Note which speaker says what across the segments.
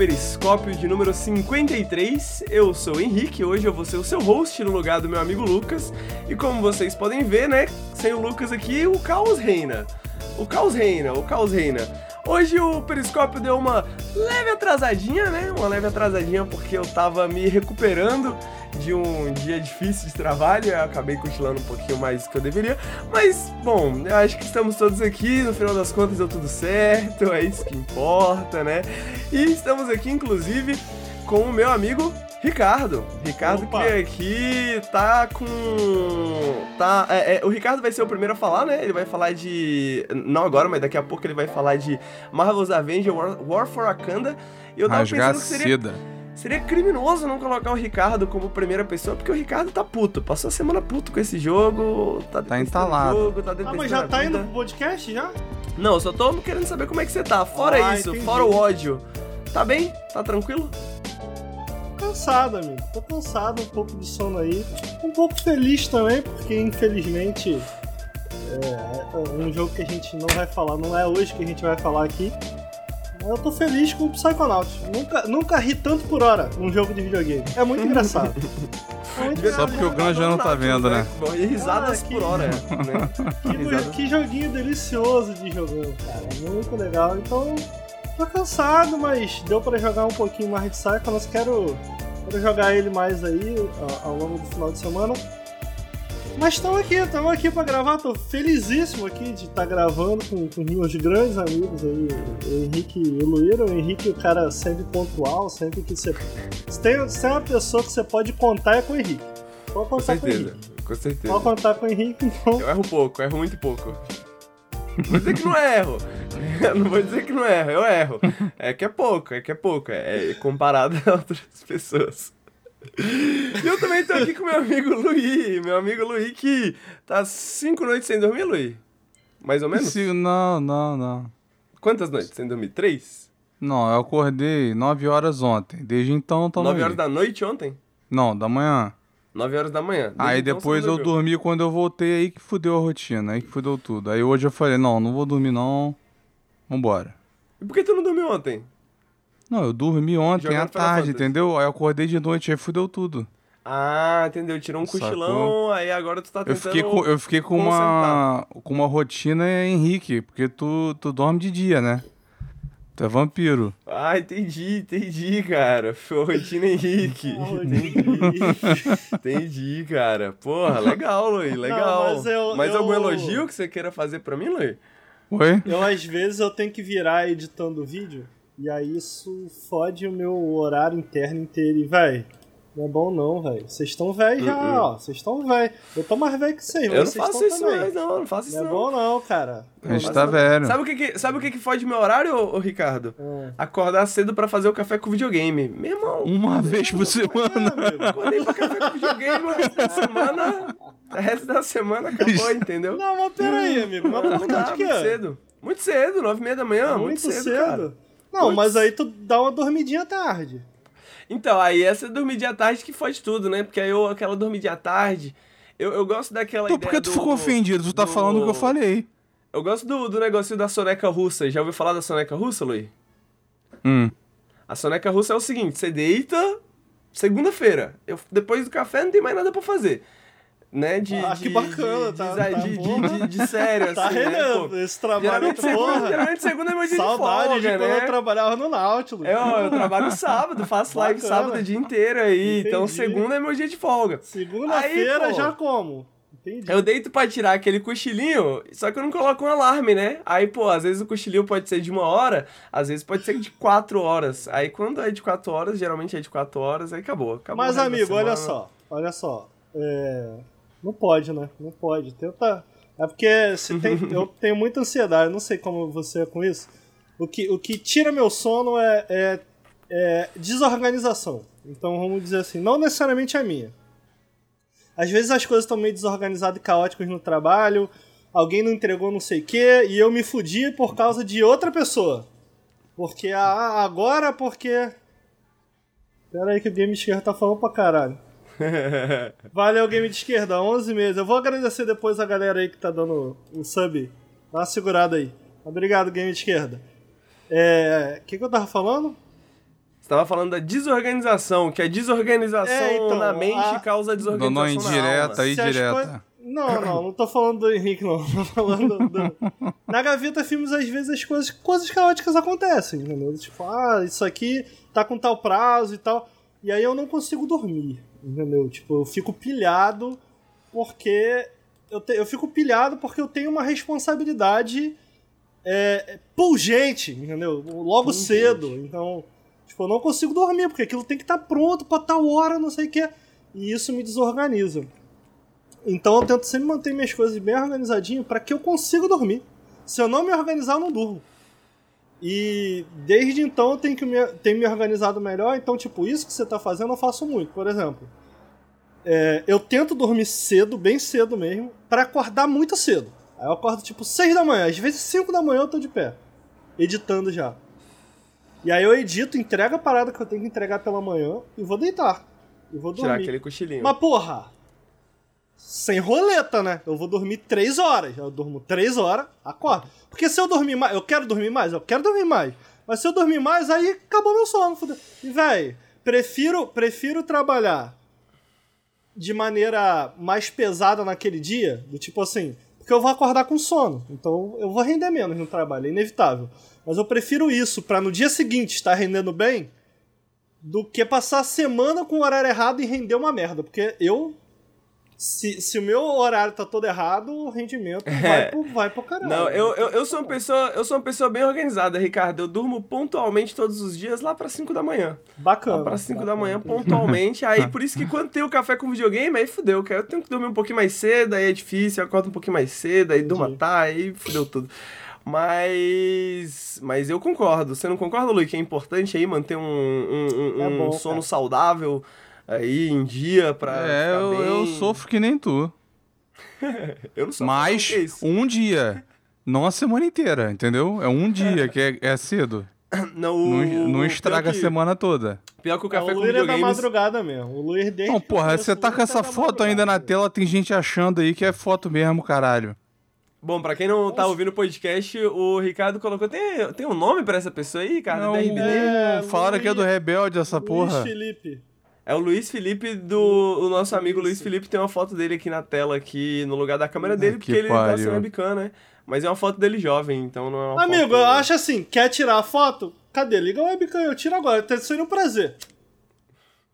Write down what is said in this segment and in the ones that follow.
Speaker 1: Periscópio de número 53. Eu sou o Henrique, hoje eu vou ser o seu host no lugar do meu amigo Lucas. E como vocês podem ver, né, sem o Lucas aqui, o caos reina. O caos reina, o caos reina. Hoje o Periscópio deu uma leve atrasadinha, né? Uma leve atrasadinha porque eu tava me recuperando de um dia difícil de trabalho, eu acabei cochilando um pouquinho mais do que eu deveria, mas bom, eu acho que estamos todos aqui, no final das contas deu tudo certo, é isso que importa, né? E estamos aqui, inclusive, com o meu amigo Ricardo. Ricardo Opa. que aqui tá com. Tá. É, é, o Ricardo vai ser o primeiro a falar, né? Ele vai falar de. Não agora, mas daqui a pouco ele vai falar de Marvel's Avengers War, War for Wakanda.
Speaker 2: E eu tava Rasgar pensando que seria.
Speaker 1: Seria criminoso não colocar o Ricardo como primeira pessoa, porque o Ricardo tá puto. Passou a semana puto com esse jogo, tá,
Speaker 2: tá entalado. Jogo,
Speaker 3: tá ah, mas já tá indo pro podcast já?
Speaker 1: Não, eu só tô querendo saber como é que você tá. Fora ah, isso, entendi. fora o ódio. Tá bem? Tá tranquilo?
Speaker 3: cansado, amigo. Tô cansado, um pouco de sono aí. Um pouco feliz também, porque infelizmente é, é um jogo que a gente não vai falar, não é hoje que a gente vai falar aqui. Eu tô feliz com o Psychonauts. Nunca, nunca ri tanto por hora num jogo de videogame. É muito engraçado.
Speaker 2: É muito Só porque o Gan já não tá vendo, né?
Speaker 1: Bom, e risadas ah, que, por hora, né?
Speaker 3: Que, que, joguinho delicioso de jogo, cara. Muito legal. Então, tô cansado, mas deu pra jogar um pouquinho mais de Psychonauts. Quero, quero jogar ele mais aí ao longo do final de semana. Mas estamos aqui, estamos aqui para gravar, tô felizíssimo aqui de estar tá gravando com, com meus grandes amigos aí, o Henrique e o Luíra. O Henrique, o cara sempre pontual, sempre que você. Se tem, se tem uma pessoa que você pode contar é com o Henrique.
Speaker 1: Pode contar com certeza, com, com certeza.
Speaker 3: Pode contar com o Henrique, então.
Speaker 1: Eu erro pouco, eu erro muito pouco. Vou dizer que não erro. não vou dizer que não erro, eu erro. É que é pouco, é que é pouco. É comparado a outras pessoas. E eu também tô aqui com meu amigo Luiz. Meu amigo Luiz que tá cinco noites sem dormir, Luiz? Mais ou menos?
Speaker 2: Sim, não, não, não.
Speaker 1: Quantas noites sem dormir? Três?
Speaker 2: Não, eu acordei nove horas ontem. Desde então tô
Speaker 1: Nove horas da noite ontem?
Speaker 2: Não, da manhã.
Speaker 1: Nove horas da manhã.
Speaker 2: Desde aí então depois eu dormi quando eu voltei, aí que fudeu a rotina, aí que fudeu tudo. Aí hoje eu falei, não, não vou dormir não, vambora.
Speaker 1: E por que tu não dormiu ontem?
Speaker 2: Não, eu dormi ontem à tarde, entendeu? Aí eu acordei de noite, aí fudeu tudo.
Speaker 1: Ah, entendeu? Tirou um cochilão, Sacou? aí agora tu tá tentando
Speaker 2: Eu fiquei com, eu fiquei com uma, com uma rotina Henrique, porque tu, tu dorme de dia, né? Tu é vampiro.
Speaker 1: Ah, entendi, entendi, cara. Rotina Henrique. entendi. entendi, cara. Porra, legal, Luiz, legal. Não, mas eu, mas eu... algum elogio que você queira fazer pra mim, Luiz?
Speaker 2: Oi?
Speaker 3: Eu, às vezes, eu tenho que virar editando o vídeo. E aí isso fode o meu horário interno inteiro. E, véi, não é bom não, velho. Vocês estão velho já, uh -uh. ó. Vocês estão velho. Eu tô mais velho que vocês,
Speaker 1: Eu não faço isso também. mais, não. Não faço isso não.
Speaker 3: Não é bom não, cara.
Speaker 2: A gente tá velho.
Speaker 1: Sabe o que que, sabe o que que fode meu horário, ô, ô Ricardo? É. Acordar cedo pra fazer o café com videogame. Meu irmão.
Speaker 2: Uma vez por semana.
Speaker 1: É, Acordei pra café com videogame, o resto da semana... O resto da semana acabou, entendeu?
Speaker 3: Não, mas peraí, amigo. Mas
Speaker 1: não, não, muito cedo. Muito cedo, nove e meia da manhã. Muito, muito cedo, cedo, cara.
Speaker 3: Não, Puts. mas aí tu dá uma dormidinha à tarde.
Speaker 1: Então, aí essa dormidinha à tarde que fode tudo, né? Porque aí eu, aquela dormidinha à tarde, eu, eu gosto daquela
Speaker 2: então, por que tu do, ficou ofendido? Tu tá do... falando o que eu falei.
Speaker 1: Eu gosto do, do negócio da soneca russa. Já ouviu falar da soneca russa, Luiz?
Speaker 2: Hum.
Speaker 1: A soneca russa é o seguinte, você deita segunda-feira. Depois do café não tem mais nada para fazer né, de,
Speaker 3: ah,
Speaker 1: de,
Speaker 3: que bacana,
Speaker 1: de,
Speaker 3: tá,
Speaker 1: de, tá, de, de, sério,
Speaker 3: tá
Speaker 1: assim, né,
Speaker 3: rendendo, né, esse trabalho,
Speaker 1: geralmente
Speaker 3: porra.
Speaker 1: Segunda, geralmente segunda é meu dia
Speaker 3: Saudade
Speaker 1: de folga,
Speaker 3: de
Speaker 1: né?
Speaker 3: quando eu trabalhava no Nautilus.
Speaker 1: Eu, eu trabalho sábado, faço live sábado o dia inteiro aí, então Entendi. então segunda é meu dia de folga.
Speaker 3: Segunda-feira já como?
Speaker 1: Entendi. Eu deito pra tirar aquele cochilinho, só que eu não coloco um alarme, né? Aí, pô, às vezes o cochilinho pode ser de uma hora, às vezes pode ser de quatro horas. Aí quando é de quatro horas, geralmente é de quatro horas, aí acabou. acabou
Speaker 3: Mas, amigo, olha só, olha só. É não pode, né? Não pode. Tenta. É porque se tem, eu tenho muita ansiedade, não sei como você é com isso. O que, o que tira meu sono é, é, é desorganização. Então vamos dizer assim, não necessariamente a minha. Às vezes as coisas estão meio desorganizadas e caóticas no trabalho, alguém não entregou não sei o que, e eu me fudi por causa de outra pessoa. Porque ah, agora porque. Pera aí que o Game Esquerdo tá falando pra caralho. Valeu, Game de Esquerda, 11 meses. Eu vou agradecer depois a galera aí que tá dando um sub. Dá uma segurada aí. Obrigado, Game de Esquerda. É. O que, que eu tava falando?
Speaker 1: tava falando da desorganização, que a desorganização
Speaker 3: É, então,
Speaker 1: na mente
Speaker 3: a-
Speaker 1: causa desorganização
Speaker 2: uma
Speaker 1: na
Speaker 2: indireta direta.
Speaker 3: Não, não, não tô falando do Henrique, não. Tô falando do... Na Gaveta Filmes, às vezes, as coisas, coisas caóticas acontecem, entendeu? Tipo, ah, isso aqui tá com tal prazo e tal. E aí eu não consigo dormir, entendeu? Tipo, eu fico pilhado porque... Eu, te- eu fico pilhado porque eu tenho uma responsabilidade é, pungente, entendeu? Logo
Speaker 1: Pungente.
Speaker 3: cedo. Então, tipo, eu não consigo dormir, porque aquilo tem que estar pronto pra tal hora, não sei o quê. E isso me desorganiza. Então eu tento sempre manter minhas coisas bem organizadinho para que eu consiga dormir. Se eu não me organizar, eu não durmo. E desde então eu tenho que me, tenho me organizado melhor. Então, tipo, isso que você tá fazendo eu faço muito. Por exemplo, é, eu tento dormir cedo, bem cedo mesmo, para acordar muito cedo. Aí eu acordo tipo 6 da manhã, às vezes 5 da manhã eu tô de pé, editando já. E aí eu edito, entrego a parada que eu tenho que entregar pela manhã e vou deitar. E vou
Speaker 1: Tirar
Speaker 3: dormir.
Speaker 1: aquele cochilinho.
Speaker 3: Mas porra, sem roleta, né? Eu vou dormir 3 horas. Eu durmo 3 horas, acordo. Porque se eu dormir mais, eu quero dormir mais, eu quero dormir mais. Mas se eu dormir mais, aí acabou meu sono. fudeu. E, véi, prefiro, prefiro trabalhar de maneira mais pesada naquele dia, do tipo assim, porque eu vou acordar com sono. Então eu vou render menos no trabalho, é inevitável. Mas eu prefiro isso pra no dia seguinte estar rendendo bem do que passar a semana com o horário errado e render uma merda. Porque eu. Se, se o meu horário tá todo errado, o rendimento vai, pro, vai pro caralho.
Speaker 1: Não, eu, eu, eu sou uma pessoa, eu sou uma pessoa bem organizada, Ricardo. Eu durmo pontualmente todos os dias lá pra 5 da manhã.
Speaker 3: Bacana.
Speaker 1: Lá pra 5 da manhã, pontualmente. Aí por isso que quando tem o café com videogame, aí fudeu, cara. Eu tenho que dormir um pouquinho mais cedo, aí é difícil, eu acordo um pouquinho mais cedo, aí durma tá, aí fudeu tudo. Mas. Mas eu concordo. Você não concorda, Luiz, que é importante aí manter um, um, um-
Speaker 3: É
Speaker 1: um
Speaker 3: bom,
Speaker 1: sono
Speaker 3: cara.
Speaker 1: saudável aí em dia pra.
Speaker 2: É,
Speaker 1: ficar
Speaker 2: eu,
Speaker 1: bem?
Speaker 2: eu sofro que nem tu.
Speaker 1: Eu não sou
Speaker 2: Mas
Speaker 1: que é isso?
Speaker 2: um dia. Não a semana inteira, entendeu? É um dia que é, é cedo.
Speaker 1: Não, o-
Speaker 2: Não, não estraga
Speaker 1: pior
Speaker 2: a
Speaker 1: que-
Speaker 2: semana toda.
Speaker 1: Pior que o
Speaker 3: É,
Speaker 1: café
Speaker 3: o
Speaker 1: com
Speaker 3: Luiz é da
Speaker 1: videogames.
Speaker 3: madrugada mesmo. O Luiz desde
Speaker 2: Não,
Speaker 3: que
Speaker 2: porra, você tá
Speaker 3: Luiz,
Speaker 2: com essa
Speaker 3: da
Speaker 2: foto ainda na tela, tem gente achando aí que é foto mesmo, caralho.
Speaker 1: Bom, pra quem não tá ouvindo o podcast, o Ricardo colocou. Tem, tem um nome pra essa pessoa aí, Ricardo?
Speaker 2: Não,
Speaker 1: DRBD?
Speaker 3: É,
Speaker 2: falaram que é do
Speaker 3: Luiz-
Speaker 2: Rebelde essa
Speaker 3: Luiz
Speaker 2: porra.
Speaker 3: Felipe.
Speaker 1: É o Luiz Felipe do. O nosso amigo Luiz Felipe tem uma foto dele aqui na tela, aqui no lugar da câmera dele,
Speaker 2: que
Speaker 1: porque ele tá sem
Speaker 2: pariu.
Speaker 1: webcam, né? Mas é uma foto dele jovem, então não é uma
Speaker 3: Amigo,
Speaker 1: foto...
Speaker 3: eu acho assim, quer tirar a foto? Cadê? Liga o webcam, eu tiro agora. Tá sendo um prazer.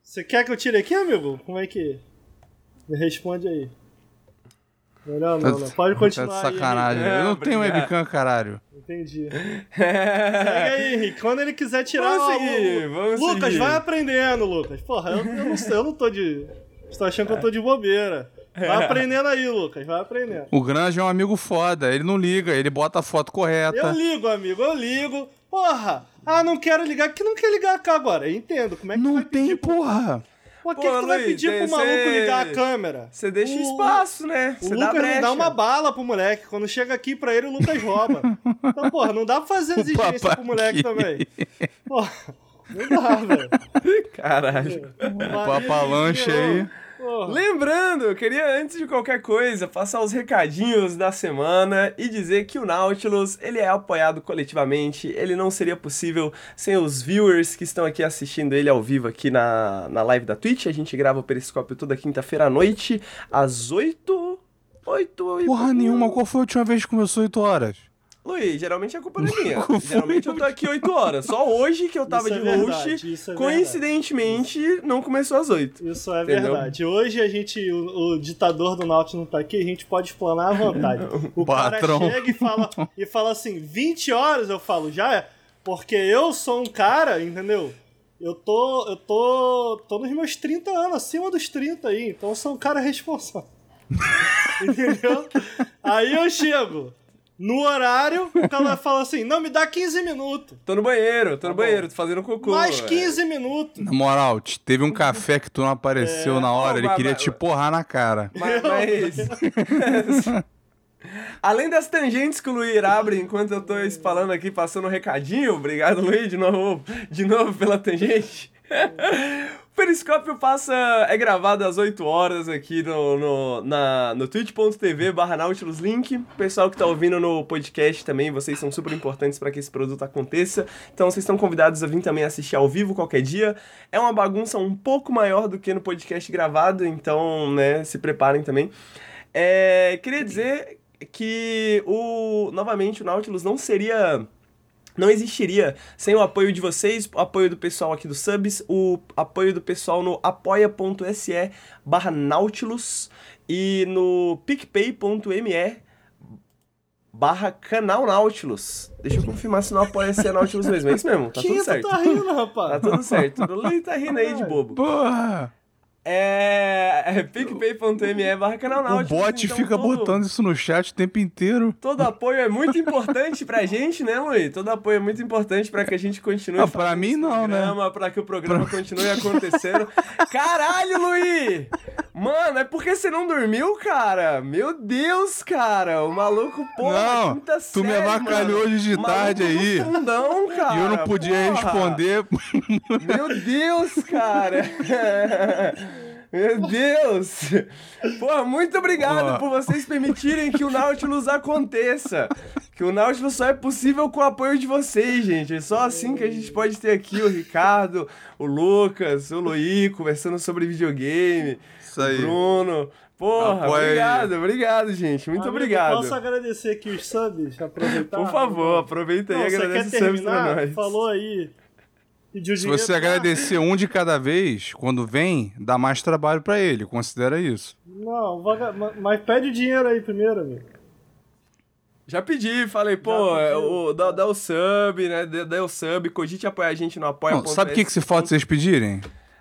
Speaker 3: Você quer que eu tire aqui, amigo? Como é que... Me responde aí. Melhor não, né? Pode
Speaker 2: Tá
Speaker 3: continuar
Speaker 2: de
Speaker 3: aí,
Speaker 2: sacanagem.
Speaker 1: É,
Speaker 2: eu não tenho webcam, caralho.
Speaker 3: Entendi. Segue aí, Henrique. Quando ele quiser tirar...
Speaker 1: Vamos seguir,
Speaker 3: o-
Speaker 1: vamos
Speaker 3: Lucas,
Speaker 1: seguir.
Speaker 3: vai aprendendo, Lucas. Porra, eu, eu não sei, eu não tô de... Você tá achando que eu tô de bobeira. Vai aprendendo aí, Lucas. Vai aprendendo.
Speaker 2: O Grande é um amigo foda, ele não liga, ele bota a foto
Speaker 3: Eu
Speaker 2: correta.
Speaker 3: ligo, amigo, eu ligo. Porra! Ah, não quero ligar. Que não quer ligar cá agora? Eu entendo. Como é que
Speaker 2: Não
Speaker 3: vai
Speaker 2: tem, porra.
Speaker 3: Pô, que,
Speaker 1: Pô,
Speaker 3: que tu vai pedir pro maluco
Speaker 1: cê-
Speaker 3: ligar a câmera?
Speaker 1: Você deixa
Speaker 3: O-
Speaker 1: espaço, né?
Speaker 3: O
Speaker 1: Você dá
Speaker 3: Lucas
Speaker 1: brecha.
Speaker 3: não dá uma bala pro moleque. Quando chega aqui pra ele, o Lucas rouba. Então, porra, não dá pra fazer exigência pro moleque também. Porra, não dá, velho.
Speaker 1: Caralho.
Speaker 2: Papalanche aí.
Speaker 3: Porra.
Speaker 1: Lembrando, eu queria antes de qualquer coisa passar os recadinhos da semana e dizer que o Nautilus ele é apoiado coletivamente, ele não seria possível sem os viewers que estão aqui assistindo ele ao vivo aqui na, na live da Twitch. A gente grava o Periscópio toda quinta-feira à noite, às 8... 8 e
Speaker 2: Porra
Speaker 1: pouquinho.
Speaker 2: nenhuma, qual foi a última vez que começou 8 horas?
Speaker 1: Luiz, geralmente a culpa não é minha. Geralmente eu tô aqui 8 horas. Só hoje que eu tava
Speaker 3: Isso é
Speaker 1: de
Speaker 3: verdade,
Speaker 1: host,
Speaker 3: isso é
Speaker 1: coincidentemente não começou às 8.
Speaker 3: Isso é
Speaker 1: Entendeu?
Speaker 3: verdade. Hoje a gente, o, o ditador do Nautilus não tá aqui, a gente pode explanar à vontade. O
Speaker 2: Patrão.
Speaker 3: cara chega e fala, e fala assim, 20 horas, eu falo, já é. Porque eu sou um cara, entendeu? Eu tô, eu tô, tô nos meus 30 anos, acima dos 30 aí, então eu sou um cara responsável. entendeu? Aí eu chego no horário, o cara fala assim, não, me dá 15 minutos.
Speaker 1: Tô no banheiro, tô no
Speaker 3: bom.
Speaker 1: banheiro, tô fazendo cocô.
Speaker 3: Mais
Speaker 1: velho.
Speaker 3: 15 minutos.
Speaker 2: Na moral, te- teve um café que tu não apareceu na hora,
Speaker 1: Não,
Speaker 2: ele
Speaker 1: mas-
Speaker 2: queria
Speaker 1: mas-
Speaker 2: te porrar na cara.
Speaker 1: Mas, mas- Além das tangentes que o Luiz abre enquanto eu tô falando aqui, passando um recadinho, obrigado Luiz de novo, de novo pela tangente. Periscópio passa, é gravado às 8 horas aqui no, no, na, no twitch.tv barra Nautilus Link. Pessoal que tá ouvindo no podcast também, vocês são super importantes para que esse produto aconteça. Então vocês estão convidados a vir também assistir ao vivo qualquer dia. É uma bagunça um pouco maior do que no podcast gravado, então, né, se preparem também. É, queria dizer que o novamente o Nautilus não seria não existiria sem o apoio de vocês, o apoio do pessoal aqui do Subs, o apoio do pessoal no apoia.se barra Nautilus e no picpay.me barra canal Nautilus. Deixa eu confirmar se não apoia-se é Nautilus mesmo. É isso mesmo, tá
Speaker 3: que
Speaker 1: tudo certo.
Speaker 3: tá rindo, rapaz?
Speaker 1: Tá tudo certo. O Luli tá rindo aí de bobo.
Speaker 2: Porra!
Speaker 1: É, é picpay.me barra canal
Speaker 2: O
Speaker 1: Nautilus.
Speaker 2: bot
Speaker 1: então
Speaker 2: fica
Speaker 1: todo-
Speaker 2: botando isso no chat o tempo inteiro.
Speaker 1: Todo apoio é muito importante pra gente, né, Luiz? Todo apoio é muito importante pra que a gente continue
Speaker 2: Ah, pra mim não, né?
Speaker 1: programa, Pra que o programa continue acontecendo. Caralho, Luiz! Mano, é porque você não dormiu, cara? Meu Deus, cara! O maluco, porra,
Speaker 2: Não,
Speaker 1: quinta
Speaker 2: tu me
Speaker 1: série,
Speaker 2: avacalhou
Speaker 1: mano.
Speaker 2: hoje de
Speaker 1: O
Speaker 2: tarde aí.
Speaker 1: Fundão, cara,
Speaker 2: e eu não podia
Speaker 1: porra.
Speaker 2: responder.
Speaker 1: Meu Deus, cara! Meu Deus! Pô, muito obrigado
Speaker 2: Pô.
Speaker 1: por vocês permitirem que o Nautilus aconteça. Que o Nautilus só é possível com o apoio de vocês, gente. É só assim que a gente pode ter aqui o Ricardo, o Lucas, o Luí conversando sobre videogame.
Speaker 2: Isso aí.
Speaker 1: O Bruno. Porra,
Speaker 2: Apoia aí.
Speaker 1: obrigado, obrigado, gente. Muito
Speaker 3: Amigo,
Speaker 1: obrigado.
Speaker 3: Posso agradecer aqui os subs? Aproveitar?
Speaker 1: Por favor, aproveita aí e agradece
Speaker 3: quer
Speaker 1: o subs pra nós.
Speaker 3: Falou aí. Pediu
Speaker 2: Se você
Speaker 3: Ah,
Speaker 2: agradecer um de cada vez, quando vem, dá mais trabalho pra ele. Considera isso.
Speaker 3: Não, vaga- ma- mas pede o dinheiro aí primeiro, amigo.
Speaker 1: Já pedi, falei, pô, é, o, dá, dá o sub, né? Dá, dá o sub, cogite apoiar a gente no apoia.
Speaker 2: Não, sabe o que, que se falta vocês pedirem?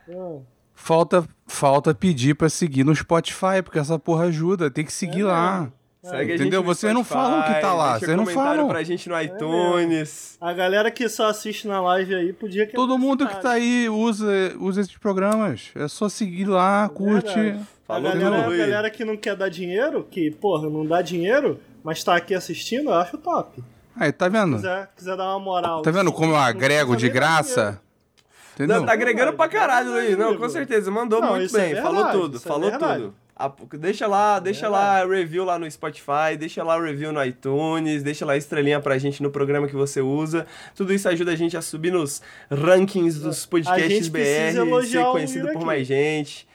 Speaker 3: Ah,
Speaker 2: Falta, falta pedir pra seguir no Spotify, porque essa porra ajuda. Tem que seguir
Speaker 3: É
Speaker 2: lá.
Speaker 3: mesmo.
Speaker 1: Segue a
Speaker 2: Entendeu? Vocês não falam que tá lá, vocês não falam.
Speaker 1: pra gente
Speaker 3: É
Speaker 1: no iTunes.
Speaker 3: A galera que só assiste na live aí podia que
Speaker 2: Todo mundo que tá aí usa, usa esses programas. É só seguir lá, curte.
Speaker 3: verdade. A
Speaker 1: Falou,
Speaker 3: galera, a galera que não quer dar dinheiro, que, porra, não dá dinheiro, mas tá aqui assistindo, eu acho top.
Speaker 2: Aí, tá vendo?
Speaker 3: Quiser, quiser dar uma moral.
Speaker 2: Tá vendo como eu
Speaker 3: Não
Speaker 2: agrego de graça? Entendeu?
Speaker 1: Tá, tá agregando pra caralho,
Speaker 3: Verdade,
Speaker 1: Luiz. Não, com certeza. Mandou
Speaker 3: Não,
Speaker 1: muito
Speaker 3: isso é
Speaker 1: bem. falou
Speaker 3: verdade,
Speaker 1: tudo,
Speaker 3: é
Speaker 1: falou
Speaker 3: verdade.
Speaker 1: tudo. Deixa lá, deixa lá review lá no Spotify, deixa lá review no iTunes, deixa lá estrelinha pra gente no programa que você usa. Tudo isso ajuda a gente a subir nos rankings dos podcasts BR, ser conhecido por
Speaker 3: aqui.
Speaker 1: mais gente.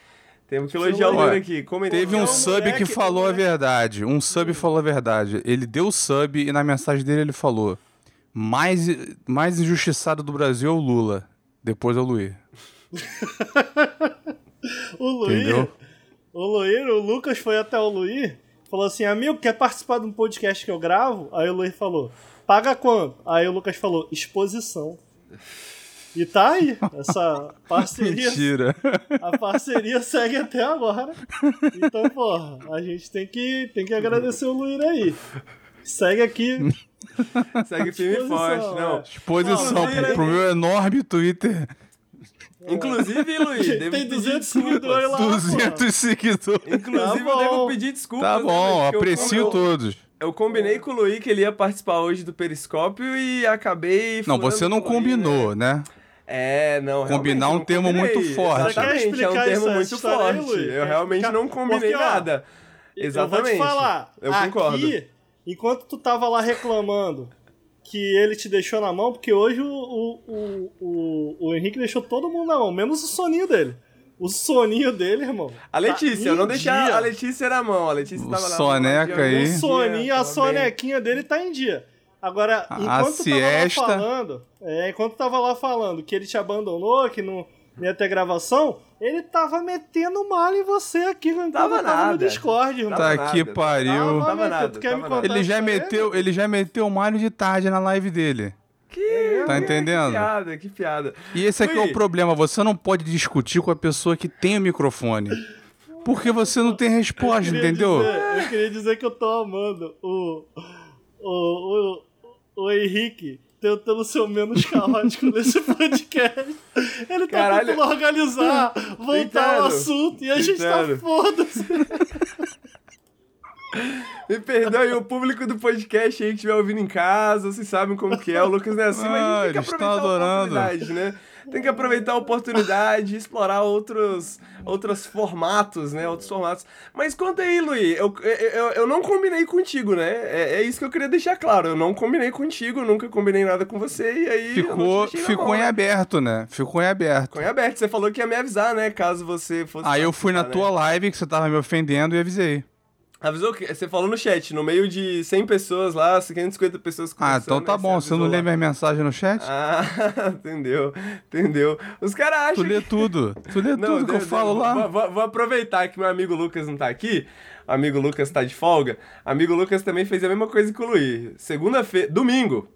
Speaker 1: Temos que elogiar o aqui. Comentou.
Speaker 2: Teve um sub que falou a verdade. Um sub falou a verdade. Ele deu o sub e na mensagem dele ele falou: mais, mais injustiçado do Brasil é o Lula. Depois é o Luiz.
Speaker 3: O Luiz,
Speaker 2: Entendeu?
Speaker 3: O Luiz, o Lucas foi até o Luiz, falou assim, amigo, quer participar de um podcast que eu gravo? Aí o Luiz falou, paga quanto? Aí o Lucas falou, exposição. E tá aí, essa parceria,
Speaker 2: Mentira.
Speaker 3: a parceria segue até agora. Então, porra, a gente tem que, tem que agradecer o Luiz aí. Segue aqui.
Speaker 1: Segue firme e forte. Não.
Speaker 3: é.
Speaker 2: Exposição
Speaker 3: Não,
Speaker 2: pro,
Speaker 3: ele-
Speaker 2: pro meu enorme Twitter.
Speaker 1: Inclusive, Luiz, devo
Speaker 3: Tem
Speaker 1: pedir
Speaker 3: 200
Speaker 1: desculpas.
Speaker 3: seguidores lá,
Speaker 2: 200 seguidores.
Speaker 1: Inclusive,
Speaker 3: Tá
Speaker 1: eu devo pedir desculpas.
Speaker 2: Tá
Speaker 1: né,
Speaker 2: bom,
Speaker 1: eu-
Speaker 2: aprecio
Speaker 1: eu,
Speaker 2: todos.
Speaker 1: Eu combinei com o Luiz que ele ia participar hoje do Periscópio e acabei.
Speaker 2: Não, você não
Speaker 1: com o Luiz,
Speaker 2: combinou,
Speaker 1: né?
Speaker 2: né?
Speaker 1: É, não.
Speaker 2: Combinar
Speaker 1: realmente,
Speaker 2: um
Speaker 1: não
Speaker 2: termo
Speaker 1: combinei.
Speaker 2: muito forte.
Speaker 1: Exatamente, é um termo muito
Speaker 3: aí,
Speaker 1: forte.
Speaker 3: Luiz?
Speaker 1: eu realmente
Speaker 3: explicar?
Speaker 1: não combinei
Speaker 3: Porque, ó,
Speaker 1: nada. Exatamente.
Speaker 3: Eu vou te falar.
Speaker 1: Eu concordo.
Speaker 3: Aqui, enquanto tu tava lá reclamando que ele te deixou na mão, porque hoje o, o, o, o, o Henrique deixou todo mundo na mão, menos o soninho dele. O soninho dele, irmão.
Speaker 1: A Letícia,
Speaker 3: tá
Speaker 1: eu não deixei
Speaker 3: dia.
Speaker 1: a Letícia na mão. A Letícia
Speaker 2: O
Speaker 1: tava lá.
Speaker 2: soneca aí.
Speaker 3: O soninho, a sonequinha dele tá em dia. Agora,
Speaker 2: A
Speaker 3: enquanto tu tava lá
Speaker 2: siesta.
Speaker 3: falando, é, enquanto tava lá falando que ele te abandonou, que não ia ter gravação, ele tava metendo mal em você aqui quando
Speaker 1: Tava
Speaker 3: tava no
Speaker 1: nada.
Speaker 3: Discord, irmão.
Speaker 2: Tá
Speaker 1: nada,
Speaker 2: que pariu.
Speaker 3: Tava
Speaker 1: Tava nada, tava nada.
Speaker 2: Ele já meteu, ele já meteu o Mario de tarde na live dele.
Speaker 1: Que,
Speaker 2: Tá entendendo?
Speaker 1: Que piada, que piada.
Speaker 2: E esse aqui é o problema, você não pode discutir com a pessoa que tem o microfone. Porque você não tem resposta,
Speaker 3: Eu
Speaker 2: entendeu?
Speaker 3: dizer- eu queria dizer que eu tô amando o, o, o, o Henrique tentando ser o menos caótico nesse podcast. Ele tá
Speaker 1: Caralho.
Speaker 3: tentando organizar, voltar
Speaker 1: Entendo.
Speaker 3: ao assunto e a gente tá
Speaker 1: Entendo.
Speaker 3: foda-se.
Speaker 1: Me perdoe o público do podcast aí que estiver ouvindo em casa, vocês sabem como que é. O Lucas não é assim, mas
Speaker 2: Ah,
Speaker 1: a gente tem que
Speaker 2: estão
Speaker 1: aproveitar a oportunidade, né? Tem que aproveitar a oportunidade, explorar outros, outros formatos, né? Outros formatos. Mas conta aí, Luiz, eu, eu, eu não combinei contigo, né? É, é isso que eu queria deixar claro. Eu não combinei contigo, nunca combinei nada com você, e aí.
Speaker 2: Ficou, ficou mão, em né? aberto, né? Ficou em aberto.
Speaker 1: Ficou em aberto. Você falou que ia me avisar, né? Caso você fosse.
Speaker 2: Aí eu fui na né? tua live que você tava me ofendendo e avisei.
Speaker 1: Avisou que você falou no chat, no meio de 100 pessoas lá, 550 pessoas
Speaker 2: Ah, então tá bom, você não lê minha mensagem no chat?
Speaker 1: Ah, entendeu, entendeu. Os caras acham
Speaker 2: Tu lê
Speaker 1: que...
Speaker 2: tudo, tu lê não, tudo que eu falo lá.
Speaker 1: Vou, vou, aproveitar que meu amigo Lucas não tá aqui, amigo Lucas tá de folga, amigo Lucas também fez a mesma coisa que o Luiz. Segunda-feira, domingo,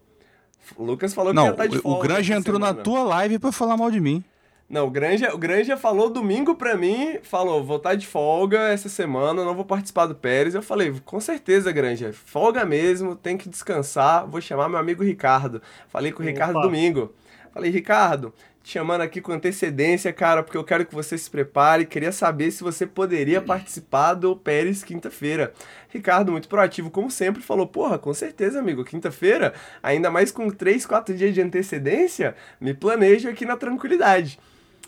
Speaker 1: Lucas falou
Speaker 2: não,
Speaker 1: que estar tá de folga.
Speaker 2: o Grande entrou semana. na tua live pra falar mal de mim.
Speaker 1: Não, o Granja, o Granja falou domingo pra mim, falou, vou estar tá de folga essa semana, não vou participar do Pérez. Eu falei, com certeza, Granja, folga mesmo, tem que descansar, vou chamar meu amigo Ricardo. Falei com o Opa. Ricardo domingo. Falei, Ricardo, te chamando aqui com antecedência, cara, porque eu quero que você se prepare. Queria saber se você poderia participar do Pérez quinta-feira. Ricardo, muito proativo, como sempre, falou: Porra, com certeza, amigo, quinta-feira, ainda mais com 3, 4 dias de antecedência, me planejo aqui na tranquilidade.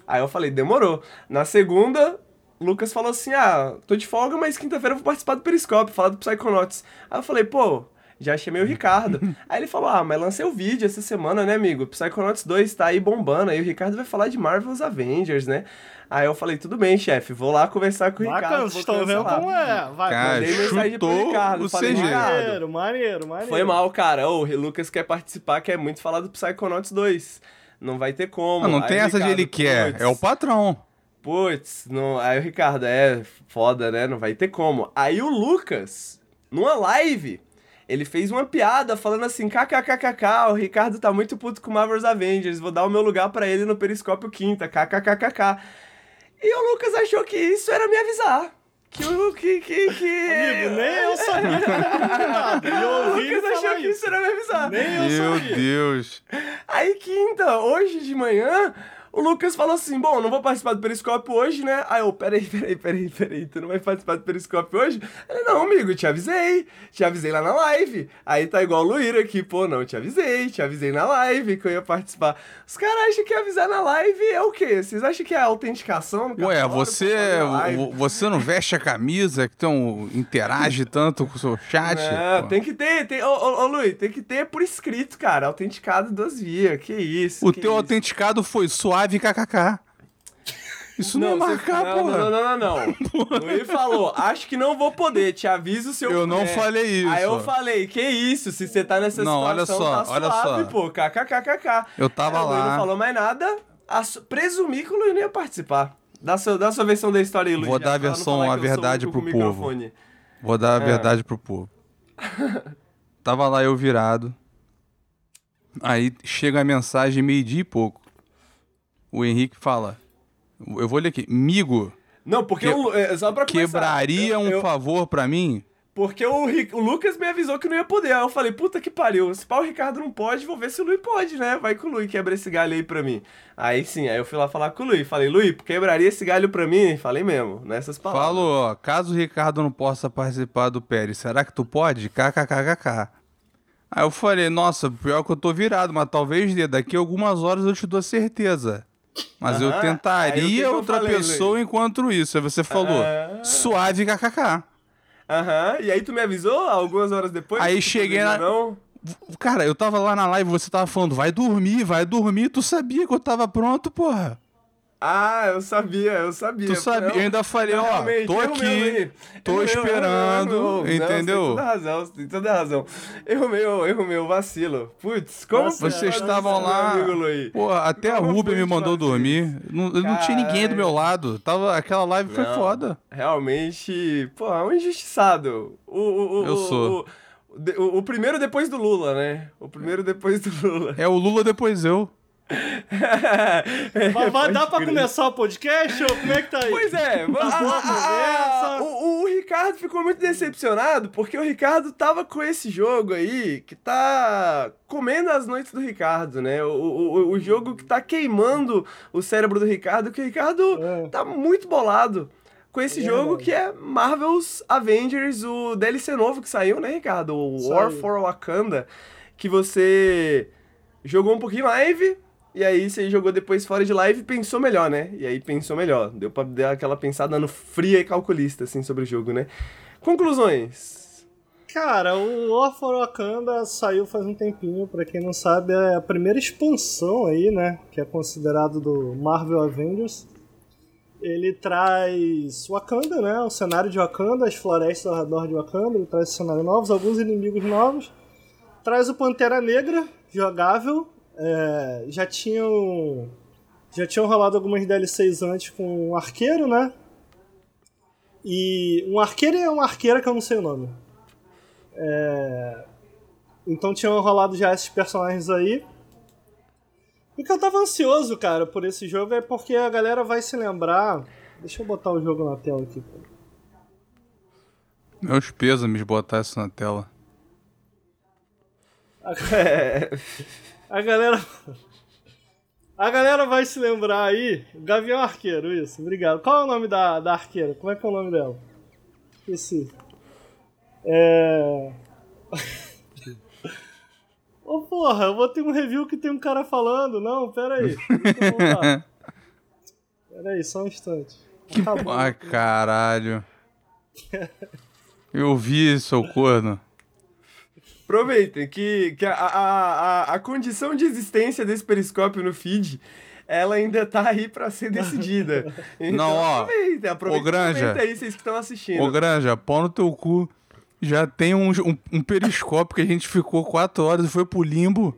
Speaker 1: Aí eu falei, demorou. Na segunda, Lucas falou assim: ah, tô de folga, mas quinta-feira eu vou participar do Periscope, falar do Psychonauts. Aí eu falei, pô, já chamei o Ricardo. aí ele falou: ah, mas lancei o vídeo essa semana, né, amigo? Psychonauts 2 tá aí bombando. Aí o Ricardo vai falar de Marvel's Avengers, né? Aí eu falei, tudo bem, chefe, vou lá conversar com o Ricardo. Bacana,
Speaker 3: vocês estão vendo como é.
Speaker 2: Vai, cara, mandei mensagem pro Ricardo. O
Speaker 3: falei, maneiro, maneiro, maneiro.
Speaker 1: Foi mal, cara. O Lucas quer participar, quer muito falar do Psychonauts 2 não vai ter como.
Speaker 2: Não, não tem essa Ricardo, de ele quer, é o patrão.
Speaker 1: Putz, não... aí o Ricardo, é foda, né? Não vai ter como. Aí o Lucas, numa live, ele fez uma piada falando assim: kkkk, o Ricardo tá muito puto com Marvel's Avengers, vou dar o meu lugar para ele no Periscópio Quinta, kkkk. E o Lucas achou que isso era me avisar. Que o que, que, que.
Speaker 3: Amigo, nem eu sabia
Speaker 1: Eu ouvi Lucas achou que isso era me avisar.
Speaker 3: Nem eu
Speaker 2: Meu sabia. Deus.
Speaker 1: Aí, quinta, hoje de manhã, o Lucas falou assim: Bom, não vou participar do Periscópio hoje, né? Aí eu, peraí, peraí, peraí, peraí, tu não vai participar do Periscópio hoje? Ele, não, amigo, te avisei, te avisei lá na live. Aí tá igual o Luíra aqui, pô, não, te avisei, te avisei na live que eu ia participar. Os caras acham que avisar na live é o quê? Vocês acham que é autenticação?
Speaker 2: Ué, você, você não veste a camisa, que tão, interage tanto com o seu chat?
Speaker 1: Não, pô. tem que ter, tem, ô, ô, ô Luiz, tem que ter por escrito, cara, autenticado duas vias, que isso.
Speaker 2: O
Speaker 1: que
Speaker 2: teu
Speaker 1: isso.
Speaker 2: autenticado foi suave live kkk. Isso não, não é marcar,
Speaker 1: você... porra. Não, não, não, não. Luiz falou, acho que não vou poder, te aviso se eu
Speaker 2: Eu não falei isso.
Speaker 1: Aí eu falei, que isso, se você tá nessa
Speaker 2: não,
Speaker 1: situação,
Speaker 2: olha só,
Speaker 1: tá
Speaker 2: olha
Speaker 1: suave,
Speaker 2: só.
Speaker 1: pô, kkkk.
Speaker 2: Eu tava
Speaker 1: Aí,
Speaker 2: lá.
Speaker 1: O Luiz não falou mais nada, presumi que o Luiz não ia participar. Dá sua, dá sua versão da história aí, Luiz.
Speaker 2: Vou dar a versão, a verdade pro povo. Vou dar a é. verdade pro povo. tava lá eu virado. Aí chega a mensagem meio-dia e pouco o Henrique fala. Eu vou ler aqui. Migo.
Speaker 1: Não, porque que, eu, é, só pra
Speaker 2: começar, Quebraria um eu, favor para mim?
Speaker 1: Porque o, o, Lucas me avisou que não ia poder. Aí eu falei, puta que pariu. Se pau o Ricardo não pode, vou ver se o Luiz pode, né? Vai com o Luiz, quebra esse galho aí pra mim. Aí sim, aí eu fui lá falar com o Luiz. Falei, Luiz, quebraria esse galho pra mim? Falei mesmo, nessas palavras.
Speaker 2: Falou, ó, caso o Ricardo não possa participar do Pérez, será que tu pode? KKKKK. Aí eu falei, nossa, pior que eu tô virado, mas talvez daqui a algumas horas eu te dou certeza. Mas eu tentaria outra falei, pessoa Luiz? enquanto isso. Aí você falou, suave kkk.
Speaker 1: Aham, e aí tu me avisou algumas horas depois?
Speaker 2: Aí cheguei na. Não? Cara, eu tava lá na live, você tava falando, vai dormir, vai dormir. Tu sabia que eu tava pronto, porra.
Speaker 1: Ah, eu sabia, eu sabia.
Speaker 2: Tu sabia, eu ainda falei, ó, tô aqui, tô esperando, entendeu?
Speaker 1: Não, tem toda razão, tem toda razão. Erro meu, erro meu, vacilo. Putz, como
Speaker 2: Nossa, Vocês estavam lá, pô, até como a Rubia me mandou dormir. Não, não tinha ninguém do meu lado, tava, aquela live foi foda.
Speaker 1: Realmente, pô, é um injustiçado. O, o, o,
Speaker 2: eu sou.
Speaker 1: O, o, o primeiro depois do Lula, né? O primeiro depois do Lula.
Speaker 2: É o Lula depois eu.
Speaker 3: Mas vai dar pra começar o podcast ou como é que tá aí?
Speaker 1: Pois é, a, a, a, o, o, Ricardo ficou muito decepcionado porque o Ricardo tava com esse jogo aí que tá comendo as noites do Ricardo, né? O, o, o jogo que tá queimando o cérebro do Ricardo, que o Ricardo é. tá muito bolado com esse é jogo verdade. que é Marvel's Avengers, o DLC novo que saiu, né, Ricardo? O War for Wakanda, que você jogou um pouquinho live E aí você jogou depois fora de live e pensou melhor, né? E aí pensou melhor. Deu pra dar aquela pensada no fria e calculista, assim, sobre o jogo, né? Conclusões.
Speaker 3: Cara, o for Wakanda saiu faz um tempinho, pra quem não sabe, é a primeira expansão aí, né? Que é considerado do Marvel Avengers. Ele traz Wakanda, né? O cenário de Wakanda, as florestas ao redor de Wakanda, ele traz cenários novos, alguns inimigos novos. Traz o Pantera Negra, jogável. É, já tinham. Já tinham rolado algumas DLCs antes com um arqueiro, né? E um arqueiro e uma arqueira que eu não sei o nome. É... Então tinham rolado já esses personagens aí. E que eu tava ansioso, cara, por esse jogo é porque a galera vai se lembrar. Deixa eu botar o jogo na tela aqui.
Speaker 2: Meus pêsames botar isso na tela.
Speaker 3: A, a galera. A galera vai se lembrar aí. Gavião Arqueiro, isso, obrigado. Qual é o nome da, da arqueira? Como é que é o nome dela? Esqueci. É. Ô porra, eu vou ter um review que tem um cara falando. Não, pera aí. pera aí, só um instante.
Speaker 2: Que Acabou. Ah, caralho. Eu vi isso, seu corno.
Speaker 1: Aproveitem que, que a, a, a, a condição de existência desse periscópio no feed ela ainda tá aí pra ser decidida.
Speaker 2: Então, Não, ó.
Speaker 1: Aproveita, aproveita,
Speaker 2: ô, Granja,
Speaker 1: aproveita aí, vocês que estão assistindo.
Speaker 2: Ô, Granja, pau no teu cu já tem um, um, um, periscópio que a gente ficou quatro horas e foi pro limbo.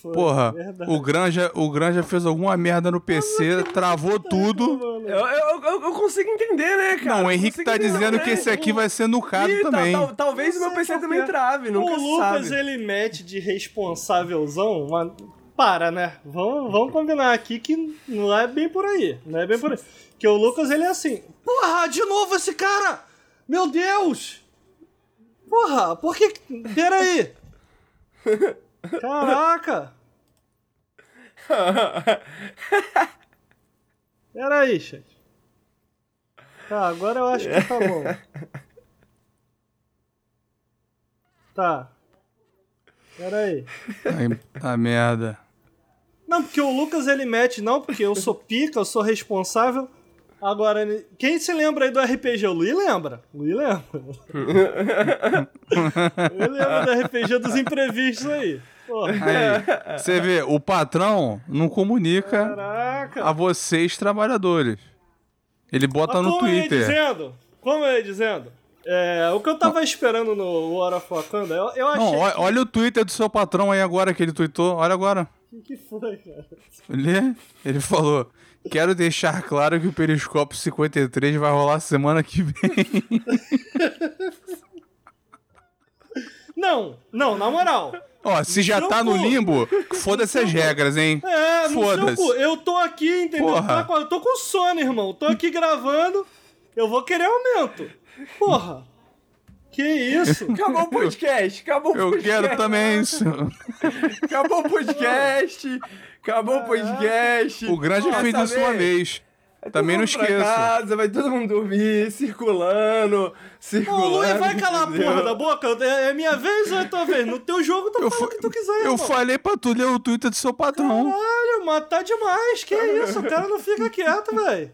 Speaker 2: Foi, Porra, o Granja, o Granja fez alguma merda no PC, travou tudo.
Speaker 1: Eu, eu, eu, eu, consigo entender, né, cara?
Speaker 2: Não, o Henrique tá dizendo né? que esse aqui vai ser nucado e também. Tal,
Speaker 1: tal, talvez o meu PC também trave, nunca
Speaker 3: O Lucas, ele mete de responsávelzão, mas para, né? Vamos, vamos combinar aqui que não é bem por aí. Não é bem por aí. Que o Lucas, ele é assim, porra, de novo esse cara! Meu Deus! Porra, por que. Peraí! Caraca! Peraí, chat. Tá, agora eu acho que tá bom. Tá. Peraí.
Speaker 2: A merda.
Speaker 3: Não, porque o Lucas ele mete, não, porque eu sou pica, eu sou responsável. Agora, quem se lembra aí do RPG? O Luiz lembra. O Luiz lembra. Eu lembro do RPG dos imprevistos aí.
Speaker 2: Aí, você vê, o patrão não comunica
Speaker 3: Caraca.
Speaker 2: a vocês, trabalhadores. Ele bota no Twitter.
Speaker 3: Eu ia dizendo, como eu ia dizendo, é, o que eu tava não. esperando no War of Wakanda, eu, eu achei.
Speaker 2: Não, olha,
Speaker 3: que...
Speaker 2: olha o Twitter do seu patrão aí agora que ele tweetou. Olha agora.
Speaker 3: O que, que foi, cara?
Speaker 2: Ele, ele falou: Quero deixar claro que o Periscópio 53 vai rolar semana que vem.
Speaker 3: Não, não, na moral.
Speaker 2: Ó, se já tá no limbo, foda-se as regras, hein?
Speaker 3: É, foda-se. Eu tô aqui, entendeu? Porra. Eu tô com sono, irmão. Tô aqui gravando. Eu vou querer aumento. Porra. Que isso?
Speaker 1: Acabou o podcast. Acabou o podcast.
Speaker 2: Eu quero também isso.
Speaker 1: Acabou o podcast. Acabou o podcast.
Speaker 2: O grande fez isso uma vez. Também não esqueça.
Speaker 1: casa, vai todo mundo dormir, circulando, circulando. Ô,
Speaker 3: Luiz, vai calar a porra da boca. É, é minha vez ou é tua vez? No teu jogo, tu fala o que tu quiser,
Speaker 2: Eu falei pra tu ler o Twitter do seu patrão.
Speaker 3: Caralho, mas tá demais. Que isso? O cara não fica quieto, velho.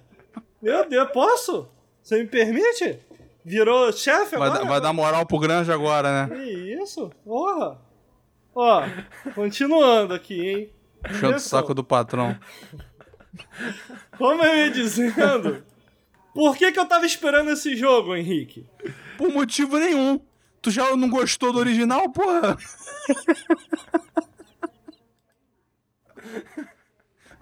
Speaker 3: Meu Deus, posso? Você me permite? Virou chefe agora?
Speaker 2: Vai, vai dar moral pro Granja agora,
Speaker 3: né? Que isso? Porra. Ó, continuando aqui, hein?
Speaker 2: Puxando o saco do patrão.
Speaker 3: Como eu ia dizendo, por que, que eu tava esperando esse jogo, Henrique?
Speaker 2: Por motivo nenhum. Tu já não gostou do original, porra?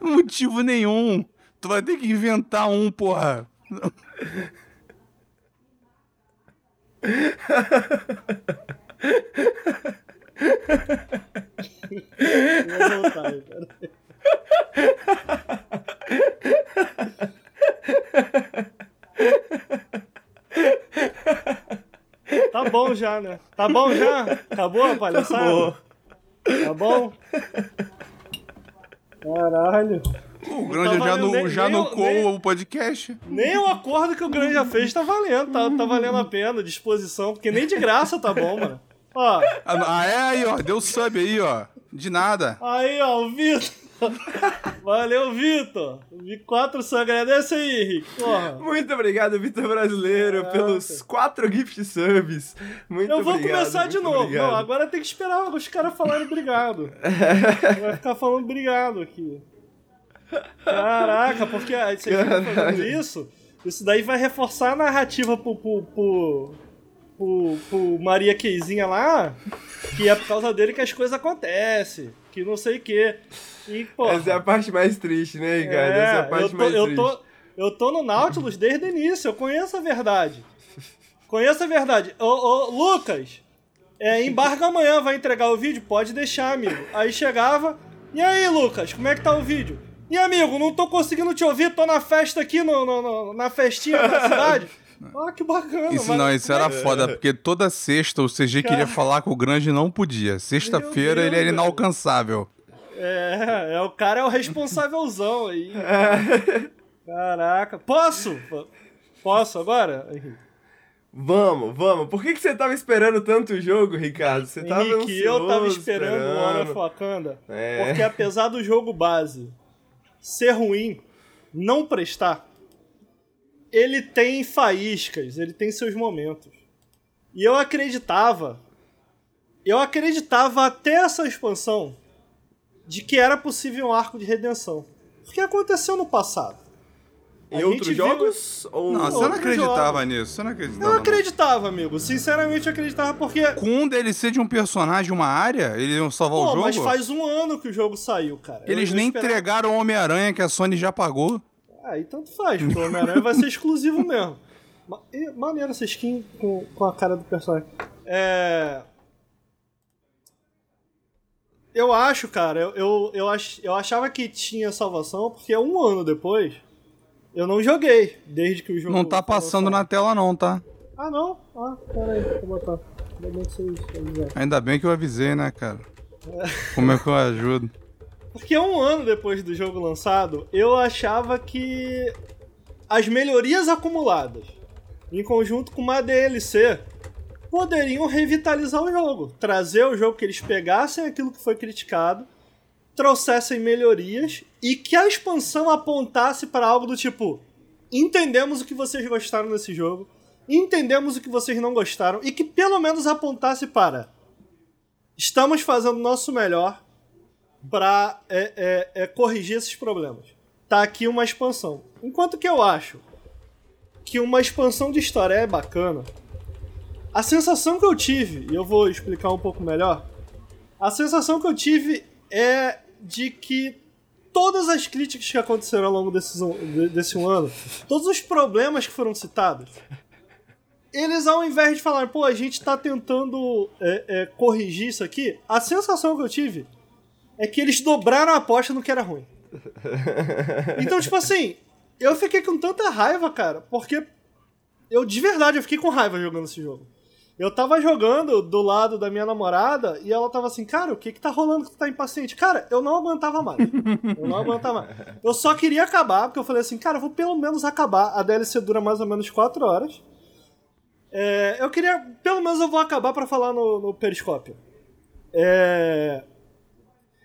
Speaker 2: motivo nenhum. Tu vai ter que inventar um, porra.
Speaker 3: Vou voltar. Tá bom já, né? Tá bom já? Acabou a palhaçada? Acabou. Tá bom? Caralho.
Speaker 2: O Granja tá já, no, nem, já nem, o podcast.
Speaker 3: Nem o acordo que o Granja fez tá valendo, tá, tá valendo a pena, disposição, porque nem de graça tá bom, mano. Ó.
Speaker 2: Ah, é aí, ó, deu sub aí, ó. De nada.
Speaker 3: Aí, ó, o Vitor. Valeu, Vitor. Vi quatro só agradece aí, Henrique. Porra.
Speaker 1: Muito obrigado, Vitor Brasileiro,
Speaker 3: É,
Speaker 1: pelos quatro gift subs. Muito
Speaker 3: Eu vou
Speaker 1: obrigado,
Speaker 3: começar de novo.
Speaker 1: obrigado.
Speaker 3: Não, agora tem que esperar os caras falarem obrigado. Vai ficar falando obrigado aqui. Caraca, porque aí vocês ficam fazendo isso, isso daí vai reforçar a narrativa pro, pro, pro, pro, pro Maria Keizinha lá, que é por causa dele que as coisas acontecem, que não sei o quê. E, pô,
Speaker 1: Essa é a parte mais triste, né, Ricardo? Essa é a parte
Speaker 3: eu tô,
Speaker 1: mais
Speaker 3: eu
Speaker 1: triste.
Speaker 3: tô, eu tô no Nautilus desde o início, eu conheço a verdade. Conheço a verdade. Ô, ô, Lucas, é, embarga amanhã, vai entregar o vídeo? Pode deixar, amigo. Aí chegava, e aí, Lucas, como é que tá o vídeo? E amigo, não tô conseguindo te ouvir, tô na festa aqui, no, no- no- na festinha da cidade. Ah, que bacana.
Speaker 2: Isso
Speaker 3: mas-
Speaker 2: não, isso era foda, porque toda sexta o CG queria falar com o Grande e não podia. Sexta-feira ele era inalcançável.
Speaker 3: É, é, o cara é o responsávelzão aí. Caraca. Posso? Posso agora?
Speaker 1: Vamos, vamos. Por que, que você tava esperando tanto o jogo, Ricardo? Você tava
Speaker 3: Henrique, eu tava esperando o Honor of Wakanda,
Speaker 1: É.
Speaker 3: porque apesar do jogo base ser ruim, não prestar, ele tem faíscas, ele tem seus momentos. E eu acreditava, eu acreditava até essa expansão de que era possível um arco de redenção. O que aconteceu no passado?
Speaker 1: Em
Speaker 3: A
Speaker 1: outros
Speaker 3: gente viu-
Speaker 1: jogos? Ou...
Speaker 2: Não, você não acreditava
Speaker 3: jogos.
Speaker 2: nisso, você não acreditava.
Speaker 3: Eu
Speaker 2: não.
Speaker 3: acreditava, amigo. Sinceramente, eu acreditava porque
Speaker 2: Com um DLC de um personagem, uma área, eles iam salvar o
Speaker 3: Pô,
Speaker 2: jogo?
Speaker 3: mas faz um ano que o jogo saiu, cara.
Speaker 2: Eles nem
Speaker 3: esperava-
Speaker 2: entregaram o Homem-Aranha que a Sony já pagou.
Speaker 3: Aí tanto faz, o Homem-Aranha vai ser exclusivo mesmo. E, maneiro essa skin com, com a cara do personagem. É. Eu acho, cara, eu, eu, eu, ach, eu achava que tinha salvação, porque um ano depois eu não joguei, desde que o jogo.
Speaker 2: Não tá passando na tela não, tá?
Speaker 3: Ah, não? Ah, pera aí, vou botar. Ainda bem que vocês avisaram.
Speaker 2: Ainda bem que eu avisei, né, cara? Como é que eu ajudo?
Speaker 3: Porque um ano depois do jogo lançado, eu achava que as melhorias acumuladas, em conjunto com uma DLC, poderiam revitalizar o jogo. Trazer o jogo que eles pegassem aquilo que foi criticado, trouxessem melhorias e que a expansão apontasse para algo do tipo: entendemos o que vocês gostaram desse jogo, entendemos o que vocês não gostaram, e que pelo menos apontasse para: estamos fazendo o nosso melhor para é, é, é, corrigir esses problemas. Tá aqui uma expansão. Enquanto que eu acho que uma expansão de história é bacana, a sensação que eu tive, e eu vou explicar um pouco melhor, a sensação que eu tive é de que todas as críticas que aconteceram ao longo desses um- de- desse um ano, todos os problemas que foram citados, eles ao invés de falar, pô, a gente tá tentando é, é, corrigir isso aqui, a sensação que eu tive é que eles dobraram a aposta no que era ruim. Então, tipo assim, eu fiquei com tanta raiva, cara, porque eu de verdade eu fiquei com raiva jogando esse jogo. Eu tava jogando do lado da minha namorada e ela tava assim, cara, o que que tá rolando que tu tá impaciente? Cara, eu não aguentava mais. Eu não aguentava mais. Eu só queria acabar, porque eu falei assim, cara, eu vou pelo menos acabar. A DLC dura mais ou menos 4 horas. É, eu queria, pelo menos eu vou acabar pra falar no, no Periscópio. É,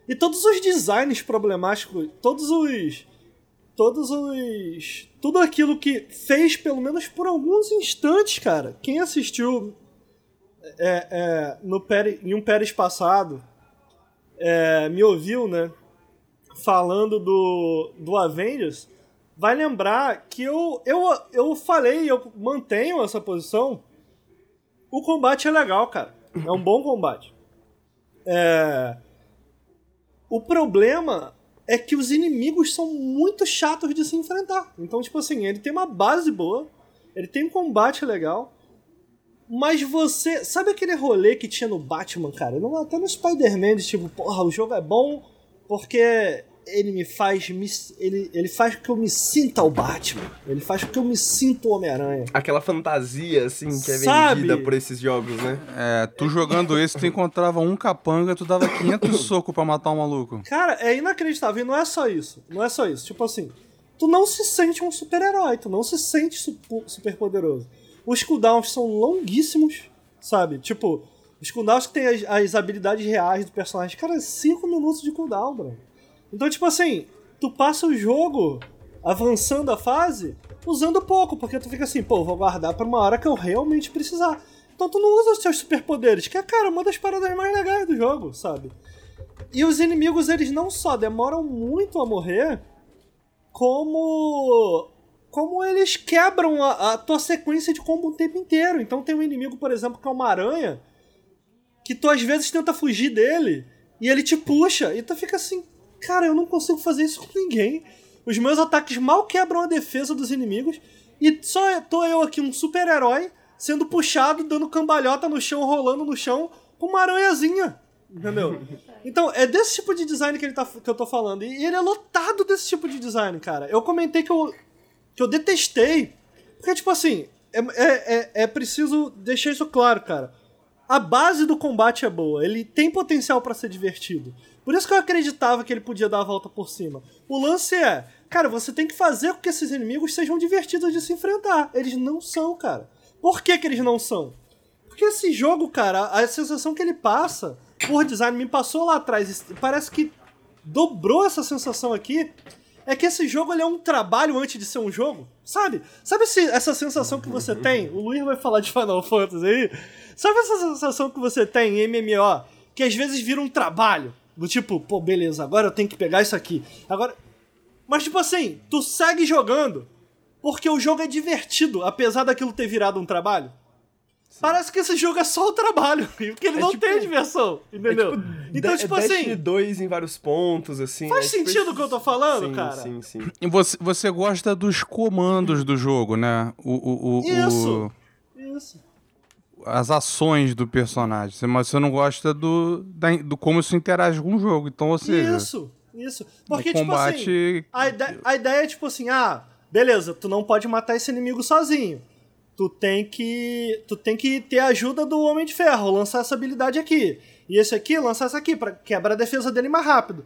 Speaker 3: e todos os designs problemáticos, todos os. Todos os. Tudo aquilo que fez, pelo menos por alguns instantes, cara. Quem assistiu é, é, no Peri, em um Pérez passado, é, me ouviu, né? Falando do, do Avengers, vai lembrar que eu, eu, eu falei, eu mantenho essa posição. O combate é legal, cara. É um bom combate. É. O problema é que os inimigos são muito chatos de se enfrentar. Então, tipo assim, ele tem uma base boa, ele tem um combate legal, mas você. Sabe aquele rolê que tinha no Batman, cara? Até no Spider-Man, de tipo, porra, o jogo é bom porque ele me faz. Me, ele, ele faz com que eu me sinta o Batman. Ele faz com que eu me sinta o Homem-Aranha.
Speaker 1: Aquela fantasia, assim, que é
Speaker 3: Sabe?
Speaker 1: vendida por esses jogos, né?
Speaker 2: É, tu jogando esse, tu encontrava um capanga, tu dava 500 socos pra matar um maluco.
Speaker 3: Cara, é inacreditável. E não é só isso. Não é só isso. Tipo assim, tu não se sente um super-herói, tu não se sente super poderoso. Os cooldowns são longuíssimos, sabe? Tipo, os cooldowns que tem as, as habilidades reais do personagem. Cara, 5 minutos de cooldown, bro. Então, tipo assim, tu passa o jogo avançando a fase usando pouco, porque tu fica assim, pô, vou guardar pra uma hora que eu realmente precisar. Então tu não usa os seus superpoderes, que é, cara, uma das paradas mais legais do jogo, sabe? E os inimigos, eles não só demoram muito a morrer, como como eles quebram a, a, tua sequência de combo o tempo inteiro. Então tem um inimigo, por exemplo, que é uma aranha, que tu às vezes tenta fugir dele, e ele te puxa, e tu fica assim, cara, eu não consigo fazer isso com ninguém. Os meus ataques mal quebram a defesa dos inimigos. E só tô eu aqui, um super-herói, sendo puxado, dando cambalhota no chão, rolando no chão, com uma aranhazinha. Entendeu? Então, é desse tipo de design que, ele tá, que eu tô falando. E ele é lotado desse tipo de design, cara. Eu comentei que eu, que eu detestei. Porque, tipo assim, é, é, é, é preciso deixar isso claro, cara. A base do combate é boa. Ele tem potencial para ser divertido. Por isso que eu acreditava que ele podia dar a volta por cima. O lance é, cara, você tem que fazer com que esses inimigos sejam divertidos de se enfrentar. Eles não são, cara. Por que, que eles não são? Porque esse jogo, cara, a sensação que ele passa por design me passou lá atrás. Parece que dobrou essa sensação aqui. É que esse jogo ele é um trabalho antes de ser um jogo, sabe? Sabe essa sensação que você tem? O Luiz vai falar de Final Fantasy aí. Sabe essa sensação que você tem em MMO? Que às vezes vira um trabalho. Do tipo, pô, beleza, agora eu tenho que pegar isso aqui. Agora. Mas, tipo assim, tu segue jogando porque o jogo é divertido, apesar daquilo ter virado um trabalho. Sim. Parece que esse jogo é só o trabalho, porque ele é não tipo, tem diversão, entendeu? É tipo,
Speaker 1: então, tipo assim. dois em vários pontos, assim.
Speaker 3: Faz é sentido o que eu tô falando, sim, cara? Sim,
Speaker 2: sim. E você, você gosta dos comandos do jogo, né? O, o, o,
Speaker 3: isso.
Speaker 2: O... Isso as ações do personagem, mas você não gosta do, da, do como isso interage com o jogo. Então, ou seja.
Speaker 3: Isso, isso. Porque, tipo assim. A ideia, a ideia é tipo assim: ah, beleza, tu não pode matar esse inimigo sozinho. Tu tem que. Tu tem que ter a ajuda do Homem de Ferro, lançar essa habilidade aqui. E esse aqui, lançar essa aqui, pra quebrar a defesa dele mais rápido.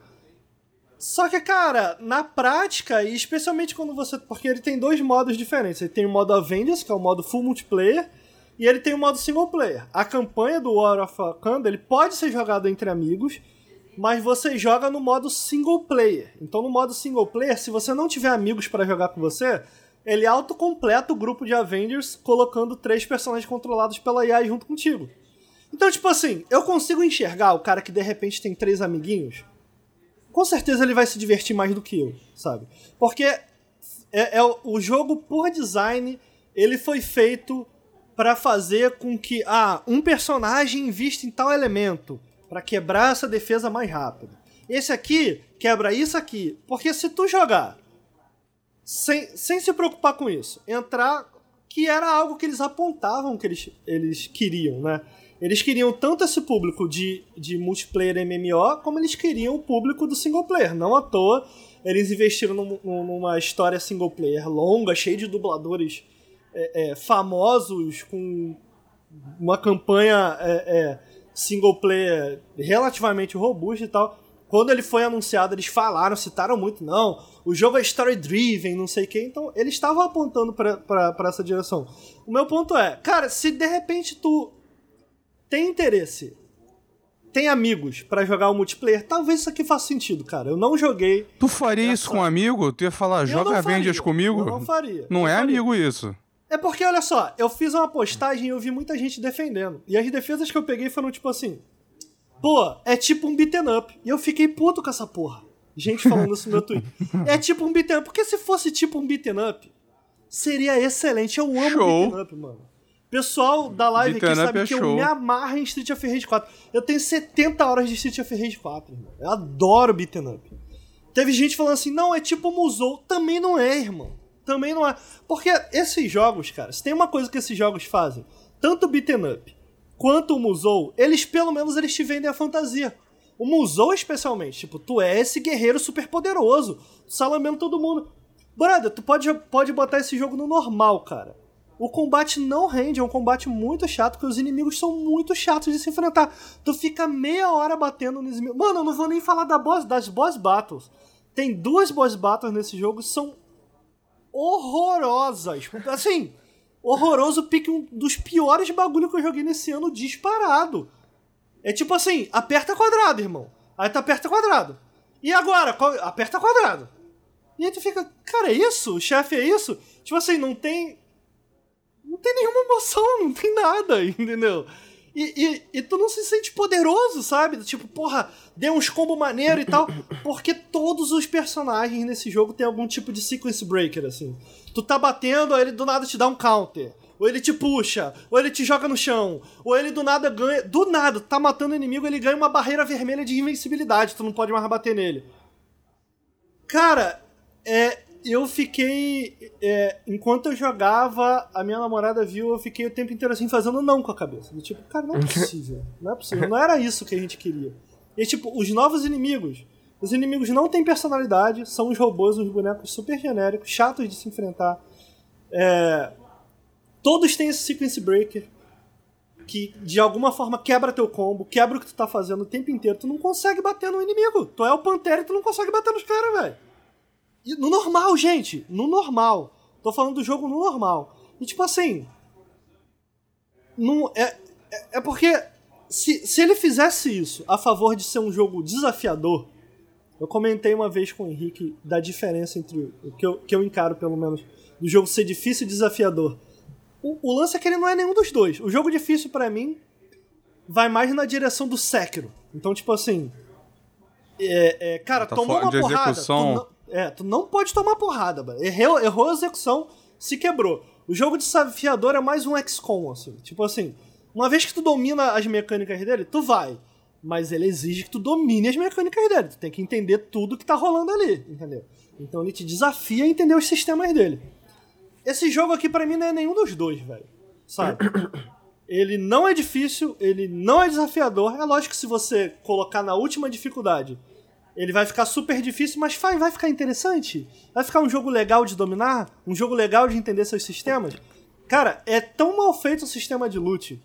Speaker 3: Só que, cara, na prática, e especialmente quando você. Porque ele tem dois modos diferentes. Ele tem o modo Avengers, que é o modo full multiplayer, e ele tem o modo single player. A campanha do War of Wakanda, ele pode ser jogado entre amigos, mas você joga no modo single player. Então no modo single player, se você não tiver amigos para jogar com você, ele autocompleta o grupo de Avengers colocando três personagens controlados pela IA junto contigo. Então, tipo assim, eu consigo enxergar o cara que de repente tem três amiguinhos. Com certeza ele vai se divertir mais do que eu, sabe? Porque é, é o jogo por design, ele foi feito para fazer com que ah, um personagem invista em tal elemento para quebrar essa defesa mais rápido. Esse aqui quebra isso aqui, porque se tu jogar sem, sem se preocupar com isso, entrar que era algo que eles apontavam que eles, eles queriam, né? Eles queriam tanto esse público de, de multiplayer MMO, como eles queriam o público do single player. Não à toa, eles investiram num, numa história single player longa, cheia de dubladores é, é, famosos com uma campanha é, é, single player relativamente robusta e tal. Quando ele foi anunciado, eles falaram, citaram muito, não, o jogo é story-driven, não sei o que, então eles estavam apontando para essa direção. O meu ponto é, cara, se de repente tu tem interesse, tem amigos para jogar o multiplayer, talvez isso aqui faça sentido, cara. Eu não joguei.
Speaker 2: Tu faria essa... isso com um amigo? Tu ia falar, joga Avengers comigo? Eu
Speaker 3: não faria.
Speaker 2: Não, é faria. amigo isso.
Speaker 3: É porque, olha só, eu fiz uma postagem e eu vi muita gente defendendo. E as defesas que eu peguei foram tipo assim: pô, é tipo um beaten up. E eu fiquei puto com essa porra. Gente falando isso no meu Twitter. É tipo um beaten up. Porque se fosse tipo um beaten up, seria excelente. Eu amo show. beaten up, mano. Pessoal da live aqui sabe é que show. eu me amarro em Street of Rage 4. Eu tenho 70 horas de Street of Rage 4, irmão. Eu adoro beaten up. Teve gente falando assim, não, é tipo Musou. Também não é, irmão também não é. Porque esses jogos, cara, se tem uma coisa que esses jogos fazem, tanto beaten up quanto o Musou, eles pelo menos eles te vendem a fantasia. O Musou especialmente, tipo, tu é esse guerreiro super poderoso, salamendo todo mundo. Brother, tu pode, pode botar esse jogo no normal, cara. O combate não rende, é um combate muito chato, porque os inimigos são muito chatos de se enfrentar. Tu fica meia hora batendo nos inimigos. Mano, eu não vou nem falar da boss, das boss battles. Tem duas boss battles nesse jogo, são horrorosas. Assim, horroroso pique um dos piores bagulho que eu joguei nesse ano disparado. É tipo assim, aperta quadrado, irmão. Aí tu aperta quadrado. E agora? Aperta quadrado. E aí tu fica, cara, é isso? O chefe é isso? Tipo assim, não tem. Não tem nenhuma emoção, não tem nada, entendeu? E, e, e tu não se sente poderoso, sabe? Tipo, porra, deu uns combo maneiro e tal. Porque todos os personagens nesse jogo tem algum tipo de sequence breaker, assim. Tu tá batendo, aí ele do nada te dá um counter. Ou ele te puxa, ou ele te joga no chão, ou ele do nada ganha. Do nada, tá matando o inimigo, ele ganha uma barreira vermelha de invencibilidade, tu não pode mais bater nele. Cara, é, eu fiquei. é, enquanto eu jogava, a minha namorada viu, eu fiquei o tempo inteiro assim fazendo não com a cabeça. Do tipo, cara, não é possível. Não é possível. Não era isso que a gente queria. E tipo, os novos inimigos. Os inimigos não têm personalidade, são os robôs, uns bonecos super genéricos, chatos de se enfrentar. É, todos têm esse sequence breaker que de alguma forma quebra teu combo, quebra o que tu tá fazendo o tempo inteiro. Tu não consegue bater no inimigo. Tu é o Pantera e tu não consegue bater nos caras, velho. E No normal, gente. No normal. Tô falando do jogo no normal. E tipo assim. Não, é, é, é porque se, se ele fizesse isso a favor de ser um jogo desafiador, eu comentei uma vez com o Henrique da diferença entre o que eu, que eu encaro, pelo menos, do jogo ser difícil e desafiador. O, o lance é que ele não é nenhum dos dois. O jogo difícil pra mim vai mais na direção do Sekiro. Então, tipo assim. É, é, cara,
Speaker 2: Tá
Speaker 3: tomou uma porrada.
Speaker 2: execução.
Speaker 3: Tu é, tu não pode tomar porrada, mano. Errou, errou a execução, se quebrou. O jogo de desafiador é mais um XCOM, assim. Tipo assim, uma vez que tu domina as mecânicas dele, tu vai. Mas ele exige que tu domine as mecânicas dele. Tu tem que entender tudo que tá rolando ali, entendeu? Então ele te desafia a entender os sistemas dele. Esse jogo aqui pra mim não é nenhum dos dois, velho. Sabe? Ele não é difícil, ele não é desafiador. É lógico que se você colocar na última dificuldade, ele vai ficar super difícil, mas vai, ficar interessante. Vai ficar um jogo legal de dominar, um jogo legal de entender seus sistemas. Cara, é tão mal feito o sistema de loot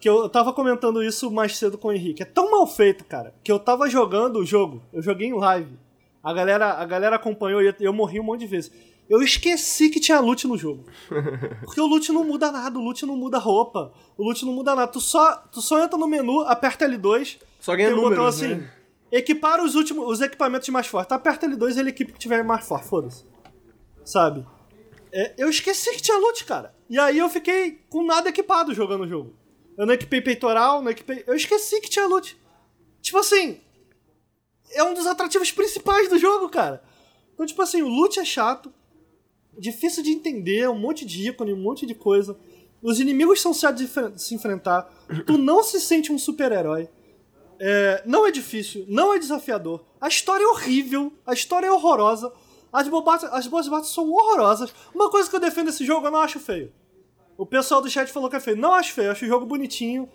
Speaker 3: que eu, tava comentando isso mais cedo com o Henrique. É tão mal feito, cara, que eu tava jogando o jogo, eu joguei em live. A galera, a galera acompanhou e eu, eu morri um monte de vezes. Eu esqueci que tinha loot no jogo. Porque o loot não muda nada, o loot não muda roupa, o loot não muda nada. Tu só, tu só entra no menu, aperta L2,
Speaker 1: Só ganha
Speaker 3: tem um
Speaker 1: números,
Speaker 3: botão assim,
Speaker 1: né?
Speaker 3: Equipar os últimos, os equipamentos mais fortes. Aperta L2 ele equipa que tiver mais forte, foda-se. Sabe? É, eu esqueci que tinha loot, cara. E aí eu fiquei com nada equipado jogando o jogo. Eu não equipei peitoral, não equipei. Eu esqueci que tinha loot. Tipo assim. É um dos atrativos principais do jogo, cara. Então, tipo assim, o loot é chato. Difícil de entender, um monte de ícone, um monte de coisa. Os inimigos são chatos de se enfrentar. Tu não se sente um super-herói. É, não é difícil, não é desafiador. A história é horrível, a história é horrorosa. As, bobatas, as boas batalhas são horrorosas. Uma coisa que eu defendo desse jogo, eu não acho feio. O pessoal do chat falou que é feio. Não acho feio, acho o jogo bonitinho.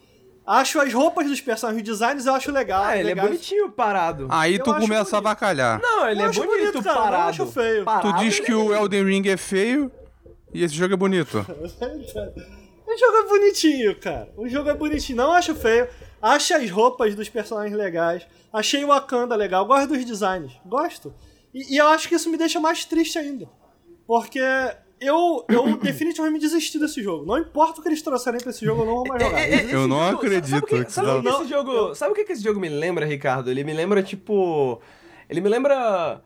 Speaker 3: Acho as roupas dos personagens, os designs eu acho legal.
Speaker 1: Ah, ele é
Speaker 3: legais.
Speaker 1: bonitinho parado.
Speaker 2: Aí
Speaker 3: Eu
Speaker 2: tu começa a
Speaker 3: bonito.
Speaker 2: avacalhar.
Speaker 1: Não, ele
Speaker 3: Eu
Speaker 1: é
Speaker 3: acho
Speaker 1: bonito,
Speaker 3: bonito, cara, eu
Speaker 1: parado.
Speaker 3: acho feio.
Speaker 2: Tu
Speaker 1: Parado,
Speaker 2: diz
Speaker 1: ele
Speaker 2: que
Speaker 1: é
Speaker 2: o Elden Ring é feio e esse jogo é bonito.
Speaker 3: O jogo é bonitinho, cara. O jogo é bonitinho. Não acho feio. Acho as roupas dos personagens legais. Achei o Wakanda legal. Gosto dos designs. Gosto. E, e eu acho que isso me deixa mais triste ainda. Porque eu, eu definitivamente desisti desse jogo. Não importa o que eles trouxerem pra esse jogo, eu não vou mais jogar.
Speaker 1: É, é, esse
Speaker 2: Eu não
Speaker 1: jogo-
Speaker 2: acredito
Speaker 1: Sabe que, sabe o que
Speaker 3: não-
Speaker 1: esse jogo, sabe o que esse jogo me lembra, Ricardo? Ele me lembra tipo, ele me lembra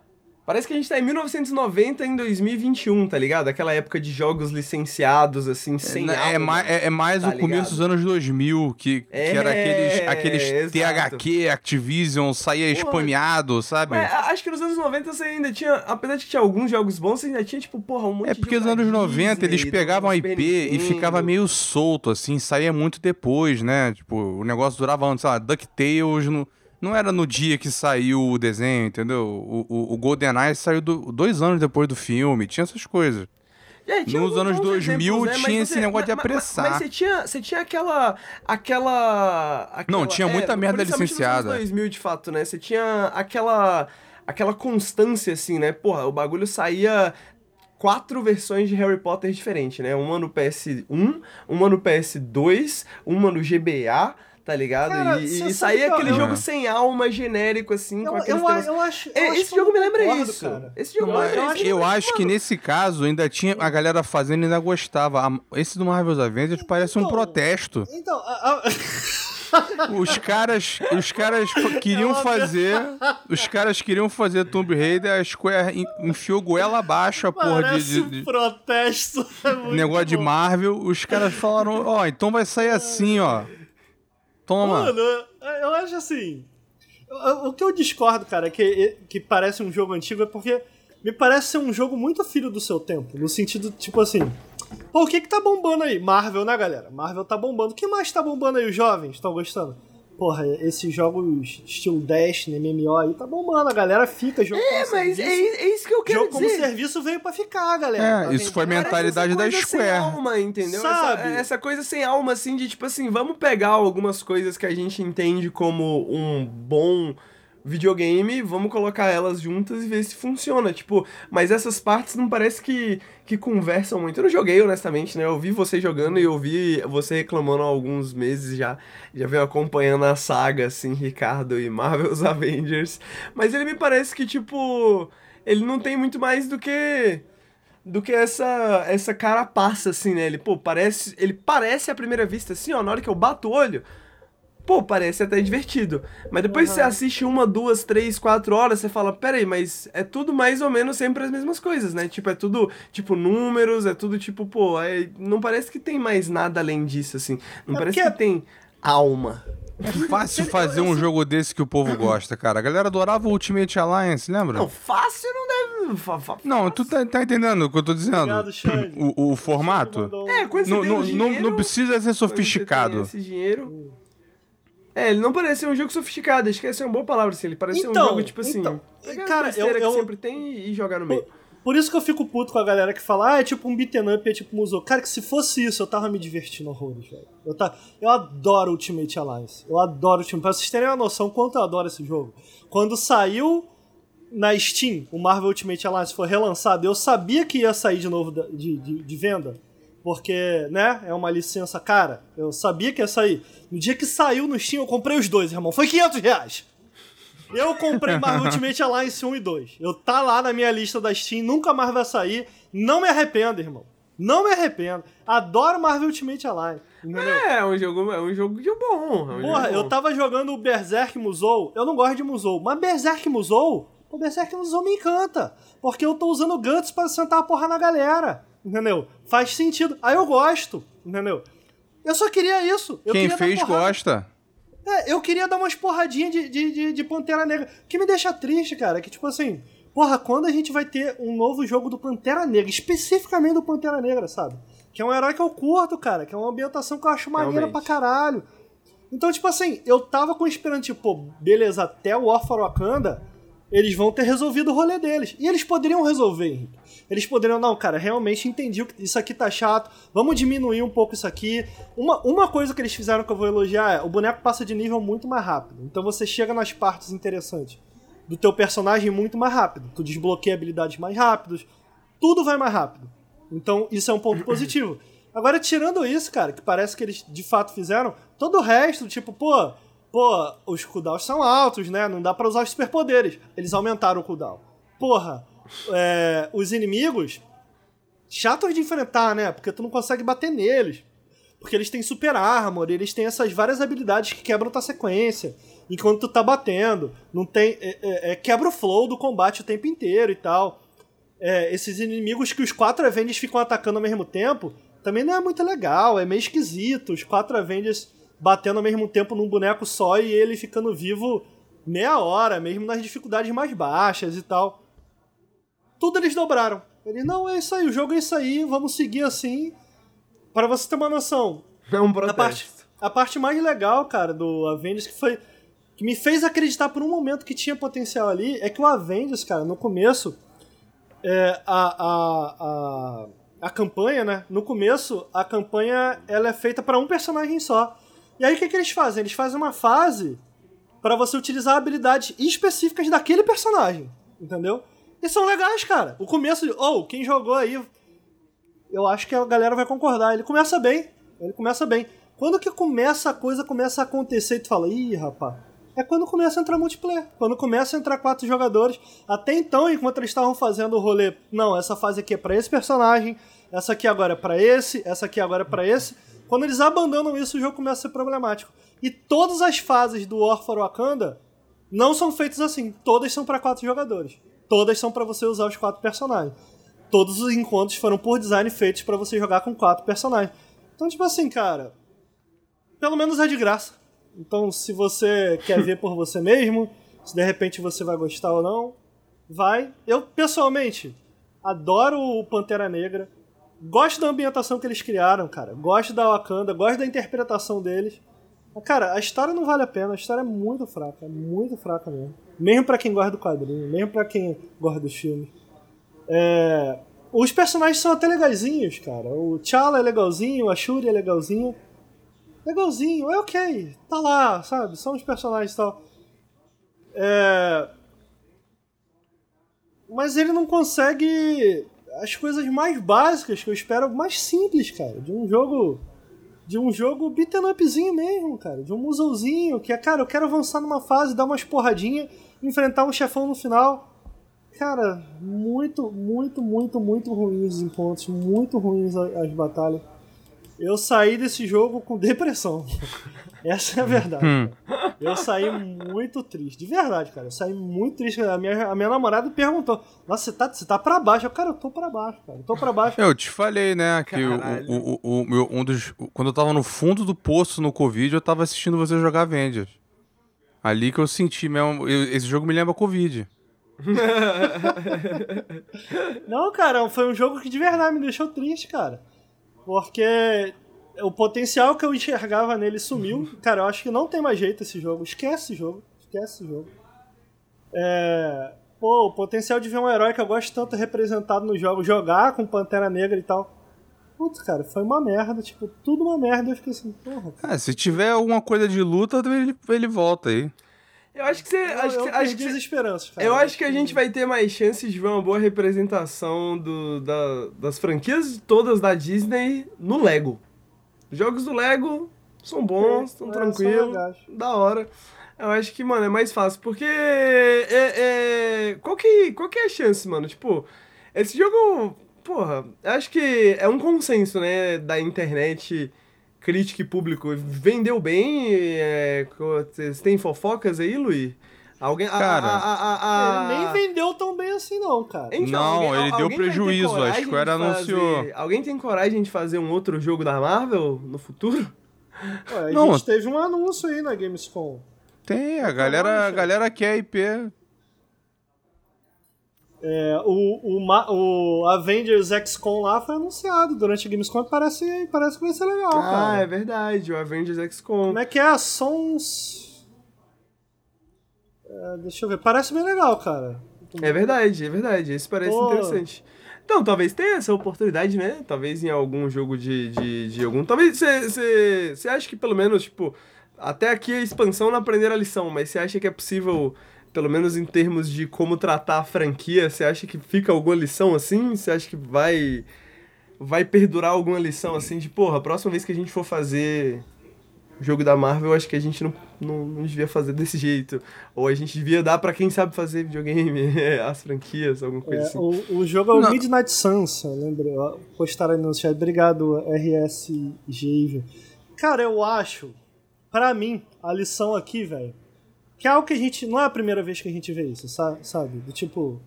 Speaker 1: Parece que a gente tá em 1990 em 2021, tá ligado? Aquela época de jogos licenciados, assim, sem
Speaker 2: é,
Speaker 1: alma.
Speaker 2: mais, é, é mais
Speaker 1: tá
Speaker 2: o começo
Speaker 1: ligado?
Speaker 2: dos anos 2000, que, que era
Speaker 1: É,
Speaker 2: aqueles, aqueles
Speaker 1: exato.
Speaker 2: THQ, Activision, saía
Speaker 1: Porra.
Speaker 2: spameado, sabe?
Speaker 1: Mas acho que nos anos 90 você ainda tinha, apesar de que tinha alguns jogos bons, você ainda tinha, tipo, porra, um monte
Speaker 2: É
Speaker 1: de
Speaker 2: porque
Speaker 1: jogo
Speaker 2: nos anos
Speaker 1: da
Speaker 2: 90
Speaker 1: Disney,
Speaker 2: eles pegavam a IP e ficava meio solto, assim, saía muito depois, né? Tipo, o negócio durava sei lá, DuckTales no, não era no dia que saiu o desenho, entendeu? O, o, o GoldenEye saiu do- dois anos depois do filme, tinha essas coisas.
Speaker 1: É,
Speaker 2: Nos anos
Speaker 1: bons
Speaker 2: 2000
Speaker 1: exemplos, né?
Speaker 2: Tinha esse
Speaker 1: você-
Speaker 2: negócio de
Speaker 1: mas- mas-
Speaker 2: apressar.
Speaker 1: Mas, você tinha, você tinha aquela, aquela, aquela-
Speaker 2: Não, tinha muita merda
Speaker 1: principalmente nos
Speaker 2: licenciada.
Speaker 1: anos 2000, de fato, né? Você tinha aquela, aquela constância, assim, né? Porra, o bagulho saía quatro versões de Harry Potter diferentes, né? Uma no PS1, uma no PS2, uma no GBA, tá ligado?
Speaker 3: Cara,
Speaker 1: e e
Speaker 3: eu-
Speaker 1: aquele
Speaker 2: eu-
Speaker 1: jogo sem alma, genérico, assim,
Speaker 3: Eu,
Speaker 1: com aqueles
Speaker 3: eu,
Speaker 1: temas...
Speaker 3: eu acho.
Speaker 1: É,
Speaker 3: eu acho
Speaker 1: esse
Speaker 3: que eu
Speaker 1: jogo me lembra
Speaker 3: concordo,
Speaker 1: isso.
Speaker 3: cara.
Speaker 1: Esse jogo
Speaker 3: Não, eu acho
Speaker 2: Eu acho que nesse caso ainda tinha a galera fazendo e ainda gostava. Esse do Marvel's Avengers parece um
Speaker 3: Então,
Speaker 2: protesto.
Speaker 3: Então, a- a-
Speaker 2: Os caras, os caras queriam fazer. Os caras queriam fazer Tomb Raider, a Square enfiou goela abaixo a porra de, de,
Speaker 3: de. protesto.
Speaker 2: É negócio bom. de Marvel. Os caras falaram: Ó, oh, então vai sair assim, ó. Toma.
Speaker 3: Mano, eu acho assim. O que eu discordo, cara, que, que parece um jogo antigo é porque me parece ser um jogo muito filho do seu tempo. No sentido, tipo assim. Pô, o que que tá bombando aí? Marvel, né, galera? Marvel tá bombando. O que mais tá bombando aí? Os jovens estão gostando? Porra, esses jogos estilo Destiny, MMO aí, tá bombando. A galera fica jogando.
Speaker 1: É, mas serviço. é, é, isso que eu quero
Speaker 3: jogo
Speaker 1: dizer.
Speaker 3: Jogo como serviço veio pra ficar, galera.
Speaker 2: É, tá isso foi a mentalidade da Square. Sem
Speaker 1: alma, entendeu? Sabe? Essa, essa, coisa sem alma, assim, de tipo assim, vamos pegar algumas coisas que a gente entende como um bom videogame, vamos colocar elas juntas e ver se funciona. Tipo, mas essas partes não parece que, que conversam muito. Eu não joguei, honestamente, né? Eu vi você jogando e eu vi você reclamando há alguns meses já. Já venho acompanhando a saga, assim, Ricardo e Marvel's Avengers. Mas ele me parece que, tipo, ele não tem muito mais do que do que essa essa carapaça assim, né? Ele, pô, parece, ele parece à primeira vista assim, ó, na hora que eu bato o olho, pô, parece até divertido. Mas depois uhum. você assiste uma, duas, três, quatro horas, você fala, peraí, mas é tudo mais ou menos sempre as mesmas coisas, né? Tipo, é tudo, tipo, números, é tudo tipo, pô, é, não parece que tem mais nada além disso, assim. Não é parece que tem alma.
Speaker 2: É fácil fazer um jogo desse que o povo gosta, cara. A galera adorava o Ultimate Alliance, lembra?
Speaker 1: Não, fácil não deve.
Speaker 2: Não, tu tá, tá, entendendo o que eu tô dizendo? Obrigado, o, o formato?
Speaker 1: É, quando você não, não,
Speaker 2: não precisa ser sofisticado.
Speaker 1: esse dinheiro. É, ele não parece ser um jogo sofisticado, acho que essa é uma boa palavra, assim. Ele parece
Speaker 3: então,
Speaker 1: ser um jogo, tipo assim.
Speaker 3: Então, cara, eu, eu,
Speaker 1: que sempre tem e jogar no meio.
Speaker 3: Por, por, isso que eu fico puto com a galera que fala, ah, é tipo um beat'em up, é tipo musou. Cara, que se fosse isso, eu tava me divertindo horrores, velho. Eu, tá, eu adoro Ultimate Alliance. Eu adoro o Ultimate. Pra vocês terem uma noção quanto eu adoro esse jogo. Quando saiu na Steam, o Marvel Ultimate Alliance foi relançado, eu sabia que ia sair de novo de, de, de venda porque, né, é uma licença cara. Eu sabia que ia sair. No dia que saiu no Steam, eu comprei os dois, irmão. Foi 500 reais. Eu comprei Marvel Ultimate Alliance 1 e 2. Eu tá lá na minha lista da Steam, nunca mais vai sair. Não me arrependo, irmão. Não me arrependo. Adoro Marvel Ultimate Alliance. Entendeu?
Speaker 1: É, é um jogo, é um jogo de bom. É um
Speaker 3: Porra,
Speaker 1: bom.
Speaker 3: eu tava jogando o Berserk Musou. Eu não gosto de Musou, mas Berserk Musou, o Berserk Musou me encanta. Porque eu tô usando Guts para sentar a porra na galera entendeu? Faz sentido. Aí eu gosto, entendeu? Eu só queria isso. Eu
Speaker 2: Quem
Speaker 3: queria
Speaker 2: fez gosta.
Speaker 3: É, eu queria dar umas porradinhas de, de, de, de Pantera Negra. O que me deixa triste, cara, é que, tipo assim, porra, quando a gente vai ter um novo jogo do Pantera Negra, especificamente do Pantera Negra, sabe? Que é um herói que eu curto, cara, que é uma ambientação que eu acho maneira Realmente. pra caralho. Então, tipo assim, eu tava com esperança, tipo, beleza, até o War for Wakanda, eles vão ter resolvido o rolê deles. E eles poderiam resolver, Henrique. Eles poderiam, não, cara, realmente entendi que isso aqui tá chato, vamos diminuir um pouco isso aqui. Uma, uma coisa que eles fizeram que eu vou elogiar é, o boneco passa de nível muito mais rápido. Então você chega nas partes interessantes do teu personagem muito mais rápido. Tu desbloqueia habilidades mais rápidos, tudo vai mais rápido. Então isso é um ponto positivo. Agora, tirando isso, cara, que parece que eles de fato fizeram, todo o resto, tipo, pô, pô, os cooldowns são altos, né? Não dá para usar os superpoderes. Eles aumentaram o cooldown. Porra, é, os inimigos chatos de enfrentar, né? Porque tu não consegue bater neles. Porque eles têm super armor, eles têm essas várias habilidades que quebram tua sequência. Enquanto tu tá batendo. Não tem. É, é, é quebra o flow do combate o tempo inteiro e tal. É, esses inimigos que os quatro Avengers ficam atacando ao mesmo tempo. Também não é muito legal, é meio esquisito. Os quatro Avengers batendo ao mesmo tempo num boneco só e ele ficando vivo meia hora, mesmo nas dificuldades mais baixas e tal tudo eles dobraram. Eles, não, é isso aí, o jogo é isso aí, vamos seguir assim. Para você ter uma noção.
Speaker 1: É um protesto.
Speaker 3: A parte, a parte mais legal, cara, do Avengers, que foi. que me fez acreditar por um momento que tinha potencial ali, é que o Avengers, cara, no começo. É, a, a, a, a campanha, né? No começo, a campanha ela é feita para um personagem só. E aí o que, que eles fazem? Eles fazem uma fase para você utilizar habilidades específicas daquele personagem, entendeu? E são legais, cara. O começo de. Oh, quem jogou aí. Eu acho que a galera vai concordar. Ele começa bem. Ele começa bem. Quando que começa a coisa começa a acontecer e tu fala, ih, rapaz. É quando começa a entrar multiplayer. Quando começa a entrar quatro jogadores. Até então, enquanto eles estavam fazendo o rolê, não, essa fase aqui é para esse personagem, essa aqui agora é para esse, essa aqui agora é para esse. Quando eles abandonam isso, o jogo começa a ser problemático. E todas as fases do War for Wakanda não são feitas assim. Todas são para quatro jogadores. Todas são para você usar os quatro personagens. Todos os encontros foram por design feitos para você jogar com quatro personagens. Então, tipo assim, cara, pelo menos é de graça. Então, se você quer ver por você mesmo, se de repente você vai gostar ou não, vai. Eu, pessoalmente, adoro o Pantera Negra. Gosto da ambientação que eles criaram, cara. Gosto da Wakanda, gosto da interpretação deles. Cara, a história não vale a pena. A história é muito fraca, é muito fraca mesmo. Mesmo para quem gosta do quadrinho, mesmo para quem gosta dos filmes. É... Os personagens são até legaisinhos, cara. O T'Challa é legalzinho, a Shuri é legalzinho. Legalzinho, é ok. Tá lá, sabe? São os personagens e tal. É... Mas ele não consegue as coisas mais básicas que eu espero, mais simples, cara. De um jogo. De um jogo beat'em upzinho mesmo, cara. De um muzzlezinho, que é, cara, eu quero avançar numa fase, dar umas porradinhas, enfrentar um chefão no final. Cara, muito, muito, muito, muito ruins os encontros, muito ruins as batalhas. Eu saí desse jogo com depressão. Essa é a verdade.
Speaker 2: Hum.
Speaker 3: Eu saí muito triste. De verdade, cara. Eu saí muito triste. A minha, a minha namorada perguntou: Nossa, você tá, você tá pra baixo? Eu, cara, eu tô pra baixo, cara. Eu tô pra baixo.
Speaker 2: Eu te falei, né, que o,
Speaker 1: Caralho.
Speaker 2: o, o, o meu, um dos. Quando eu tava no fundo do poço no Covid, eu tava assistindo você jogar Avengers. Ali que eu senti mesmo. eu- esse jogo me lembra Covid.
Speaker 3: Não, cara, foi um jogo que de verdade me deixou triste, cara. Porque o potencial que eu enxergava nele sumiu. Cara, eu acho que não tem mais jeito esse jogo. Esquece esse jogo. Esquece esse jogo. É... Pô, o potencial de ver um herói que eu gosto tanto representado no jogo, jogar com Pantera Negra e tal. Putz, cara, foi uma merda, tipo, tudo uma merda. Eu fiquei assim, porra. cara.
Speaker 2: Ah, se tiver alguma coisa de luta, ele, ele volta aí.
Speaker 1: Eu acho que você.
Speaker 3: Eu,
Speaker 1: acho
Speaker 3: eu
Speaker 1: que, acho
Speaker 3: perdi
Speaker 1: que
Speaker 3: as esperanças, cara.
Speaker 1: Eu acho que a gente vai ter mais chances de ver uma boa representação do, da- das franquias todas da Disney no Lego. Os jogos do Lego são bons, estão
Speaker 3: É, são
Speaker 1: tranquilos, da hora. Eu acho que, mano, é mais fácil, porque é, é- qual, que, qual que é a chance, mano? Tipo, esse jogo, porra, eu acho que é um consenso, né, da internet, crítica e público. Vendeu bem, é, vocês têm fofocas aí, Luiz? Alguém...
Speaker 2: Cara,
Speaker 1: a- a- a- a-
Speaker 3: Ele nem vendeu tão bem assim, não, cara.
Speaker 1: Então,
Speaker 2: Não, ele deu prejuízo, a
Speaker 1: coragem
Speaker 2: Square
Speaker 1: de
Speaker 2: anunciou.
Speaker 1: fazer- Alguém tem coragem de fazer um outro jogo da Marvel no futuro?
Speaker 3: Ué, a
Speaker 2: Não,
Speaker 3: gente teve um anúncio aí na Gamescom.
Speaker 2: Tem, a galera, a galera quer IP.
Speaker 3: É, o, o, o Avengers XCOM lá foi anunciado durante a Gamescom e parece, parece que vai ser legal,
Speaker 1: ah,
Speaker 3: cara.
Speaker 1: é verdade, o Avengers XCOM.
Speaker 3: Como é que é? Sons. É, deixa eu ver. Parece bem legal, cara.
Speaker 1: É verdade, é verdade. Isso parece
Speaker 3: Pô.
Speaker 1: interessante. Então, talvez tenha essa oportunidade, né? Talvez em algum jogo de, de, de algum. Talvez você acha que pelo menos, tipo, até aqui a expansão não aprenderam a lição, mas você acha que é possível, pelo menos em termos de como tratar a franquia, você acha que fica alguma lição assim? Você acha que vai. Vai perdurar alguma lição assim de, porra, a próxima vez que a gente for fazer jogo da Marvel, eu acho que a gente não, não, não devia fazer desse jeito. Ou a gente devia dar pra quem sabe fazer videogame, as franquias, alguma coisa
Speaker 3: É,
Speaker 1: assim.
Speaker 3: o, o jogo é o
Speaker 2: Não.
Speaker 3: Midnight Suns, eu- Postaram aí no chat. Obrigado, RSG. Cara, eu acho, pra mim, a lição aqui, velho, que é algo que a gente. Não é a primeira vez que a gente vê isso, sa- sabe? Do tipo.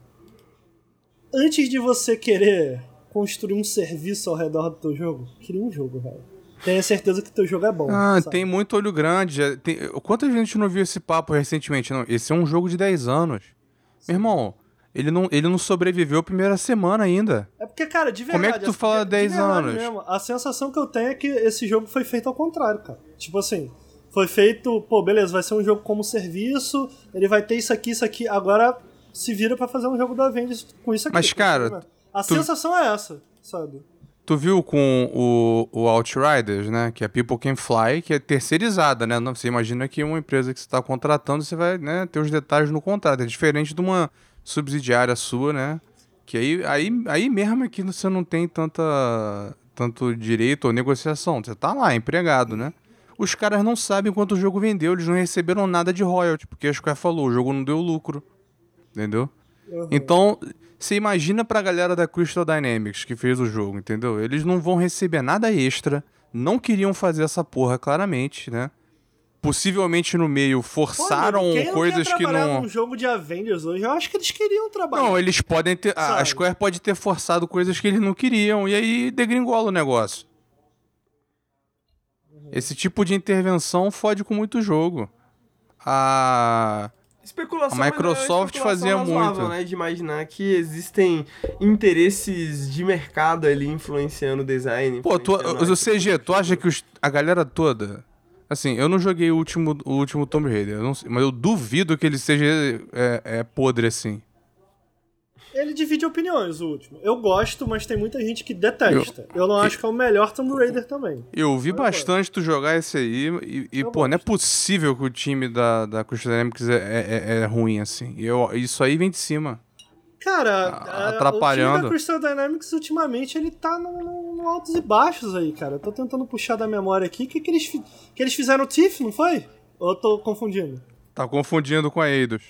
Speaker 3: Antes de você querer construir um serviço ao redor do teu jogo, cria um jogo, velho. Tenha certeza que teu jogo é bom.
Speaker 2: Ah,
Speaker 3: sabe?
Speaker 2: tem muito olho grande. já tem- Quanta gente não viu esse papo recentemente? Não, esse é um jogo de 10 anos. Meu irmão, ele não, ele não sobreviveu a primeira semana ainda.
Speaker 3: É porque, cara, de verdade.
Speaker 2: Como é que tu
Speaker 3: de-
Speaker 2: fala
Speaker 3: de
Speaker 2: 10
Speaker 3: verdade
Speaker 2: anos?
Speaker 3: mesmo, a sensação que eu tenho é que esse jogo foi feito ao contrário, cara. Tipo assim, foi feito, pô, beleza, vai ser um jogo como serviço, ele vai ter isso aqui, isso aqui, agora se vira pra fazer um jogo da Avengers com isso aqui.
Speaker 2: Mas, cara,
Speaker 3: Né? a
Speaker 2: tu-
Speaker 3: sensação é essa, sabe?
Speaker 2: Tu viu com o, o Outriders, né? Que é People Can Fly, que é terceirizada, né? Você imagina que uma empresa que você está contratando, você vai né, ter os detalhes no contrato. É diferente de uma subsidiária sua, né? Que aí, aí, aí mesmo é que você não tem tanta, tanto direito ou negociação. Você tá lá, empregado, né? Os caras não sabem quanto o jogo vendeu, eles não receberam nada de royalty, porque a Square falou, o jogo não deu lucro. Entendeu?
Speaker 3: Uhum.
Speaker 2: Então, você imagina pra galera da Crystal Dynamics que fez o jogo, entendeu? Eles não vão receber nada extra, não queriam fazer essa porra claramente, né? Possivelmente no meio forçaram
Speaker 3: Pô, não
Speaker 2: coisas que não.
Speaker 3: num jogo de Avengers hoje, eu acho que eles queriam trabalhar.
Speaker 2: Não, eles podem ter. A a
Speaker 3: Sabe?
Speaker 2: Square pode ter forçado coisas que eles não queriam, e aí degringola o negócio. Esse tipo de intervenção fode com muito jogo. A.
Speaker 1: Especulação,
Speaker 2: A
Speaker 1: é
Speaker 2: Microsoft
Speaker 1: especulação
Speaker 2: fazia muito.
Speaker 1: né? De imaginar que existem interesses de mercado ali influenciando o design.
Speaker 2: Pô, tu, o CG, tu acha que os- a galera toda. Assim, eu não joguei o último, o último Tomb Raider, eu não mas eu duvido que ele seja é, é, podre assim.
Speaker 3: Ele divide opiniões, o último. Eu gosto, mas tem muita gente que detesta. Eu, não acho que é o melhor Tomb Raider também.
Speaker 2: Eu vi
Speaker 3: Eu
Speaker 2: bastante tu jogar esse aí e, e,
Speaker 3: Eu
Speaker 2: pô, não é
Speaker 3: gosto.
Speaker 2: possível que o time da, da Crystal Dynamics é, é, é- é ruim assim. Eu, isso aí vem de cima.
Speaker 3: Cara,
Speaker 2: Ah,
Speaker 3: a- o time
Speaker 2: atrapalhando.
Speaker 3: da Crystal Dynamics ultimamente ele tá no, no- altos e baixos aí, cara. Eu tô tentando puxar da memória aqui. O que, que, eles, que eles fizeram o Tiff, não foi? Ou eu tô confundindo?
Speaker 2: Tá confundindo com a Eidos.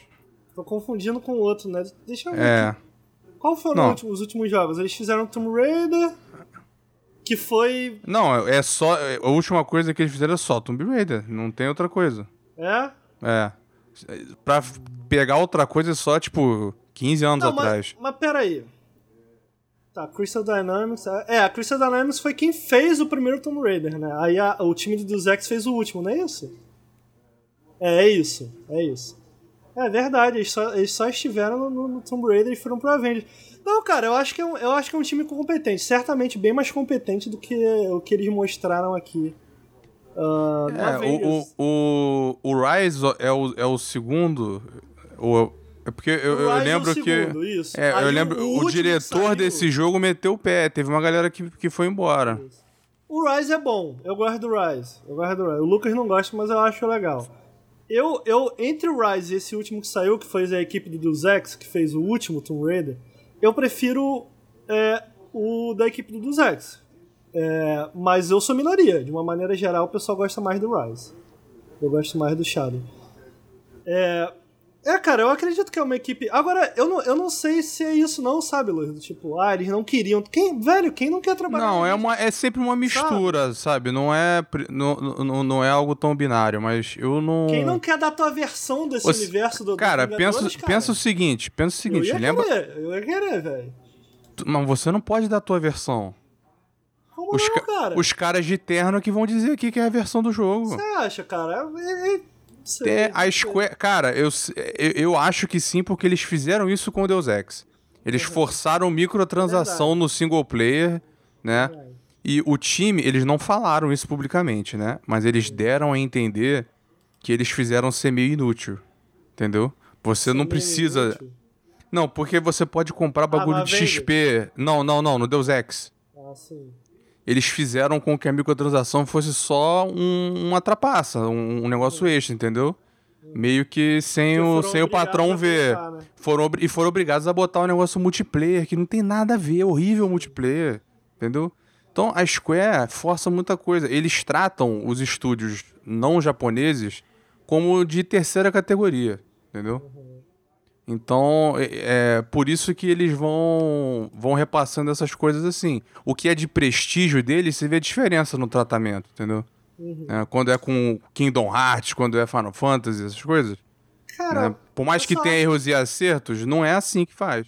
Speaker 3: Tô confundindo com o outro, né? Deixa eu ver.
Speaker 2: É.
Speaker 3: aqui. Qual foram os últimos, os últimos jogos? Eles fizeram Tomb Raider, que foi.
Speaker 2: Não, é só. A última coisa que eles fizeram é só Tomb Raider. Não tem outra coisa.
Speaker 3: É?
Speaker 2: É. Pra pegar outra coisa é só, tipo, 15 anos
Speaker 3: Não, mas,
Speaker 2: atrás.
Speaker 3: mas peraí. Tá, Crystal Dynamics. É, a Crystal Dynamics foi quem fez o primeiro Tomb Raider, né? Aí a- o time do Zex fez o último, não é isso? É, é isso. É isso. É verdade, eles só, eles só estiveram no, no- no Tomb Raider e foram pro Avengers. Não, cara, eu acho, que é um, eu acho que é um time competente. Certamente bem mais competente do que o que eles mostraram aqui. no
Speaker 2: É, o, o, o, Rise é o, é o segundo. O, é porque eu, eu
Speaker 3: é
Speaker 2: lembro
Speaker 3: segundo,
Speaker 2: que.
Speaker 3: isso.
Speaker 2: É,
Speaker 3: Aí
Speaker 2: eu
Speaker 3: o-
Speaker 2: lembro.
Speaker 3: o
Speaker 2: O, diretor desse jogo meteu o pé. Teve uma galera que, que foi embora.
Speaker 3: O Rise é bom, eu gosto do Rise. Eu gosto do Rise. O Lucas não gosta, mas eu acho legal. Eu, eu, entre o Rise e esse último que saiu, que foi a equipe do Deus Ex, que fez o último Tomb Raider, eu prefiro é, o da equipe do Deus Ex. É, mas eu sou minoria. De uma maneira geral, o pessoal gosta mais do Rise. Eu gosto mais do Shadow. É, é, cara, eu acredito que é uma equipe. Agora, eu não, eu não sei se é isso, não, sabe, Luiz? Tipo, ah, eles não queriam. Quem, velho, quem não quer trabalhar
Speaker 2: Não, é, uma, é sempre uma mistura, sabe? Não, é, não, não, não é algo tão binário, mas eu não.
Speaker 3: Quem não quer dar tua versão desse
Speaker 2: Você-
Speaker 3: universo do
Speaker 2: Cara,
Speaker 3: do
Speaker 2: pensa,
Speaker 3: cara?
Speaker 2: pensa o seguinte, pensa o
Speaker 3: eu
Speaker 2: seguinte,
Speaker 3: ia
Speaker 2: lembra?
Speaker 3: querer, eu ia querer, velho.
Speaker 2: Mas você não pode dar a tua versão.
Speaker 3: Como
Speaker 2: Os,
Speaker 3: não,
Speaker 2: ca-
Speaker 3: cara?
Speaker 2: os caras de terno que vão dizer aqui que é a versão do jogo.
Speaker 3: Você acha, cara? É, é,
Speaker 2: É, a. Square. Cara, eu, eu, eu acho que sim, porque eles fizeram isso com o Deus Ex. Eles forçaram microtransação
Speaker 3: Verdade.
Speaker 2: no single player, né?
Speaker 3: Verdade.
Speaker 2: E o time, eles não falaram isso publicamente, né? Mas eles deram a entender que eles fizeram ser meio inútil. Entendeu? Você não
Speaker 3: Meio
Speaker 2: precisa.
Speaker 3: inútil.
Speaker 2: Não, porque você pode comprar bagulho
Speaker 3: no
Speaker 2: de? XP. Não, não, não, no Deus Ex.
Speaker 3: Ah, sim.
Speaker 2: Eles fizeram com que a microtransação fosse só um, uma trapaça, um, um negócio extra, entendeu? Meio que sem, o, sem o patrão ver.
Speaker 3: né?
Speaker 2: Foram, e foram obrigados a botar o negócio multiplayer, que não tem nada a ver, é horrível multiplayer, entendeu? Então a Square força muita coisa. Eles tratam os estúdios não japoneses como de terceira categoria, entendeu? Então, é, é por isso que eles vão vão repassando essas coisas assim. O que é de prestígio deles, você vê a diferença no tratamento, entendeu?
Speaker 3: Uhum.
Speaker 2: É, quando é com Kingdom Hearts, quando é Final Fantasy, essas coisas.
Speaker 3: Cara,
Speaker 2: né? Por mais que tenha
Speaker 3: acho-
Speaker 2: erros e acertos, não é assim que faz.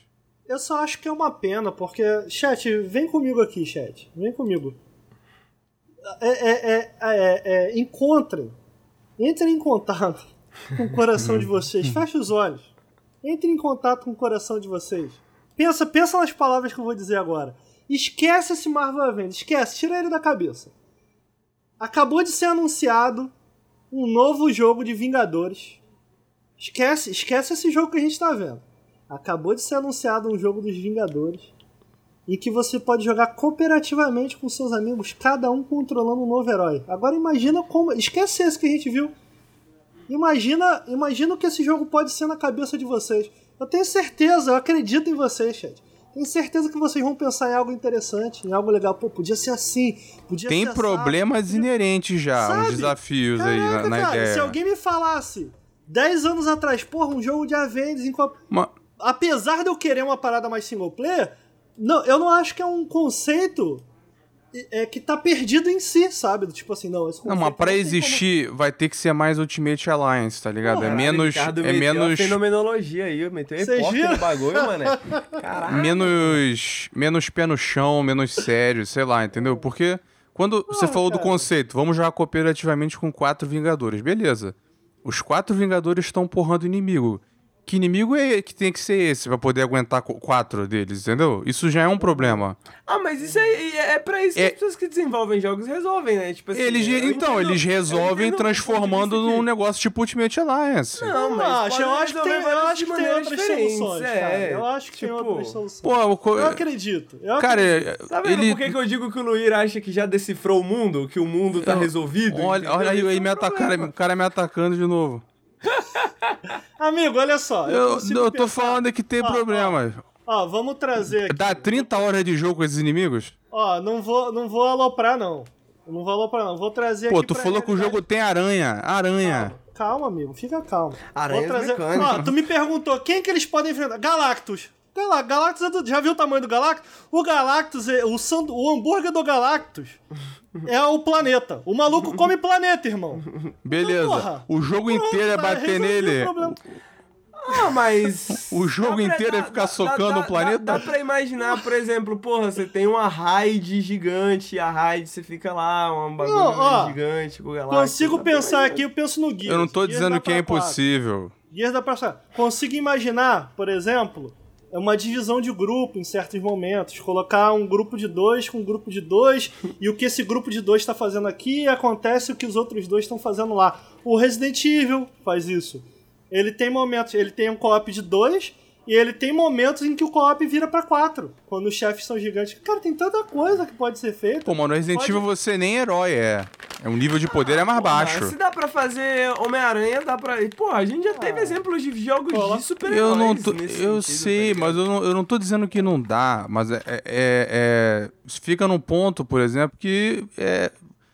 Speaker 3: eu só acho que é uma pena, porque. Chat, vem comigo aqui, chat. Vem comigo. É, é, é, é, é, encontrem. Entrem em contato com o coração de vocês. Feche os olhos. Entrem em contato com o coração de vocês. Pensa, pensa nas palavras que eu vou dizer agora. Esquece esse Marvel Avengers. Esquece, tira ele da cabeça. Acabou de ser anunciado um novo jogo de Vingadores. Esquece, esquece esse jogo que a gente tá vendo. Acabou de ser anunciado um jogo dos Vingadores em que você pode jogar cooperativamente com seus amigos, cada um controlando um novo herói. Agora imagina como, esquece esse que a gente viu. Imagina, imagina o que esse jogo pode ser na cabeça de vocês. Eu tenho certeza, eu acredito em vocês, chat. Tenho certeza que vocês vão pensar em algo interessante, em algo legal. Pô, podia ser assim, podia
Speaker 2: Tem
Speaker 3: ser assado,
Speaker 2: problemas
Speaker 3: podia-
Speaker 2: inerentes já,
Speaker 3: Sabe?
Speaker 2: uns desafios aí na,
Speaker 3: Caraca,
Speaker 2: na
Speaker 3: cara,
Speaker 2: ideia.
Speaker 3: Se alguém me falasse 10 anos atrás, porra, um jogo de Avengers em co-
Speaker 2: Ma-
Speaker 3: apesar de eu querer uma parada mais single player, não, eu não acho que é um conceito é que tá perdido em si, sabe? Tipo assim, não, esse
Speaker 2: Não, mas pra
Speaker 3: tem
Speaker 2: existir vai ter que ser mais Ultimate Alliance, tá ligado? é
Speaker 3: Caralho,
Speaker 2: menos.
Speaker 1: Ricardo
Speaker 2: É
Speaker 1: meteu a
Speaker 2: menos.
Speaker 1: fenomenologia aí, meteu no bagulho, mano. Caralho.
Speaker 2: menos menos pé no chão, menos sério, sei lá, entendeu? Porque quando você falou do
Speaker 3: cara.
Speaker 2: conceito, vamos jogar cooperativamente com quatro Vingadores, beleza. Os quatro Vingadores estão porrando inimigo. Que inimigo é que tem que ser esse pra poder aguentar qu- quatro deles, entendeu? Isso já é um problema.
Speaker 1: Ah, mas isso aí é pra isso que
Speaker 2: É-
Speaker 1: as pessoas que desenvolvem jogos resolvem, né? Tipo assim,
Speaker 2: Eles,
Speaker 1: eu
Speaker 2: então,
Speaker 1: entendo-
Speaker 2: eles
Speaker 1: eu
Speaker 2: resolvem transformando num
Speaker 1: que-
Speaker 2: negócio tipo Ultimate Alliance.
Speaker 1: Não,
Speaker 3: Eu
Speaker 1: mas
Speaker 3: acho,
Speaker 1: pode
Speaker 3: eu acho que tem, eu acho que tem outras soluções,
Speaker 1: é.
Speaker 3: cara. Eu acho que
Speaker 1: Tipo,
Speaker 3: tem outras soluções.
Speaker 2: Pô, co-
Speaker 3: Eu acredito. Eu
Speaker 2: cara,
Speaker 3: acredito.
Speaker 1: Tá vendo
Speaker 2: ele
Speaker 1: por que, que eu digo que o Luir acha que já decifrou o mundo? Que o mundo tá
Speaker 2: Eu-
Speaker 1: resolvido?
Speaker 2: Olha, olha aí, aí
Speaker 1: é
Speaker 2: me atacando, o cara me atacando de novo.
Speaker 3: Amigo, olha só. Eu,
Speaker 2: Eu, eu tô falando que tem
Speaker 3: Ó, ó,
Speaker 2: problema.
Speaker 3: Ó, vamos trazer aqui.
Speaker 2: Dá 30 horas de jogo com esses inimigos?
Speaker 3: Ó, não vou, não vou aloprar, não. Eu não vou aloprar, não. Vou trazer
Speaker 2: Pô,
Speaker 3: aqui
Speaker 2: tu
Speaker 3: pra
Speaker 2: falou que o
Speaker 3: realidade.
Speaker 2: jogo tem aranha. Aranha.
Speaker 3: Calma, amigo, fica calmo.
Speaker 1: Aranhas
Speaker 3: Vou trazer... Ó, tu me perguntou quem que eles podem enfrentar. Galactus. Gala- Galactus é do... Já viu o tamanho do Galactus? O Galactus, é... o, sandu... o hambúrguer do Galactus é o planeta. O maluco come planeta, irmão.
Speaker 2: Beleza.
Speaker 3: porra.
Speaker 2: O jogo inteiro é bater nele.
Speaker 1: Ah, mas.
Speaker 2: O jogo
Speaker 1: pra-
Speaker 2: inteiro é
Speaker 1: dá-
Speaker 2: ficar
Speaker 1: dá-
Speaker 2: socando
Speaker 1: dá-
Speaker 2: o planeta?
Speaker 1: Dá, dá pra imaginar, por exemplo, porra, você tem uma raid gigante, a raid você fica lá, um bagulho
Speaker 3: Não, ó,
Speaker 1: gigante com o Galactus.
Speaker 3: Consigo pensar aqui, eu penso no Gears.
Speaker 2: Eu não tô
Speaker 3: Gears
Speaker 2: dizendo que é impossível.
Speaker 3: Gears dá pra. Consigo imaginar, por exemplo, é uma divisão de grupo em certos momentos. Colocar um grupo de dois com um grupo de dois, e o que esse grupo de dois está fazendo aqui acontece o que os outros dois estão fazendo lá. O Resident Evil faz isso. Ele tem momentos, ele tem um co-op de dois, e ele tem momentos em que o co-op vira pra quatro. Quando os chefes são gigantes. Cara, tem tanta coisa que pode ser feita.
Speaker 2: Pô, mano, no Resident
Speaker 3: Pode-
Speaker 2: Evil você nem herói é. É um nível de poder é mais
Speaker 1: Mas
Speaker 2: baixo.
Speaker 1: se dá pra fazer Homem-Aranha, dá pra. Pô, a gente já teve exemplos de jogos
Speaker 3: Cola.
Speaker 1: de super-heróis.
Speaker 2: Eu não tô, eu
Speaker 1: sentido,
Speaker 2: sei,
Speaker 1: tá
Speaker 2: mas eu não, eu não tô dizendo que não dá, mas é, é- é- fica num ponto, por exemplo, que é,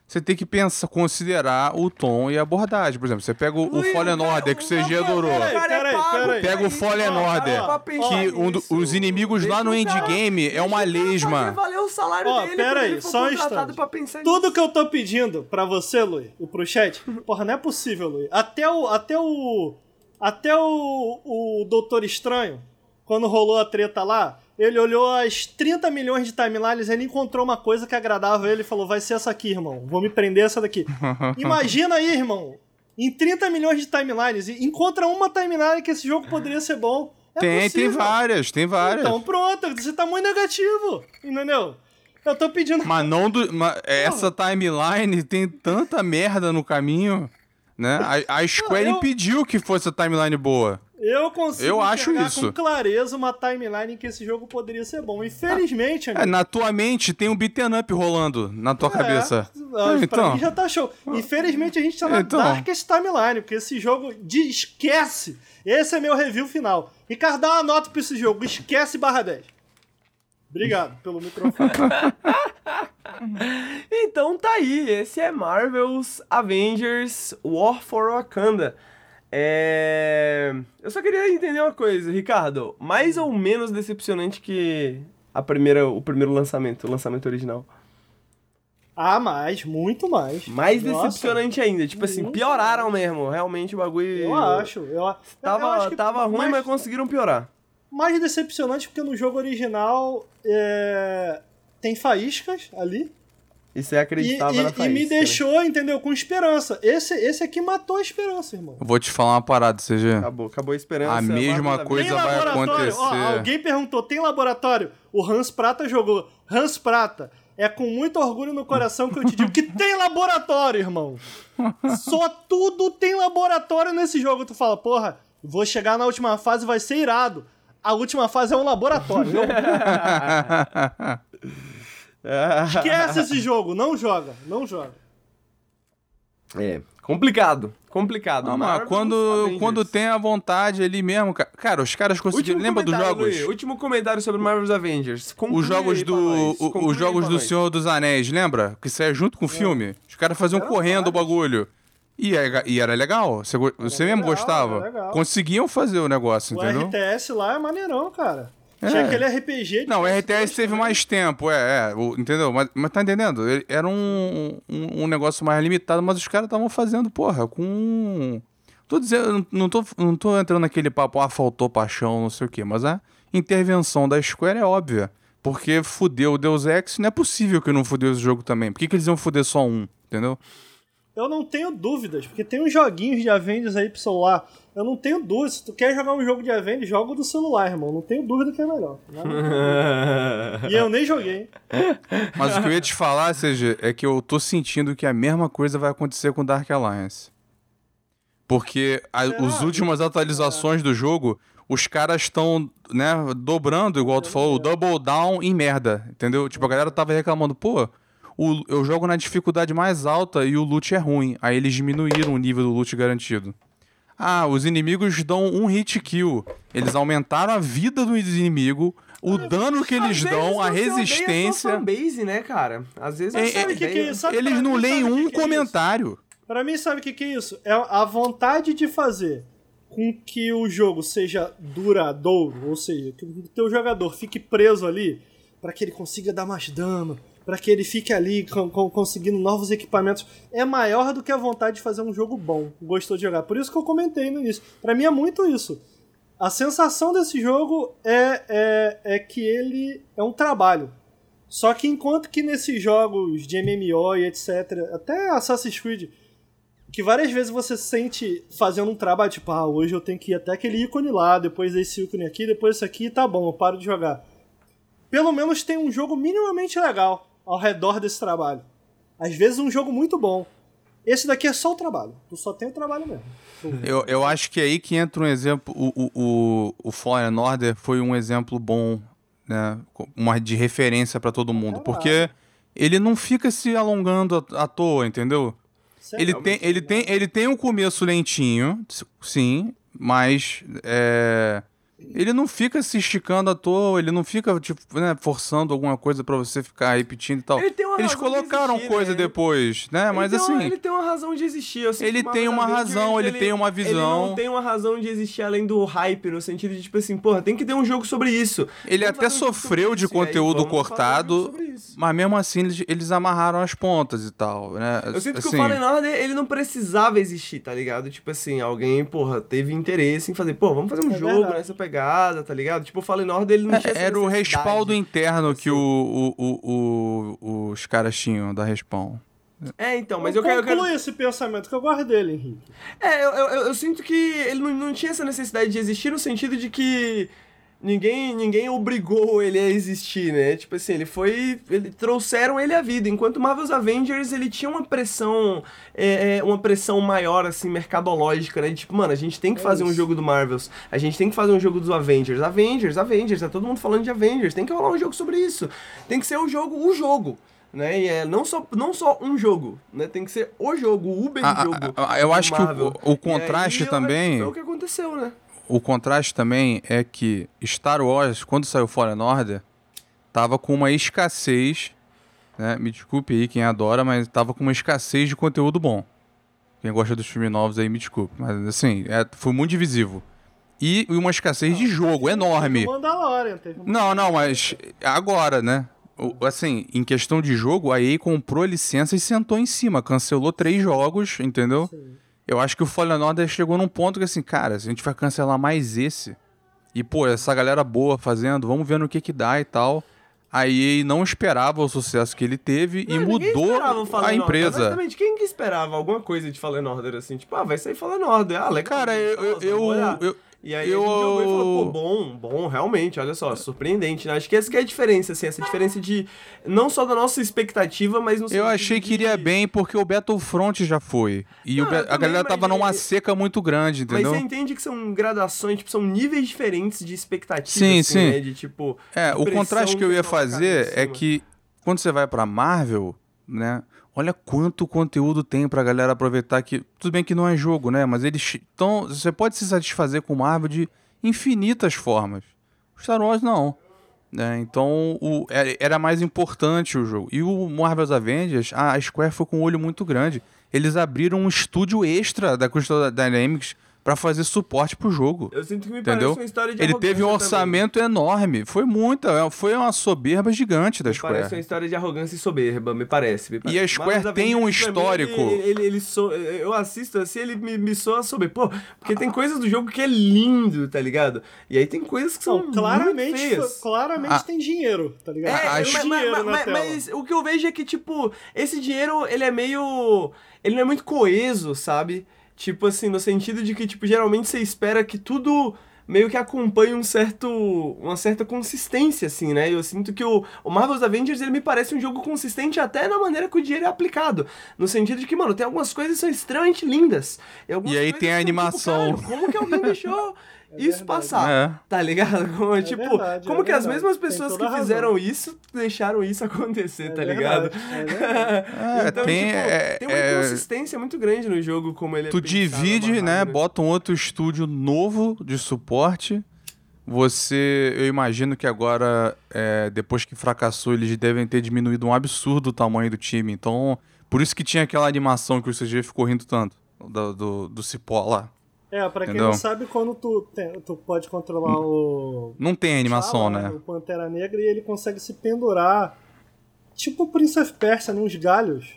Speaker 2: você tem que pensar, considerar o tom e a abordagem. Por exemplo, você pega o, o
Speaker 1: Luiz,
Speaker 2: Fallen
Speaker 1: o cara-
Speaker 2: Order que
Speaker 1: o
Speaker 2: o CG adorou.
Speaker 1: o
Speaker 2: Pega o
Speaker 1: isso,
Speaker 2: Fallen Order, que um do- os inimigos lá no
Speaker 1: o
Speaker 2: endgame é uma
Speaker 1: o
Speaker 2: lesma.
Speaker 1: valer o salário dele
Speaker 3: pera aí, só um instante.
Speaker 1: pensar
Speaker 3: Tudo que eu tô pedindo pra você, Luiz, e pro chat, porra, não é possível, Luiz. Até o. Até o. Até o. O Doutor Estranho, quando rolou a treta lá, ele olhou as 30 milhões de timelines, ele encontrou uma coisa que agradava ele e falou: vai ser essa aqui, irmão. Vou me prender essa daqui. Imagina aí, irmão. Em 30 milhões de timelines, encontra uma timeline que esse jogo poderia ser bom. É
Speaker 2: tem, tem
Speaker 3: possível.
Speaker 2: várias, tem várias.
Speaker 3: Então pronto, você tá muito negativo, entendeu? Eu tô pedindo.
Speaker 2: Mas não do. mas essa timeline tem tanta merda no caminho, né? A, a Square
Speaker 3: eu-
Speaker 2: impediu que fosse a timeline boa.
Speaker 3: Eu consigo
Speaker 2: Eu acho isso.
Speaker 3: com clareza uma timeline em que esse jogo poderia ser bom. Infelizmente,
Speaker 2: É,
Speaker 3: amigo.
Speaker 2: na tua mente tem um beaten up rolando na tua cabeça.
Speaker 3: É, pra
Speaker 2: então,
Speaker 3: mim já tá show. Infelizmente a gente tá na
Speaker 2: Então.
Speaker 3: Darkest Timeline, porque esse jogo de esquece. Esse é meu review final. Ricardo, dá uma nota pra esse jogo. Esquece barra 10. Obrigado pelo microfone.
Speaker 1: Então tá aí, esse é Marvel's Avengers War for Wakanda. É... Eu só queria entender uma coisa, Ricardo. Mais ou menos decepcionante que a primeira, o primeiro lançamento, o lançamento original.
Speaker 3: ah, mais, muito mais.
Speaker 1: Mais
Speaker 3: Nossa,
Speaker 1: decepcionante ainda. Tipo assim,
Speaker 3: Muito
Speaker 1: pioraram mesmo. Realmente o bagulho.
Speaker 3: Eu acho. Eu, eu
Speaker 1: Tava,
Speaker 3: acho que
Speaker 1: tava ruim,
Speaker 3: mais-
Speaker 1: mas conseguiram piorar.
Speaker 3: mais decepcionante porque no jogo original é, tem faíscas ali.
Speaker 1: E você
Speaker 3: E,
Speaker 1: acreditava
Speaker 3: e-
Speaker 1: na
Speaker 3: e me
Speaker 1: né?
Speaker 3: deixou, entendeu? Com esperança. Esse, esse aqui matou a esperança, irmão.
Speaker 2: vou te falar uma parada, CG.
Speaker 1: Acabou, acabou a esperança.
Speaker 2: A mesma
Speaker 1: Marvel's
Speaker 2: coisa
Speaker 3: tem
Speaker 2: vai
Speaker 3: laboratório? Ó,
Speaker 2: acontecer.
Speaker 3: alguém perguntou, tem laboratório? O Hans Prata jogou. Hans Prata, é com muito orgulho no coração que eu te digo que tem laboratório, irmão. Só tudo tem laboratório nesse jogo. Tu fala, porra, vou chegar na última fase, vai ser irado. A última fase é um laboratório. Esquece esse jogo, não joga, não joga.
Speaker 1: É, complicado, complicado.
Speaker 2: Não, mas quando, quando tem a vontade ali mesmo, cara. Cara, os caras conseguiram. Lembra dos jogos?
Speaker 1: Luiz, último comentário sobre Marvel's Avengers. Conclui
Speaker 2: Os jogos do. o- Os jogos do
Speaker 1: nós.
Speaker 2: Senhor dos Anéis, lembra? Que saia junto com o filme. Os caras faziam
Speaker 3: Era
Speaker 2: correndo o
Speaker 3: vários.
Speaker 2: bagulho. E, é- e era legal. Você, você mesmo
Speaker 3: legal,
Speaker 2: gostava.
Speaker 3: era.
Speaker 2: Conseguiam fazer o negócio,
Speaker 3: O
Speaker 2: entendeu?
Speaker 3: RTS lá é maneirão, cara. Tinha
Speaker 2: É.
Speaker 3: aquele RPG. de
Speaker 2: Não, o
Speaker 3: PS2
Speaker 2: RTS teve mais tempo, é, é, o- entendeu? Mas, mas tá entendendo? Ele- Era um, um, um negócio mais limitado, mas os caras estavam fazendo, porra, com. Tô dizendo, não tô, não tô entrando naquele papo, ah, faltou paixão, não sei o quê, mas a intervenção da Square é óbvia. Porque fudeu o Deus Ex, não é possível que não fudeu esse jogo também. Por que, que eles iam fuder só um, entendeu?
Speaker 3: Eu não tenho dúvidas, porque tem uns joguinhos de Avengers aí pro celular. Eu não tenho dúvidas. Se tu quer jogar um jogo de Avengers, joga do celular, irmão. Não tenho dúvida que é melhor. e eu nem joguei.
Speaker 2: Mas o que eu ia te falar, seja, é que eu tô sentindo que a mesma coisa vai acontecer com Dark Alliance. Porque a, as últimas atualizações do jogo, os caras estão, né, dobrando, igual tu falou, o double down em merda, entendeu? Tipo, a galera tava reclamando, pô, o- eu jogo na dificuldade mais alta e o loot é ruim. Aí eles diminuíram o nível do loot garantido. Ah, os inimigos dão um hit kill. Eles aumentaram a vida do inimigo, o dano que eles dão, a resistência.
Speaker 1: sua fanbase, né, cara? Às vezes
Speaker 2: É, é,
Speaker 3: o que, que é? Sabe
Speaker 2: Eles não leem um
Speaker 3: que que é
Speaker 2: comentário.
Speaker 3: Pra mim, sabe o que, que é isso? É a vontade de fazer com que o jogo seja duradouro, ou seja, que o teu jogador fique preso ali pra que ele consiga dar mais dano, pra que ele fique ali com- com- conseguindo novos equipamentos, é maior do que a vontade de fazer um jogo bom, gostou de jogar. Por isso que eu comentei no início. Pra mim é muito isso. A sensação desse jogo é, é, é que ele é um trabalho. Só que enquanto que nesses jogos de MMO e etc, até Assassin's Creed, que várias vezes você se sente fazendo um trabalho, tipo, ah, hoje eu tenho que ir até aquele ícone lá, depois esse ícone aqui, depois esse aqui, tá bom, eu paro de jogar. Pelo menos tem um jogo minimamente legal ao redor desse trabalho. Às vezes um jogo muito bom. Esse daqui é só o trabalho. Tu só tem o trabalho mesmo.
Speaker 2: Eu, eu acho que é aí que entra um exemplo. O, o, o, Fallen Order foi um exemplo bom, né? Uma de referência pra todo mundo.
Speaker 3: Caralho.
Speaker 2: Porque ele não fica se alongando à, à toa, entendeu? Ele tem, ele, tem, ele tem um começo lentinho, sim, mas é, ele não fica se esticando à toa, ele não fica tipo, né, forçando alguma coisa pra você ficar repetindo e tal.
Speaker 1: Ele tem uma
Speaker 2: Eles
Speaker 1: razão de
Speaker 2: colocaram
Speaker 1: existir,
Speaker 2: coisa
Speaker 1: né?
Speaker 2: depois, né? Mas
Speaker 1: ele tem
Speaker 2: assim.
Speaker 1: uma, ele tem uma razão de existir. Eu
Speaker 2: Ele
Speaker 1: que
Speaker 2: tem uma razão, ele tem uma visão.
Speaker 1: Ele não tem uma razão de existir além do hype, no sentido de, tipo assim, porra, tem que ter um jogo sobre isso.
Speaker 2: Ele
Speaker 1: Vamos
Speaker 2: até
Speaker 1: um
Speaker 2: sofreu de
Speaker 1: aí
Speaker 2: conteúdo
Speaker 1: jogo
Speaker 2: cortado, mas mesmo assim eles, eles amarraram as pontas e tal, né?
Speaker 1: Eu sinto que
Speaker 2: Assim,
Speaker 1: o Fallen Order, ele não precisava existir, tá ligado? Tipo assim, alguém, porra, teve interesse em fazer, pô, vamos fazer um
Speaker 3: É
Speaker 1: jogo
Speaker 3: verdade.
Speaker 1: nessa pegada, tá ligado? Tipo, o Fallen Order, ele não tinha essa
Speaker 2: É, Era o respaldo interno que
Speaker 1: assim.
Speaker 2: o, o, o- o- os caras tinham da Respawn.
Speaker 1: É, então, mas eu quero... Eu quero...
Speaker 3: Conclui esse pensamento que eu gosto dele, Henrique.
Speaker 1: É, eu, eu, eu sinto que ele não, não tinha essa necessidade de existir no sentido de que ninguém, ninguém obrigou ele a existir, né? Tipo assim, ele foi. Ele, trouxeram ele à vida. Enquanto Marvel's Avengers, ele tinha uma pressão. é, é, uma pressão maior, assim, mercadológica, né? Tipo, mano, a gente tem que
Speaker 3: É
Speaker 1: fazer um
Speaker 3: isso.
Speaker 1: jogo do Marvels. A gente tem que fazer um jogo dos Avengers. Avengers, Avengers, tá todo mundo falando de Avengers. Tem que rolar um jogo sobre isso. Tem que ser o jogo, o jogo. Né? E é não só, não só um jogo, né? Tem que ser o jogo, o Uber
Speaker 2: Ah,
Speaker 1: jogo.
Speaker 2: ah, ah, eu acho que o-
Speaker 1: Marvel.
Speaker 2: o contraste
Speaker 1: aí,
Speaker 2: também-
Speaker 1: Foi o que aconteceu, né?
Speaker 2: O contraste também é que Star Wars, quando saiu Fallen Order, tava com uma escassez, né? Me desculpe aí quem adora, mas tava com uma escassez de conteúdo bom. Quem gosta dos filmes novos aí, me desculpe. Mas assim, é, foi muito divisivo. E uma escassez de jogo enorme.
Speaker 3: Mandalorian, teve o
Speaker 2: Não, não, mas agora, né? O- Assim, em questão de jogo, a EA comprou a licença e sentou em cima, cancelou três jogos, entendeu? Eu acho que o Fallen Order chegou num ponto que assim, cara, se a gente vai cancelar mais esse, e pô, essa galera boa fazendo, vamos ver no que que dá e tal. A EA não esperava o sucesso que ele teve e
Speaker 1: Não, ninguém
Speaker 2: mudou a
Speaker 1: Order.
Speaker 2: empresa.
Speaker 1: Honestamente, quem que esperava alguma coisa de Fallen Order assim? Tipo, ah, vai sair Fallen Order. Ah, legal.
Speaker 2: Cara, eu, eu, eu-
Speaker 1: E aí
Speaker 2: eu-
Speaker 1: a gente jogou e falou, pô, bom, bom, realmente, olha só, surpreendente, né? Acho que essa que é a diferença, assim, essa diferença de, não só da nossa expectativa, mas no
Speaker 2: Eu achei que
Speaker 1: de-
Speaker 2: iria bem porque o Battlefront já foi. E
Speaker 1: Não, eu
Speaker 2: a galera
Speaker 1: mas
Speaker 2: tava numa
Speaker 1: é-
Speaker 2: seca muito grande,
Speaker 1: Mas
Speaker 2: entendeu?
Speaker 1: você entende que são gradações, tipo, são níveis diferentes de expectativa,
Speaker 2: Sim,
Speaker 1: assim,
Speaker 2: sim.
Speaker 1: né? De, tipo,
Speaker 2: É,
Speaker 1: de
Speaker 2: o contraste que eu ia fazer é que quando você vai pra Marvel, né? Olha quanto conteúdo tem pra galera aproveitar que tudo bem que não é jogo, né? Mas eles então você pode se satisfazer com Marvel de infinitas formas. Star Wars não. Né? Então o, é- era mais importante o jogo. E o Marvel's Avengers, a Square foi com um olho muito grande. Eles abriram um estúdio extra da Crystal Dynamics pra fazer suporte pro jogo.
Speaker 1: Eu sinto que me
Speaker 2: Entendeu?
Speaker 1: parece uma história de
Speaker 2: Ele teve um
Speaker 1: arrogância também.
Speaker 2: orçamento enorme. Foi muita, foi uma soberba gigante da
Speaker 1: Me Parece uma
Speaker 2: Square.
Speaker 1: história de arrogância e soberba, me parece. me
Speaker 2: E
Speaker 1: parece.
Speaker 2: a Square
Speaker 1: Mas,
Speaker 2: tem um
Speaker 1: pra mim,
Speaker 2: histórico.
Speaker 1: Ele, ele, ele so- eu assisto assim, ele me, me soa soberbo. Pô, porque tem coisas do jogo que é lindo, tá ligado? E aí tem coisas que são
Speaker 3: Não, claramente,
Speaker 1: muito feias.
Speaker 3: claramente
Speaker 2: Ah.
Speaker 3: tem dinheiro, tá ligado?
Speaker 1: É,
Speaker 2: acho-
Speaker 1: mas-
Speaker 3: dinheiro
Speaker 1: mas-
Speaker 3: na
Speaker 1: mas-
Speaker 3: tela.
Speaker 1: mas o que eu vejo é que, tipo, esse dinheiro, ele é meio... Ele não é muito coeso, sabe? Tipo assim, no sentido de que, tipo, geralmente você espera que tudo meio que acompanhe um certo... Uma certa consistência, assim, né? Eu sinto que o, o Marvel's Avengers, ele me parece um jogo consistente até na maneira que o dinheiro é aplicado. No sentido de que, mano, tem algumas coisas que são extremamente lindas. algumas
Speaker 2: E aí tem a
Speaker 1: tipo,
Speaker 2: animação.
Speaker 1: "Caralho, como que alguém deixou isso
Speaker 3: verdade.
Speaker 1: passar?
Speaker 2: É.
Speaker 1: Tá ligado? Como, tipo,
Speaker 3: verdade,
Speaker 1: como
Speaker 3: é
Speaker 1: que as
Speaker 3: verdade.
Speaker 1: mesmas
Speaker 3: Tem
Speaker 1: pessoas que fizeram isso deixaram isso acontecer,
Speaker 3: É
Speaker 1: tá ligado?
Speaker 3: é verdade.
Speaker 2: É,
Speaker 1: então,
Speaker 2: tem,
Speaker 1: tipo,
Speaker 2: é-
Speaker 1: tem uma
Speaker 2: é-
Speaker 1: inconsistência muito grande no jogo, como ele é
Speaker 2: Tu divide, né? Bota um outro estúdio novo de suporte. Você, eu imagino que agora, é, depois que fracassou, eles devem ter diminuído um absurdo o tamanho do time. Então, por isso que tinha aquela animação que o CG ficou rindo tanto. Do, do, do cipó lá.
Speaker 3: É, pra quem
Speaker 2: Entendeu?
Speaker 3: não sabe, quando tu, tem- tu pode controlar o.
Speaker 2: Não tem animação,
Speaker 3: T'Challa,
Speaker 2: né?
Speaker 3: O Pantera Negra e ele consegue se pendurar. Tipo o Prince of Persia, nos galhos.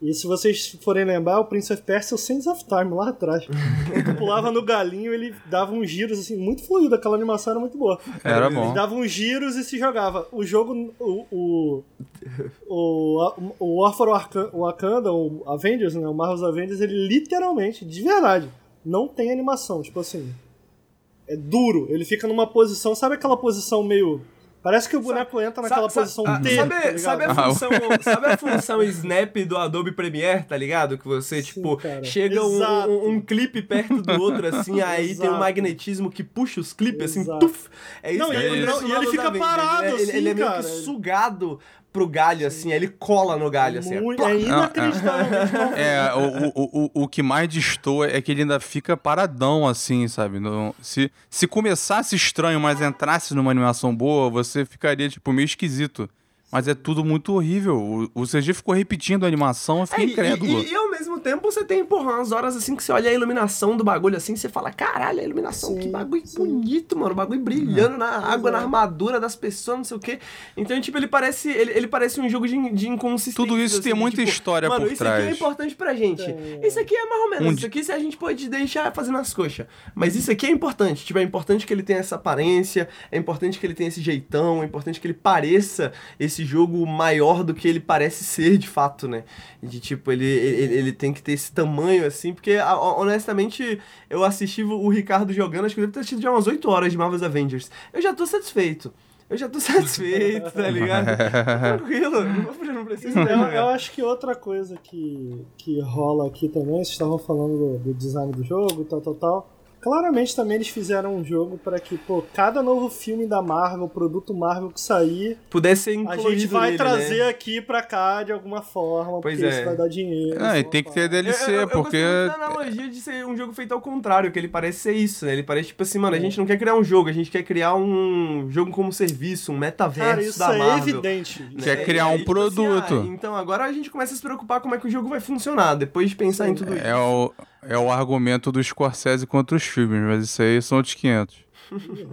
Speaker 3: E se vocês forem lembrar, o Prince of Persia é o Sands of Time lá atrás. tu pulava no galinho, ele dava uns giros assim, muito fluido, aquela animação era muito boa.
Speaker 2: Era
Speaker 3: Ele
Speaker 2: bom.
Speaker 3: dava uns giros e se jogava. O jogo, o. O, o, o War for Waka- Wakanda, o Avengers, né? O Marvel's Avengers, ele literalmente, de verdade, não tem animação. Tipo assim. É duro. Ele fica numa posição. Sabe aquela posição meio. Parece que o boneco entra naquela
Speaker 1: Sa-
Speaker 3: posição
Speaker 1: sa-
Speaker 3: T.
Speaker 1: sabe,
Speaker 3: tá
Speaker 1: sabe, a
Speaker 2: Ah,
Speaker 1: função, sabe a função Snap do Adobe Premiere, tá ligado? Que você,
Speaker 3: Sim,
Speaker 1: tipo,
Speaker 3: cara.
Speaker 1: chega um,
Speaker 3: Exato.
Speaker 1: um, um clipe perto do outro, assim, aí tem um
Speaker 3: Exato.
Speaker 1: magnetismo que puxa os clipes, assim,
Speaker 3: Exato.
Speaker 1: tuf. É isso
Speaker 3: Não,
Speaker 1: que
Speaker 3: e ele- não, e ele fica parado,
Speaker 1: né? Ele,
Speaker 3: assim,
Speaker 1: ele é meio
Speaker 3: cara.
Speaker 1: que sugado pro galho, assim, ele cola no galho, assim.
Speaker 3: Muito- é mal feito.
Speaker 2: É, o, o, o, o que mais destoa é que ele ainda fica paradão, assim, sabe? Não- se, se começasse estranho, mas entrasse numa animação boa, você ficaria, tipo, meio esquisito. Mas é tudo muito horrível. O, o CG ficou repetindo a animação, eu fiquei
Speaker 1: É, e-
Speaker 2: incrédulo.
Speaker 1: E, e, ao mesmo tempo você tem, porra, umas horas assim que você olha a iluminação do bagulho assim, você fala, caralho, a iluminação,
Speaker 3: Sim,
Speaker 1: que bagulho
Speaker 3: sim.
Speaker 1: bonito, mano. O bagulho brilhando na água, na armadura das pessoas, não sei o quê. Então, tipo, ele parece. Ele, ele parece um jogo de, de inconsistência.
Speaker 2: Tudo isso tem muita história
Speaker 1: mano,
Speaker 2: por
Speaker 1: isso aqui é
Speaker 2: trás.
Speaker 1: importante pra gente.
Speaker 3: Tem.
Speaker 1: Isso aqui é mais ou menos.
Speaker 2: Um
Speaker 1: isso aqui se a gente pode deixar fazendo as coxas. Mas isso aqui é importante. Tipo, é importante que ele tenha essa aparência, é importante que ele tenha esse jeitão, é importante que ele pareça esse jogo maior do que ele parece ser de fato, né? De tipo, ele, ele, ele tem que ter esse tamanho assim, porque honestamente eu assisti o Ricardo jogando, acho que eu devo ter assistido já umas 8 horas de Marvel's Avengers. Eu já tô satisfeito. Eu já tô satisfeito, tá ligado? Tranquilo, não, não preciso
Speaker 3: Eu,
Speaker 1: nem
Speaker 3: eu acho que outra coisa que, que rola aqui também, vocês estavam falando do, do design do jogo, tal, tal, tal. Claramente também eles fizeram um jogo para que, pô, cada novo filme da Marvel, produto Marvel que sair,
Speaker 1: Pudesse ser
Speaker 3: a
Speaker 1: incluído
Speaker 3: gente vai
Speaker 1: nele,
Speaker 3: trazer
Speaker 1: né?
Speaker 3: aqui pra cá de alguma forma,
Speaker 1: Pois
Speaker 3: porque
Speaker 1: é.
Speaker 3: isso vai dar dinheiro.
Speaker 2: Ah, e tem que ter. DLC,
Speaker 1: Eu- eu- eu
Speaker 2: porque.
Speaker 1: gostei muito da analogia de ser um jogo feito ao contrário, que ele parece ser isso, né? Ele parece tipo assim, mano, a gente não quer criar um jogo, a gente quer criar um jogo como serviço, um metaverso
Speaker 3: Cara, isso
Speaker 1: da
Speaker 3: é
Speaker 1: Marvel.
Speaker 3: evidente.
Speaker 1: né?
Speaker 2: Quer criar um
Speaker 1: aí, tipo assim,
Speaker 2: produto.
Speaker 1: ah, então agora a gente começa a se preocupar como é que o jogo vai funcionar, depois de pensar em tudo isso.
Speaker 2: É o, é o argumento do Scorsese contra os filmes, mas isso aí são outros 500.
Speaker 3: Ih,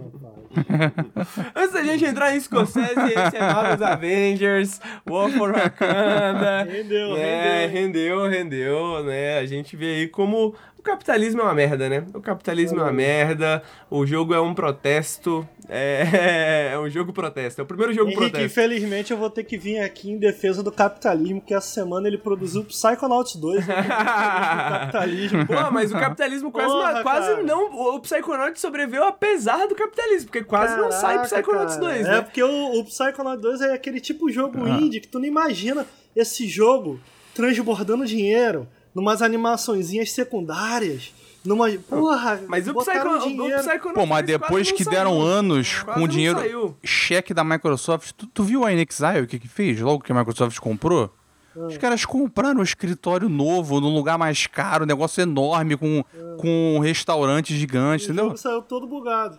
Speaker 3: rapaz.
Speaker 1: Antes da gente entrar em Scorsese, esse é Marvel's Avengers, War for Wakanda.
Speaker 3: Rendeu,
Speaker 1: É,
Speaker 3: rendeu.
Speaker 1: rendeu, rendeu, né? A gente vê aí como capitalismo é uma merda, né? O capitalismo é uma merda, o jogo é um protesto, é, é um jogo protesto, é o primeiro jogo
Speaker 3: Henrique,
Speaker 1: protesto.
Speaker 3: infelizmente eu vou ter que vir aqui em defesa do capitalismo, que essa semana ele produziu Psychonauts 2. né? do capitalismo.
Speaker 1: Pô, mas o capitalismo quase,
Speaker 3: Porra,
Speaker 1: quase
Speaker 3: cara.
Speaker 1: não. O Psychonauts sobreviveu apesar do capitalismo, porque quase não sai
Speaker 3: Caraca,
Speaker 1: Psychonauts
Speaker 3: cara.
Speaker 1: 2,
Speaker 3: É
Speaker 1: né?
Speaker 3: porque o, o Psychonauts 2 é aquele tipo de jogo indie que tu não imagina esse jogo transbordando dinheiro numas animaçõezinhas secundárias. Numa. Porra,
Speaker 1: Mas o, Psycho, o
Speaker 3: dinheiro.
Speaker 1: Psychonauts
Speaker 2: Pô, mas
Speaker 1: 2
Speaker 2: depois que
Speaker 1: saiu.
Speaker 2: deram anos
Speaker 1: Quase
Speaker 2: com
Speaker 1: não
Speaker 2: dinheiro
Speaker 1: saiu.
Speaker 2: cheque da Microsoft, tu, tu viu a Inexile o que que fez logo que a Microsoft comprou?
Speaker 3: Ah.
Speaker 2: Os caras compraram um escritório novo, num lugar mais caro, um negócio enorme, com, com um restaurante gigante,
Speaker 3: O
Speaker 2: entendeu?
Speaker 3: jogo saiu todo bugado.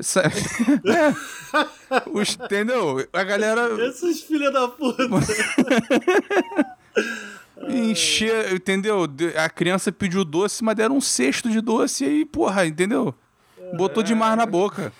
Speaker 2: Sa- É. Os- entendeu? A galera.
Speaker 3: Esses filha da puta.
Speaker 2: Encher, entendeu? De- A criança pediu doce, mas deram um cesto de doce e aí, porra, entendeu? Botou demais na boca.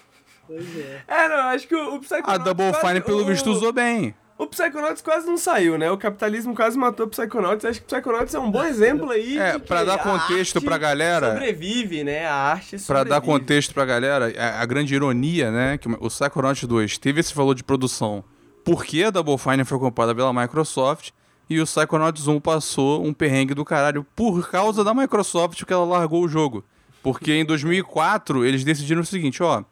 Speaker 3: Pois é.
Speaker 1: É, não, acho que o, o Psychonauts...
Speaker 2: A Double
Speaker 1: quase-
Speaker 2: Fine, pelo
Speaker 1: o-
Speaker 2: visto, usou bem.
Speaker 1: O Psychonauts quase não saiu, né? O capitalismo quase matou o Psychonauts. Acho que o Psychonauts é um bom exemplo aí.
Speaker 2: É,
Speaker 1: de
Speaker 2: pra
Speaker 1: que
Speaker 2: dar contexto pra galera-
Speaker 1: Sobrevive, né? A arte
Speaker 2: Pra
Speaker 1: sobrevive.
Speaker 2: dar contexto pra galera, a, a grande ironia, né, que o Psychonauts 2 teve esse valor de produção porque a Double Fine foi comprada pela Microsoft e o Psychonauts 1 passou um perrengue do caralho por causa da Microsoft que ela largou o jogo. Porque em 2004 eles decidiram o seguinte, ó,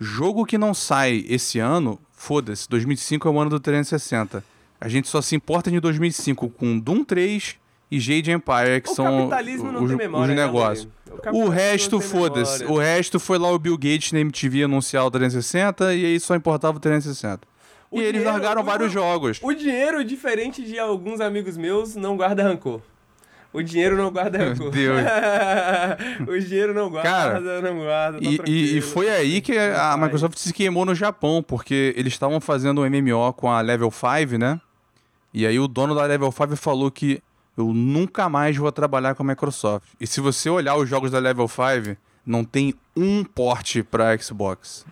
Speaker 2: jogo que não sai esse ano, foda-se, 2005 é o ano do 360. A gente só se importa em 2005 com Doom 3 e Jade Empire, que
Speaker 1: O
Speaker 2: são
Speaker 1: capitalismo não
Speaker 2: os,
Speaker 1: tem memória,
Speaker 2: os
Speaker 1: né,
Speaker 2: negócios.
Speaker 1: O
Speaker 2: O resto, foda-se. O resto foi lá o Bill Gates na MTV anunciar o 360 e aí só importava o 360. E eles
Speaker 1: dinheiro-
Speaker 2: largaram
Speaker 1: o-
Speaker 2: vários jogos.
Speaker 1: O dinheiro, diferente de alguns amigos meus, não guarda rancor. O dinheiro não guarda
Speaker 2: Meu
Speaker 1: rancor.
Speaker 2: Deus.
Speaker 1: o dinheiro não guarda,
Speaker 2: Cara,
Speaker 1: não guarda. tá
Speaker 2: E, e- e foi aí que a. Microsoft se queimou no Japão, porque eles estavam fazendo um MMO com a Level 5, né? E aí o dono da Level 5 falou que eu nunca mais vou trabalhar com a Microsoft. E se você olhar os jogos da Level 5, não tem um porte pra Xbox.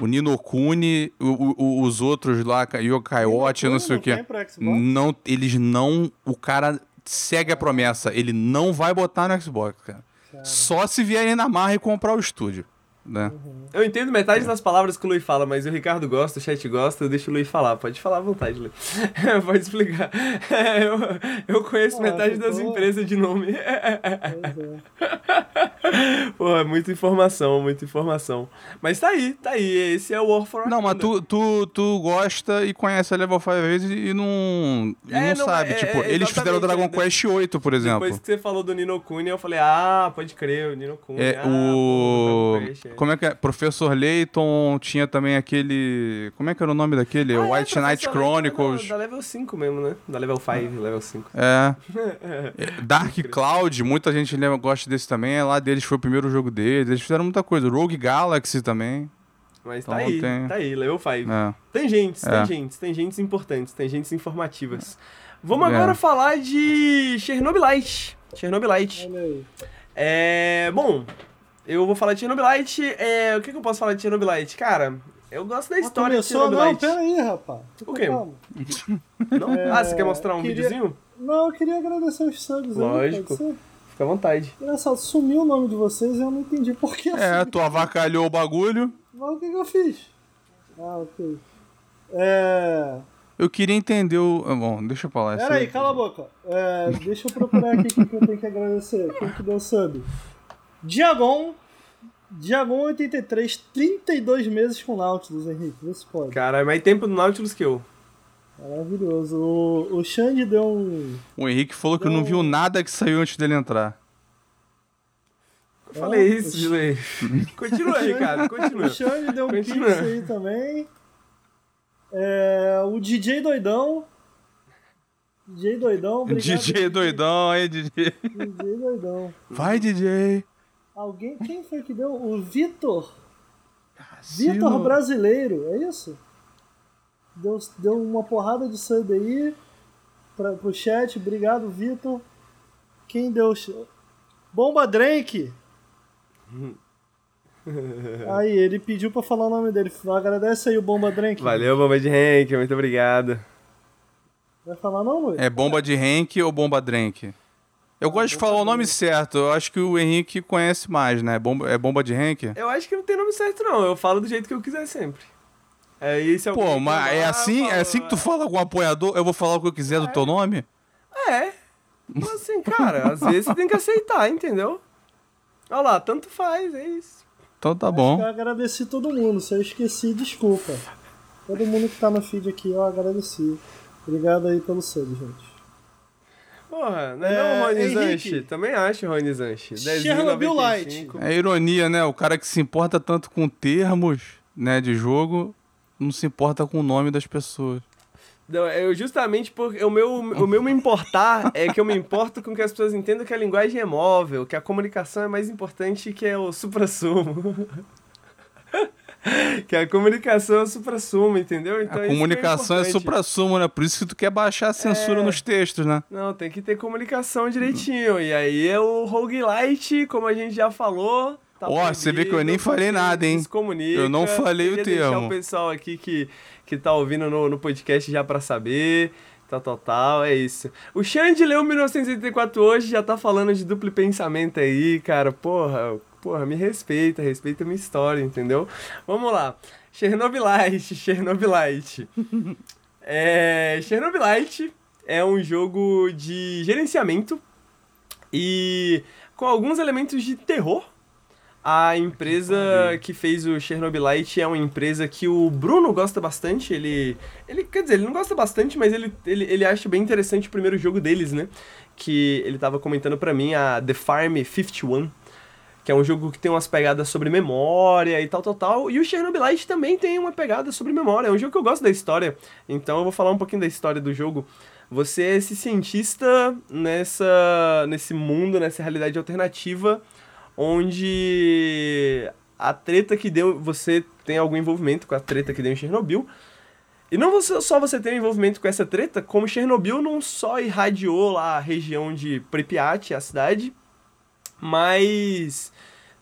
Speaker 2: O Nino Kuni, o- o- os outros lá, Yokai Watch, não sei o
Speaker 3: Xbox?
Speaker 2: Não, eles não. O cara segue a promessa. Ele não vai botar no Xbox, cara. Só se vierem na marra e comprar o estúdio. Né?
Speaker 1: Eu entendo metade das palavras que o Luiz fala, mas o Ricardo gosta, o chat gosta, eu deixo o Luiz falar. Pode falar à vontade, Luiz. Pode explicar. eu, eu conheço
Speaker 3: Ah,
Speaker 1: metade das
Speaker 3: boa.
Speaker 1: empresas de nome.
Speaker 3: Pois é.
Speaker 1: Pô, é muita informação, muita informação. Mas tá aí, tá aí. Esse é o War for
Speaker 2: Não, mas tu, tu, tu gosta e conhece a Level 5 vezes e não, e
Speaker 1: É,
Speaker 2: não
Speaker 1: não,
Speaker 2: sabe.
Speaker 1: é-
Speaker 2: tipo,
Speaker 1: é,
Speaker 2: eles fizeram o Dragon
Speaker 1: é,
Speaker 2: Quest 8, por exemplo.
Speaker 1: Depois que você falou do Nino Kuni, eu falei, ah, pode crer, o Nino Kuni.
Speaker 2: É,
Speaker 1: ah,
Speaker 2: o.
Speaker 1: pô, Dragon Quest, é.
Speaker 2: Como é que é? Professor Layton tinha também aquele. Como é que era o nome daquele?
Speaker 1: Ah, é,
Speaker 2: White Knight
Speaker 1: Professor Layton
Speaker 2: Chronicles.
Speaker 1: Da, da level 5 mesmo, né? Da level 5, level 5.
Speaker 2: É. É, Dark Cloud, muita gente lembra, gosta desse também. É lá deles, foi o primeiro jogo deles. Eles fizeram muita coisa. Rogue Galaxy também.
Speaker 1: Mas
Speaker 2: Então
Speaker 1: tá aí,
Speaker 2: tem-
Speaker 1: tá aí, level 5.
Speaker 2: É.
Speaker 1: Tem gente,
Speaker 2: É.
Speaker 1: tem gente, tem gente importantes, tem gente informativas. Vamos
Speaker 2: É.
Speaker 1: agora falar de Chernobylite. Chernobylite.
Speaker 3: Olha aí.
Speaker 1: É. Bom, eu vou falar de Chernobylite. É, o que, que eu posso falar de Chernobylite? Cara, eu gosto da
Speaker 3: Ah,
Speaker 1: história de
Speaker 3: começou? Não,
Speaker 1: Chernobylite.
Speaker 3: pera aí, rapaz.
Speaker 1: O quê?
Speaker 3: calmo.
Speaker 1: Não?
Speaker 3: É,
Speaker 1: Ah, você quer mostrar um
Speaker 3: queria-
Speaker 1: videozinho?
Speaker 3: Não, eu queria agradecer os subs aí,
Speaker 1: Lógico.
Speaker 3: ser?
Speaker 1: Fica à vontade.
Speaker 3: Engraçado, sumiu o nome de vocês e eu não entendi por que
Speaker 2: É,
Speaker 3: assim.
Speaker 2: tu avacalhou o bagulho.
Speaker 3: Mas o que, que eu fiz? Ah, ok. É.
Speaker 2: Eu queria entender o. ah, Bom, deixa eu falar.
Speaker 3: Pera aí, cala a boca. É, deixa eu procurar aqui quem que eu tenho que agradecer. Quem que deu sub? Diagon. Diagon 83, 32 meses com Nautilus, Henrique. Vê se pode.
Speaker 1: Cara, é mais tempo no Nautilus que eu.
Speaker 3: Maravilhoso. O, o Xande deu um.
Speaker 2: O Henrique falou que não viu nada que saiu antes dele entrar.
Speaker 1: Eu falei isso,
Speaker 3: o
Speaker 1: Gilei. Continua, Ricardo, continua.
Speaker 3: O Xande deu um pix aí também. É, o DJ Doidão. DJ Doidão, obrigado.
Speaker 2: DJ doidão aí, DJ.
Speaker 3: DJ Doidão.
Speaker 2: Vai, DJ.
Speaker 3: Alguém, quem foi que deu? O Vitor. Vitor. Brasileiro, é isso? Deu, deu uma porrada de sub aí pra, pro chat. Obrigado, Vitor. Quem deu. Bomba Drake! aí, ele pediu pra falar o nome dele. Agradece aí o Bomba Drake.
Speaker 1: Valeu, Bomba de Hank, muito obrigado.
Speaker 3: Vai falar não, Luiz?
Speaker 2: É bomba de Henk ou bomba Drank? Eu gosto de falar o nome certo. Eu acho que o Henrique conhece mais, né? Bomba, é bomba de Henk?
Speaker 1: Eu acho que não tem nome certo, não. Eu falo do jeito que eu quiser sempre. É isso
Speaker 2: Pô, mas é assim, é assim que tu fala com o apoiador? Eu vou falar o que eu quiser do teu nome?
Speaker 1: É. Mas assim, cara, às vezes você tem que aceitar, entendeu? Olha lá, tanto faz, é isso.
Speaker 2: Então tá bom.
Speaker 3: Eu agradeci todo mundo. Se eu esqueci, desculpa. Todo mundo que tá no feed aqui, eu agradeci. Obrigado aí pelo sub, gente.
Speaker 1: Porra, não é,
Speaker 3: É,
Speaker 1: não, Rony. Zanchi? Também acho, Rony Zanchi.
Speaker 3: Chernobyl
Speaker 1: 10,95.
Speaker 2: É ironia, né? O cara que se importa tanto com termos, né, de jogo, não se importa com o nome das pessoas.
Speaker 1: Não, eu justamente porque o meu, o meu me importar é que eu me importo com que as pessoas entendam que a linguagem é móvel, que a comunicação é mais importante que é o supra-sumo. que a comunicação é supra-sumo, entendeu?
Speaker 2: Então, a comunicação é, é supra-sumo, né? Por isso que tu quer baixar a censura é... nos textos, né?
Speaker 1: Não, tem que ter comunicação direitinho. E aí é o roguelite, como a gente já falou.
Speaker 2: Tá Ó, oh, você vê que eu nem falei nada, hein? Eu não falei o termo. deixar
Speaker 1: o pessoal aqui que, que tá ouvindo no, no podcast já para saber. Tal, tal, tal, é isso. O Xande leu 1984 hoje, já tá falando de duplo pensamento aí, cara. Porra, porra, me respeita, respeita a minha história, entendeu? Vamos lá. Chernobylite, Chernobylite. é, Chernobylite é um jogo de gerenciamento e com alguns elementos de terror a empresa que fez o Chernobylite é uma empresa que o Bruno gosta bastante. Ele, ele quer dizer, ele não gosta bastante, mas ele, ele, ele acha bem interessante o primeiro jogo deles, né? Que ele tava comentando para mim, a The Farm 51, que é um jogo que tem umas pegadas sobre memória e tal, tal, tal. E o Chernobylite também tem uma pegada sobre memória. É um jogo que eu gosto da história, então eu vou falar um pouquinho da história do jogo. Você é esse cientista nessa, nesse mundo, nessa realidade alternativa onde a treta que deu, você tem algum envolvimento com a treta que deu em Chernobyl. E não só você tem envolvimento com essa treta, como Chernobyl não só irradiou lá a região de Pripyat, a cidade, mas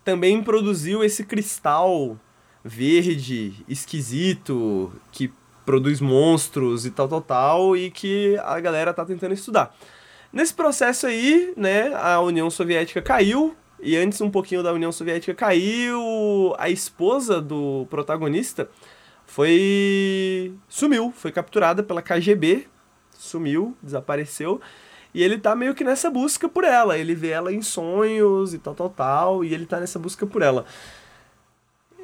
Speaker 1: também produziu esse cristal verde, esquisito, que produz monstros e tal, tal, tal, e que a galera tá tentando estudar. Nesse processo aí, né, a União Soviética caiu, e antes um pouquinho da União Soviética caiu, a esposa do protagonista foi sumiu, foi capturada pela KGB, sumiu, desapareceu. E ele tá meio que nessa busca por ela. Ele vê ela em sonhos e tal, tal, tal. E ele tá nessa busca por ela.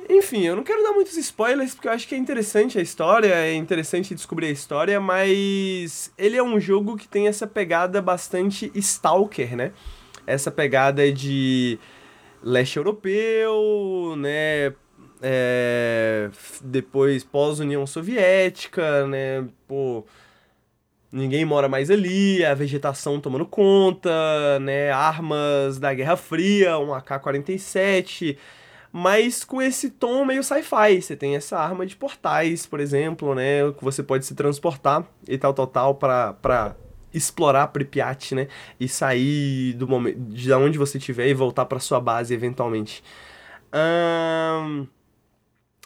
Speaker 1: Enfim, eu não quero dar muitos spoilers porque eu acho que é interessante a história, é interessante descobrir a história, mas ele é um jogo que tem essa pegada bastante stalker, né? essa pegada de leste europeu, né? É, depois pós-União Soviética, né? Pô, ninguém mora mais ali, a vegetação tomando conta, né? Armas da Guerra Fria, um AK-47, mas com esse tom meio sci-fi. Você tem essa arma de portais, por exemplo, né? Que você pode se transportar e tal, tal, tal, pra, pra explorar Pripyat, né? E sair do momento de onde você estiver e voltar para sua base eventualmente. Um...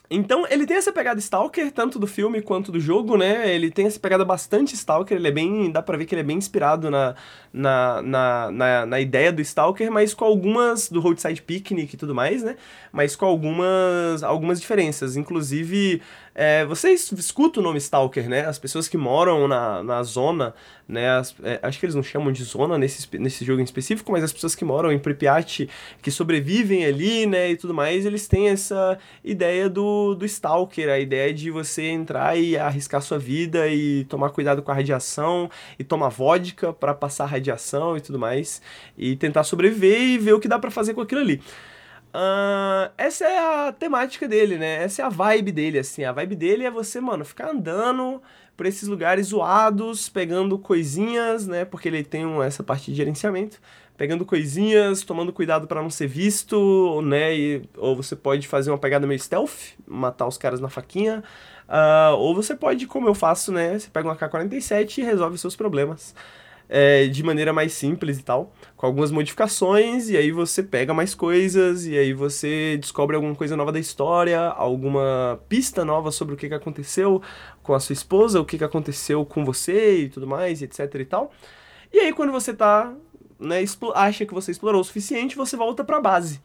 Speaker 1: Então, ele tem essa pegada Stalker, tanto do filme quanto do jogo, né? Ele tem essa pegada bastante Stalker, ele é bem. dá pra ver que ele é bem inspirado na, na, na, na, na ideia do Stalker, mas com algumas. do Roadside Picnic e tudo mais, né? Mas com algumas, algumas diferenças. Inclusive, é, vocês escutam o nome Stalker, né? As pessoas que moram na, na zona, né? As, é, acho que eles não chamam de zona nesse, nesse jogo em específico, mas as pessoas que moram em Pripyat, que sobrevivem ali, né? E tudo mais, eles têm essa ideia do, do Stalker, a ideia de você entrar e arriscar sua vida e tomar cuidado com a radiação e tomar vodka para passar radiação e tudo mais e tentar sobreviver e ver o que dá para fazer com aquilo ali. Uh, essa é a temática dele, né? Essa é a vibe dele, assim. A vibe dele é você, mano, ficar andando por esses lugares zoados, pegando coisinhas, né? Porque ele tem essa parte de gerenciamento. Pegando coisinhas, tomando cuidado para não ser visto, né? E, ou você pode fazer uma pegada meio stealth, matar os caras na faquinha. Uh, ou você pode, como eu faço, né? Você pega uma K-47 e resolve seus problemas é, de maneira mais simples e tal, com algumas modificações, e aí você pega mais coisas, e aí você descobre alguma coisa nova da história, alguma pista nova sobre o que, que aconteceu com a sua esposa, o que, que aconteceu com você e tudo mais, etc e tal. E aí quando você tá, né, acha que você explorou o suficiente, você volta pra base.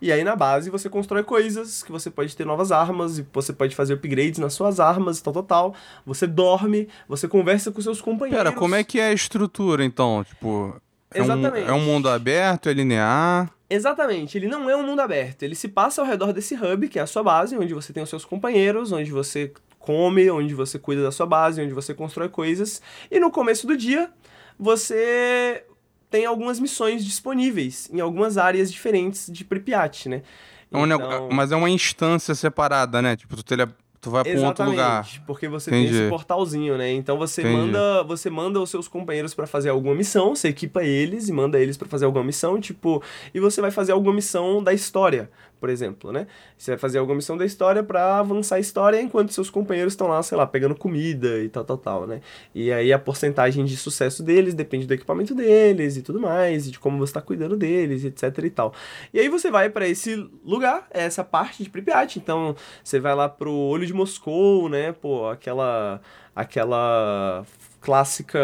Speaker 1: E aí na base você constrói coisas, que você pode ter novas armas, e você pode fazer upgrades nas suas armas, tal, tal, tal. Você dorme, você conversa com seus companheiros.
Speaker 2: Pera, como é que é a estrutura então? Tipo, é Exatamente. Um, é um mundo aberto, é linear?
Speaker 1: Exatamente, ele não é um mundo aberto. Ele se passa ao redor desse hub, que é a sua base, onde você tem os seus companheiros, onde você come, onde você cuida da sua base, onde você constrói coisas. E no começo do dia, você tem algumas missões disponíveis em algumas áreas diferentes de Pripyat, né?
Speaker 2: É um então... Mas é uma instância separada, né? Tipo, tu, tele... tu vai para um outro lugar.
Speaker 1: porque você Entendi. tem esse portalzinho, né? Então você manda, você manda os seus companheiros para fazer alguma missão, você equipa eles e manda eles para fazer alguma missão, tipo, e você vai fazer alguma missão da história, por exemplo, né? Você vai fazer alguma missão da história para avançar a história enquanto seus companheiros estão lá, sei lá, pegando comida e tal, tal, tal, né? E aí a porcentagem de sucesso deles depende do equipamento deles e tudo mais, e de como você está cuidando deles, etc e tal. E aí você vai para esse lugar, é essa parte de Pripyat, então você vai lá pro Olho de Moscou, né? Pô, aquela aquela clássica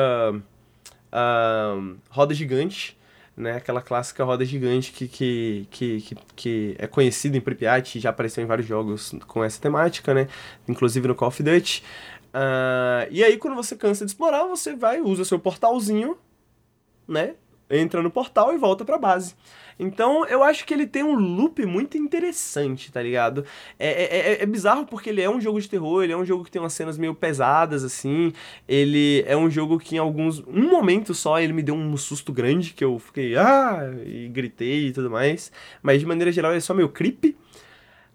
Speaker 1: uh, roda gigante né? Aquela clássica roda gigante que, que, que, que, é conhecida em Pripyat, já apareceu em vários jogos com essa temática, né? Inclusive no Call of Duty. Uh, e aí, quando você cansa de explorar, você vai, usa seu portalzinho, né? Entra no portal e volta pra base. Então, eu acho que ele tem um loop muito interessante, tá ligado? É, é, é, é, bizarro porque ele é um jogo de terror, ele é um jogo que tem umas cenas meio pesadas, assim. Ele é um jogo que em alguns. Um momento só ele me deu um susto grande, que eu fiquei. Ah! E gritei e tudo mais. Mas de maneira geral ele é só meio creepy.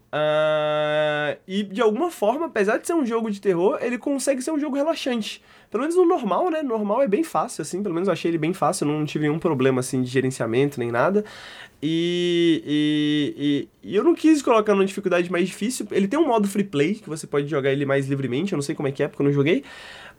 Speaker 1: Uh, e de alguma forma, apesar de ser um jogo de terror, ele consegue ser um jogo relaxante. Pelo menos no normal, né? Normal é bem fácil, assim. Pelo menos eu achei ele bem fácil. Não tive nenhum problema, assim, de gerenciamento nem nada. E, e, e, e, eu não quis colocar numa dificuldade mais difícil. Ele tem um modo free play, que você pode jogar ele mais livremente. Eu não sei como é que é, porque eu não joguei.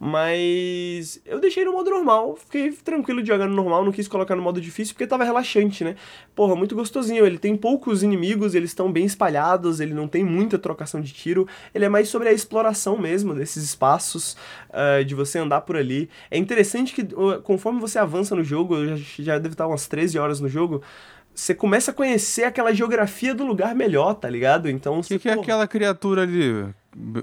Speaker 1: Mas eu deixei no modo normal, fiquei tranquilo de jogar no normal, não quis colocar no modo difícil porque tava relaxante, né? Porra, muito gostosinho. Ele tem poucos inimigos, eles estão bem espalhados, ele não tem muita trocação de tiro. Ele é mais sobre a exploração mesmo desses espaços, uh, de você andar por ali. É interessante que conforme você avança no jogo, eu já, devo estar umas 13 horas no jogo você começa a conhecer aquela geografia do lugar melhor, tá ligado? Então,
Speaker 2: o que, que é aquela criatura ali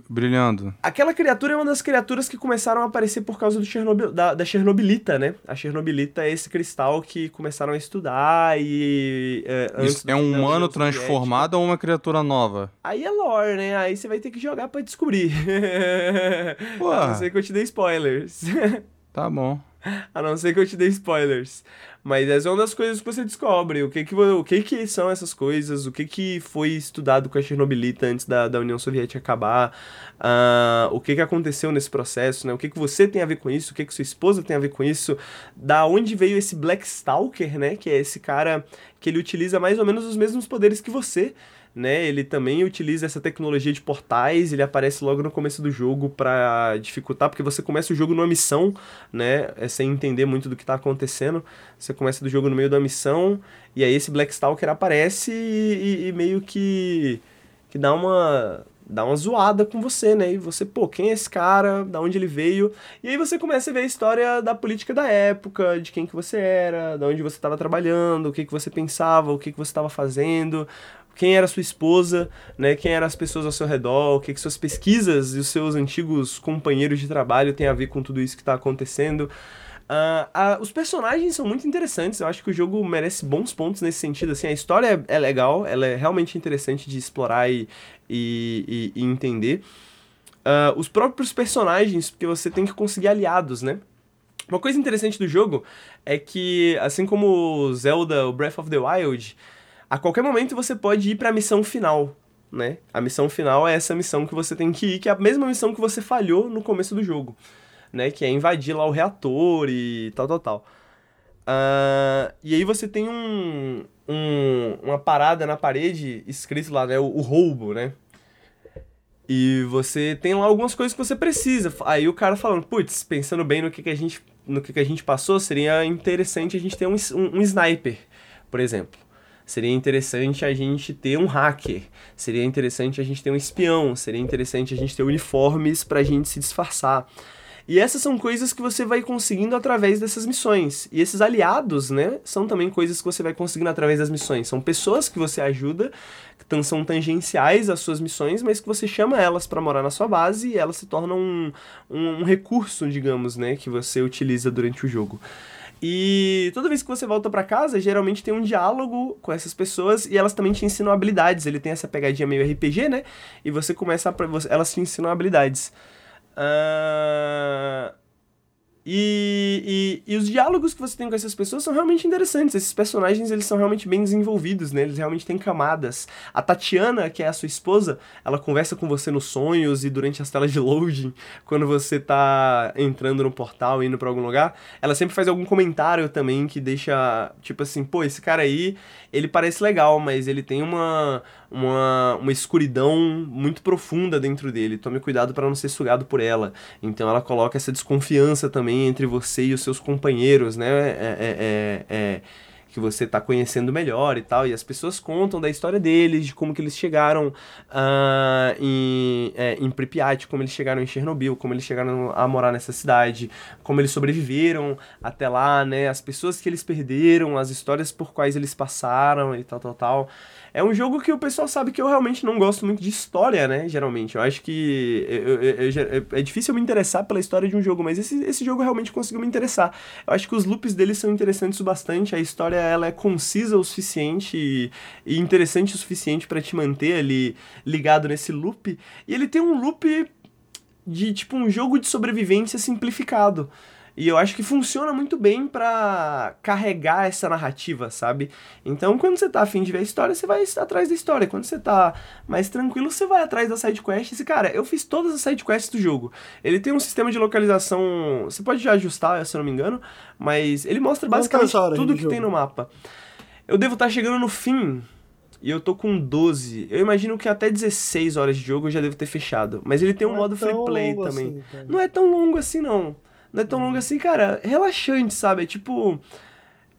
Speaker 2: brilhando?
Speaker 1: Aquela criatura é uma das criaturas que começaram a aparecer por causa do Chernobyl, da, da Chernobylita, né? A Chernobylita é esse cristal que começaram a estudar e.
Speaker 2: É, é um humano transformado ou uma criatura nova?
Speaker 1: Aí é lore, né? Aí você vai ter que jogar para descobrir. Pô. A não ser que eu te dei spoilers.
Speaker 2: Tá bom.
Speaker 1: A não ser que eu te dê spoilers. Mas essa é uma das coisas que você descobre. O que que, o que, que são essas coisas? O que, que foi estudado com a Chernobylita antes da, da União Soviética acabar? Uh, o que, que aconteceu nesse processo? Né? O que, que você tem a ver com isso? O que, que sua esposa tem a ver com isso? Da onde veio esse Black Stalker, né? Que é esse cara que ele utiliza mais ou menos os mesmos poderes que você né? Ele também utiliza essa tecnologia de portais, ele aparece logo no começo do jogo para dificultar, porque você começa o jogo numa missão, né? É sem entender muito do que tá acontecendo. Você começa do jogo no meio da missão, e aí esse Blackstalker aparece e, e, e meio que, que dá uma dá uma zoada com você, né? E você, pô, quem é esse cara? Da onde ele veio? E aí você começa a ver a história da política da época, de quem que você era, da onde você estava trabalhando, o que que você pensava, o que que você estava fazendo, quem era sua esposa, né? Quem eram as pessoas ao seu redor, o que, que suas pesquisas e os seus antigos companheiros de trabalho têm a ver com tudo isso que está acontecendo. Uh, uh, os personagens são muito interessantes, eu acho que o jogo merece bons pontos nesse sentido. Assim, a história é, é legal, ela é realmente interessante de explorar e, e, e, e entender. Uh, os próprios personagens, porque você tem que conseguir aliados, né? Uma coisa interessante do jogo é que, assim como Zelda, o Breath of the Wild, a qualquer momento você pode ir para a missão final, né? A missão final é essa missão que você tem que ir, que é a mesma missão que você falhou no começo do jogo, né? Que é invadir lá o reator e tal, tal, tal. Uh, e aí você tem um, um, uma parada na parede escrito lá, né? O, o roubo, né? E você tem lá algumas coisas que você precisa. Aí o cara falando, putz, pensando bem no que, que a gente no que, que a gente passou, seria interessante a gente ter um, um, um sniper, por exemplo. Seria interessante a gente ter um hacker, seria interessante a gente ter um espião, seria interessante a gente ter uniformes para a gente se disfarçar. E essas são coisas que você vai conseguindo através dessas missões. E esses aliados, né, são também coisas que você vai conseguindo através das missões. São pessoas que você ajuda, que são tangenciais às suas missões, mas que você chama elas para morar na sua base e elas se tornam um, um, um recurso, digamos, né, que você utiliza durante o jogo. E toda vez que você volta para casa, geralmente tem um diálogo com essas pessoas e elas também te ensinam habilidades. Ele tem essa pegadinha meio RPG, né? E você começa a. Elas te ensinam habilidades. Uh... E, e, e, os diálogos que você tem com essas pessoas são realmente interessantes. Esses personagens, eles são realmente bem desenvolvidos, né? Eles realmente têm camadas. A Tatiana, que é a sua esposa, ela conversa com você nos sonhos e durante as telas de loading, quando você tá entrando no portal, indo para algum lugar, ela sempre faz algum comentário também que deixa, tipo assim, pô, esse cara aí, ele parece legal, mas ele tem uma, uma, uma escuridão muito profunda dentro dele. Tome cuidado para não ser sugado por ela. Então ela coloca essa desconfiança também entre você e os seus companheiros, né? É, é, é, é que você está conhecendo melhor e tal, e as pessoas contam da história deles, de como que eles chegaram uh, em, é, em Pripyat, como eles chegaram em Chernobyl, como eles chegaram a morar nessa cidade, como eles sobreviveram até lá, né, as pessoas que eles perderam, as histórias por quais eles passaram e tal, tal, tal. É um jogo que o pessoal sabe que eu realmente não gosto muito de história, né? Geralmente. Eu acho que eu, eu, eu, é difícil eu me interessar pela história de um jogo, mas esse, esse jogo realmente conseguiu me interessar. Eu acho que os loops dele são interessantes o bastante, a história ela é concisa o suficiente e, e interessante o suficiente para te manter ali ligado nesse loop. E ele tem um loop de tipo um jogo de sobrevivência simplificado. E eu acho que funciona muito bem para carregar essa narrativa, sabe? Então, quando você tá afim de ver a história, você vai atrás da história. Quando você tá mais tranquilo, você vai atrás da sidequest. E, cara, eu fiz todas as sidequests do jogo. Ele tem um sistema de localização. Você pode já ajustar, se eu não me engano, mas ele mostra basicamente tudo que jogo? tem no mapa. Eu devo estar tá chegando no fim e eu tô com 12. Eu imagino que até 16 horas de jogo eu já devo ter fechado. Mas ele tem um não é modo é free play também. Assim, não é tão longo assim, não não é tão longo assim, cara, relaxante, sabe? É tipo.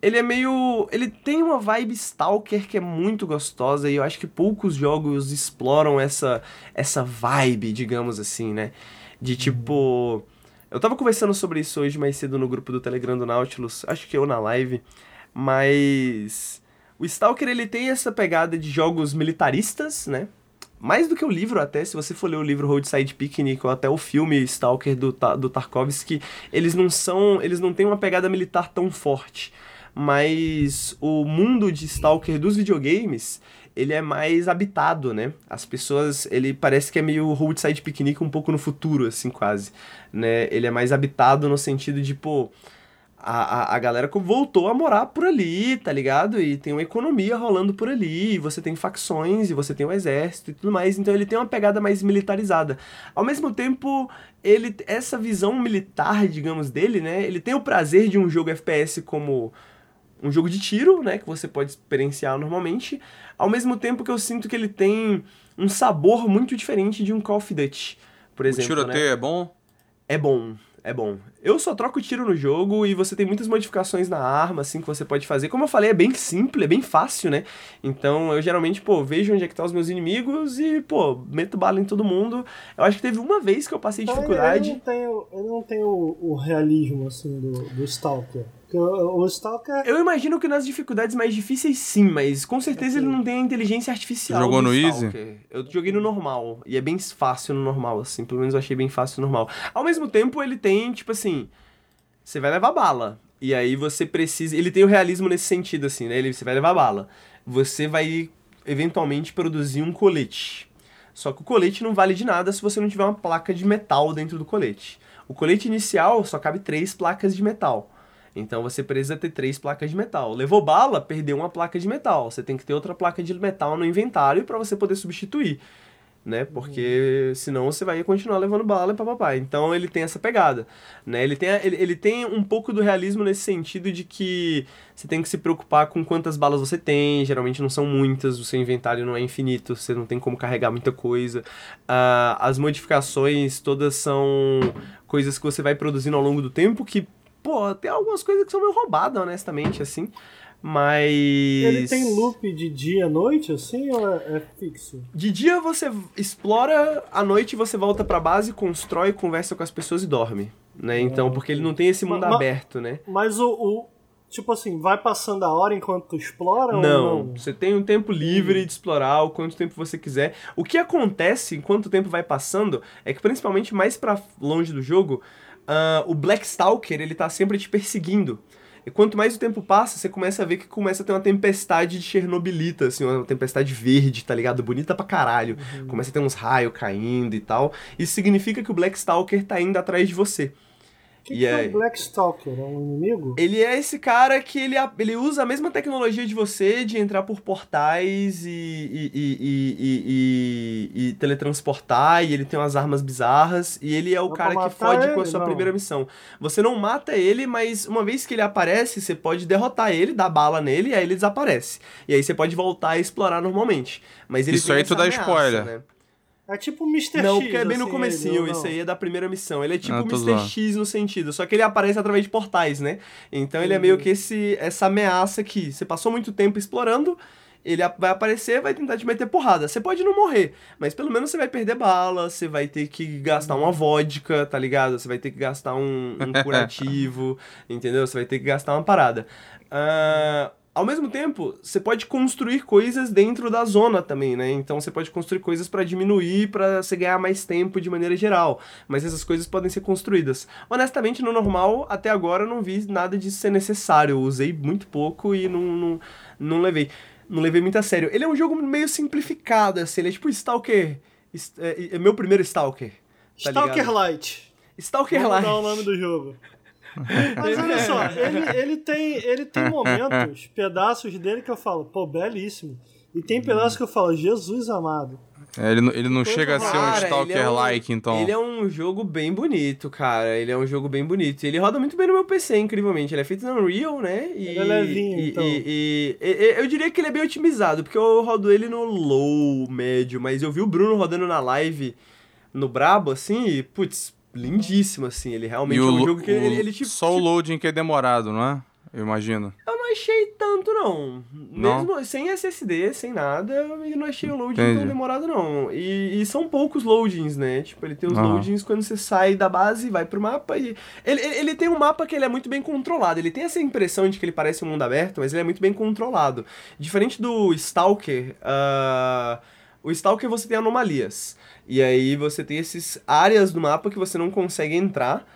Speaker 1: Ele é meio. Ele tem uma vibe Stalker que é muito gostosa e eu acho que poucos jogos exploram essa, essa vibe, digamos assim, né? De uhum. tipo. Eu tava conversando sobre isso hoje mais cedo no grupo do Telegram do Nautilus, acho que eu na live, mas. O Stalker ele tem essa pegada de jogos militaristas, né? Mais do que o livro até, se você for ler o livro Roadside Picnic ou até o filme Stalker do, do Tarkovsky, eles não são, eles não têm uma pegada militar tão forte, mas o mundo de Stalker dos videogames, ele é mais habitado, né? As pessoas, ele parece que é meio Roadside Picnic um pouco no futuro, assim, quase, né? Ele é mais habitado no sentido de, pô, a, a, a galera voltou a morar por ali, tá ligado? E tem uma economia rolando por ali, e você tem facções, e você tem o exército e tudo mais, então ele tem uma pegada mais militarizada. Ao mesmo tempo, ele essa visão militar, digamos, dele, né? Ele tem o prazer de um jogo FPS como um jogo de tiro, né, que você pode experienciar normalmente, ao mesmo tempo que eu sinto que ele tem um sabor muito diferente de um Call of Duty, por exemplo.
Speaker 2: O tiroteio
Speaker 1: né?
Speaker 2: é bom?
Speaker 1: É bom, é bom. Eu só troco tiro no jogo e você tem muitas modificações na arma, assim, que você pode fazer. Como eu falei, é bem simples, é bem fácil, né? Então eu geralmente, pô, vejo onde é que tá os meus inimigos e, pô, meto bala em todo mundo. Eu acho que teve uma vez que eu passei dificuldade.
Speaker 3: Ele não tem, ele não tem o, o realismo, assim, do, do Stalker. O, o Stalker.
Speaker 1: Eu imagino que nas dificuldades mais difíceis sim, mas com certeza ele não tem a inteligência artificial.
Speaker 2: Jogou no Easy?
Speaker 1: Eu joguei no normal. E é bem fácil no normal, assim. Pelo menos eu achei bem fácil no normal. Ao mesmo tempo, ele tem, tipo assim. Você vai levar bala. E aí você precisa. Ele tem o realismo nesse sentido, assim, né? Ele, você vai levar bala. Você vai eventualmente produzir um colete. Só que o colete não vale de nada se você não tiver uma placa de metal dentro do colete. O colete inicial só cabe três placas de metal. Então você precisa ter três placas de metal. Levou bala, perdeu uma placa de metal. Você tem que ter outra placa de metal no inventário para você poder substituir. Né? Porque uhum. senão você vai continuar levando bala e papapá. Então ele tem essa pegada. Né? Ele, tem, ele, ele tem um pouco do realismo nesse sentido de que você tem que se preocupar com quantas balas você tem. Geralmente não são muitas, o seu inventário não é infinito, você não tem como carregar muita coisa. Uh, as modificações todas são coisas que você vai produzindo ao longo do tempo que pô, tem algumas coisas que são meio roubadas, honestamente, assim. Mas.
Speaker 3: Ele tem loop de dia e noite, assim, ou é, é, fixo?
Speaker 1: De dia você explora, à noite você volta pra base, constrói, conversa com as pessoas e dorme. Né? Então, porque ele não tem esse mundo mas, aberto, né?
Speaker 3: Mas o, o, Tipo assim, vai passando a hora enquanto tu explora
Speaker 1: não,
Speaker 3: ou não?
Speaker 1: Você tem um tempo livre de explorar o quanto tempo você quiser. O que acontece enquanto o tempo vai passando é que, principalmente mais para longe do jogo, uh, o Black Stalker, ele tá sempre te perseguindo. E quanto mais o tempo passa, você começa a ver que começa a ter uma tempestade de Chernobylita, assim, uma tempestade verde, tá ligado? Bonita pra caralho. Uhum. Começa a ter uns raios caindo e tal. Isso significa que o Black Stalker tá indo atrás de você.
Speaker 3: Que,
Speaker 1: E
Speaker 3: que é o Black Stalker? É um inimigo?
Speaker 1: Ele é esse cara que ele, ele usa a mesma tecnologia de você de entrar por portais e, e, e, e, e- e- e teletransportar, e ele tem umas armas bizarras, e ele é o
Speaker 3: Dá
Speaker 1: cara que fode com a
Speaker 3: ele?
Speaker 1: sua
Speaker 3: Não.
Speaker 1: primeira missão. Você não mata ele, mas uma vez que ele aparece, você pode derrotar ele, dar bala nele, e aí ele desaparece. E aí você pode voltar a explorar normalmente. Mas ele
Speaker 2: Isso aí tu dá
Speaker 1: ameaça,
Speaker 2: spoiler.
Speaker 1: né?
Speaker 3: É tipo o Mr.
Speaker 1: Não,
Speaker 3: X.
Speaker 1: porque é bem no
Speaker 3: assim,
Speaker 1: comecinho,
Speaker 3: ele, ou
Speaker 1: isso
Speaker 3: não?
Speaker 1: aí é da primeira missão. Ele é tipo
Speaker 2: Ah,
Speaker 1: o Mr.
Speaker 2: zoando.
Speaker 1: X no sentido, só que ele aparece através de portais, né? Então ele é
Speaker 3: Uhum.
Speaker 1: meio que esse, essa ameaça aqui. Você passou muito tempo explorando, ele vai aparecer, vai tentar te meter porrada. Você pode não morrer, mas pelo menos você vai perder bala, você vai ter que gastar uma vodka, tá ligado? Você vai ter que gastar um, um curativo, entendeu? Você vai ter que gastar uma parada. Ah, ao mesmo tempo, você pode construir coisas dentro da zona também, né? Então você pode construir coisas pra diminuir, pra você ganhar mais tempo de maneira geral. Mas essas coisas podem ser construídas. Honestamente, no normal, até agora eu não vi nada disso ser necessário. Eu usei muito pouco e não, não, não levei. Não levei muito a sério. Ele é um jogo meio simplificado, assim. Ele é tipo Stalker. est- É, é meu primeiro Stalker. Tá
Speaker 3: Stalker
Speaker 1: ligado?
Speaker 3: Light.
Speaker 1: Stalker
Speaker 3: Vamos
Speaker 1: Light.
Speaker 3: dar o nome do jogo. Mas olha só, ele, ele, tem, ele tem momentos, pedaços dele que eu falo, pô, belíssimo. E tem pedaços que eu falo, Jesus amado.
Speaker 2: É, ele, não- ele não
Speaker 3: Coisa
Speaker 2: chega a ser um
Speaker 1: ele é
Speaker 2: Stalker-like, então.
Speaker 1: Ele é um jogo bem bonito, cara. Ele é um jogo bem bonito. E ele roda muito bem no meu PC, incrivelmente. Ele é feito no Unreal, né? E,
Speaker 3: Ele é levinho,
Speaker 1: e,
Speaker 3: então.
Speaker 1: e- e- e- eu diria que ele é bem otimizado, porque eu rodo ele no low, médio, mas eu vi o Bruno rodando na live no Brabo, assim, e, putz, lindíssimo, assim. Ele realmente
Speaker 2: E
Speaker 1: é um jogo que
Speaker 2: o-
Speaker 1: ele, ele tipo,
Speaker 2: só o loading que é demorado, não é? Eu imagino.
Speaker 1: Eu não achei tanto, não.
Speaker 2: Não?
Speaker 1: Mesmo sem SSD, sem nada, eu não achei o loading
Speaker 2: Entendi.
Speaker 1: tão demorado, não. E, e são poucos loadings, né? Tipo, ele tem os
Speaker 2: Aham.
Speaker 1: loadings quando você sai da base e vai pro mapa. E... Ele, ele, ele tem um mapa que ele é muito bem controlado. Ele tem essa impressão de que ele parece um mundo aberto, mas ele é muito bem controlado. Diferente do Stalker, ah, o Stalker você tem anomalias. E aí você tem essas áreas do mapa que você não consegue entrar.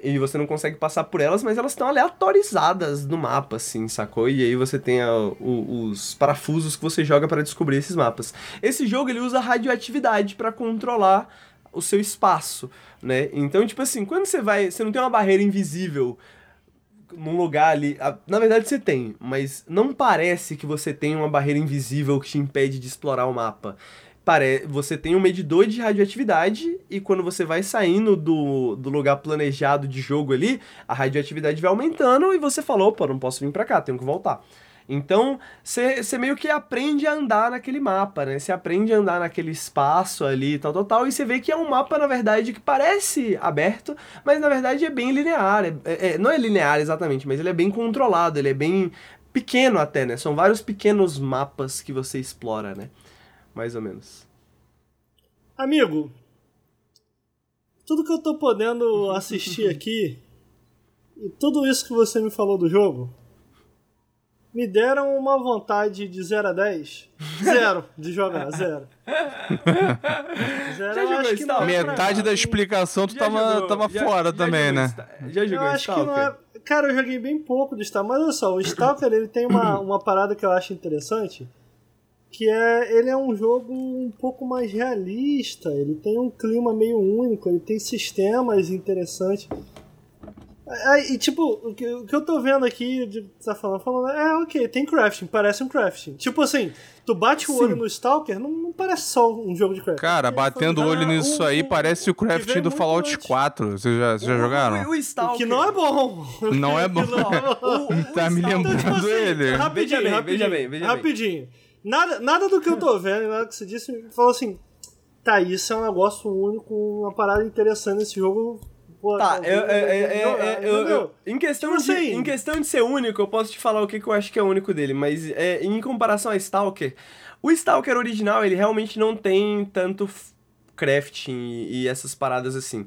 Speaker 1: E você não consegue passar por elas, mas elas estão aleatorizadas no mapa, assim, sacou? E aí você tem a- o- os parafusos que você joga para descobrir esses mapas. Esse jogo ele usa radioatividade para controlar o seu espaço, né? Então, tipo assim, quando você vai, você não tem uma barreira invisível num lugar ali. a- Na verdade você tem, mas não parece que você tem uma barreira invisível que te impede de explorar o mapa. Pare... Você tem um medidor de radioatividade e quando você vai saindo do, do lugar planejado de jogo ali, a radioatividade vai aumentando e você falou, opa, não posso vir pra cá, tenho que voltar. Então, você meio que aprende a andar naquele mapa, né? Você aprende a andar naquele espaço ali, tal, tal, tal, e você vê que é um mapa, na verdade, que parece aberto, mas na verdade é bem linear. É, é- é- não é linear exatamente, mas ele é bem controlado, ele é bem pequeno até, né? São vários pequenos mapas que você explora, né? Mais ou menos.
Speaker 3: Amigo, tudo que eu tô podendo assistir aqui, e tudo isso que você me falou do jogo, me deram uma vontade de 0 a 10. Zero de jogar, zero. Zero,
Speaker 1: Já
Speaker 3: eu
Speaker 1: jogou
Speaker 3: acho que não é
Speaker 2: Metade da explicação tu
Speaker 1: Já
Speaker 2: tava,
Speaker 1: jogou-
Speaker 2: tava
Speaker 1: já-
Speaker 2: fora
Speaker 1: já
Speaker 2: também, né?
Speaker 1: Já
Speaker 3: Eu
Speaker 1: jogou
Speaker 3: acho que
Speaker 1: Stalker?
Speaker 3: não é. Cara, eu joguei bem pouco de Stalker, mas olha só, o Stalker ele tem uma, uma parada que eu acho interessante, que é ele é um jogo um pouco mais realista, ele tem um clima meio único, ele tem sistemas interessantes. Aí, e tipo, o que, o que eu tô vendo aqui, de tá falando, falando, é ok, tem crafting, parece um crafting. Tipo assim, tu bate o
Speaker 1: Sim.
Speaker 3: olho no Stalker, não, não parece só um jogo de crafting.
Speaker 2: Cara, batendo o olho
Speaker 3: Ah,
Speaker 2: nisso
Speaker 3: o-
Speaker 2: aí,
Speaker 3: o-
Speaker 2: parece o crafting do Fallout
Speaker 3: antes.
Speaker 2: 4. Vocês já, vocês já
Speaker 1: O-
Speaker 2: jogaram?
Speaker 1: O, o Stalker.
Speaker 3: O que não é bom.
Speaker 2: Não é bom.
Speaker 1: O- o-
Speaker 2: Tá
Speaker 1: o
Speaker 2: me lembrando
Speaker 3: Então, tipo assim,
Speaker 2: ele.
Speaker 3: Rapidinho,
Speaker 1: Veja bem,
Speaker 3: rapidinho.
Speaker 1: veja bem, veja bem.
Speaker 3: Nada, nada do que eu tô vendo, nada que você disse, me falou assim. Tá, isso é um negócio único, uma parada interessante nesse jogo. Pô,
Speaker 1: Tá, eu, eu, em, questão
Speaker 3: Tipo
Speaker 1: de,
Speaker 3: assim-
Speaker 1: em questão de ser único, eu posso te falar o que, que eu acho que é único dele, mas é, em comparação a Stalker, o Stalker original, ele realmente não tem tanto crafting e essas paradas assim.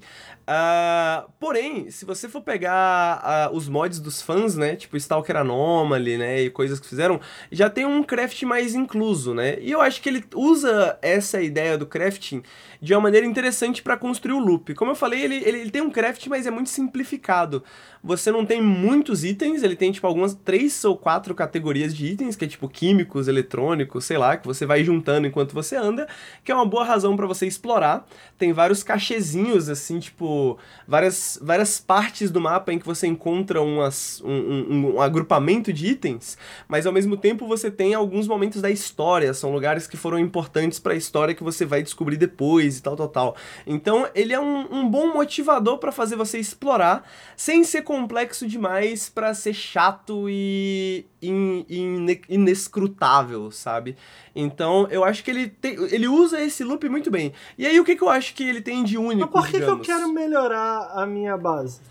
Speaker 1: Ah, porém, se você for pegar ah, os mods dos fãs, né, tipo Stalker Anomaly, né, e coisas que fizeram, já tem um craft mais incluso, né, e eu acho que ele usa essa ideia do crafting de uma maneira interessante para construir o loop. Como eu falei, ele, ele, ele tem um craft, mas é muito simplificado. Você não tem muitos itens, ele tem tipo algumas três ou quatro categorias de itens, que é tipo químicos, eletrônicos, sei lá, que você vai juntando enquanto você anda, que é uma boa razão para você explorar. Tem vários cachezinhos, assim, tipo, várias, várias partes do mapa em que você encontra umas, um, um, um agrupamento de itens, mas ao mesmo tempo você tem alguns momentos da história, são lugares que foram importantes para a história que você vai descobrir depois e tal, tal, tal. Então ele é um, um bom motivador para fazer você explorar, sem ser complexo demais para ser chato e in, in, inescrutável, sabe? Então, eu acho que ele, tem, ele usa esse loop muito bem. E aí, o que, que eu acho que ele tem de único,
Speaker 3: Mas por que, que eu quero melhorar a minha base?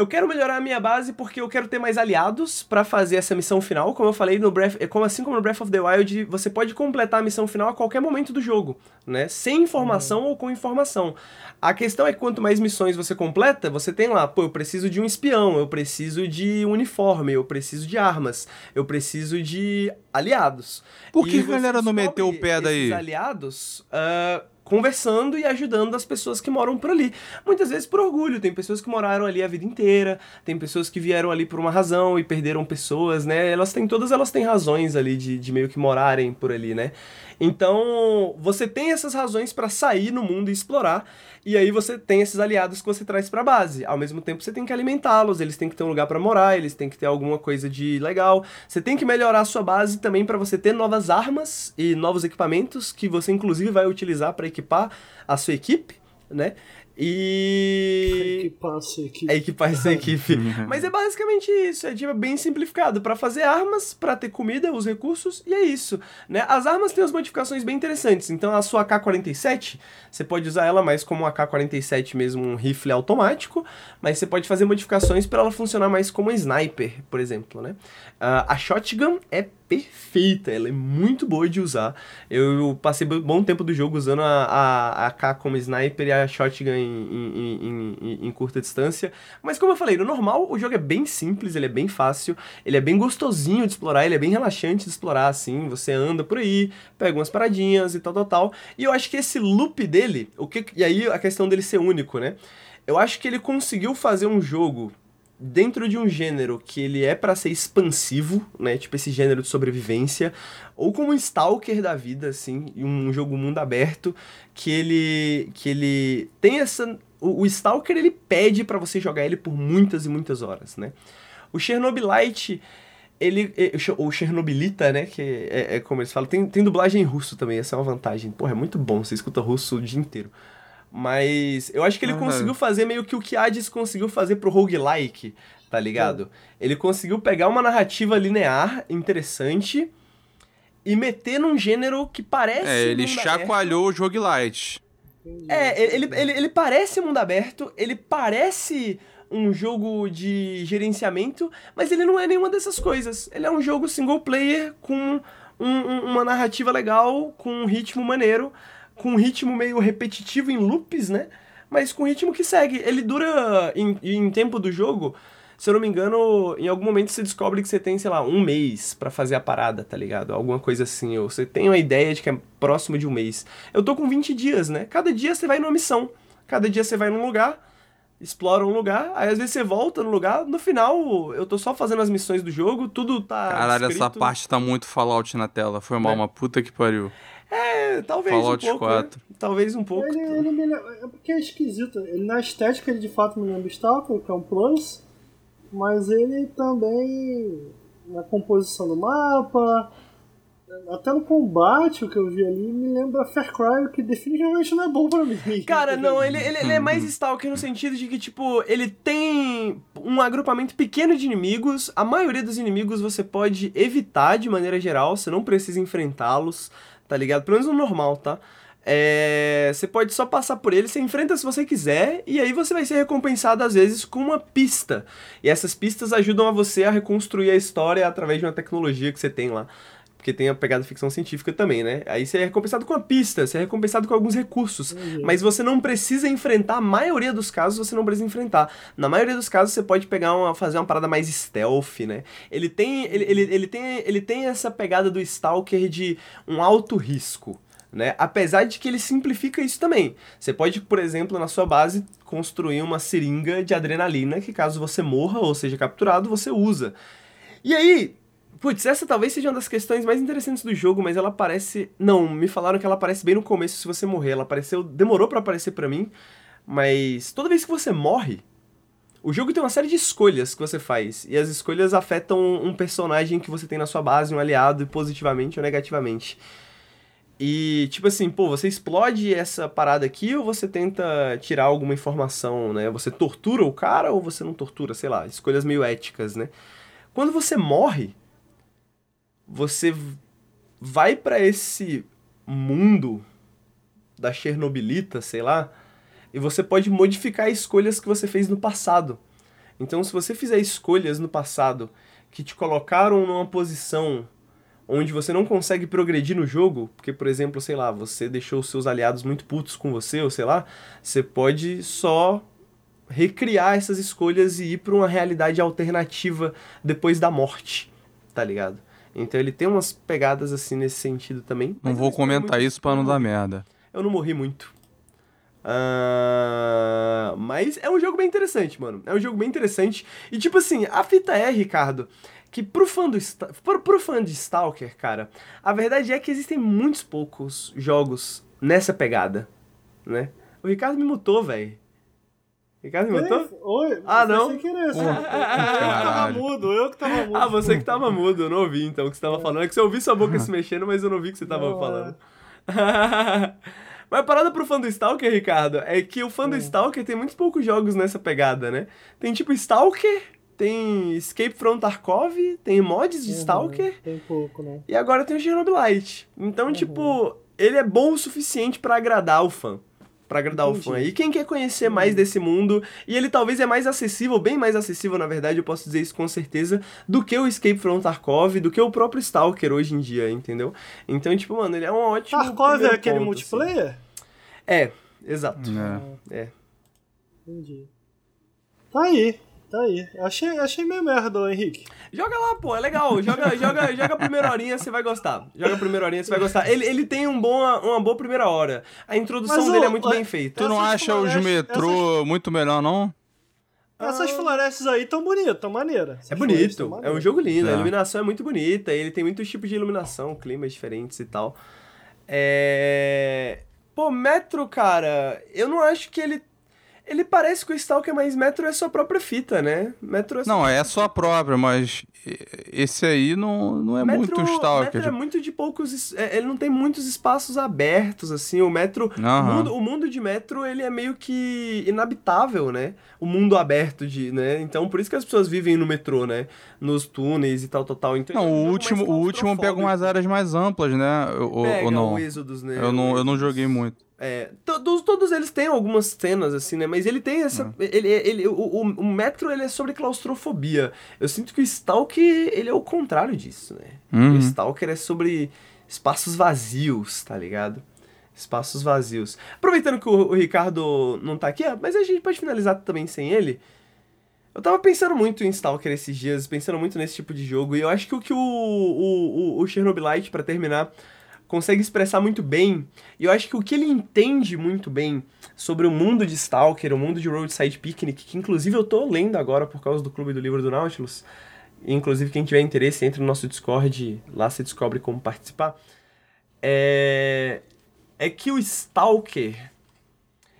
Speaker 1: Eu quero melhorar a minha base porque eu quero ter mais aliados pra fazer essa missão final. Como eu falei no Breath, como assim como no Breath of the Wild, você pode completar a missão final a qualquer momento do jogo, né? Sem informação ou com informação. A questão é que quanto mais missões você completa, você tem lá, pô, eu preciso de um espião, eu preciso de um uniforme, eu preciso de armas, eu preciso de aliados.
Speaker 2: Por que a galera não meteu o pé daí?
Speaker 1: aliados ah, conversando e ajudando as pessoas que moram por ali. Muitas vezes por orgulho, tem pessoas que moraram ali a vida inteira, tem pessoas que vieram ali por uma razão e perderam pessoas, né? Elas têm, todas elas têm razões ali de, de meio que morarem por ali, né? Então, você tem essas razões pra sair no mundo e explorar, e aí você tem esses aliados que você traz pra base. Ao mesmo tempo, você tem que alimentá-los, eles têm que ter um lugar pra morar, eles têm que ter alguma coisa de legal. Você tem que melhorar a sua base também pra você ter novas armas e novos equipamentos que você inclusive vai utilizar pra equipar a sua equipe, né? E
Speaker 3: Que passo aqui.
Speaker 1: é equipar essa equipe. Mas é basicamente isso, é tipo, bem simplificado. Pra fazer armas, pra ter comida, os recursos, e é isso. Né? As armas têm as modificações bem interessantes. Então a sua AK-47, você pode usar ela mais como um AK-47 mesmo, um rifle automático, mas você pode fazer modificações para ela funcionar mais como um sniper, por exemplo, né? Ah, a shotgun é perfeita, ela é muito boa de usar. Eu passei um bom tempo do jogo usando a, a, a AK como sniper e a shotgun em, em, em, em curta distância. Mas como eu falei, no normal o jogo é bem simples, ele é bem fácil, ele é bem gostosinho de explorar, ele é bem relaxante de explorar, assim. Você anda por aí, pega umas paradinhas e tal, tal, tal. E eu acho que esse loop dele, o que, e aí a questão dele ser único, né? Eu acho que ele conseguiu fazer um jogo dentro de um gênero que ele é pra ser expansivo, né? Tipo esse gênero de sobrevivência, ou como um stalker da vida, assim, um jogo mundo aberto que ele que ele tem essa o, o stalker ele pede pra você jogar ele por muitas e muitas horas, né? O Chernobylite ele, é, o Chernobylita, né, que é, é como eles falam, tem, tem dublagem em russo também, essa é uma vantagem. Porra, é muito bom, você escuta russo o dia inteiro. Mas eu acho que ele conseguiu fazer meio que o que Hades conseguiu fazer pro roguelike, tá ligado? Ele conseguiu pegar uma narrativa linear interessante e meter num gênero que parece.
Speaker 2: É, ele
Speaker 1: mundo aberto.
Speaker 2: chacoalhou os roguelites.
Speaker 1: É, ele, ele, ele parece mundo aberto, ele parece um jogo de gerenciamento, mas ele não é nenhuma dessas coisas. Ele é um jogo single player com um- um- uma narrativa legal, com um ritmo maneiro, com um ritmo meio repetitivo em loops, né? Mas com um ritmo que segue. Ele dura em, em tempo do jogo. Se eu não me engano, em algum momento você descobre que você tem, sei lá, um mês pra fazer a parada, tá ligado? Alguma coisa assim. Ou você tem uma ideia de que é próximo de um mês. Eu tô com 20 dias, né? Cada dia você vai numa missão. Cada dia você vai num lugar, explora um lugar, aí às vezes você volta no lugar. No final, eu tô só fazendo as missões do jogo, tudo tá.
Speaker 2: Caralho, essa
Speaker 1: descrito.
Speaker 2: parte tá muito Fallout na tela. Foi mal,
Speaker 1: Né?
Speaker 2: uma puta que pariu.
Speaker 1: É, talvez
Speaker 2: Fallout
Speaker 1: um pouco.
Speaker 2: 4.
Speaker 1: Né? Talvez um pouco.
Speaker 3: Ele, ele me lembra, é porque é esquisito. Ele, na estética, ele de fato me lembra Stalker, que é um plus, mas ele também, na composição do mapa, até no combate, o que eu vi ali, me lembra Far Cry, que definitivamente não é bom pra mim.
Speaker 1: Cara, não, ele, ele, ele é mais Stalker no sentido de que, tipo, ele tem um agrupamento pequeno de inimigos. A maioria dos inimigos você pode evitar de maneira geral, você não precisa enfrentá-los, tá ligado? Pelo menos no normal, tá? É, você pode só passar por ele, você enfrenta se você quiser, e aí você vai ser recompensado às vezes com uma pista. E essas pistas ajudam a você a reconstruir a história através de uma tecnologia que você tem lá. Porque tem a pegada ficção científica também, né? Aí você é recompensado com uma pista, você é recompensado com alguns recursos. Mas você não precisa enfrentar, a maioria dos casos você não precisa enfrentar. Na maioria dos casos você pode pegar uma, fazer uma parada mais stealth, né? Ele tem, ele, ele, ele tem, ele tem essa pegada do Stalker de um alto risco. Né? Apesar de que ele simplifica isso também. Você pode, por exemplo, na sua base, construir uma seringa de adrenalina que caso você morra ou seja capturado, você usa. E aí, Putz, essa talvez seja uma das questões mais interessantes do jogo, mas ela aparece. Não, me falaram que ela aparece bem no começo se você morrer. Ela apareceu. Demorou para aparecer para mim, mas toda vez que você morre, o jogo tem uma série de escolhas que você faz. E as escolhas afetam um personagem que você tem na sua base, um aliado, positivamente ou negativamente. E, tipo assim, pô, você explode essa parada aqui ou você tenta tirar alguma informação, né? Você tortura o cara ou você não tortura, sei lá, escolhas meio éticas, né? Quando você morre, você vai para esse mundo da Chernobylita, sei lá, e você pode modificar escolhas que você fez no passado. Então, se você fizer escolhas no passado que te colocaram numa posição onde você não consegue progredir no jogo, porque, por exemplo, sei lá, você deixou seus aliados muito putos com você, ou sei lá, você pode só recriar essas escolhas e ir para uma realidade alternativa depois da morte, tá ligado? Então ele tem umas pegadas assim nesse sentido também.
Speaker 2: Não vou comentar isso para não dar merda.
Speaker 1: Eu não morri muito. Uh, mas é um jogo bem interessante, mano. É um jogo bem interessante. E tipo assim, a fita é, Ricardo, que pro fã, do, pro, pro fã de Stalker, cara, a verdade é que existem muitos poucos jogos nessa pegada, né? O Ricardo me mutou, velho. Ricardo me mutou?
Speaker 3: Oi,
Speaker 1: ah, não?
Speaker 3: Sem querer, eu que tava mudo, eu que tava mudo.
Speaker 1: Ah, você que tava mudo, eu não ouvi então o que você tava é. falando. É que você ouviu sua boca se mexendo, mas eu não vi o que você tava não, falando. É. mas a parada pro fã do Stalker, Ricardo, é que o fã do. Stalker tem muitos poucos jogos nessa pegada, né? Tem tipo Stalker, tem Escape from Tarkov, tem mods de uhum, Stalker.
Speaker 3: Tem pouco, né?
Speaker 1: E agora tem o Chernobylite. Então, uhum. tipo, ele é bom o suficiente para agradar o fã. Pra agradar Entendi. o fã. E quem quer conhecer uhum. mais desse mundo, e ele talvez é mais acessível, bem mais acessível, na verdade, eu posso dizer isso com certeza, do que o Escape from Tarkov, do que o próprio Stalker hoje em dia, entendeu? Então, tipo, mano, ele é um ótimo.
Speaker 3: Tarkov é aquele
Speaker 1: ponto,
Speaker 3: multiplayer? Assim.
Speaker 1: É, exato.
Speaker 2: É.
Speaker 1: é.
Speaker 3: Entendi. Tá aí. Tá aí. Achei, achei meio merda, Henrique.
Speaker 1: Joga lá, pô, é legal. Joga, joga, joga a primeira horinha, você vai gostar. Joga a primeira horinha, você vai gostar. Ele, ele tem um bom, uma boa primeira hora. A introdução Mas, dele é muito bem feita.
Speaker 2: Tu não acha os metrô essas... muito melhor, não?
Speaker 3: Essas florestas aí tão bonitas, tão maneiras.
Speaker 1: É bonito, é um jogo lindo. É. A iluminação é muito bonita, ele tem muitos tipos de iluminação, climas diferentes e tal. É... Pô, Metro, cara, eu não acho que ele ele parece com o Stalker, mas Metro é sua própria fita, né? Metro
Speaker 2: é Não, é sua própria, mas esse aí não, não é Metro, muito Stalker.
Speaker 1: Metro é muito de poucos... É, ele não tem muitos espaços abertos, assim. O Metro... Uhum. O, mundo, o mundo de Metro, ele é meio que inabitável, né? O mundo aberto de... né? Então, por isso que as pessoas vivem no metrô, né? Nos túneis e tal, tal, tal. Então,
Speaker 2: não, é um o último, o último pega umas áreas mais amplas, né?
Speaker 1: Ou, pega
Speaker 2: ou não?
Speaker 1: o né?
Speaker 2: Eu não, eu não joguei muito.
Speaker 1: É, todos, todos eles têm algumas cenas, assim, né? Mas ele tem essa. Uhum. Ele, ele, o, o, o, Metro ele é sobre claustrofobia. Eu sinto que o Stalker ele é o contrário disso, né?
Speaker 2: Uhum.
Speaker 1: O Stalker é sobre espaços vazios, tá ligado? Espaços vazios. Aproveitando que o, o Ricardo não tá aqui, mas a gente pode finalizar também sem ele. Eu tava pensando muito em Stalker esses dias, pensando muito nesse tipo de jogo, e eu acho que o que o, o, o, o Chernobylite, para terminar consegue expressar muito bem. E eu acho que o que ele entende muito bem sobre o mundo de Stalker, o mundo de Roadside Picnic, que inclusive eu tô lendo agora por causa do Clube do Livro do Nautilus. Inclusive, quem tiver interesse, entre no nosso Discord, lá você descobre como participar. É, é que o Stalker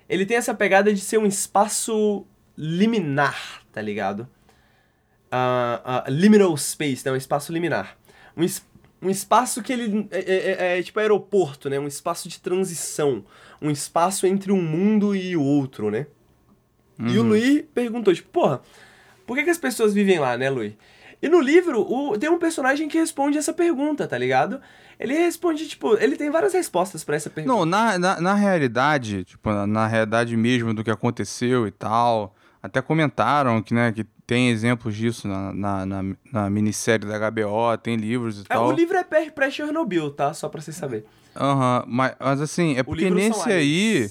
Speaker 1: ele tem essa pegada de ser um espaço liminar, tá ligado? Uh, uh, liminal space, né? Um espaço liminar. Um, um espaço que ele é, é, é, é, tipo aeroporto, né? Um espaço de transição, um espaço entre um mundo e o outro, né? Uhum. E o uhum. Luiz perguntou, tipo, porra, por que, que as pessoas vivem lá, né, Luiz? E no livro, o, tem um personagem que responde essa pergunta, tá ligado? Ele responde, tipo, ele tem várias respostas para essa pergunta.
Speaker 2: Não, na, na, na, realidade, tipo, na, na realidade mesmo do que aconteceu e tal, até comentaram que, né, que tem exemplos disso na, na, na, na, minissérie da HBO, tem livros e
Speaker 1: é,
Speaker 2: tal.
Speaker 1: O livro é pré-Chernobyl, tá? Só pra vocês saberem.
Speaker 2: Aham, uhum, mas, mas assim, é porque nesse aí,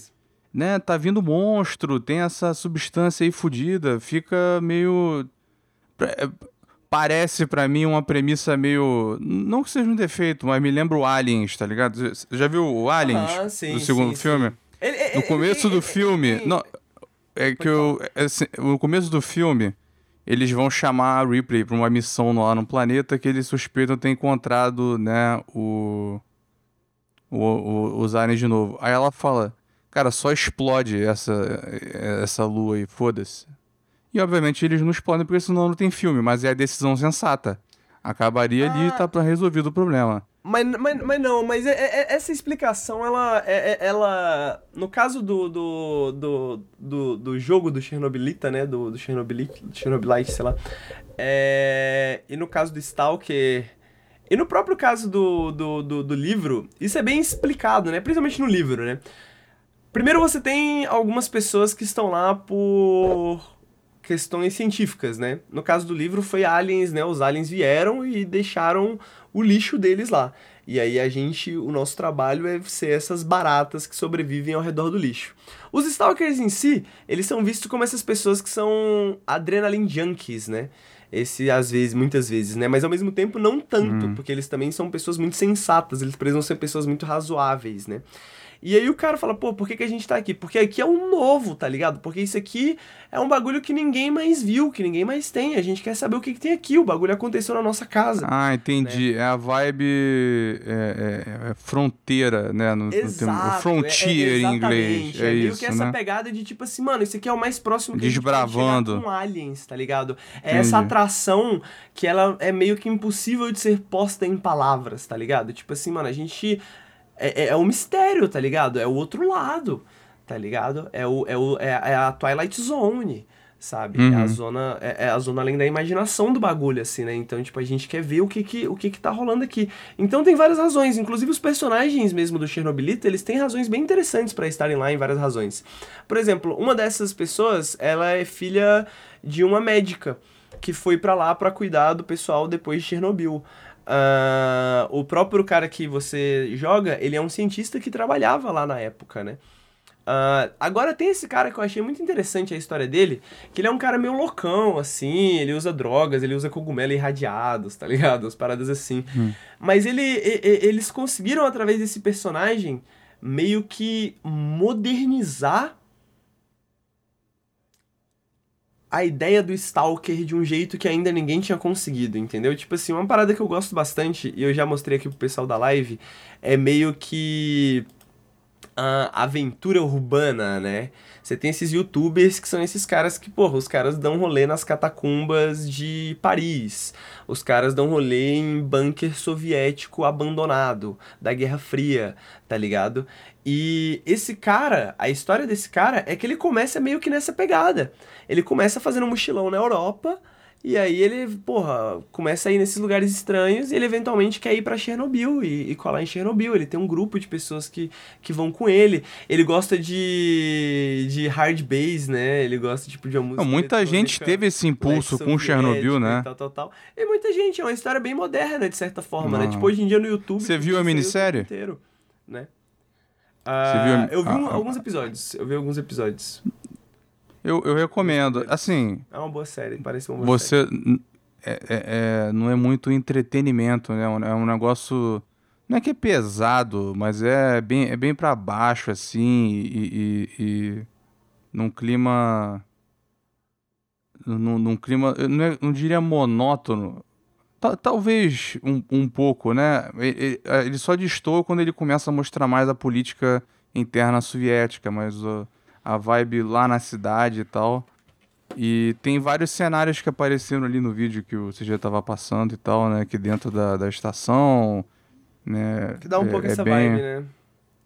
Speaker 2: né, tá vindo monstro, tem essa substância aí fodida, fica meio. É, parece para mim uma premissa meio. Não que seja um defeito, mas me lembra o Aliens, tá ligado? Você já viu o Aliens?
Speaker 1: Ah, sim,
Speaker 2: do segundo
Speaker 1: sim,
Speaker 2: filme?
Speaker 1: Sim. Ele,
Speaker 2: no começo
Speaker 1: ele,
Speaker 2: do filme. Não, é que eu. É, assim, no começo do filme eles vão chamar a Ripley pra uma missão lá no planeta que eles suspeitam ter encontrado, né, o, o, o, os aliens de novo. Aí ela fala, cara, só explode essa, essa lua aí, foda-se. E obviamente eles não explodem porque senão não tem filme, mas é a decisão sensata. Acabaria ali e tá pra resolvido o problema.
Speaker 1: Mas, mas, mas não, mas é, é- essa explicação, ela, é- é- ela no caso do, do, do, do, do jogo do Chernobylita, né, do, do Chernobylite, Chernobylite, sei lá, é, e no caso do Stalker, e no próprio caso do, do, do, do livro, isso é bem explicado, né, principalmente no livro, né. Primeiro você tem algumas pessoas que estão lá por questões científicas, né? No caso do livro foi aliens, né? Os aliens vieram e deixaram o lixo deles lá. E aí a gente, o nosso trabalho é ser essas baratas que sobrevivem ao redor do lixo. Os stalkers em si, eles são vistos como essas pessoas que são adrenaline junkies, né? Esse, às vezes, muitas vezes, né? Mas ao mesmo tempo não tanto, porque eles também são pessoas muito sensatas, eles precisam ser pessoas muito razoáveis, né? E aí o cara fala, pô, por que, que a gente tá aqui? Porque aqui é um novo, tá ligado? Porque isso aqui é um bagulho que ninguém mais viu, que ninguém mais tem. A gente quer saber o que, que tem aqui. O bagulho aconteceu na nossa casa.
Speaker 2: Ah, entendi. É a vibe é, é- é fronteira, né? No, no termo-
Speaker 1: Exato.
Speaker 2: frontier
Speaker 1: é, é,
Speaker 2: em inglês. É,
Speaker 1: meio
Speaker 2: isso,
Speaker 1: que essa
Speaker 2: né?
Speaker 1: pegada de tipo assim, mano, isso aqui é o mais próximo que a gente
Speaker 2: Desbravando.
Speaker 1: com aliens, tá ligado? É
Speaker 2: Entendi.
Speaker 1: essa atração que ela é meio que impossível de ser posta em palavras, tá ligado? Tipo assim, mano, a gente. É, é, é um mistério, tá ligado? É o outro lado, tá ligado? É, o, é, o, é, é a Twilight Zone. Sabe? É a
Speaker 2: Uhum.
Speaker 1: zona. É, é a zona além da imaginação do bagulho, assim, né? Então, tipo, a gente quer ver o que que, o que, que tá rolando aqui. Então tem várias razões. Inclusive os personagens mesmo do Chernobylita, eles têm razões bem interessantes pra estarem lá em várias razões. Por exemplo, uma dessas pessoas, ela é filha de uma médica que foi pra lá pra cuidar do pessoal depois de Chernobyl. Ah, o próprio cara que você joga, ele é um cientista que trabalhava lá na época, né? Ah, agora tem esse cara que eu achei muito interessante a história dele, que ele é um cara meio loucão, assim, ele usa drogas, ele usa cogumelo irradiados, tá ligado? As paradas assim. Mas ele, e- e- eles conseguiram, através desse personagem, meio que modernizar a ideia do Stalker de um jeito que ainda ninguém tinha conseguido, entendeu? Tipo assim, uma parada que eu gosto bastante, e eu já mostrei aqui pro pessoal da live, é meio que a aventura urbana, né? Você tem esses youtubers que são esses caras que, porra, os caras dão rolê nas catacumbas de Paris. Os caras dão rolê em bunker soviético abandonado da Guerra Fria, tá ligado? E esse cara, a história desse cara é que ele começa meio que nessa pegada. Ele começa fazendo um mochilão na Europa, e aí ele, porra, começa a ir nesses lugares estranhos e ele eventualmente quer ir pra Chernobyl e, e colar em Chernobyl. Ele tem um grupo de pessoas que, que vão com ele. Ele gosta de, de hard bass, né? Ele gosta, tipo, de uma música
Speaker 2: Não, muita gente teve esse impulso com Chernobyl, né?
Speaker 1: E tal, tal, tal. E muita gente, é uma história bem moderna, de certa forma, né?
Speaker 2: Não.
Speaker 1: Tipo, hoje em dia no YouTube...
Speaker 2: Você viu a minissérie?
Speaker 1: Inteiro, né?
Speaker 2: viu
Speaker 1: Ah,
Speaker 2: a-
Speaker 1: eu vi um-
Speaker 2: a- a-
Speaker 1: alguns episódios. Eu vi alguns episódios.
Speaker 2: Eu, eu recomendo. Assim,
Speaker 1: É uma boa série, parece uma boa série.
Speaker 2: você. n- é- é- é- não é muito entretenimento, né? É um negócio. Não é que é pesado, mas é bem, é bem para baixo, assim, e, e, e num clima. Num, num clima. eu Não, é- não diria monótono. Ta- Talvez um, um pouco, né? Ele, ele só destoa quando ele começa a mostrar mais a política interna soviética, mas o- a vibe lá na cidade e tal. E tem vários cenários que apareceram ali no vídeo que o CG tava passando e tal, né? Aqui dentro da, da estação, né?
Speaker 1: Que dá um
Speaker 2: é-
Speaker 1: pouco
Speaker 2: é
Speaker 1: essa
Speaker 2: bem-
Speaker 1: vibe, né?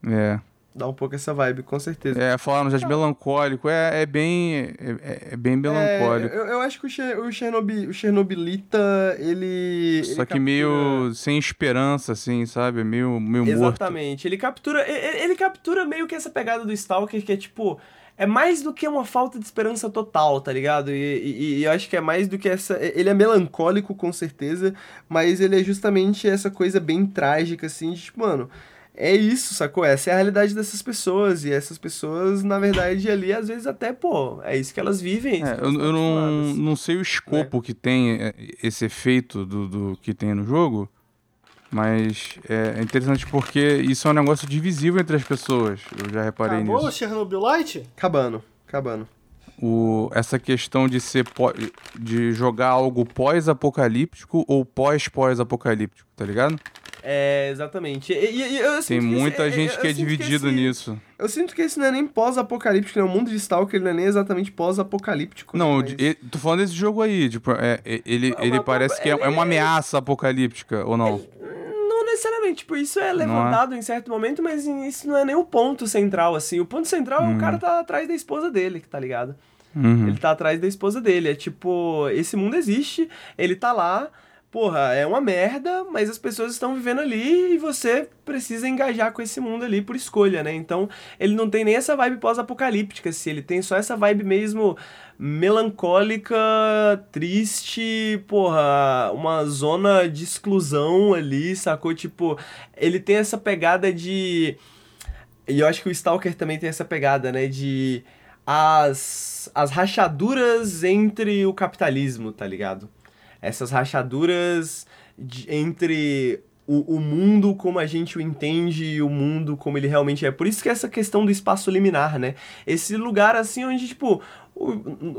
Speaker 2: É,
Speaker 1: Dá um pouco essa vibe, com certeza.
Speaker 2: é falaram já de melancólico, é, é bem, é, é- é bem melancólico.
Speaker 1: É, eu, eu acho que o, Che- o, Chernobyl, o Chernobylita, ele. ele
Speaker 2: Só que
Speaker 1: captura-
Speaker 2: meio sem esperança, assim, sabe? Meio, meio morto.
Speaker 1: Exatamente. Ele captura. Ele, ele captura meio que essa pegada do Stalker, que é tipo. É mais do que uma falta de esperança total, tá ligado? E, e- e eu acho que é mais do que essa. Ele é melancólico, com certeza, mas ele é justamente essa coisa bem trágica, assim, de tipo, mano. É isso, sacou? Essa é a realidade dessas pessoas. E essas pessoas, na verdade, ali, às vezes, até, pô, é isso que elas vivem. é
Speaker 2: É, eu, eu não, não sei o escopo que tem é, esse efeito do, do que tem no jogo, mas é interessante porque isso é um negócio divisível entre as pessoas. Eu já reparei
Speaker 3: Acabou o
Speaker 2: nisso.
Speaker 3: Chernobylite?
Speaker 1: Acabando, acabando.
Speaker 2: o, essa questão de ser de jogar algo pós-apocalíptico ou pós-pós-apocalíptico, tá ligado?
Speaker 1: É, exatamente. E, e- eu
Speaker 2: Tem
Speaker 1: que
Speaker 2: muita
Speaker 1: esse-
Speaker 2: gente
Speaker 1: eu-
Speaker 2: que é
Speaker 1: eu sinto
Speaker 2: dividido
Speaker 1: esse-
Speaker 2: nisso.
Speaker 1: Eu sinto que esse não é nem pós-apocalíptico, né? O mundo de Stalker ele não é nem exatamente pós-apocalíptico.
Speaker 2: Não,
Speaker 1: mas-
Speaker 2: e- tô falando desse jogo aí, tipo, é, é- ele,
Speaker 1: Mas-
Speaker 2: ele
Speaker 1: mas-
Speaker 2: parece que é, é uma ameaça apocalíptica, ou não?
Speaker 1: Não necessariamente, tipo, isso é
Speaker 2: Não é?
Speaker 1: levantado em certo momento, mas isso não é nem o ponto central, assim. O ponto central é o cara tá atrás da esposa dele, tá ligado?
Speaker 2: Uhum.
Speaker 1: Ele tá atrás da esposa dele. É tipo, esse mundo existe, ele tá lá, porra, é uma merda, mas as pessoas estão vivendo ali e você precisa engajar com esse mundo ali por escolha, né? Então, ele não tem nem essa vibe pós-apocalíptica, assim, ele tem só essa vibe mesmo melancólica, triste, porra, uma zona de exclusão ali, sacou? Tipo, ele tem essa pegada de. E eu acho que o Stalker também tem essa pegada, né? De as, as rachaduras entre o capitalismo, tá ligado? Essas rachaduras de- entre o, o mundo como a gente o entende e o mundo como ele realmente é. Por isso que essa questão do espaço liminar, né? Esse lugar assim onde, tipo, o,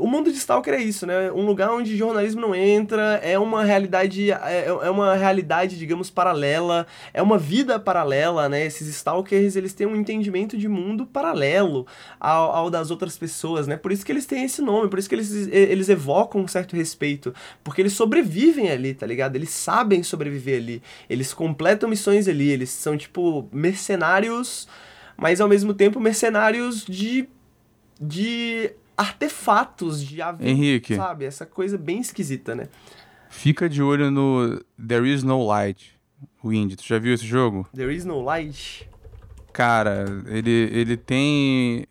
Speaker 1: o mundo de Stalker é isso, né? Um lugar onde jornalismo não entra, é uma realidade, é, é uma realidade, digamos, paralela, é uma vida paralela, né? Esses Stalkers, eles têm um entendimento de mundo paralelo ao, ao das outras pessoas, né? Por isso que eles têm esse nome, por isso que eles, eles evocam um certo respeito, porque eles sobrevivem ali, tá ligado? Eles sabem sobreviver ali, eles completam missões ali, eles são, tipo, mercenários, mas ao mesmo tempo mercenários de... de artefatos de avião,
Speaker 2: Henrique.
Speaker 1: sabe? Essa coisa bem esquisita, né?
Speaker 2: Fica de olho no There Is No Light, Wind. Tu já viu esse jogo?
Speaker 1: There is no light.
Speaker 2: Cara, ele, ele tem.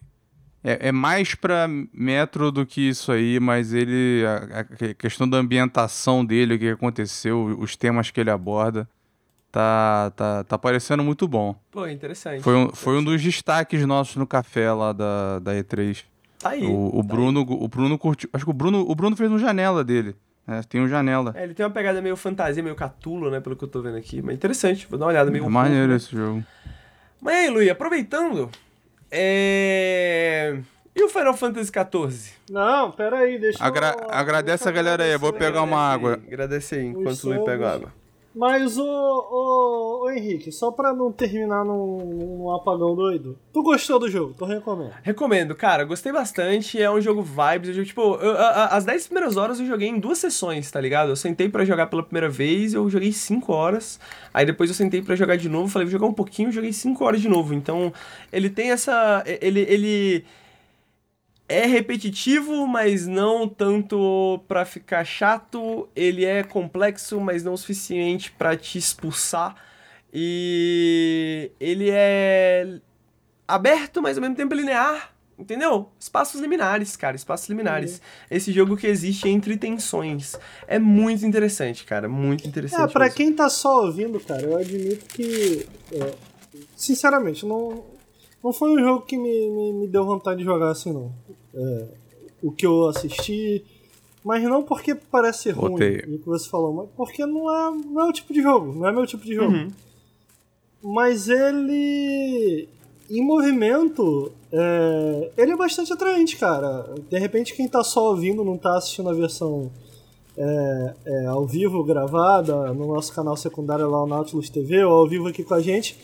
Speaker 2: É, é mais pra metro do que isso aí, mas ele. A, a questão da ambientação dele, o que aconteceu, os temas que ele aborda, tá, tá, tá parecendo muito bom.
Speaker 1: Pô, interessante.
Speaker 2: Foi um, foi um dos destaques nossos no café lá da, da E3.
Speaker 1: Tá aí.
Speaker 2: O, o
Speaker 1: tá
Speaker 2: Bruno, o Bruno curtiu. Acho que o Bruno, o Bruno fez um janela dele. né? Tem um janela.
Speaker 1: É, ele tem uma pegada meio fantasia, meio catulo, né? Pelo que eu tô vendo aqui. Mas interessante, vou dar uma olhada meio.
Speaker 2: É maneiro
Speaker 1: horror, né?
Speaker 2: esse jogo.
Speaker 1: Mas aí, Luí, aproveitando. É. E o Final Fantasy XIV?
Speaker 3: Não, pera aí, deixa
Speaker 2: Agra-
Speaker 3: eu...
Speaker 2: agradece a galera aí, eu vou pegar uma água.
Speaker 1: Agradece aí, enquanto o Luí pega água.
Speaker 3: Mas, ô, ô, ô Henrique, só pra não terminar num, num apagão doido, tu gostou do jogo? Tu recomendo.
Speaker 1: Recomendo, cara, gostei bastante. É um jogo vibes. Eu, tipo, eu- a- a- as 10 primeiras horas eu joguei em duas sessões, tá ligado? Eu sentei pra jogar pela primeira vez, eu joguei 5 horas. Aí depois eu sentei pra jogar de novo, falei, vou jogar um pouquinho, joguei 5 horas de novo. Então, ele tem essa. Ele. ele é repetitivo, mas não tanto pra ficar chato. Ele é complexo, mas não o suficiente pra te expulsar. E ele é aberto, mas ao mesmo tempo linear. Entendeu? Espaços liminares, cara, espaços liminares. Esse jogo que existe entre tensões. É muito interessante, cara, muito interessante.
Speaker 3: É, pra
Speaker 1: mesmo.
Speaker 3: quem tá só ouvindo, cara, eu admito que, é, sinceramente, não, não foi um jogo que me, me, me deu vontade de jogar assim, não. É, o que eu assisti, mas não porque parece ruim,
Speaker 2: Odeio.
Speaker 3: o que você falou, mas porque não é, não é o tipo de jogo, não é meu tipo de jogo.
Speaker 1: Uhum.
Speaker 3: Mas ele, em movimento, é, ele é bastante atraente, cara. De repente, quem tá só ouvindo, não tá assistindo a versão é, é, ao vivo, gravada, no nosso canal secundário lá, o Nautilus TV, ou ao vivo aqui com a gente,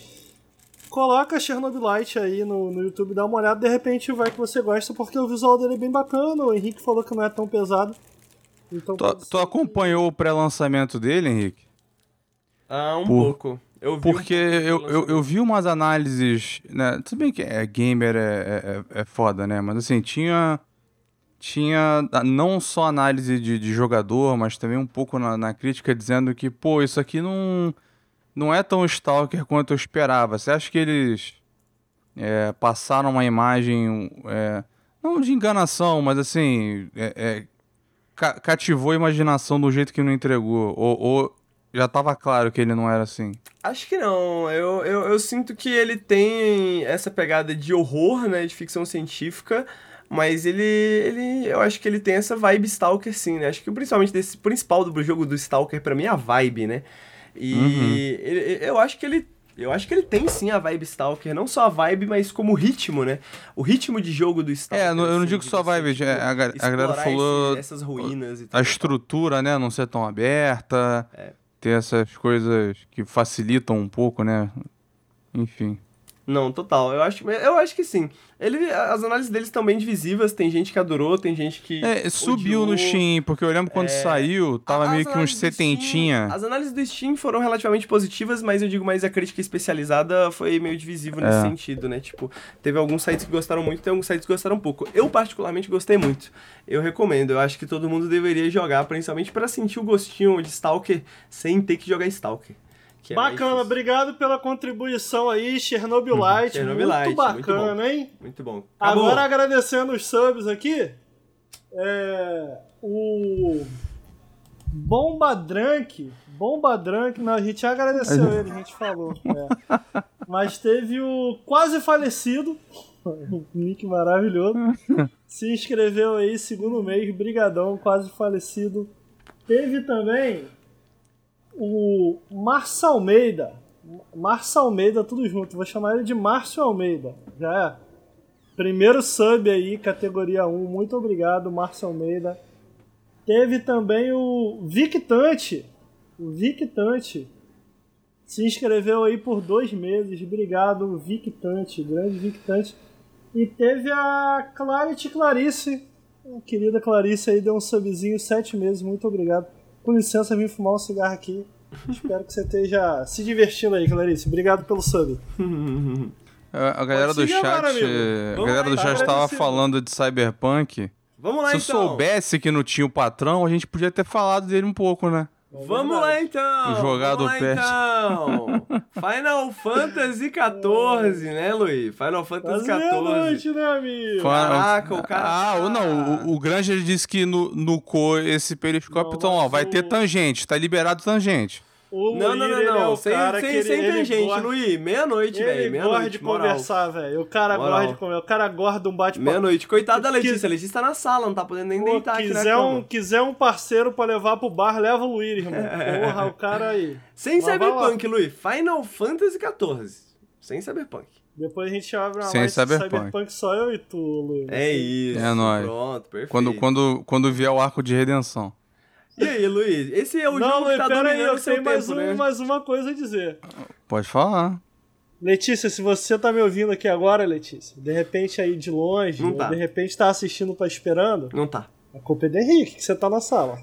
Speaker 3: coloca Chernobylite aí no, no YouTube, dá uma olhada, de repente vai que você gosta, porque o visual dele é bem bacana, o Henrique falou que não é tão pesado. Então,
Speaker 2: Tu, tu acompanhou o pré-lançamento dele, Henrique?
Speaker 1: Ah, um
Speaker 2: Por-
Speaker 1: pouco. Eu vi um
Speaker 2: Porque
Speaker 1: pouco do
Speaker 2: eu, eu, eu vi umas análises, né? Tudo bem que é gamer é, é, é- é foda, né? Mas assim, tinha. Tinha não só análise de, de jogador, mas também um pouco na, na crítica dizendo que, pô, isso aqui não, não é tão stalker quanto eu esperava. Você acha que eles é, passaram uma imagem, é, não de enganação, mas assim, é, é, ca- cativou a imaginação do jeito que não entregou? Ou, ou já tava claro que ele não era assim?
Speaker 1: Acho que não. Eu, eu, eu sinto que ele tem essa pegada de horror, né? De ficção científica. Mas ele, ele. Eu acho que ele tem essa vibe Stalker, sim, né? Acho que principalmente desse principal do jogo do Stalker, pra mim, é a vibe, né? E
Speaker 2: Uhum.
Speaker 1: ele- eu acho que ele Eu acho que ele tem sim a vibe Stalker, não só a vibe, mas como o ritmo, né? O ritmo de jogo do Stalker.
Speaker 2: É, eu não
Speaker 1: assim,
Speaker 2: digo só
Speaker 1: você,
Speaker 2: vibe,
Speaker 1: tipo,
Speaker 2: é, a ga- a galera falou
Speaker 1: esse- essas ruínas e
Speaker 2: A
Speaker 1: tal.
Speaker 2: estrutura, né, não ser tão aberta,
Speaker 1: É.
Speaker 2: ter essas coisas que facilitam um pouco, né? Enfim.
Speaker 1: Não, total. Eu acho, eu acho que sim. Ele, as análises deles estão bem divisivas. Tem gente que adorou, tem gente que.
Speaker 2: É, subiu no
Speaker 1: odiou.
Speaker 2: Steam, porque eu lembro quando saiu, tava
Speaker 1: As
Speaker 2: meio que uns
Speaker 1: do Steam-
Speaker 2: setentinha.
Speaker 1: As análises do Steam foram relativamente positivas, mas eu digo mais a crítica especializada foi meio divisivo nesse
Speaker 2: É.
Speaker 1: sentido, né? Tipo, teve alguns sites que gostaram muito, tem alguns sites que gostaram pouco. Eu particularmente gostei muito. Eu recomendo. Eu acho que todo mundo deveria jogar, principalmente pra sentir o gostinho de Stalker sem ter que jogar Stalker. Que é
Speaker 3: Bacana, obrigado pela contribuição aí, Chernobylite.
Speaker 1: Chernobylite,
Speaker 3: muito bacana, hein?
Speaker 1: Muito bom. Acabou.
Speaker 3: Agora agradecendo os subs aqui, é, o Bomba Drunk, Bomba Drunk, não, a gente já agradeceu ele, a gente falou. é. Mas teve o quase falecido, um nick maravilhoso, se inscreveu aí, segundo mês, brigadão, quase falecido. Teve também o Márcio Almeida, Márcio Almeida, tudo junto, vou chamar ele de Márcio Almeida, já é? Primeiro sub aí, categoria 1. Muito obrigado, Márcio Almeida. Teve também o Victante. O Victante se inscreveu aí por dois meses. Obrigado, Victante. Grande Victante. E teve a Clarity Clarice. A querida Clarice aí deu um subzinho, sete meses. Muito obrigado. Com licença, vim fumar um cigarro aqui. Espero que você esteja se divertindo aí, Clarice. Obrigado pelo sub.
Speaker 2: A, a galera do chat,
Speaker 3: agora,
Speaker 2: a galera do chat tava
Speaker 3: agradecido.
Speaker 2: falando de Cyberpunk.
Speaker 1: Vamos lá
Speaker 2: Se eu
Speaker 1: então.
Speaker 2: soubesse que não tinha o patrão, a gente podia ter falado dele um pouco, né?
Speaker 1: Vamos lá então!
Speaker 2: O jogador
Speaker 1: Vamos lá,
Speaker 2: perde.
Speaker 1: então! Final Fantasy XIV, né, Luiz? Final Fantasy XIV.
Speaker 3: né, amigo?
Speaker 1: Caraca, o cara
Speaker 2: Ah, ou não, o, o Granger disse que no, no co esse periscópio, então, ó, vai ter tangente, tá liberado tangente.
Speaker 3: O
Speaker 1: Não, não, não,
Speaker 3: é
Speaker 1: não.
Speaker 3: o
Speaker 1: Sem,
Speaker 3: cara
Speaker 1: sem, sem
Speaker 3: ele
Speaker 1: tangente, Luiz. Meia-noite, velho.
Speaker 3: Ele gosta de
Speaker 1: moral.
Speaker 3: conversar, velho. O cara gosta de comer. O cara gosta de um bate-papo.
Speaker 1: Meia-noite. Coitada da Letícia. A Letícia tá na sala, não tá podendo nem
Speaker 3: Pô,
Speaker 1: deitar aqui na
Speaker 3: quiser, um, quiser um parceiro pra levar pro bar, leva o Luir, irmão. Porra, o cara aí.
Speaker 1: Sem
Speaker 3: Mas
Speaker 1: Cyberpunk, Luiz. Final Fantasy XIV. Sem Cyberpunk.
Speaker 3: Depois a gente abre uma
Speaker 2: Sem
Speaker 3: live de
Speaker 2: Cyberpunk.
Speaker 3: Cyberpunk só eu e tu, Luir.
Speaker 1: É isso.
Speaker 2: É nóis.
Speaker 1: Pronto, perfeito.
Speaker 2: Quando, quando, quando vier o arco de redenção.
Speaker 1: E aí, Luiz? Esse é o
Speaker 3: Não,
Speaker 1: jogo
Speaker 3: Luir,
Speaker 1: que tá
Speaker 3: pera aí, eu tenho mais,
Speaker 1: tempo,
Speaker 3: um,
Speaker 1: né?
Speaker 3: mais uma coisa a dizer.
Speaker 2: Pode falar.
Speaker 3: Letícia, se você tá me ouvindo aqui agora, Letícia, de repente aí de longe,
Speaker 1: tá.
Speaker 3: de repente tá assistindo, tá esperando,
Speaker 1: Não tá.
Speaker 3: a culpa é do Henrique, que você tá na sala.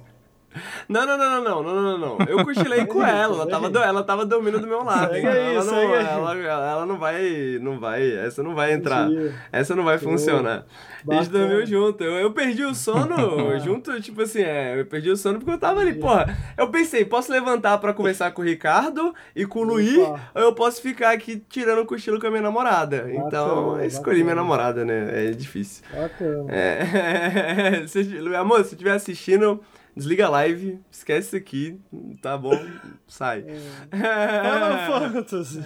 Speaker 1: Não, não, não, não, não, não, não, não. Eu cochilei com ela, ela tava, ela tava dormindo do meu lado.
Speaker 3: Segue
Speaker 1: ela, não, ela, ela, não vai, não vai, essa não vai entrar. Essa não vai funcionar. A gente dormiu junto. Eu, eu perdi o sono junto, tipo assim, é, eu perdi o sono porque eu tava ali, porra. Eu pensei, posso levantar pra conversar com o Ricardo e com o
Speaker 3: Luí,
Speaker 1: ou eu posso ficar aqui tirando o cochilo com a minha namorada. Então, escolhi minha namorada, né? É difícil.
Speaker 3: Bacana.
Speaker 1: É, é, se, amor, se estiver assistindo, desliga a live, esquece isso aqui, tá bom, sai.
Speaker 3: Final Fantasy.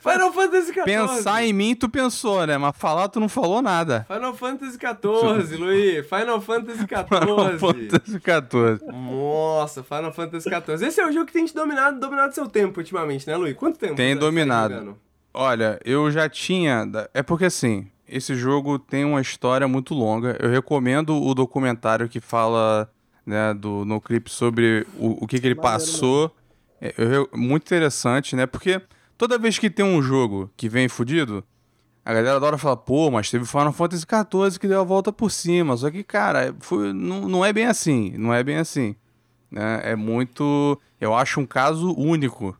Speaker 1: Final Fantasy XIV.
Speaker 2: Pensar em mim, tu pensou, né? Mas falar, tu não falou nada.
Speaker 1: Final Fantasy XIV, Luiz. Final Fantasy
Speaker 2: Final
Speaker 1: XIV.
Speaker 2: Fantasy XIV.
Speaker 1: Nossa, Final Fantasy XIV. Esse é o jogo que tem te dominado, dominado seu tempo ultimamente, né, Luiz? Quanto tempo?
Speaker 2: Tem
Speaker 1: tá
Speaker 2: dominado. Olha, eu já tinha. É porque assim, esse jogo tem uma história muito longa. Eu recomendo o documentário que fala né, do, no clipe sobre o, o que, que ele
Speaker 3: Maneiro
Speaker 2: passou. É, muito interessante, né? Porque toda vez que tem um jogo que vem fudido, a galera adora falar, pô, mas teve Final Fantasy XIV que deu a volta por cima. Só que, cara, foi, não, não é bem assim. Não é bem assim. Né? É muito. Eu acho um caso único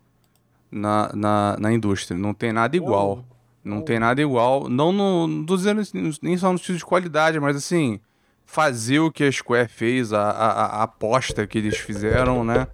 Speaker 2: na, na, na indústria. Não tem nada igual. Não tem nada igual. Não no. Não tô dizendo nem só no sentido de qualidade, mas assim. Fazer o que a Square fez, a, a, a aposta que eles fizeram, né?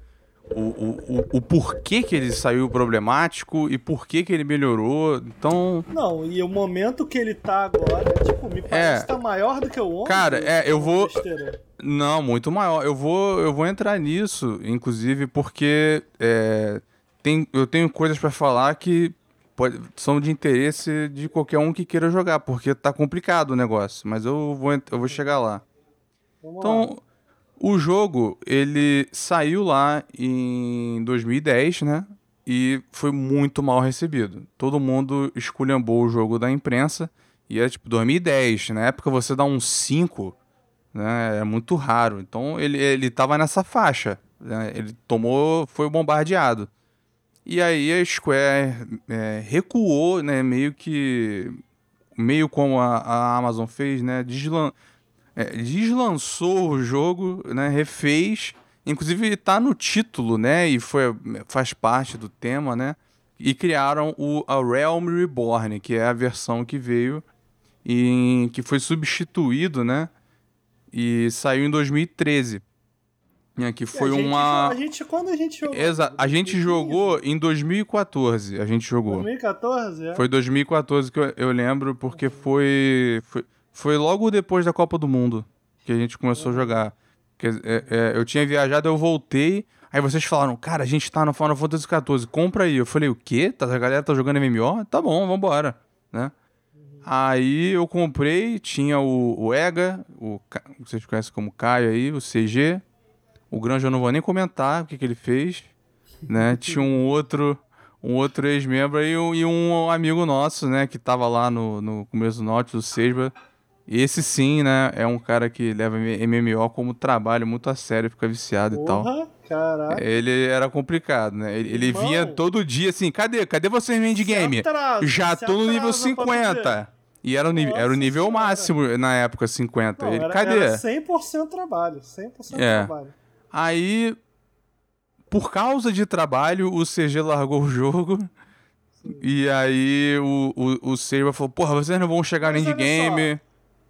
Speaker 2: O, o, o, o porquê que ele saiu problemático e por que ele melhorou. Então.
Speaker 3: Não, e o momento que ele tá agora, tipo, me parece
Speaker 2: É.
Speaker 3: que tá maior do que o 11.
Speaker 2: Cara, é, eu vou-
Speaker 3: Besteira.
Speaker 2: Não, muito maior. Eu vou, eu vou entrar nisso, inclusive, porque é, tem, eu tenho coisas pra falar que pode- são de interesse de qualquer um que queira jogar, porque tá complicado o negócio. Mas eu vou, eu vou chegar lá.
Speaker 3: Vamos lá.
Speaker 2: Então, o jogo, ele saiu lá em 2010, né? e foi muito mal recebido. Todo mundo esculhambou o jogo da imprensa e era tipo 2010. Na época você dá um 5, né? É muito raro. Então ele, ele tava nessa faixa. Né? Ele tomou, foi bombardeado. E aí a Square é, recuou, né? Meio que. Meio como a, a Amazon fez, né? Deslan, é, deslançou o jogo, né? Refez Inclusive tá no título, né? E foi, faz parte do tema, né? E criaram o A Realm Reborn, que é a versão que veio e que foi substituído, né? E saiu em 2013. Né, que foi
Speaker 3: a gente,
Speaker 2: uma.
Speaker 3: A gente, quando a gente jogou?
Speaker 2: Exato. A gente jogou em 2014. A gente jogou.
Speaker 3: 2014? É?
Speaker 2: Foi 2014 que eu, eu lembro, porque foi, foi. Foi logo depois da Copa do Mundo que a gente começou a jogar. É, é, eu tinha viajado, eu voltei. Aí vocês falaram, cara, a gente tá no Final Fantasy XIV, compra aí. Eu falei, o quê? Tá, a galera tá jogando MMO? Tá bom, vambora, né? Aí eu comprei, tinha o, o EGA, o, vocês conhecem como Caio aí, o CG. O Granja eu não vou nem comentar o que, que ele fez, né? tinha um outro um outro ex-membro e, e, um amigo nosso, né, que tava lá no, no começo do norte, o Seiba, esse sim, né, é um cara que leva MMO como trabalho muito a sério, fica viciado Porra, e tal.
Speaker 3: Caraca.
Speaker 2: Ele era complicado, né? Ele, ele vinha todo dia assim, cadê? Cadê vocês no endgame?
Speaker 3: Atrasa,
Speaker 2: Já tô no nível 50. E era o, nível, Nossa, era o nível senhora. máximo na época, 50. Não, ele,
Speaker 3: era,
Speaker 2: cadê?
Speaker 3: Era 100% trabalho, 100% é. trabalho.
Speaker 2: Aí, por causa de trabalho, o CG largou o jogo. Sim. E aí o, o, o Saber falou, porra, vocês não vão chegar Mas no endgame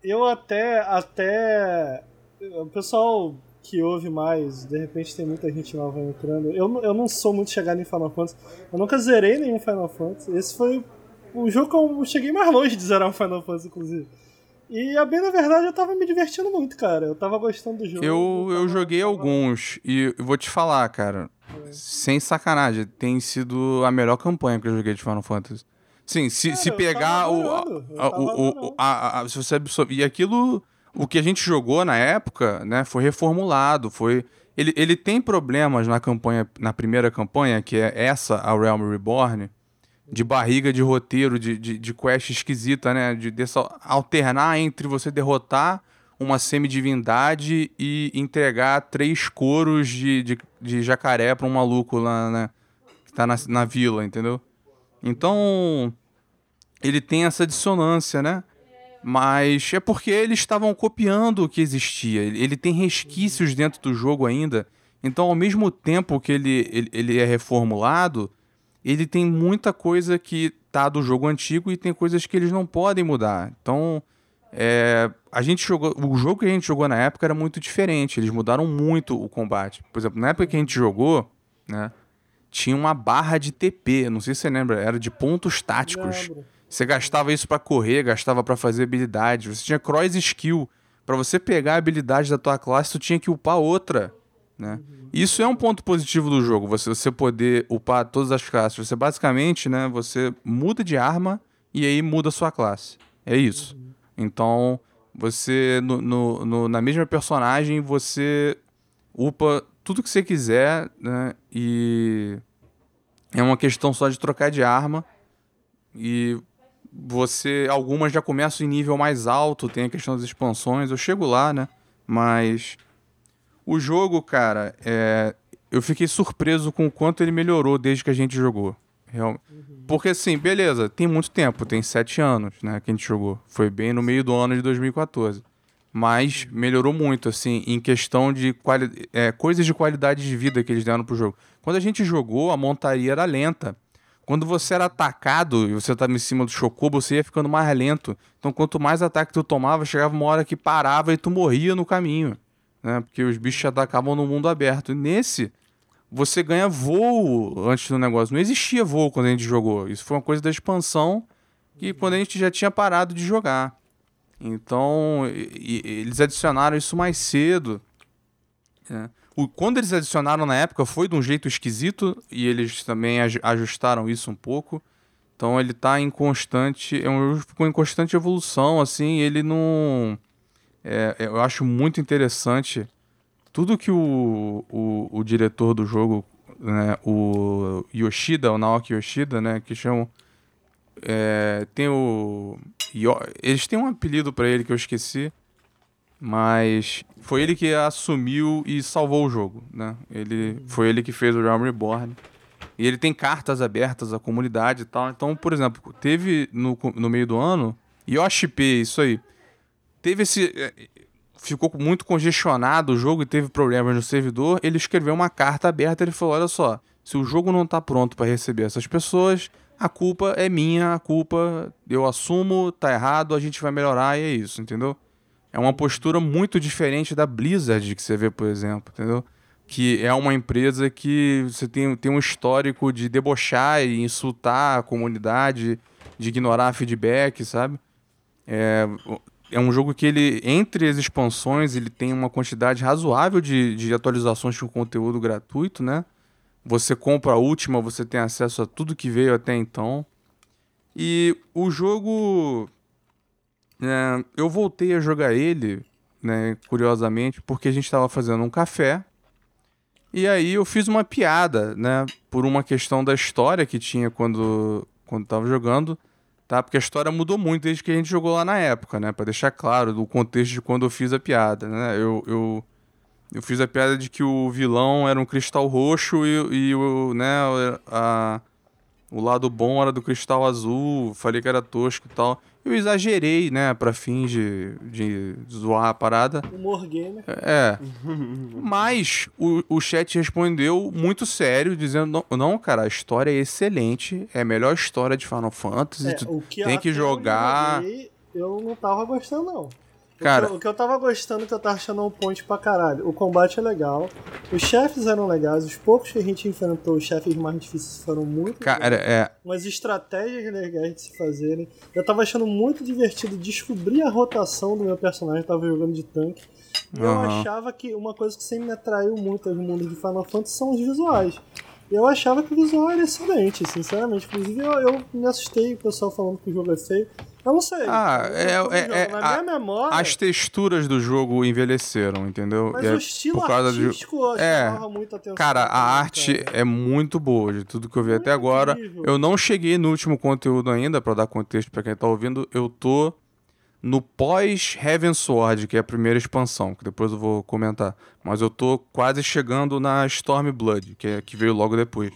Speaker 3: eu até, até. O pessoal que ouve mais, de repente tem muita gente nova entrando. Eu, eu não sou muito chegado em Final Fantasy. Eu nunca zerei nenhum Final Fantasy. Esse foi o jogo que eu cheguei mais longe de zerar um Final Fantasy, inclusive. E a bem na verdade eu tava me divertindo muito, cara. Eu tava gostando do jogo.
Speaker 2: Eu, eu,
Speaker 3: eu
Speaker 2: joguei tava... alguns e vou te falar, cara. É. Sem sacanagem, tem sido a melhor campanha que eu joguei de Final Fantasy. Sim, se, Cara, se pegar o, a, o, a, a, se você absorver, e aquilo o que a gente jogou na época, né, foi reformulado, foi ele, ele tem problemas na campanha, na primeira campanha, que é essa, a Realm Reborn, de barriga de roteiro, de, de, de quest esquisita, né, de dessa, alternar entre você derrotar uma semidivindade e entregar três coros de, de, de jacaré para um maluco lá, né, que tá na, na vila, entendeu? Então, ele tem essa dissonância, né? Mas é porque eles estavam copiando o que existia. Ele tem resquícios dentro do jogo ainda. Então, ao mesmo tempo que ele, ele, ele é reformulado, ele tem muita coisa que tá do jogo antigo e tem coisas que eles não podem mudar. Então, é, a gente jogou, o jogo que a gente jogou na época era muito diferente. Eles mudaram muito o combate. Por exemplo, na época que a gente jogou, né, tinha uma barra de TP. Não sei se você lembra, era de pontos táticos. Lembro. Você gastava isso para correr, gastava para fazer habilidade. Você tinha cross skill. Para você pegar a habilidade da tua classe, tu tinha que upar outra. Né? Uhum. Isso é um ponto positivo do jogo, você, você poder upar todas as classes. Você basicamente, né, você muda de arma e aí muda a sua classe. É isso. Uhum. Então, você, no, no, no, na mesma personagem, você upa tudo que você quiser, né? E é uma questão só de trocar de arma. E você algumas já começam em nível mais alto, tem a questão das expansões, eu chego lá, né? Mas o jogo, cara, é, eu fiquei surpreso com o quanto ele melhorou desde que a gente jogou. Real... Uhum. Porque assim, beleza, tem muito tempo, tem sete anos, né, que a gente jogou. Foi bem no meio do ano de 2014. Mas melhorou muito, assim, em questão de quali... É, coisas de qualidade de vida que eles deram pro jogo. Quando a gente jogou, a montaria era lenta. Quando você era atacado e você estava em cima do Chocobo, você ia ficando mais lento. Então, quanto mais ataque tu tomava, chegava uma hora que parava e tu morria no caminho. Né? Porque os bichos te atacavam no mundo aberto. E nesse, você ganha voo antes do negócio. Não existia voo quando a gente jogou. Isso foi uma coisa da expansão que quando a gente já tinha parado de jogar. Então, e, e, eles adicionaram isso mais cedo. Né? O, quando eles adicionaram na época foi de um jeito esquisito e eles também ajustaram isso um pouco. Então ele está em constante, é um ficou em constante evolução, assim, ele não é, é, eu acho muito interessante tudo que o, o, o, diretor do jogo né, o Yoshida, o Naoki Yoshida, né, que chamam é, tem o eles têm um apelido para ele que eu esqueci, mas foi ele que assumiu e salvou o jogo, né? Ele foi ele que fez o Realm Reborn. E ele tem cartas abertas à comunidade e tal. Então, por exemplo, teve no, no meio do ano Yoshi P, isso aí. Teve esse é, ficou muito congestionado o jogo e teve problemas no servidor, ele escreveu uma carta aberta, ele falou: "Olha só, se o jogo não está pronto para receber essas pessoas, a culpa é minha, a culpa eu assumo, tá errado, a gente vai melhorar e é isso, entendeu? É uma postura muito diferente da Blizzard que você vê, por exemplo, entendeu? Que é uma empresa que você tem, tem um histórico de debochar e insultar a comunidade, de ignorar feedback, sabe? É, é um jogo que ele, entre as expansões, ele tem uma quantidade razoável de, de atualizações com conteúdo gratuito, né? Você compra a última, você tem acesso a tudo que veio até então. E o jogo. É, eu voltei a jogar ele, né, curiosamente, porque a gente estava fazendo um café. E aí eu fiz uma piada, né? Por uma questão da história que tinha quando, quando tava jogando, tá? Porque a história mudou muito desde que a gente jogou lá na época, né? Pra deixar claro do contexto de quando eu fiz a piada, né? Eu, eu eu fiz a piada de que o vilão era um cristal roxo e, e o, né, a, o lado bom era do cristal azul, falei que era tosco e tal. Eu exagerei, né, pra fins de, de zoar a parada.
Speaker 3: Humor gamer.
Speaker 2: É. Mas o, o chat respondeu muito sério, dizendo: não, não, cara, a história é excelente, é a melhor história de Final Fantasy. É,
Speaker 3: que
Speaker 2: tem que jogar.
Speaker 3: Eu, eu não tava gostando, não.
Speaker 2: Cara,
Speaker 3: o que, eu, o que eu tava gostando, que eu tava achando um ponte pra caralho. O combate é legal, os chefes eram legais, os poucos que a gente enfrentou, os chefes mais difíceis foram muito
Speaker 2: Cara, legais, é...
Speaker 3: Umas estratégias legais de se fazerem. Eu tava achando muito divertido descobrir a rotação do meu personagem, tava jogando de tanque. E uhum. eu achava que uma coisa que sempre me atraiu muito aos mundos de Final Fantasy são os visuais. Eu achava que o visual era excelente, sinceramente. Inclusive, eu, eu me assustei o pessoal falando que o jogo é feio. Eu não sei.
Speaker 2: Ah, é, é, é, Na a, minha memória. As texturas do jogo envelheceram, entendeu?
Speaker 3: Mas e o é estilo por causa artístico de... é, muito atenção.
Speaker 2: Cara, a arte cara. é muito boa de tudo que eu vi muito até agora. Incrível. Eu não cheguei no último conteúdo ainda, para dar contexto para quem tá ouvindo. Eu tô no pós Heaven Sword, que é a primeira expansão, que depois eu vou comentar. Mas eu tô quase chegando na Storm Blood, que, é, que veio logo depois.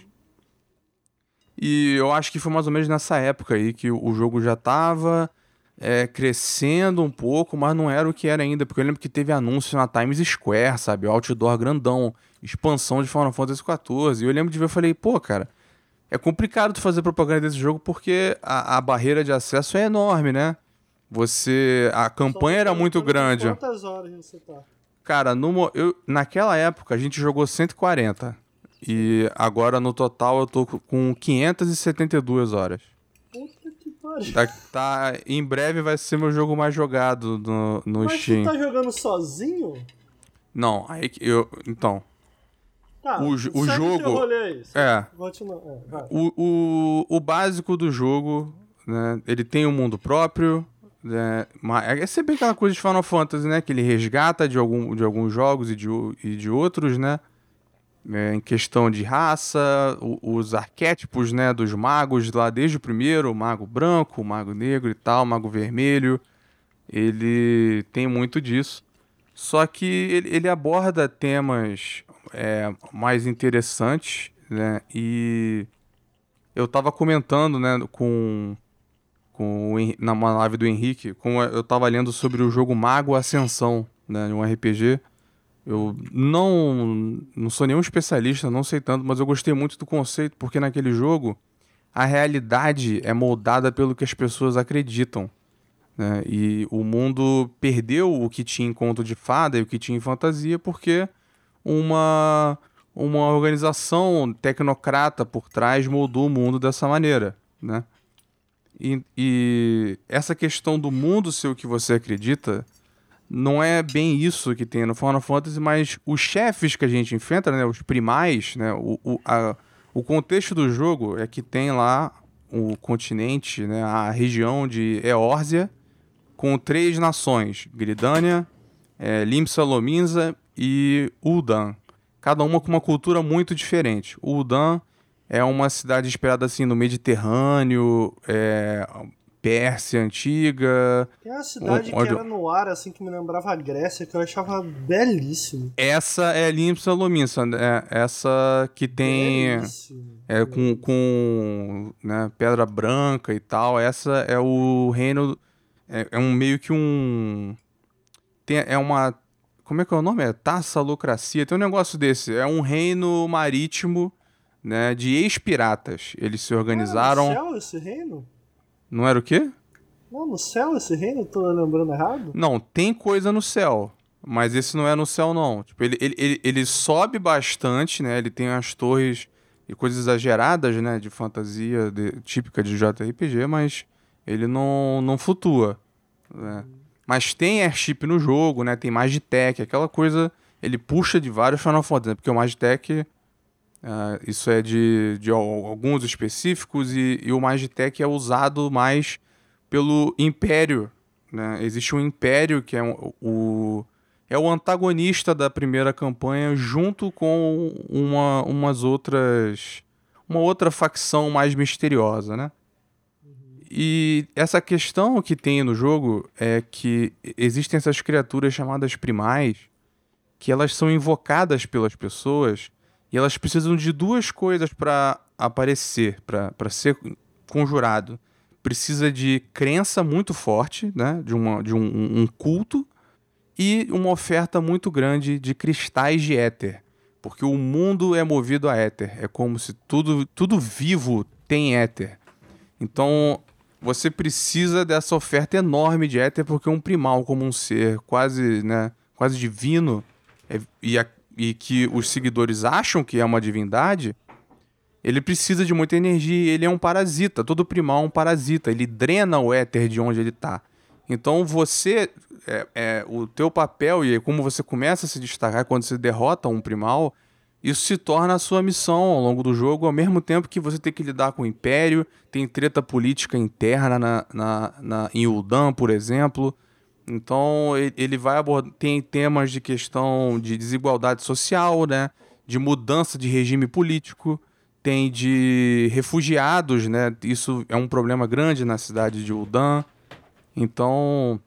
Speaker 2: E eu acho que foi mais ou menos nessa época aí que o jogo já tava é, crescendo um pouco, mas não era o que era ainda. Porque eu lembro que teve anúncio na Times Square, sabe? O outdoor grandão, expansão de Final Fantasy XIV. E eu lembro de ver, eu falei, pô, cara, é complicado tu fazer propaganda desse jogo porque a, a barreira de acesso é enorme, né? Você. A campanha era muito grande.
Speaker 3: Quantas horas você tá?
Speaker 2: Cara, no, eu, naquela época a gente jogou 140. E agora no total eu tô com 572 horas.
Speaker 3: Puta que pariu.
Speaker 2: Tá, tá, em breve vai ser meu jogo mais jogado no, no
Speaker 3: Mas
Speaker 2: Steam.
Speaker 3: Mas tu tá jogando sozinho?
Speaker 2: Não, aí eu. Então.
Speaker 3: Tá,
Speaker 2: o, o jogo.
Speaker 3: É.
Speaker 2: é o, o, o básico do jogo, né? Ele tem um mundo próprio. Né, é sempre aquela coisa de Final Fantasy, né? Que ele resgata de, algum, de alguns jogos e de, e de outros, né? É, em questão de raça, o, os arquétipos né, dos magos lá desde o primeiro, o mago branco, o mago negro e tal, o mago vermelho, ele tem muito disso. Só que ele, ele aborda temas é, mais interessantes, né? E eu estava comentando, né, com, com na live do Henrique, eu estava lendo sobre o jogo Mago Ascensão, né, um RPG eu não, não sou nenhum especialista, não sei tanto, mas eu gostei muito do conceito, porque naquele jogo a realidade é moldada pelo que as pessoas acreditam. Né? E o mundo perdeu o que tinha em conto de fada e o que tinha em fantasia porque uma, uma organização tecnocrata por trás moldou o mundo dessa maneira. Né? E, e essa questão do mundo ser o que você acredita não é bem isso que tem no Final Fantasy, mas os chefes que a gente enfrenta, né, os primais, né, o, o, a, o contexto do jogo é que tem lá o continente, né, a região de Eórzia, com três nações, Gridânia, é, Limsa Lominsa e Uldan. cada uma com uma cultura muito diferente. O Udan é uma cidade inspirada assim no Mediterrâneo, é, Pérsia antiga.
Speaker 3: Tem uma cidade
Speaker 2: onde-
Speaker 3: que era no ar, assim, que me lembrava a Grécia, que eu achava belíssimo.
Speaker 2: Essa é Limpsa Lominsa, né? Essa que tem
Speaker 3: Belíssimo.
Speaker 2: é, com, com né, pedra branca e tal. Essa é o reino. É, é um meio que um. Tem, é uma. Como é que é o nome? É Tassalocracia. Tem um negócio desse. É um reino marítimo né, de ex-piratas. Eles se organizaram.
Speaker 3: Ah, céu esse reino?
Speaker 2: Não era o quê?
Speaker 3: Não, no céu esse reino? Tô lembrando errado?
Speaker 2: Não, tem coisa no céu. Mas esse não é no céu, não. Tipo, ele, ele, ele, ele sobe bastante, né? Ele tem as torres e coisas exageradas, né? De fantasia de- típica de JRPG, mas ele não, não flutua. Né? Mas tem airship no jogo, né? Tem Magitech, aquela coisa. Ele puxa de vários Final Fantasy, né? Porque o Magitech. Ah, isso é de, de al- alguns específicos e, e o Magitech é usado mais pelo Império. Né? Existe um Império que é um- o, é o antagonista da primeira campanha junto com uma, umas outras uma outra facção mais misteriosa, né? E essa questão que tem no jogo é que existem essas criaturas chamadas primais que elas são invocadas pelas pessoas e elas precisam de duas coisas para aparecer, para ser conjurado. Precisa de crença muito forte, né? De, uma, de um, um culto e uma oferta muito grande de cristais de éter. Porque o mundo é movido a éter. É como se tudo, tudo vivo tem éter. Então, você precisa dessa oferta enorme de éter, porque um primal, como um ser quase, né, quase divino, é- e, a- e que os seguidores acham que é uma divindade, ele precisa de muita energia ele é um parasita. Todo primal é um parasita. Ele drena o éter de onde ele está. Então você, é, é, o teu papel e como você começa a se destacar quando você derrota um primal, isso se torna a sua missão ao longo do jogo, ao mesmo tempo que você tem que lidar com o Império, tem treta política interna na, na, na, em Uldan, por exemplo. Então ele vai abordar. Tem temas de questão de desigualdade social, né? De mudança de regime político, tem de refugiados, né? Isso é um problema grande na cidade de Uldan. Então,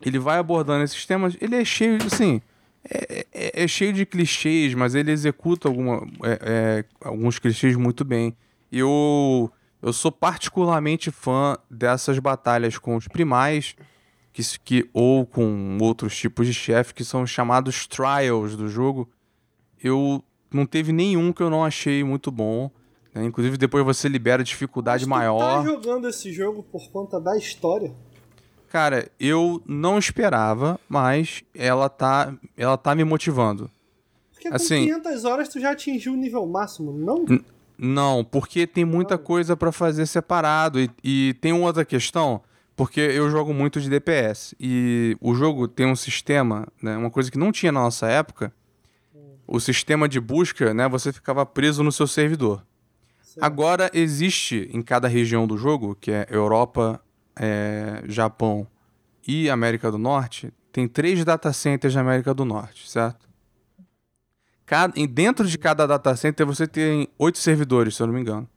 Speaker 2: ele vai abordando esses temas. Ele é cheio, assim, é, é- é cheio de clichês, mas ele executa alguma, é- é, alguns clichês muito bem. Eu, eu sou particularmente fã dessas batalhas com os primais, que, que, ou com outros tipos de chefe, que são chamados trials do jogo. Eu não teve nenhum que eu não achei muito bom. né? Inclusive, depois você libera dificuldade
Speaker 3: Mas tu
Speaker 2: maior.
Speaker 3: tá jogando esse jogo por conta da história?
Speaker 2: Cara, eu não esperava, mas ela tá, ela tá me motivando.
Speaker 3: Porque com
Speaker 2: Assim-
Speaker 3: 500 horas tu já atingiu o nível máximo, não?
Speaker 2: Não, porque tem muita coisa pra fazer separado. E, e tem outra questão, porque eu jogo muito de DPS. E o jogo tem um sistema, né, uma coisa que não tinha na nossa época. O sistema de busca, né, você ficava preso no seu servidor. Agora existe em cada região do jogo, que é Europa, é, Japão e América do Norte, tem três data centers na América do Norte, certo? Cada, dentro de cada data center você tem oito servidores, se eu não me engano.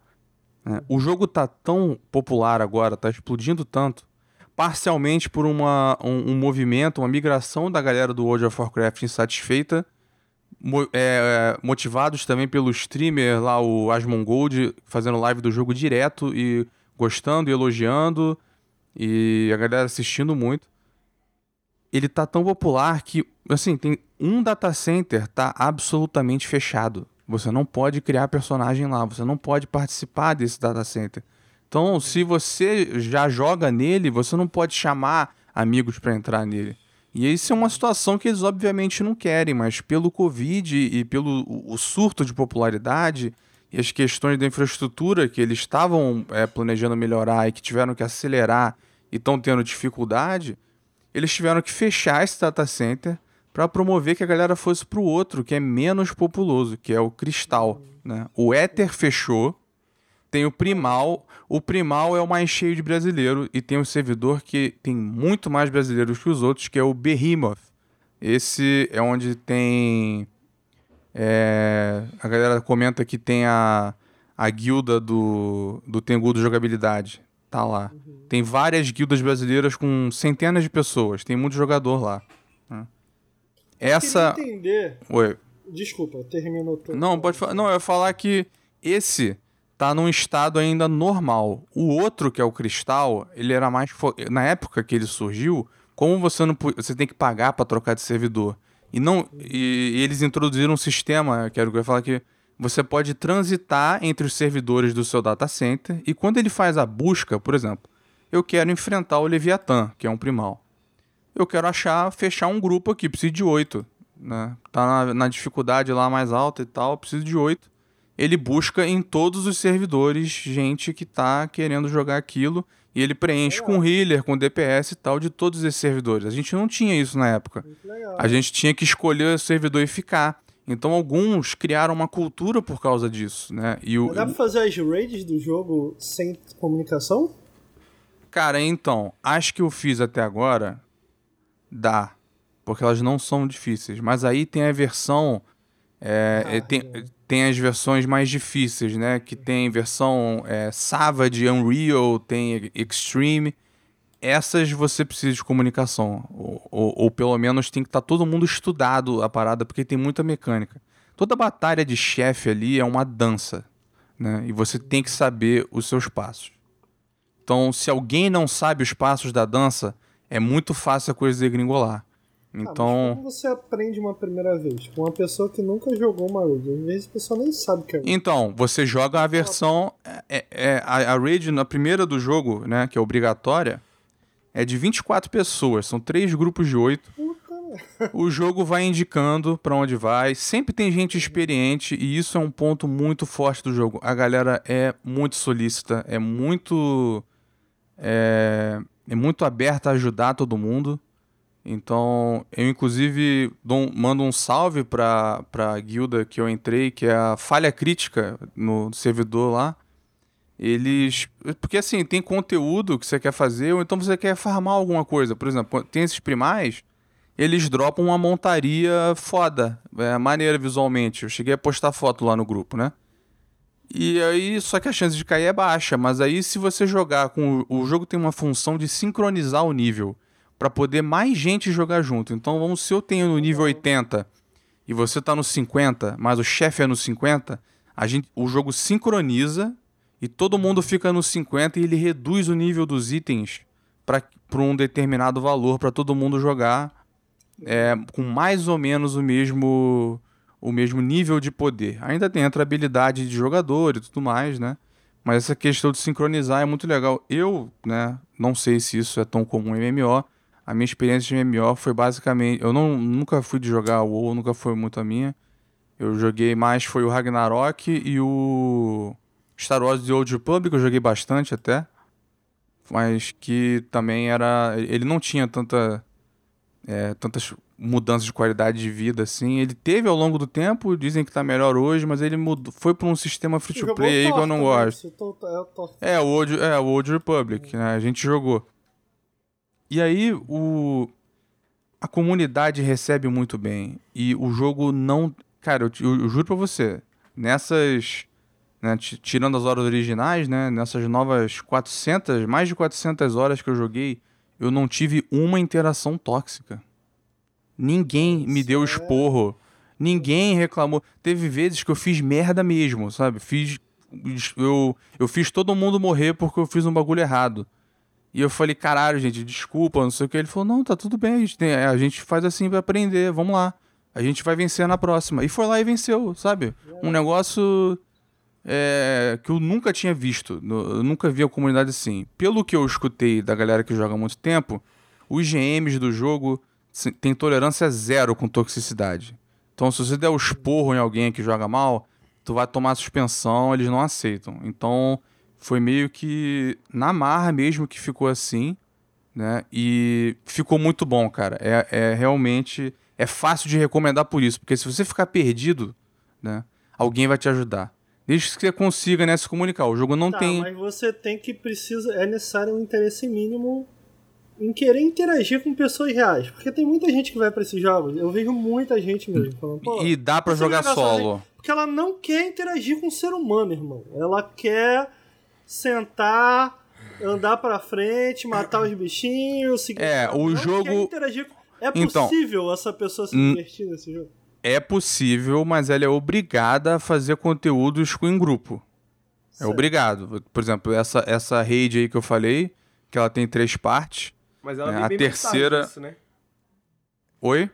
Speaker 2: né? O jogo tá tão popular agora, tá explodindo tanto, parcialmente por uma, um, um movimento, uma migração da galera do World of Warcraft insatisfeita, mo- é, motivados também pelo streamer lá, o Asmongold, fazendo live do jogo direto e gostando e elogiando, e a galera assistindo muito. Ele tá tão popular que, assim, tem um data center tá absolutamente fechado. Você não pode criar personagem lá, você não pode participar desse data center. Então, se você já joga nele, você não pode chamar amigos para entrar nele. E isso é uma situação que eles obviamente não querem, mas pelo Covid e pelo o- surto de popularidade e as questões da infraestrutura que eles estavam é, planejando melhorar e que tiveram que acelerar e estão tendo dificuldade, eles tiveram que fechar esse data center para promover que a galera fosse para o outro, que é menos populoso, que é o Cristal. Né? O Ether fechou, tem o Primal. O Primal é o mais cheio de brasileiro e tem um servidor que tem muito mais brasileiros que os outros, que é o Behemoth. Esse é onde tem É, a galera comenta que tem a, a guilda do, do Tengu do jogabilidade. Tá lá. Uhum. Tem várias guildas brasileiras com centenas de pessoas. Tem muito jogador lá. Né? Essa.
Speaker 3: Entender.
Speaker 2: Oi.
Speaker 3: Desculpa, terminou tudo.
Speaker 2: Não, pode falar. Não, eu ia falar que esse tá num estado ainda normal. O outro, que é o cristal, ele era mais. Fo... Na época que ele surgiu, como você não você tem que pagar para trocar de servidor. E não e, e, eles introduziram um sistema, quero que eu ia falar que você pode transitar entre os servidores do seu data center e quando ele faz a busca, por exemplo, eu quero enfrentar o Leviatã, que é um primal. Eu quero achar, fechar um grupo aqui, preciso de oito. Né? Tá na, na dificuldade lá mais alta e tal, preciso de oito ele busca em todos os servidores gente que está querendo jogar aquilo e ele preenche legal. com healer, com DPS e tal de todos esses servidores. A gente não tinha isso na época. A gente tinha que escolher o servidor e ficar. Então alguns criaram uma cultura por causa disso, né? E o,
Speaker 3: Dá pra fazer as raids do jogo sem comunicação?
Speaker 2: Cara, então, acho que eu fiz até agora. Dá. Porque elas não são difíceis. Mas aí tem a versão. É, ah, tem, é tem as versões mais difíceis, né? Que tem versão é, Savage, Unreal, tem Extreme. Essas você precisa de comunicação. Ou, ou, ou pelo menos tem que estar tá todo mundo estudado a parada, porque tem muita mecânica. Toda batalha de chefe ali é uma dança, né? E você tem que saber os seus passos. Então, se alguém não sabe os passos da dança, é muito fácil a coisa degringolar. Ah, então.
Speaker 3: Ah, como você aprende uma primeira vez? Com uma pessoa que nunca jogou uma raid. Às vezes a pessoa nem sabe o que é
Speaker 2: Então, você joga a versão. É, é, a, a raid, na primeira do jogo, né? Que é obrigatória, é de 24 pessoas. São três grupos de oito. O jogo vai indicando para onde vai. Sempre tem gente experiente e isso é um ponto muito forte do jogo. A galera é muito solícita, é muito. É, é muito aberta a ajudar todo mundo. Então, eu inclusive dou, mando um salve para a guilda que eu entrei, que é a Falha Crítica no servidor lá. Eles. Porque assim, tem conteúdo que você quer fazer, ou então você quer farmar alguma coisa. Por exemplo, tem esses primais, eles dropam uma montaria foda, é, maneira visualmente. Eu cheguei a postar foto lá no grupo, né? E aí, só que a chance de cair é baixa, mas aí se você jogar com. O jogo tem uma função de sincronizar o nível para poder mais gente jogar junto. Então, vamos se eu tenho no nível 80 e você tá no 50, mas o chefe é no 50, a gente, o jogo sincroniza e todo mundo fica no 50 e ele reduz o nível dos itens para um determinado valor para todo mundo jogar é, com mais ou menos o mesmo o mesmo nível de poder. Ainda tem a habilidade de jogador e tudo mais, né? Mas essa questão de sincronizar é muito legal. Eu, né, não sei se isso é tão comum em MMO, a minha experiência de MMO foi basicamente. Eu não, nunca fui de jogar o WoW, nunca foi muito a minha. Eu joguei mais foi o Ragnarok e o Star Wars The Old Republic, eu joguei bastante até. Mas que também era. Ele não tinha tanta. É, tantas mudanças de qualidade de vida assim. Ele teve ao longo do tempo, dizem que tá melhor hoje, mas ele mudou, foi para um sistema free to play aí que eu não gosto. É, é, o Old, é, o Old Republic, né? A gente jogou. E aí o a comunidade recebe muito bem e o jogo não, cara, eu, eu, eu juro para você, nessas né, tirando as horas originais, né, nessas novas 400, mais de 400 horas que eu joguei, eu não tive uma interação tóxica. Ninguém me deu esporro. Ninguém reclamou. Teve vezes que eu fiz merda mesmo, sabe? Fiz eu, eu fiz todo mundo morrer porque eu fiz um bagulho errado. E eu falei, caralho, gente, desculpa, não sei o que. Ele falou, não, tá tudo bem, a gente, tem, a gente faz assim pra aprender, vamos lá. A gente vai vencer na próxima. E foi lá e venceu, sabe? Um negócio é, que eu nunca tinha visto. Eu nunca vi a comunidade assim. Pelo que eu escutei da galera que joga há muito tempo, os GMs do jogo têm tolerância zero com toxicidade. Então, se você der o esporro em alguém que joga mal, tu vai tomar suspensão, eles não aceitam. Então, foi meio que na marra mesmo que ficou assim, né? E ficou muito bom, cara. É, é realmente é fácil de recomendar por isso, porque se você ficar perdido, né? Alguém vai te ajudar. Desde que você consiga né, se comunicar. O jogo não
Speaker 3: tá,
Speaker 2: tem.
Speaker 3: Mas você tem que precisa. É necessário um interesse mínimo em querer interagir com pessoas reais. Porque tem muita gente que vai pra esses jogos. Eu vejo muita gente mesmo falando.
Speaker 2: E dá pra
Speaker 3: você
Speaker 2: jogar
Speaker 3: jogar
Speaker 2: solo.
Speaker 3: sozinho? Porque ela não quer interagir com o ser humano, irmão. Ela quer sentar, andar pra frente, matar os bichinhos, seguir.
Speaker 2: É, o
Speaker 3: não
Speaker 2: jogo-
Speaker 3: Quer interagir com... É
Speaker 2: Então,
Speaker 3: possível essa pessoa se divertir nesse jogo?
Speaker 2: É possível, mas ela é obrigada a fazer conteúdos em grupo. É
Speaker 3: Certo.
Speaker 2: obrigado. Por exemplo, essa, essa rede aí que eu falei, que ela tem três partes.
Speaker 1: Mas ela
Speaker 2: É,
Speaker 1: vem
Speaker 2: a
Speaker 1: bem mais tarde
Speaker 2: terceira-
Speaker 1: disso, né?
Speaker 2: Oi?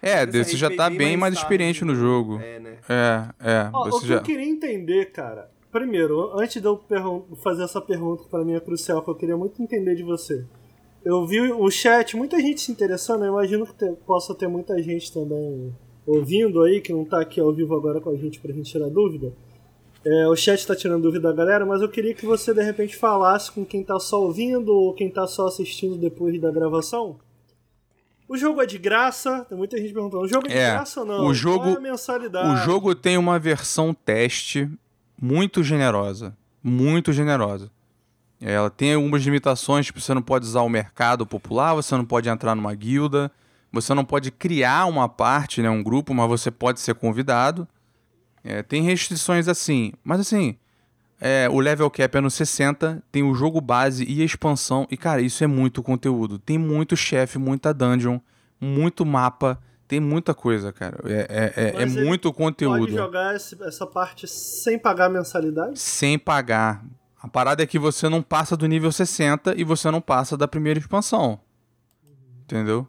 Speaker 2: É,
Speaker 1: Essa
Speaker 2: você já tá
Speaker 1: bem mais
Speaker 2: mais
Speaker 1: tarde
Speaker 2: experiente no
Speaker 1: no-
Speaker 2: jogo.
Speaker 1: É, né?
Speaker 2: É, é.
Speaker 3: Ó, o
Speaker 2: Você
Speaker 3: que
Speaker 2: já...
Speaker 3: eu queria entender, cara. Primeiro, antes de eu fazer essa pergunta que pra mim é crucial, que eu queria muito entender de você. Eu vi o chat, muita gente se interessando, eu imagino que te- possa ter muita gente também ouvindo aí, que não tá aqui ao vivo agora com a gente pra gente tirar dúvida. É, o chat tá tirando dúvida da galera, mas eu queria que você de repente falasse com quem tá só ouvindo ou quem tá só assistindo depois da gravação. O jogo é de graça? Tem muita gente perguntando. O jogo é de
Speaker 2: É,
Speaker 3: graça ou não?
Speaker 2: o jogo-
Speaker 3: Qual é a mensalidade?
Speaker 2: O jogo tem uma versão teste muito generosa. Muito generosa. Ela tem algumas limitações, tipo, você não pode usar o mercado popular, você não pode entrar numa guilda, você não pode criar uma parte, né, um grupo, mas você pode ser convidado. É, tem restrições assim, mas assim, é, o level cap é no 60, tem o jogo base e a expansão, e cara, isso é muito conteúdo. Tem muito chefe, muita dungeon, muito mapa, tem muita coisa, cara. É, é, é- é muito conteúdo
Speaker 3: Pode jogar essa parte sem pagar mensalidade?
Speaker 2: sem pagar. A parada é que você não passa do nível 60 e você não passa da primeira expansão. Entendeu?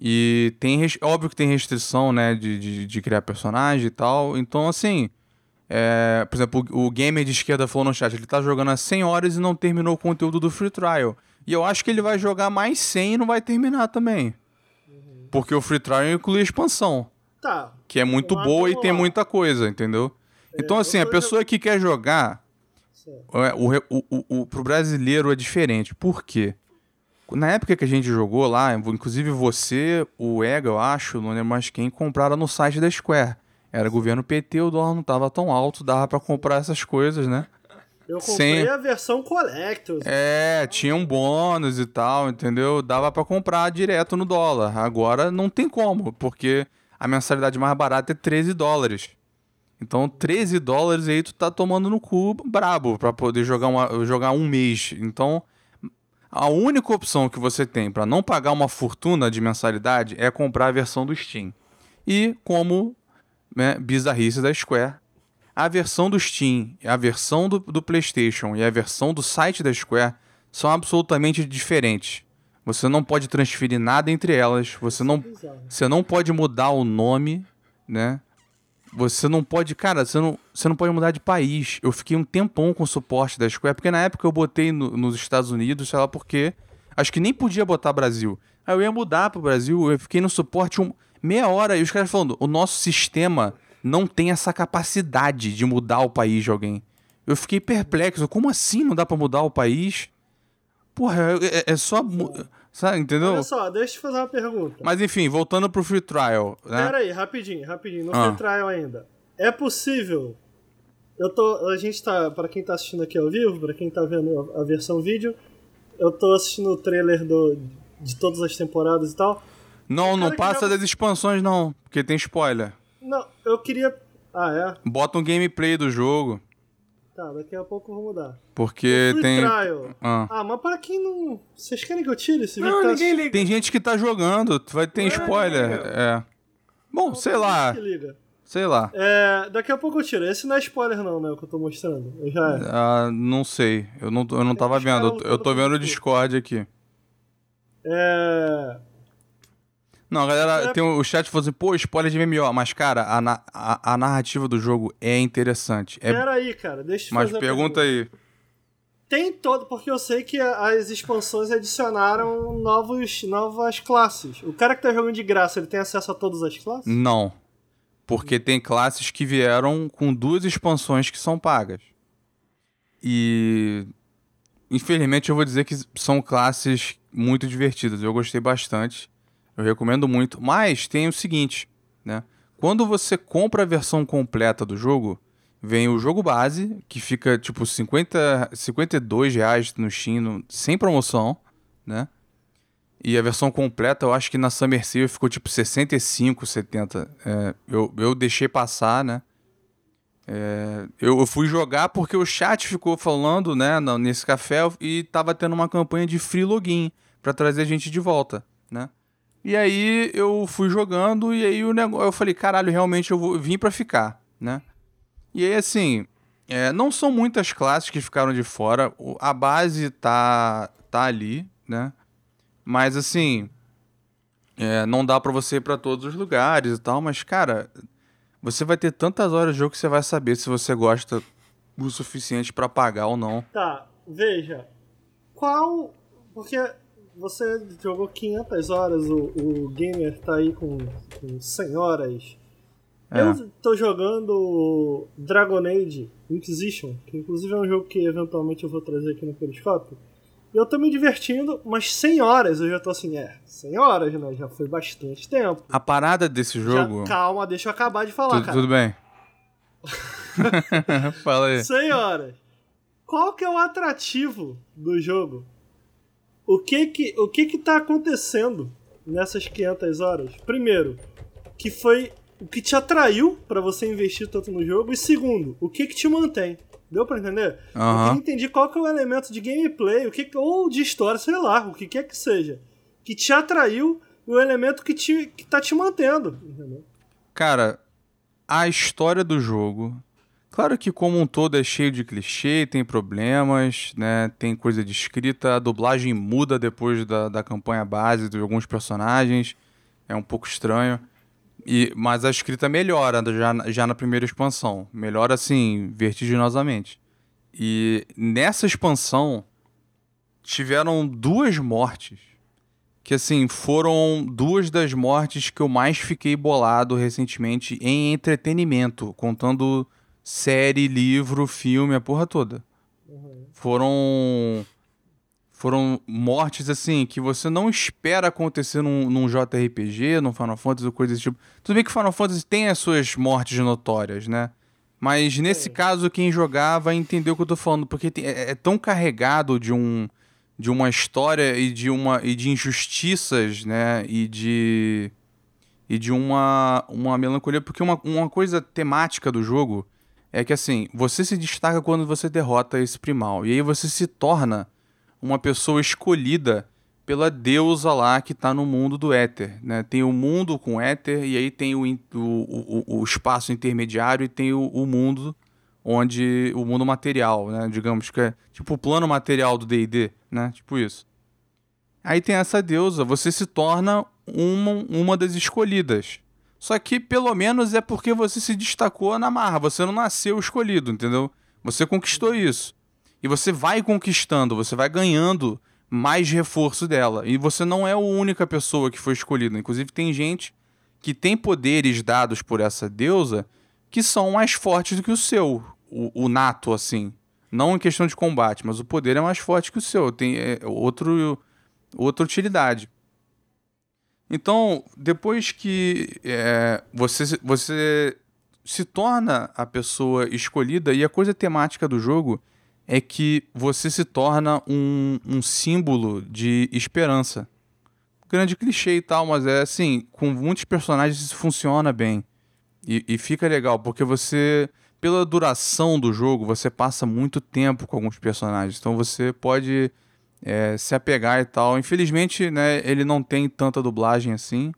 Speaker 2: E tem. Óbvio que tem restrição, né? De, de, de criar personagem e tal. Então, assim. é, por exemplo, o, o gamer de esquerda falou no chat: ele tá jogando há 100 horas e não terminou o conteúdo do Free Trial. E eu acho que ele vai jogar mais 100 e não vai terminar também. Porque o Free Trial inclui a expansão
Speaker 3: Tá.
Speaker 2: que é muito
Speaker 3: Lá,
Speaker 2: boa e
Speaker 3: vamos
Speaker 2: tem
Speaker 3: lá.
Speaker 2: muita coisa, entendeu? Então,
Speaker 3: eu
Speaker 2: assim, a pessoa que quer jogar, é, o, o, o, o, pro brasileiro é diferente. Por quê? Na época que a gente jogou lá, inclusive você, o Ega, eu acho, não lembro mais quem, compraram no site da Square. Era governo PT, o dólar não tava tão alto, dava pra comprar essas coisas, né?
Speaker 3: Eu comprei
Speaker 2: Sem-
Speaker 3: a versão Collectors.
Speaker 2: É, tinha um bônus e tal, entendeu? Dava pra comprar direto no dólar. Agora não tem como, porque a mensalidade mais barata é 13 dólares. Então 13 dólares aí tu tá tomando no cu brabo pra poder jogar, uma, jogar um mês. Então a única opção que você tem pra não pagar uma fortuna de mensalidade é comprar a versão do Steam. E como né, bizarrice da Square, a versão do Steam, a versão do, do PlayStation e a versão do site da Square são absolutamente diferentes. Você não pode transferir nada entre elas, você não, você não pode mudar o nome, né? Você não pode, cara, você não, você não pode mudar de país. Eu fiquei um tempão com o suporte da Square, porque na época eu botei no- nos Estados Unidos, sei lá por quê. Acho que nem podia botar Brasil. Aí eu ia mudar pro Brasil, eu fiquei no suporte um, meia hora e os caras falando: o nosso sistema não tem essa capacidade de mudar o país de alguém. Eu fiquei perplexo. Como assim não dá pra mudar o país? Porra, é, é só. Sabe, entendeu?
Speaker 3: Olha só, deixa eu te fazer uma pergunta.
Speaker 2: Mas enfim, voltando pro free trial, né?
Speaker 3: Pera aí, rapidinho, rapidinho. No
Speaker 2: Ah.
Speaker 3: free trial ainda. É possível. Eu tô. A gente tá. Pra quem tá assistindo aqui ao vivo, pra quem tá vendo a, versão vídeo, eu tô assistindo o trailer do, de todas as temporadas e tal.
Speaker 2: Não, não passa
Speaker 3: joga-
Speaker 2: das expansões, não, porque tem spoiler.
Speaker 3: Não, eu queria. Ah, é?
Speaker 2: Bota um gameplay do jogo,
Speaker 3: Tá, daqui a pouco eu vou mudar.
Speaker 2: porque
Speaker 3: Free
Speaker 2: tem.
Speaker 3: trial.
Speaker 2: Ah.
Speaker 3: Ah, mas para quem não. Vocês querem que eu tire esse vídeo?
Speaker 1: Não,
Speaker 3: Tá-
Speaker 1: ninguém liga.
Speaker 2: Tem gente que tá jogando, vai ter spoiler.
Speaker 1: liga.
Speaker 2: É. Bom, sei lá,
Speaker 3: Se liga.
Speaker 2: sei lá.
Speaker 3: É, daqui a pouco eu tiro. Esse não é spoiler, não, né? O que eu tô mostrando. Eu já.
Speaker 2: Ah, não sei, eu não, eu não tava vendo, eu- eu tô vendo o Discord aqui.
Speaker 3: É.
Speaker 2: Não, a galera,
Speaker 3: É.
Speaker 2: tem o chat falou assim, pô, spoiler de MMO, mas cara, a, na- a, a narrativa do jogo é interessante. É,
Speaker 3: Pera aí, cara. Deixa eu te
Speaker 2: mas
Speaker 3: fazer a
Speaker 2: pergunta aí.
Speaker 3: Tem todo, porque eu sei que as expansões adicionaram novos, novas classes. O cara que tá jogando de graça, ele tem acesso a todas as classes?
Speaker 2: Não. Porque tem classes que vieram com duas expansões que são pagas. E. Infelizmente eu vou dizer que são classes muito divertidas. Eu gostei bastante. Eu recomendo muito. Mas tem o seguinte, né? Quando você compra a versão completa do jogo, vem o jogo base, que fica tipo 50, 52 reais no Steam, no- sem promoção, né? E a versão completa, eu acho que na Summer Sale ficou tipo 65, 70. É, eu, eu deixei passar, né? É, eu, eu, fui jogar porque o chat ficou falando, né, nesse café e tava tendo uma campanha de free login para trazer a gente de volta, né? E aí eu fui jogando e aí o negócio, eu falei, caralho, realmente eu vou, vim para ficar, né? E aí assim, é, não são muitas classes que ficaram de fora, a base tá tá ali, né? Mas assim, é, não dá para você ir para todos os lugares e tal, mas cara, você vai ter tantas horas de jogo que você vai saber se você gosta o suficiente para pagar ou não.
Speaker 3: Tá, veja, qual porque você jogou 500 horas, o, o gamer tá aí com, com 100 horas. É. Eu tô jogando Dragon Age Inquisition, que inclusive é um jogo que eventualmente eu vou trazer aqui no Periscópio. E eu tô me divertindo, mas 100 horas eu já tô assim, é, 100 horas, né? Já foi bastante tempo.
Speaker 2: A parada desse jogo.
Speaker 3: Já, calma, deixa eu acabar de falar, cara.
Speaker 2: Tudo bem. Fala aí.
Speaker 3: 100 horas. Qual que é o atrativo do jogo? O que que, o que que tá acontecendo nessas 500 horas? Primeiro, que foi o que te atraiu para você investir tanto no jogo. E segundo, o que que te mantém. Deu pra entender?
Speaker 2: Uhum.
Speaker 3: Eu queria entender qual que é o elemento de gameplay, o que, ou de história, sei lá, o que quer que seja. Que te atraiu o elemento que, te, que tá te mantendo. Entendeu?
Speaker 2: Cara, a história do jogo Claro que como um todo é cheio de clichê, tem problemas, né? Tem coisa de escrita, a dublagem muda depois da, da campanha base de alguns personagens. É um pouco estranho. E, mas a escrita melhora já, já na primeira expansão. Melhora assim, vertiginosamente. E nessa expansão tiveram duas mortes. Que assim, foram duas das mortes que eu mais fiquei bolado recentemente em entretenimento, contando série, livro, filme, a porra toda. Uhum. Foram. Foram mortes assim que você não espera acontecer num, num JRPG, num Final Fantasy ou coisa desse tipo. Tudo bem que Final Fantasy tem as suas mortes notórias, né? Mas nesse é. caso, quem jogar vai entender o que eu tô falando, porque tem, é, é, tão carregado de um de uma história e de uma e de injustiças, né? E de e de uma uma melancolia, porque uma, uma coisa temática do jogo é que assim, você se destaca quando você derrota esse primal. E aí você se torna uma pessoa escolhida pela deusa lá que está no mundo do éter. Né? Tem o mundo com éter, e aí tem o, o, o, o espaço intermediário e tem o, o, mundo onde. o mundo material, né? Digamos que é tipo o plano material do DD, né? Tipo isso. Aí tem essa deusa, você se torna uma, uma das escolhidas. Só que pelo menos é porque você se destacou na marra, você não nasceu escolhido, entendeu? Você conquistou isso. E você vai conquistando, você vai ganhando mais reforço dela. E você não é a única pessoa que foi escolhida. Inclusive, tem gente que tem poderes dados por essa deusa que são mais fortes do que o seu, o, o nato, assim. Não em questão de combate, mas o poder é mais forte que o seu. Tem é, outro, outra utilidade. Então, depois que é, você, você se torna a pessoa escolhida, e a coisa temática do jogo é que você se torna um, um símbolo de esperança. Grande clichê e tal, mas é assim, com muitos personagens isso funciona bem. E, e fica legal, porque você, pela duração do jogo, você passa muito tempo com alguns personagens. Então você pode é, se apegar e tal. Infelizmente, né, ele não tem tanta dublagem assim.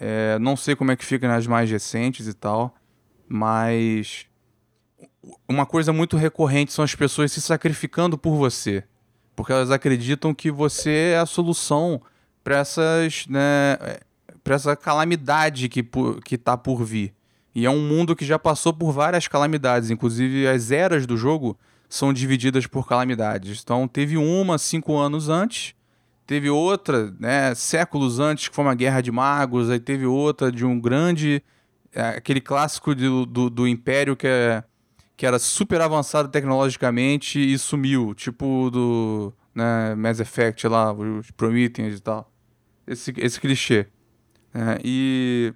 Speaker 2: É, não sei como é que fica nas mais recentes e tal, mas uma coisa muito recorrente são as pessoas se sacrificando por você, porque elas acreditam que você é a solução para essas, né, para essa calamidade que que tá por vir. E é um mundo que já passou por várias calamidades, inclusive as eras do jogo são divididas por calamidades. Então, teve uma cinco anos antes, teve outra, né, séculos antes, que foi uma guerra de magos, aí teve outra de um grande. É, aquele clássico do, do, do, Império que, é, que era super avançado tecnologicamente e sumiu, tipo do né, Mass Effect lá, os Prometheus e tal. Esse, esse clichê. É, e.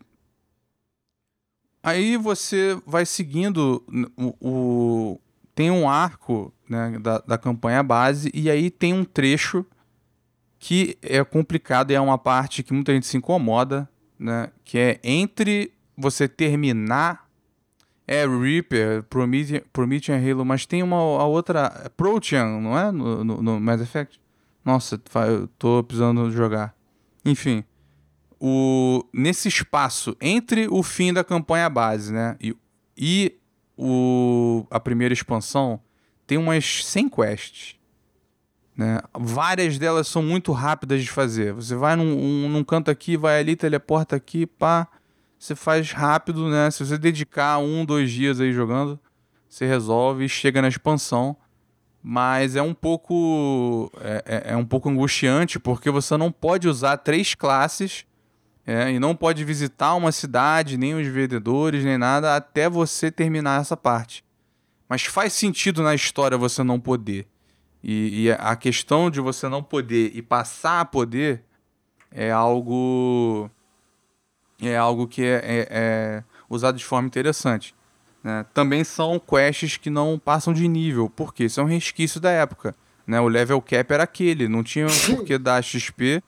Speaker 2: Aí você vai seguindo o, tem um arco né, da, da campanha base e aí tem um trecho que é complicado e é uma parte que muita gente se incomoda, né? Que é entre você terminar é Reaper, Promethean, Promethean Halo, mas tem uma a outra Protean, não é? No, no, no Mass Effect. Nossa, eu tô precisando jogar. Enfim, o nesse espaço entre o fim da campanha base, né, e, e o a primeira expansão, tem umas 100 quests. Né? Várias delas são muito rápidas de fazer. Você vai num, um, num canto aqui, vai ali, teleporta aqui, pá. Você faz rápido, né? Se você dedicar um, dois dias aí jogando, você resolve e chega na expansão. Mas é um pouco. É, é, é um pouco angustiante, porque você não pode usar três classes é, e não pode visitar uma cidade, nem os vendedores, nem nada, até você terminar essa parte. Mas faz sentido na história você não poder. E, e, a questão de você não poder e passar a poder é algo é algo que é, é, é usado de forma interessante. Né? Também são quests que não passam de nível, porque são resquícios da época. Né? O level cap era aquele, não tinha por que dar XP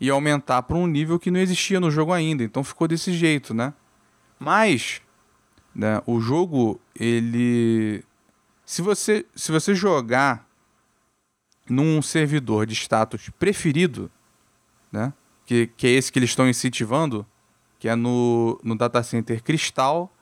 Speaker 2: e aumentar para um nível que não existia no jogo ainda. Então ficou desse jeito, né? Mas né, o jogo, ele. Se você, se você jogar num servidor de status preferido, né? Que, que é esse que eles estão incentivando, que é no, no data center Cristal,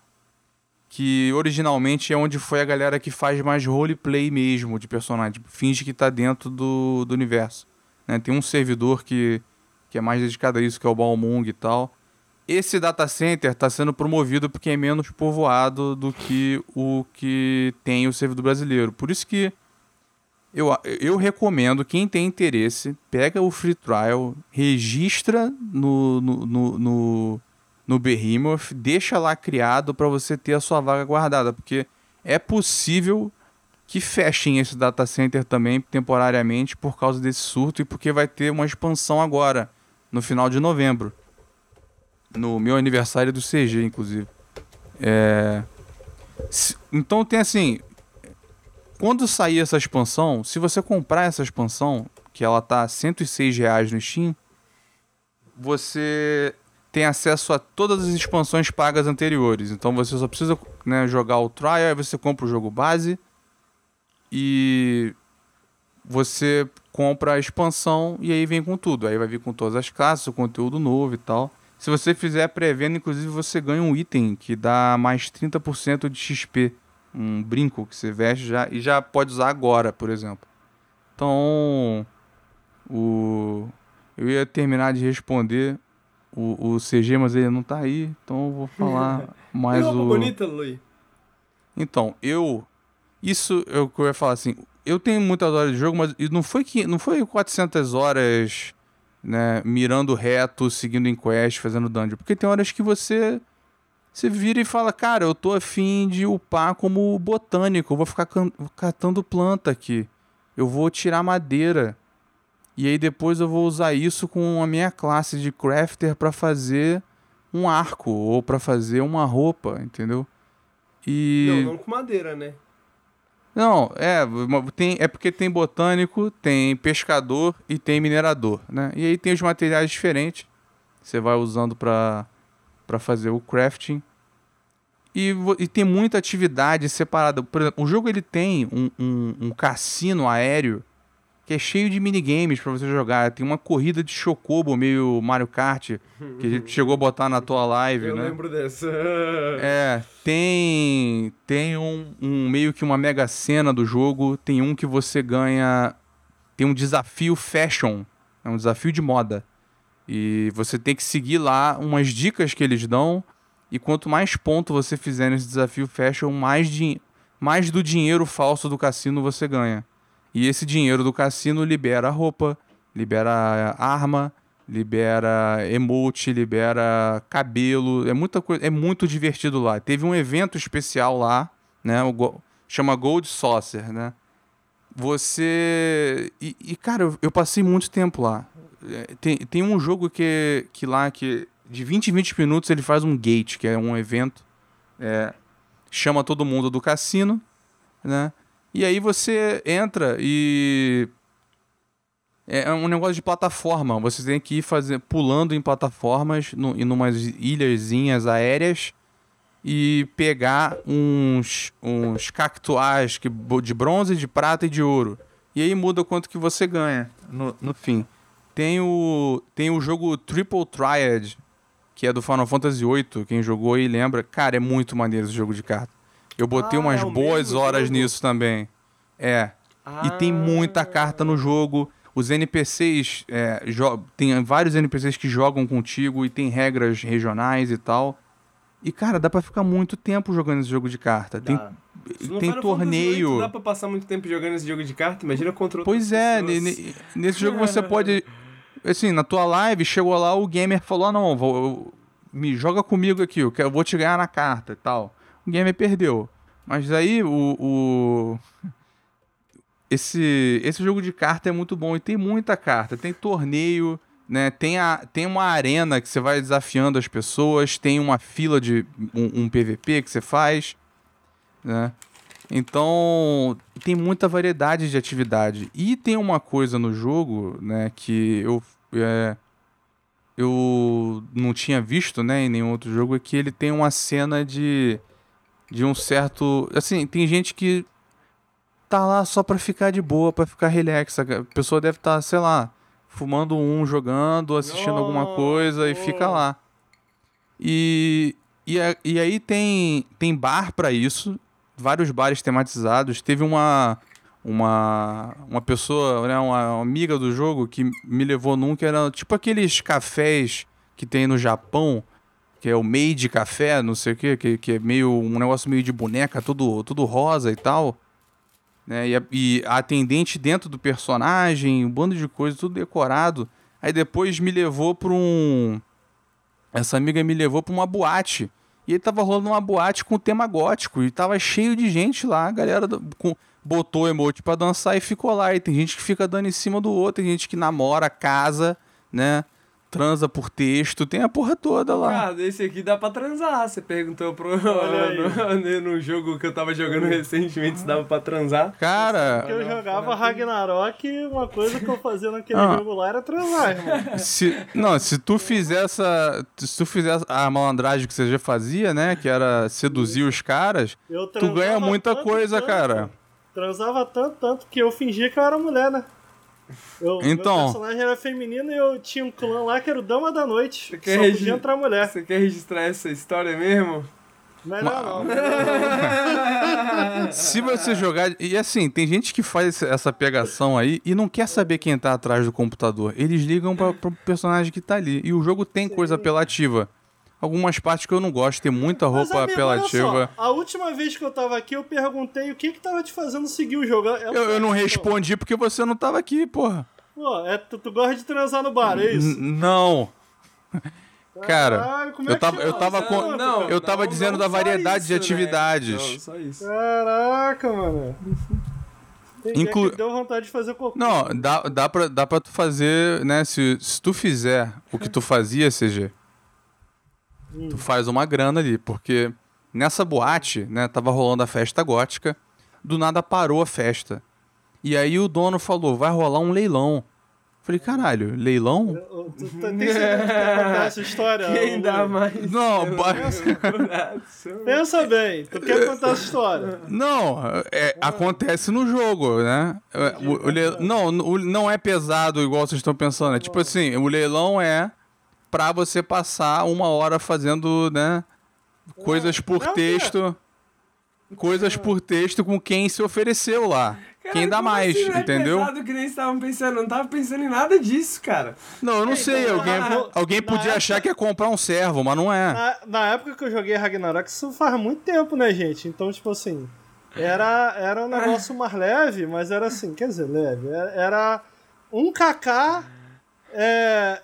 Speaker 2: que originalmente é onde foi a galera que faz mais roleplay mesmo de personagem, finge que está dentro do, do universo. Né? Tem um servidor que, que é mais dedicado a isso, que é o Balmung e tal. Esse data center está sendo promovido porque é menos povoado do que o que tem o servidor brasileiro. Por isso que eu, eu recomendo, quem tem interesse, pega o free trial, registra no, no, no, no, no Behemoth, deixa lá criado para você ter a sua vaga guardada, porque é possível que fechem esse data center também temporariamente por causa desse surto e porque vai ter uma expansão agora, no final de novembro. No meu aniversário do CG, inclusive. É... Então tem assim, quando sair essa expansão, se você comprar essa expansão, que ela tá 106 reais no Steam, você tem acesso a todas as expansões pagas anteriores. Então você só precisa né, jogar o trial, aí você compra o jogo base e você compra a expansão e aí vem com tudo. Aí vai vir com todas as classes, o conteúdo novo e tal. Se você fizer pré-venda, inclusive você ganha um item que dá mais 30% de XP um brinco que você veste já, e já pode usar agora, por exemplo. Então, o, eu ia terminar de responder o, o CG, mas ele não tá aí, então eu vou falar mais o...
Speaker 1: bonita, Luiz.
Speaker 2: Então, eu... Isso é o que eu ia falar assim, eu tenho muitas horas de jogo, mas não foi que não foi 400 horas, né, mirando reto, seguindo em quest, fazendo dungeon, porque tem horas que você você vira e fala, cara, eu tô afim de upar como botânico, eu vou ficar catando planta aqui. Eu vou tirar madeira. E aí depois eu vou usar isso com a minha classe de crafter para fazer um arco ou para fazer uma roupa, entendeu?
Speaker 1: E Não, não com madeira, né?
Speaker 2: Não, é, tem, é porque tem botânico, tem pescador e tem minerador, né? E aí tem os materiais diferentes. Você vai usando para para fazer o crafting. E, e, tem muita atividade separada. Por exemplo, o jogo ele tem um, um, um cassino aéreo que é cheio de minigames para você jogar. Tem uma corrida de chocobo, meio Mario Kart, que a gente chegou a botar na tua live,
Speaker 1: Eu
Speaker 2: né?
Speaker 1: Eu lembro dessa.
Speaker 2: é, tem tem um, um, meio que uma mega cena do jogo, tem um que você ganha tem um desafio fashion, é um desafio de moda. E você tem que seguir lá umas dicas que eles dão. E quanto mais ponto você fizer nesse desafio fashion, mais, mais do dinheiro falso do cassino você ganha. E esse dinheiro do cassino libera roupa, libera arma, libera emote, libera cabelo. É muita coisa, é muito divertido lá. Teve um evento especial lá, né? O, chama Gold Saucer, né? Você. E, e cara, eu, eu passei muito tempo lá. É, tem, tem um jogo que, que lá que de 20 em 20 minutos ele faz um gate, que é um evento. É, chama todo mundo do cassino, né? E aí você entra e É um negócio de plataforma. Você tem que ir fazer, pulando em plataformas, no, em umas ilhazinhas aéreas e pegar uns, uns cactuais que, de bronze, de prata e de ouro. E aí muda quanto que você ganha no, no fim. Tem o, tem o jogo Triple Triad, que é do Final Fantasy VIII. Quem jogou aí lembra. Cara, é muito maneiro esse jogo de carta. Eu botei
Speaker 1: Ah,
Speaker 2: umas
Speaker 1: é
Speaker 2: boas horas
Speaker 1: jogo?
Speaker 2: nisso também. É. E tem muita carta no jogo. Os NPCs, é, tem vários NPCs que jogam contigo e tem regras regionais e tal. E, cara, dá pra ficar muito tempo jogando esse jogo de carta. Tem,
Speaker 1: Dá.
Speaker 2: Tem
Speaker 1: Final
Speaker 2: torneio.
Speaker 1: VIII Dá pra passar muito tempo jogando esse jogo de carta? Imagina contra
Speaker 2: Pois é, nesse jogo você pode. Assim, na tua live, chegou lá, o gamer falou: ah, não, vou, eu- me joga comigo aqui, eu, quero, eu vou te ganhar na carta e tal. Gamer perdeu. Mas aí o. o- Esse, esse jogo de carta é muito bom e tem muita carta. Tem torneio, né? Tem, a, tem uma arena que você vai desafiando as pessoas, tem uma fila de um, um PVP que você faz, né? Então, tem muita variedade de atividade. E tem uma coisa no jogo, né, que eu, é, eu não tinha visto, né, em nenhum outro jogo, é que ele tem uma cena de, de um certo... Assim, tem gente que tá lá só pra ficar de boa, pra ficar relax. A pessoa deve estar, sei lá, fumando um, jogando, assistindo alguma coisa e fica lá. E, e, e aí tem, tem bar pra isso, vários bares tematizados. Teve uma uma uma pessoa, né, uma, uma amiga do jogo que me levou num que era tipo aqueles cafés que tem no Japão, que é o Made Café, não sei o quê, que, que é meio um negócio meio de boneca, tudo tudo rosa e tal. Né, e, a, e a atendente dentro do personagem, um bando de coisa, tudo decorado. Aí depois me levou pra um essa amiga me levou pra uma boate. E aí tava rolando uma boate com tema gótico. E tava cheio de gente lá. A galera com, botou emote pra dançar e ficou lá. E tem gente que fica dando em cima do outro. Tem gente que namora, casa, né? Transa por texto. Tem a porra toda lá.
Speaker 1: Cara, esse aqui dá pra transar. Você perguntou pro,
Speaker 3: Olha
Speaker 1: no, no jogo que eu tava jogando recentemente se dava pra transar.
Speaker 2: Cara,
Speaker 3: Que eu jogava Ragnarok e uma coisa que eu fazia naquele
Speaker 2: Ah.
Speaker 3: jogo lá era transar, irmão.
Speaker 2: se, não, se tu fizer essa. Se tu fizer a malandragem que você já fazia, né? Que era seduzir os caras,
Speaker 3: Eu
Speaker 2: tu ganha muita
Speaker 3: tanto,
Speaker 2: coisa,
Speaker 3: tanto,
Speaker 2: cara.
Speaker 3: Transava tanto, tanto que eu fingia que eu era mulher, né? Eu,
Speaker 2: Então.
Speaker 3: Meu personagem era feminino e eu tinha um clã lá que era o Dama da Noite.
Speaker 1: Você
Speaker 3: Só
Speaker 1: quer
Speaker 3: podia
Speaker 1: regi-
Speaker 3: entrar mulher.
Speaker 1: Você quer registrar essa história mesmo?
Speaker 3: Melhor não. não.
Speaker 2: Se você jogar. E assim, tem gente que faz essa pegação aí e não quer saber quem tá atrás do computador. Eles ligam pra, pro personagem que tá ali. E o jogo tem coisa apelativa. Algumas partes que eu não gosto, tem muita
Speaker 3: Mas,
Speaker 2: roupa
Speaker 3: amigo, olha
Speaker 2: apelativa.
Speaker 3: só, a última vez que eu tava aqui, eu perguntei o que que tava te fazendo seguir o jogo. É
Speaker 2: Eu, eu não respondi porque você não tava aqui, porra.
Speaker 3: Pô, é, tu, tu gosta de transar no bar, é isso?
Speaker 2: N- Não. Cara,
Speaker 3: Caralho, como é
Speaker 2: eu
Speaker 3: que
Speaker 2: tava- eu tava
Speaker 3: essa
Speaker 2: com-
Speaker 1: não,
Speaker 2: eu tava dizendo da variedade de
Speaker 1: né?
Speaker 2: atividades.
Speaker 1: Não, só isso.
Speaker 3: Caraca, mano. Tem dia
Speaker 2: Inclu-
Speaker 3: que deu vontade de fazer cocô.
Speaker 2: Não, dá, dá, pra, dá pra tu fazer, né? Se, se tu fizer o que tu fazia, CG, tu faz uma grana ali, porque nessa boate, né, tava rolando a festa gótica, do nada parou a festa. E aí o dono falou, vai rolar um leilão. Falei, caralho, leilão?
Speaker 3: Tem certeza que quer contar essa história?
Speaker 1: Quem dá mais?
Speaker 2: Não?
Speaker 3: Pensa bem, tu quer contar essa história?
Speaker 2: Não, é, acontece no jogo, né? É, O, o le- Não, o- não é pesado igual vocês estão pensando. É tipo assim, o leilão é pra você passar uma hora fazendo, né? Coisas por
Speaker 3: é o quê?
Speaker 2: texto. Coisas por texto com quem se ofereceu lá.
Speaker 1: Cara,
Speaker 2: quem dá
Speaker 1: como
Speaker 2: mais,
Speaker 1: assim não é
Speaker 2: entendeu?
Speaker 1: pesado que nem estavam pensando. Eu não tava pensando em nada disso, cara.
Speaker 2: Não, eu não sei.
Speaker 3: então,
Speaker 2: Alguém,
Speaker 3: na-
Speaker 2: alguém
Speaker 3: na
Speaker 2: podia
Speaker 3: época-
Speaker 2: achar que ia comprar um servo, mas não é.
Speaker 3: Na, na época que eu joguei Ragnarok, isso faz muito tempo, né, gente? Então, tipo assim, era, era um negócio mais leve, mas era assim, quer dizer, leve. Era, era um kk é,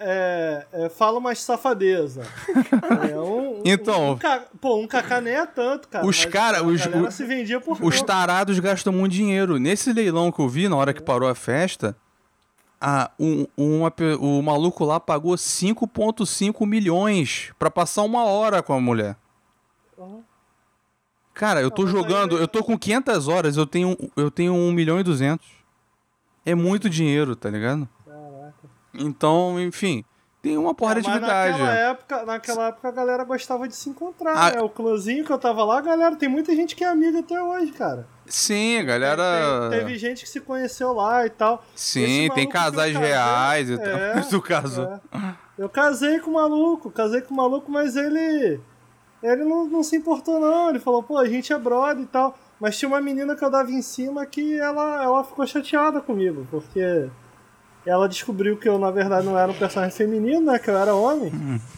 Speaker 3: é, é, fala umas safadeza. É, um, um-
Speaker 2: Então-
Speaker 3: um, pô, um kk nem é tanto, cara.
Speaker 2: Os
Speaker 3: mas
Speaker 2: cara-
Speaker 3: a
Speaker 2: os-
Speaker 3: galera
Speaker 2: o-
Speaker 3: se vendia por
Speaker 2: Os
Speaker 3: pouco.
Speaker 2: tarados gastam muito dinheiro. Nesse leilão que eu vi, na hora que parou a festa, a, um, uma o maluco lá pagou 5,5 milhões pra passar uma hora com a mulher. Cara, eu tô
Speaker 3: Não,
Speaker 2: jogando,
Speaker 3: aí-
Speaker 2: eu tô com 500 horas, eu tenho, eu tenho 1 milhão e 200. É muito dinheiro, tá ligado? Então, enfim, tem uma porra de
Speaker 3: Mas
Speaker 2: atividade.
Speaker 3: naquela época, naquela época a galera gostava de se encontrar,
Speaker 2: Ah.
Speaker 3: né? O clãzinho que eu tava lá, galera, tem muita gente que é amiga até hoje, cara.
Speaker 2: Sim, a galera.
Speaker 3: Tem- teve gente que se conheceu lá e tal.
Speaker 2: Sim, tem casais
Speaker 3: casei-
Speaker 2: reais e tal.
Speaker 3: É,
Speaker 2: Mas tu casou.
Speaker 3: é. Eu casei com o maluco, casei com o maluco, mas ele. Ele não, não se importou, não. Ele falou, pô, a gente é brother e tal. Mas tinha uma menina que eu dava em cima que ela, ela ficou chateada comigo, porque ela descobriu que eu, na verdade, não era um personagem feminino, né? Que eu era homem.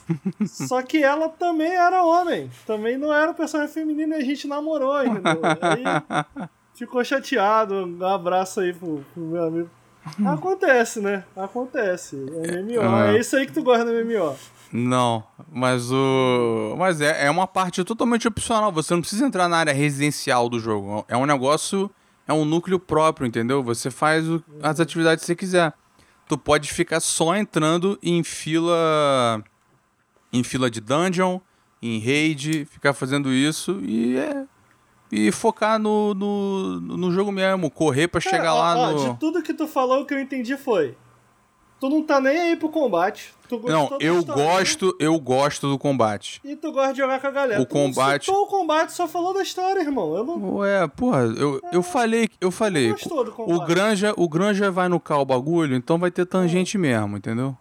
Speaker 3: Só que ela também era homem. Também não era um personagem feminino e a gente namorou, entendeu? Aí ficou chateado. Um abraço aí pro, pro meu amigo. Acontece, né? Acontece. É MMO.
Speaker 2: Ah.
Speaker 3: É isso aí que tu gosta do MMO.
Speaker 2: Não, mas o. Mas é, é uma parte totalmente opcional. Você não precisa entrar na área residencial do jogo. É um negócio. É um núcleo próprio, entendeu? Você faz o- as atividades que você quiser. Tu pode ficar só entrando em fila. Em fila de dungeon, em raid, ficar fazendo isso e é. E focar no, no, no jogo mesmo, correr pra chegar
Speaker 3: Cara, ó,
Speaker 2: lá
Speaker 3: ó,
Speaker 2: no.
Speaker 3: De tudo que tu falou, o que eu entendi foi. Tu não tá nem aí pro combate.
Speaker 2: Não, eu
Speaker 3: historinha
Speaker 2: gosto, eu gosto do combate.
Speaker 3: E tu gosta de jogar com a galera.
Speaker 2: O
Speaker 3: Tu não
Speaker 2: combate-
Speaker 3: citou o combate, só falou da história, irmão. Eu não.
Speaker 2: Ué, porra, eu, eu falei, eu falei.
Speaker 3: gostou do
Speaker 2: O
Speaker 3: combate.
Speaker 2: Granja, o Granja vai no cal bagulho, então vai ter tangente mesmo, entendeu?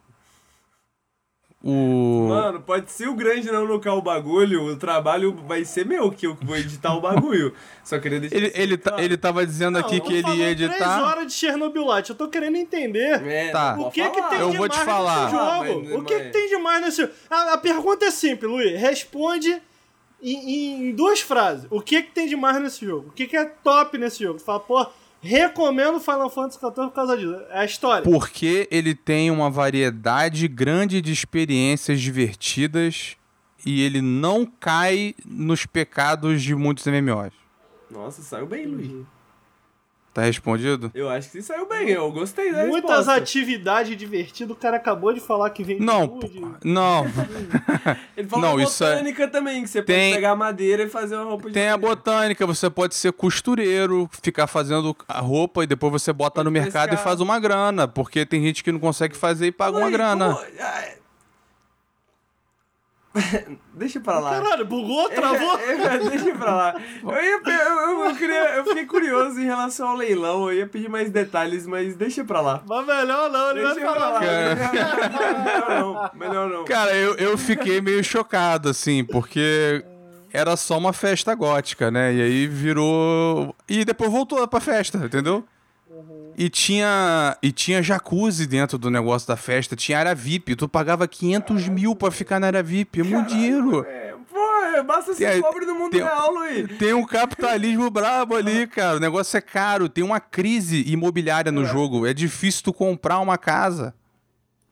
Speaker 2: O
Speaker 1: Mano, pode ser o grande não local o bagulho, o trabalho vai ser meu, que eu vou editar o bagulho. Só queria deixar
Speaker 2: ele, ele, tá- ele tava dizendo aqui
Speaker 3: Não,
Speaker 2: que ele ia editar.
Speaker 3: horas de Chernobylite. Eu tô querendo entender.
Speaker 1: É,
Speaker 2: Tá.
Speaker 3: O que que tem
Speaker 2: Eu
Speaker 3: de
Speaker 2: vou te
Speaker 3: mais
Speaker 2: falar.
Speaker 3: nesse jogo?
Speaker 1: Ah, mas-
Speaker 3: o que,
Speaker 1: mas-
Speaker 3: que tem de mais nesse jogo? A, a pergunta é simples, Luiz. Responde em, em duas frases. O que, que tem de mais nesse jogo? O que, que é top nesse jogo? Fala, pô, recomendo Final Fantasy XIV por causa disso. É a história.
Speaker 2: Porque ele tem uma variedade grande de experiências divertidas e ele não cai nos pecados de muitos MMOs.
Speaker 1: Nossa, saiu bem, Luiz.
Speaker 2: Tá respondido?
Speaker 1: Eu acho que sim saiu bem, eu gostei da
Speaker 3: Muitas
Speaker 1: resposta.
Speaker 3: atividades divertidas. O cara acabou de falar que vem
Speaker 2: Não,
Speaker 3: de food.
Speaker 2: não.
Speaker 1: Ele falou
Speaker 2: Não, isso é-
Speaker 1: botânica também, que você
Speaker 2: Tem-
Speaker 1: pode pegar madeira e fazer uma roupa de
Speaker 2: Tem a
Speaker 1: madeira.
Speaker 2: botânica, você pode ser costureiro, ficar fazendo a roupa e depois você bota
Speaker 1: Pode
Speaker 2: no mercado
Speaker 1: pescar.
Speaker 2: e faz uma grana, porque tem gente que não consegue fazer e paga uma grana.
Speaker 1: como-. Deixa pra lá.
Speaker 3: Caralho, bugou, travou.
Speaker 1: Deixa pra lá. Eu, ia, eu, eu, eu queria, eu fiquei curioso em relação ao leilão, eu ia pedir mais detalhes, mas deixa pra lá.
Speaker 3: Mas melhor não, ele
Speaker 1: Deixa
Speaker 3: vai
Speaker 1: pra lá. Melhor não, melhor não.
Speaker 2: Cara, eu, eu fiquei meio chocado, assim, porque era só uma festa gótica, né? E aí virou. E depois voltou pra festa, entendeu? E tinha, e tinha jacuzzi dentro do negócio da festa, tinha área VIP. Tu pagava 500 mil pra ficar na área VIP, é muito dinheiro.
Speaker 1: É, pô, basta ser
Speaker 2: Tem-
Speaker 1: pobre no mundo
Speaker 2: tem-
Speaker 1: real, Luiz.
Speaker 2: Tem um capitalismo brabo ali, cara. O negócio é caro. Tem uma crise imobiliária no jogo. É difícil tu comprar uma casa.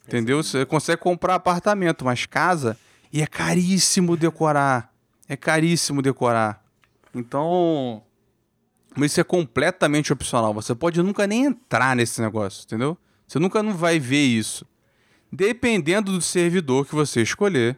Speaker 2: Entendeu? Você consegue comprar apartamento, mas casa. E é caríssimo decorar. É caríssimo decorar. Então. Mas isso é completamente opcional. Você pode nunca nem entrar nesse negócio, entendeu? Você nunca não vai ver isso. Dependendo do servidor que você escolher,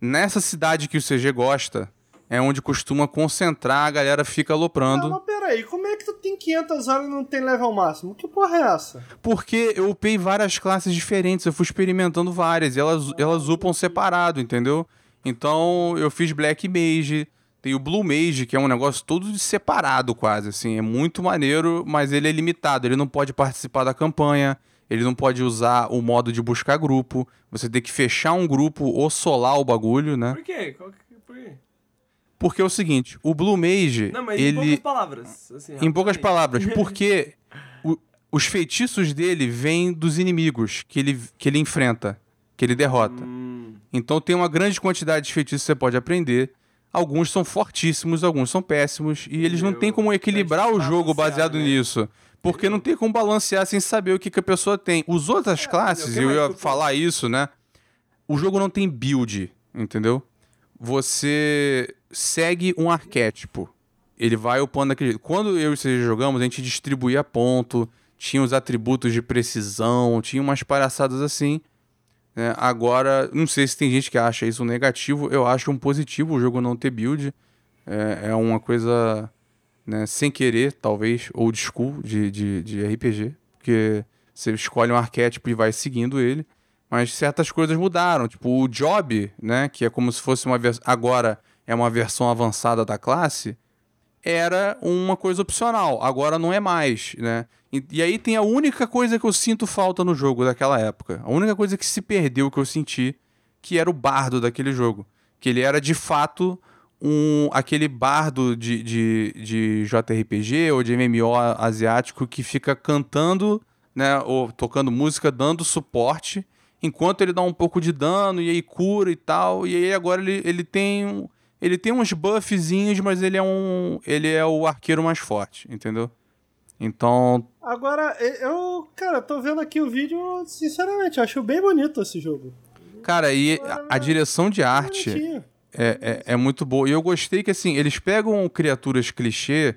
Speaker 2: nessa cidade que o CG gosta, é onde costuma concentrar, a galera fica aloprando.
Speaker 3: Não, mas peraí, como é que tu tem 500 horas e não tem level máximo? Que porra é essa?
Speaker 2: Porque eu upei várias classes diferentes, eu fui experimentando várias, e elas, elas upam separado, entendeu? Então eu fiz Black Mage, tem o Blue Mage, que é um negócio todo de separado quase, assim, é muito maneiro, mas ele é limitado, ele não pode participar da campanha, ele não pode usar o modo de buscar grupo, você tem que fechar um grupo ou solar o bagulho, né?
Speaker 1: Por quê? Por quê?
Speaker 2: Porque é o seguinte, o Blue Mage,
Speaker 1: Não, mas em
Speaker 2: ele...
Speaker 1: poucas palavras. Assim,
Speaker 2: Em poucas palavras, porque o- os feitiços dele vêm dos inimigos que ele, que ele enfrenta, que ele derrota.
Speaker 1: Hum,
Speaker 2: Então tem uma grande quantidade de feitiços que você pode aprender. Alguns são fortíssimos, alguns são péssimos, e eles não têm como equilibrar o jogo baseado
Speaker 1: né?
Speaker 2: nisso. Porque não tem como balancear sem saber o que, que a pessoa tem. Os outras classes,
Speaker 1: o que
Speaker 2: eu ia falar isso, né? O jogo não tem build, entendeu? Você segue um arquétipo. Ele vai upando aquele. Quando eu e você jogamos, a gente distribuía ponto, tinha os atributos de precisão, tinha umas palhaçadas assim. Né? Agora, não sei se tem gente que acha isso negativo, eu acho um positivo o jogo não ter build. É, é uma coisa né, sem querer, talvez, old school de, de, de RPG. Porque Você escolhe um arquétipo e vai seguindo ele. Mas certas coisas mudaram. Tipo, o job, né? Que é como se fosse uma. Agora é uma versão avançada da classe. Era uma coisa opcional. Agora não é mais, né? E, e aí tem a única coisa que eu sinto falta no jogo daquela época. A única coisa que se perdeu que eu senti, que era o bardo daquele jogo. Que ele era de fato um aquele bardo de, de, de JRPG ou de MMO asiático que fica cantando, né, ou tocando música, dando suporte, enquanto ele dá um pouco de dano e aí cura e tal. E aí agora ele, ele tem ele tem uns buffzinhos, mas ele é um ele é o arqueiro mais forte, entendeu? Então,
Speaker 3: Agora, eu, cara, tô vendo aqui o vídeo, sinceramente, eu acho bem bonito esse jogo.
Speaker 2: cara, e a, a direção de arte é, é, é muito boa. E eu gostei que, assim, eles pegam criaturas clichê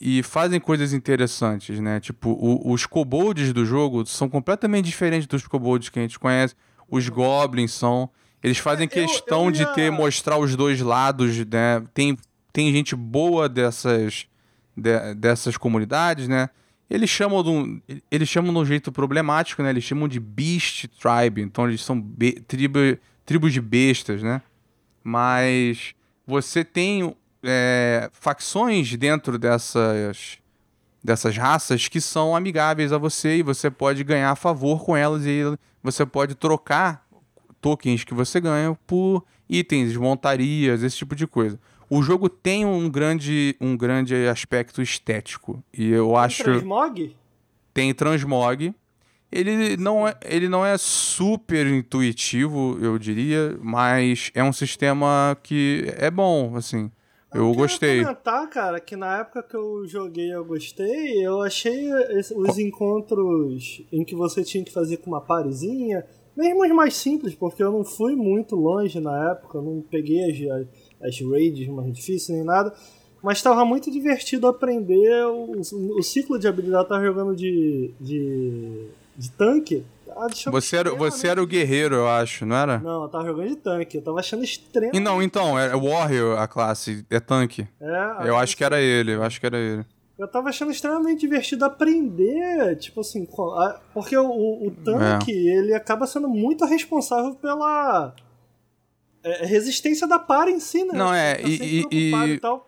Speaker 2: e fazem coisas interessantes, né? Tipo, o- os kobolds do jogo são completamente diferentes dos kobolds que a gente conhece. Os goblins são. Eles fazem
Speaker 3: É, eu-
Speaker 2: questão
Speaker 3: eu
Speaker 2: de
Speaker 3: ia-
Speaker 2: ter, mostrar os dois lados, né? Tem, tem gente boa dessas, de- dessas comunidades, né? Eles chamam de um, eles chamam de um jeito problemático, né? Eles chamam de Beast Tribe, então eles são be- tribo, tribos de bestas, né? Mas você tem é, facções dentro dessas, dessas raças que são amigáveis a você e você pode ganhar favor com elas e você pode trocar tokens que você ganha por itens, montarias, esse tipo de coisa. O jogo tem um grande, um grande aspecto estético e eu acho
Speaker 3: Transmog?
Speaker 2: tem transmog. Ele não, é, ele não é super intuitivo, eu diria, mas é um sistema que é bom, assim. Eu
Speaker 3: queria
Speaker 2: gostei.
Speaker 3: comentar, cara, que na época que eu joguei eu gostei, eu achei os encontros em que você tinha que fazer com uma parezinha, mesmo os mais simples, porque eu não fui muito longe na época, não peguei as, as raids mais difíceis nem nada, mas estava muito divertido aprender o, o ciclo de habilidade. Eu tava jogando de, de, de tanque. Ah,
Speaker 2: Você era, você era o guerreiro, eu acho, não era?
Speaker 3: Não, eu tava jogando de tanque, eu tava achando extremo.
Speaker 2: E não, então, é Warrior a classe, é tanque.
Speaker 3: É,
Speaker 2: Eu acho que era ele, eu acho que era ele.
Speaker 3: Eu tava achando extremamente divertido aprender, tipo assim, a- porque o, o- tanque, ele acaba sendo muito responsável pela é, resistência da par em si, né?
Speaker 2: Não, é,
Speaker 3: tá
Speaker 2: e- e- e-
Speaker 3: tal.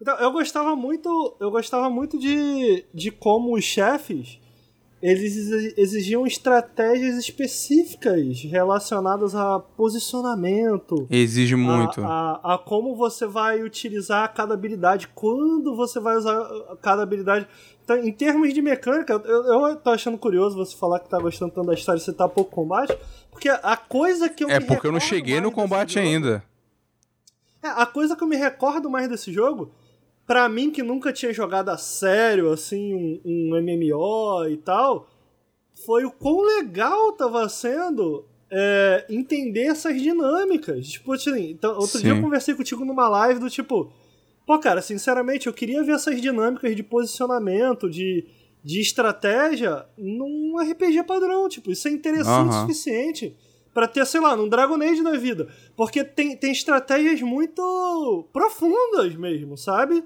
Speaker 3: Então, eu gostava muito, eu gostava muito de, de como os chefes eles exi- exigiam estratégias específicas relacionadas a posicionamento,
Speaker 2: Exige muito.
Speaker 3: a, a, a como você vai utilizar cada habilidade, quando você vai usar uh, cada habilidade. Então, em termos de mecânica, eu, eu tô achando curioso você falar que tá gostando tanto da história e você tá pouco combate, porque a coisa que eu
Speaker 2: É porque eu não cheguei no combate
Speaker 3: jogo-
Speaker 2: ainda.
Speaker 3: É, a coisa que eu me recordo mais desse jogo, pra mim que nunca tinha jogado a sério, assim, um, um MMO e tal, foi o quão legal tava sendo é, entender essas dinâmicas. Tipo, assim, então, outro dia eu
Speaker 2: Sim.
Speaker 3: conversei contigo numa live do tipo, pô, cara, sinceramente, eu queria ver essas dinâmicas de posicionamento, de, de estratégia num RPG padrão. Tipo, isso é interessante o
Speaker 2: Aham.
Speaker 3: suficiente pra ter, sei lá, num Dragon Age da vida. Porque tem, tem estratégias muito profundas mesmo, sabe?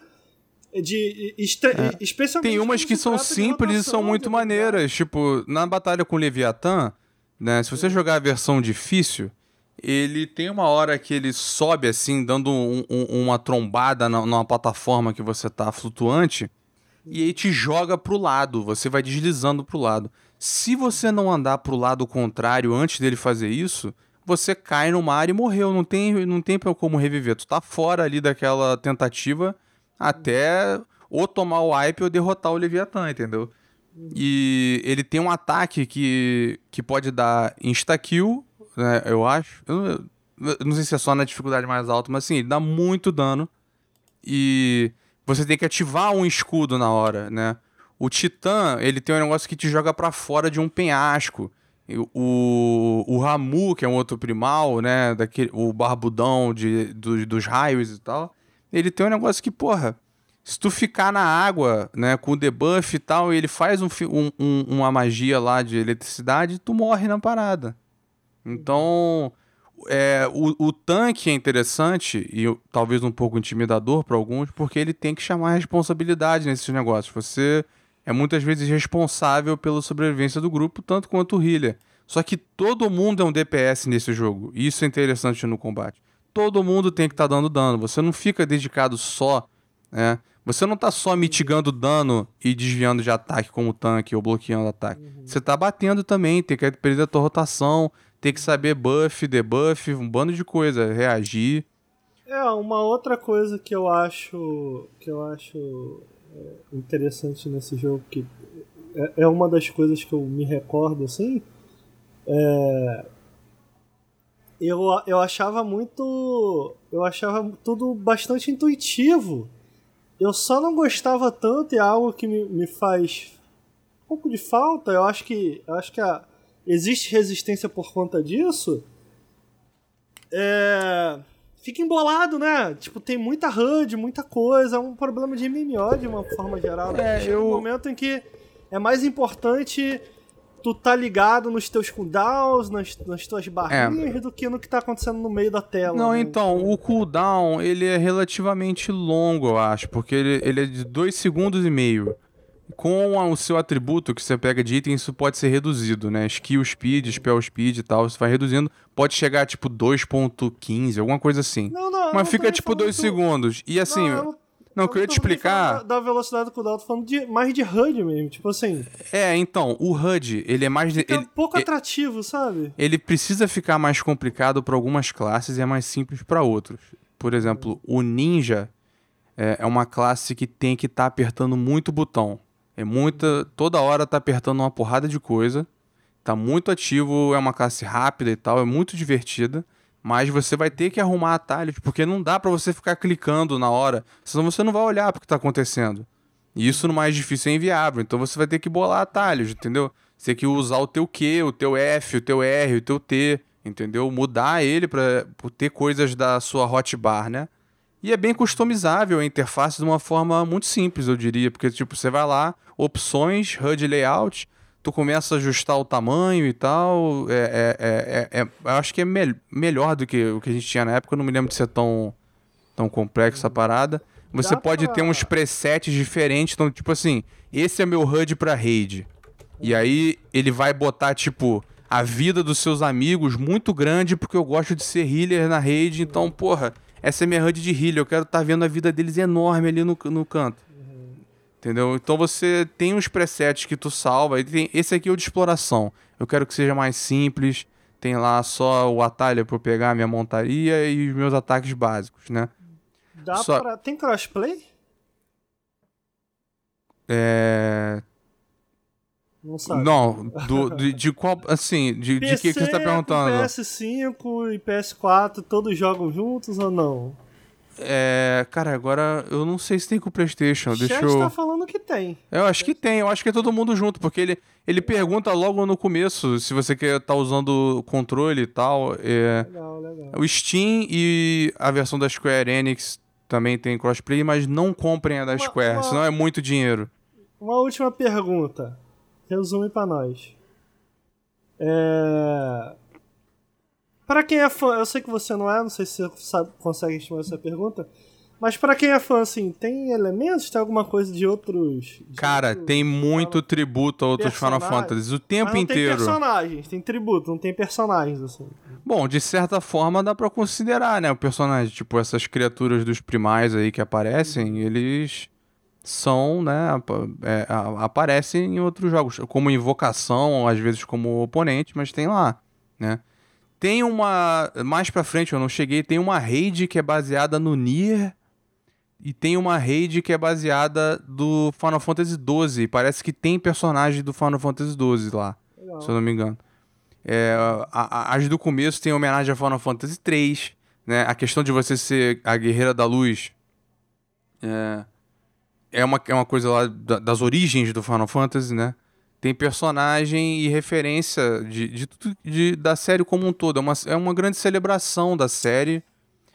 Speaker 3: De, estra- especialmente
Speaker 2: É. Tem umas que são simples e são muito
Speaker 3: habilidade.
Speaker 2: maneiras. Tipo, na batalha com o Leviatã, né? Se você jogar a versão difícil, ele tem uma hora que ele sobe assim, dando um- um- uma trombada na- numa plataforma que você tá flutuante, e aí te joga pro lado. Você vai deslizando pro lado. Se você não andar pro lado contrário antes dele fazer isso, você cai no mar e morreu. Não tem, não tem como reviver. Tu tá fora ali daquela tentativa até ou tomar o wipe ou derrotar o Leviatã, entendeu? E ele tem um ataque que, que pode dar insta-kill, né, eu acho. Eu, não- eu não sei se é só na dificuldade mais alta, mas assim, ele dá muito dano. E você tem que ativar um escudo na hora, né? O Titã, ele tem um negócio que te joga pra fora de um penhasco. O, o Ramu, que é um outro primal, né? Daquele, o barbudão de, do- dos raios e tal. Ele tem um negócio que, porra, se tu ficar na água, né, com o debuff e tal, e ele faz um, um- um- uma magia lá de eletricidade, tu morre na parada. Então, é, o, o tanque é interessante e talvez um pouco intimidador para alguns, porque ele tem que chamar responsabilidade nesses negócios. Você é muitas vezes responsável pela sobrevivência do grupo, tanto quanto o healer. Só que todo mundo é um DPS nesse jogo. E isso é interessante no combate. Todo mundo tem que estar tá dando dano. Você não fica dedicado só. Né? Você não está só mitigando dano e desviando de ataque como tanque ou bloqueando ataque. Uhum. Você está batendo também, tem que aprender a tua rotação, tem que saber buff, debuff, um bando de coisa, reagir.
Speaker 3: É, uma outra coisa que eu acho que eu acho é, interessante nesse jogo que é, é uma das coisas que eu me recordo assim, é, eu, eu achava muito. Eu achava tudo bastante intuitivo. Eu só não gostava tanto, e é algo que me, me faz um pouco de falta. Eu acho que, eu acho que a, existe resistência por conta disso. É, fica embolado, né? Tipo, tem muita HUD, muita coisa. É um problema de MMO de uma forma geral. Né? É, eu... um momento em que é mais importante tu tá ligado nos teus cooldowns, nas, nas tuas barrinhas, é. do que no que tá acontecendo no meio da tela.
Speaker 2: Não, né? então, o cooldown, ele é relativamente longo, eu acho, porque ele, ele é de 2 segundos e meio. Com o seu atributo que você pega de item, isso pode ser reduzido, né? Skill speed, spell speed e tal, você vai reduzindo. Pode chegar a tipo 2.15, alguma coisa assim.
Speaker 3: Não, não,
Speaker 2: Mas fica tipo 2 segundos. E assim. Não, não, eu queria te explicar.
Speaker 3: Da, da, velocidade do cooldown, tô falando de, mais de HUD mesmo, tipo assim.
Speaker 2: É, então, o HUD, ele é mais.
Speaker 3: Fica
Speaker 2: ele,
Speaker 3: um pouco atrativo, sabe?
Speaker 2: Ele precisa ficar mais complicado para algumas classes e é mais simples para outros. Por exemplo, o Ninja é, é uma classe que tem que estar tá apertando muito botão. É muita. Toda hora tá apertando uma porrada de coisa. Tá muito ativo, é uma classe rápida e tal, é muito divertida mas você vai ter que arrumar atalhos, porque não dá para você ficar clicando na hora, senão você não vai olhar para o que tá acontecendo. E isso no mais difícil é inviável, então você vai ter que bolar atalhos, entendeu? Você tem que usar o teu Q, o teu F, o teu R, o teu T, entendeu? Mudar ele para ter coisas da sua hotbar, né? E é bem customizável a interface de uma forma muito simples, eu diria, porque tipo, você vai lá, opções, HUD layout, tu começa a ajustar o tamanho e tal. É, é, é, é eu acho que é me melhor do que o que a gente tinha na época. Eu não me lembro de ser tão, tão complexo essa parada. Você Dá pode pra... ter uns presets diferentes. Então, tipo assim, esse é meu HUD pra raid. E aí ele vai botar, tipo, a vida dos seus amigos muito grande, porque eu gosto de ser healer na raid. Então, porra, essa é minha HUD de healer. Eu quero estar tá vendo a vida deles enorme ali no, no canto. Entendeu? Então você tem uns presets que tu salva. E tem, esse aqui é o de exploração. Eu quero que seja mais simples. Tem lá só o atalho para pegar a minha montaria e os meus ataques básicos, né?
Speaker 3: Dá só... pra... Tem crossplay?
Speaker 2: É.
Speaker 3: Não sabe.
Speaker 2: Não, do, de, de qual. Assim, de, PC, de que, que você tá perguntando?
Speaker 3: PS5 e PS4, todos jogam juntos ou não?
Speaker 2: É, cara, agora eu não sei se tem com o PlayStation.
Speaker 3: O chat
Speaker 2: eu.
Speaker 3: tá falando que tem.
Speaker 2: Eu acho que tem, eu acho que é todo mundo junto, porque ele, ele pergunta logo no começo se você quer tá usando controle e tal. É...
Speaker 3: Legal, legal.
Speaker 2: O Steam e a versão da Square Enix também tem crossplay, mas não comprem a da uma, Square, uma... senão é muito dinheiro.
Speaker 3: Uma última pergunta. Resume para nós. É para quem é fã, eu sei que você não é, não sei se você sabe, consegue responder essa pergunta. Mas para quem é fã, assim, tem elementos? Tem alguma coisa de outros. De
Speaker 2: Cara, outro, tem muito tributo a outros Final Fantasy o tempo
Speaker 3: não
Speaker 2: inteiro.
Speaker 3: Tem personagens, tem tributo, não tem personagens, assim.
Speaker 2: Bom, de certa forma dá pra considerar, né? O personagem, tipo, essas criaturas dos primais aí que aparecem, uhum. eles são, né? É, aparecem em outros jogos, como invocação, às vezes como oponente, mas tem lá, né? Tem uma. Mais pra frente, eu não cheguei. Tem uma raid que é baseada no Nier. E tem uma raid que é baseada do Final Fantasy XII. Parece que tem personagem do Final Fantasy XII lá. Legal. Se eu não me engano. É, a, a, as do começo tem homenagem a Final Fantasy III. Né? A questão de você ser a Guerreira da Luz. É, é, uma, é uma coisa lá da, das origens do Final Fantasy, né? Tem personagem e referência de, de, de, da série como um todo. É uma, é uma grande celebração da série,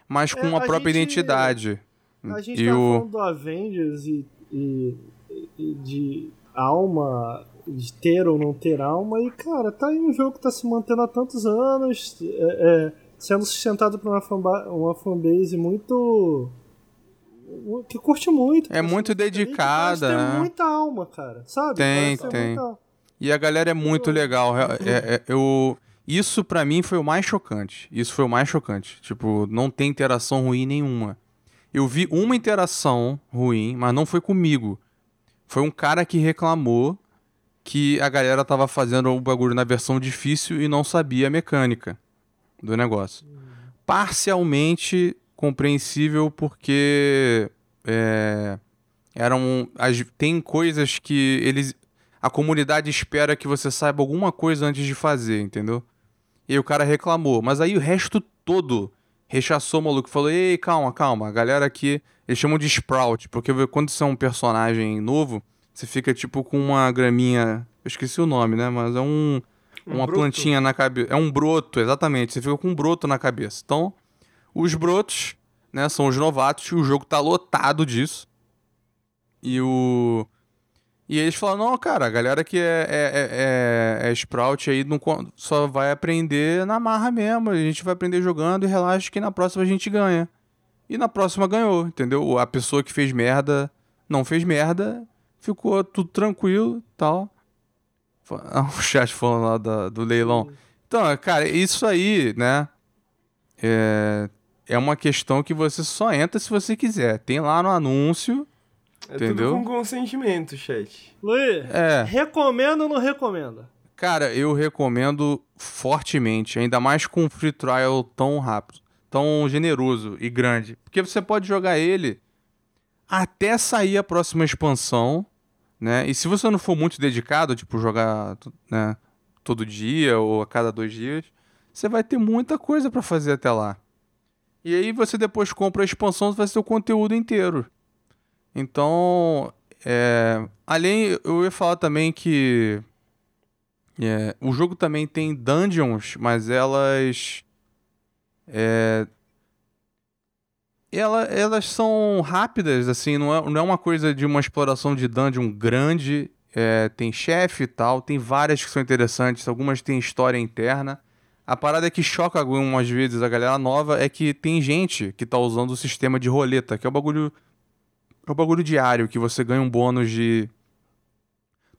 Speaker 2: mas com é, uma própria gente, identidade.
Speaker 3: A gente e tá o... falando do Avengers e, e, e, de alma, de ter ou não ter alma, e cara, tá aí um jogo que tá se mantendo há tantos anos, é, é, sendo sustentado por uma, fanba uma fanbase muito que curte muito.
Speaker 2: É muito dedicada,
Speaker 3: Tem
Speaker 2: né?
Speaker 3: muita alma, cara, sabe?
Speaker 2: Tem, tem.
Speaker 3: muita-
Speaker 2: E a galera é muito legal. É- é- é- eu, isso pra mim foi o mais chocante. Isso foi o mais chocante. Tipo, não tem interação ruim nenhuma. Eu vi uma interação ruim, mas não foi comigo. Foi um cara que reclamou que a galera tava fazendo o bagulho na versão difícil e não sabia a mecânica do negócio. Parcialmente compreensível porque é, eram as, tem coisas que eles a comunidade espera que você saiba alguma coisa antes de fazer, entendeu? E o cara reclamou, mas aí o resto todo rechaçou o maluco, falou: "Ei, calma, calma, a galera aqui, eles chamam de sprout, porque quando você é um personagem novo, você fica tipo com uma graminha, eu esqueci o nome, né, mas é um
Speaker 1: Um
Speaker 2: uma
Speaker 1: broto?
Speaker 2: plantinha na cabeça. É um broto, exatamente. Você fica com um broto na cabeça. Então, os brotos, né, são os novatos e o jogo tá lotado disso. E o. E eles falam, não, cara, a galera que é, é, é, é, é Sprout aí não, só vai aprender na marra mesmo. A gente vai aprender jogando e relaxa que na próxima a gente ganha. E na próxima ganhou, entendeu? A pessoa que fez merda não fez merda, ficou tudo tranquilo e tal. O chat falando lá do leilão. Então, cara, isso aí, né? É, é uma questão que você só entra se você quiser. Tem lá no anúncio.
Speaker 1: É
Speaker 2: Entendeu?
Speaker 1: tudo com consentimento, chat.
Speaker 3: Luiz,
Speaker 2: É.
Speaker 3: recomenda ou não recomenda?
Speaker 2: Cara, eu recomendo fortemente, ainda mais com um free trial tão rápido, tão generoso e grande. Porque você pode jogar ele até sair a próxima expansão, né? E se você não for muito dedicado, tipo, jogar né, todo dia ou a cada dois dias, você vai ter muita coisa pra fazer até lá. E aí você depois compra a expansão, vai ter o conteúdo inteiro. Então, é, além, eu ia falar também que é, o jogo também tem dungeons, mas elas. É, ela- elas são rápidas, assim, não é, não é uma coisa de uma exploração de dungeon grande. é, tem chefe e tal, tem várias que são interessantes, algumas têm história interna. A parada que choca algumas vezes a galera nova é que tem gente que tá usando o sistema de roleta, que é o bagulho. É o bagulho diário, que você ganha um bônus de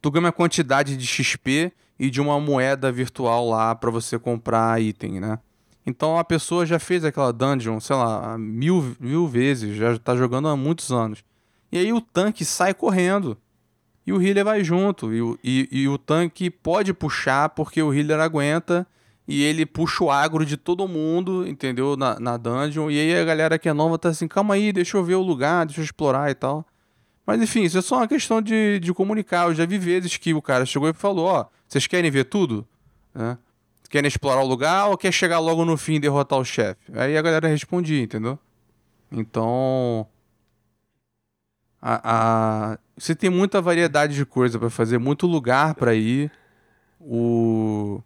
Speaker 2: tu ganha uma quantidade de XP e de uma moeda virtual lá pra você comprar item, né? Então a pessoa já fez aquela dungeon, sei lá, mil, mil vezes, já tá jogando há muitos anos. E aí o tanque sai correndo. E o healer vai junto. E, e- e o tanque pode puxar porque o healer aguenta. E ele puxa o agro de todo mundo, entendeu? Na, na dungeon. E aí a galera que é nova tá assim, calma aí, deixa eu ver o lugar, deixa eu explorar e tal. Mas enfim, isso é só uma questão de, de comunicar. Eu já vi vezes que o cara chegou e falou: Ó, vocês querem ver tudo? Né? Querem explorar o lugar ou quer chegar logo no fim e derrotar o chefe? Aí a galera respondia, entendeu? Então. A, a- você tem muita variedade de coisa pra fazer, muito lugar pra ir. O.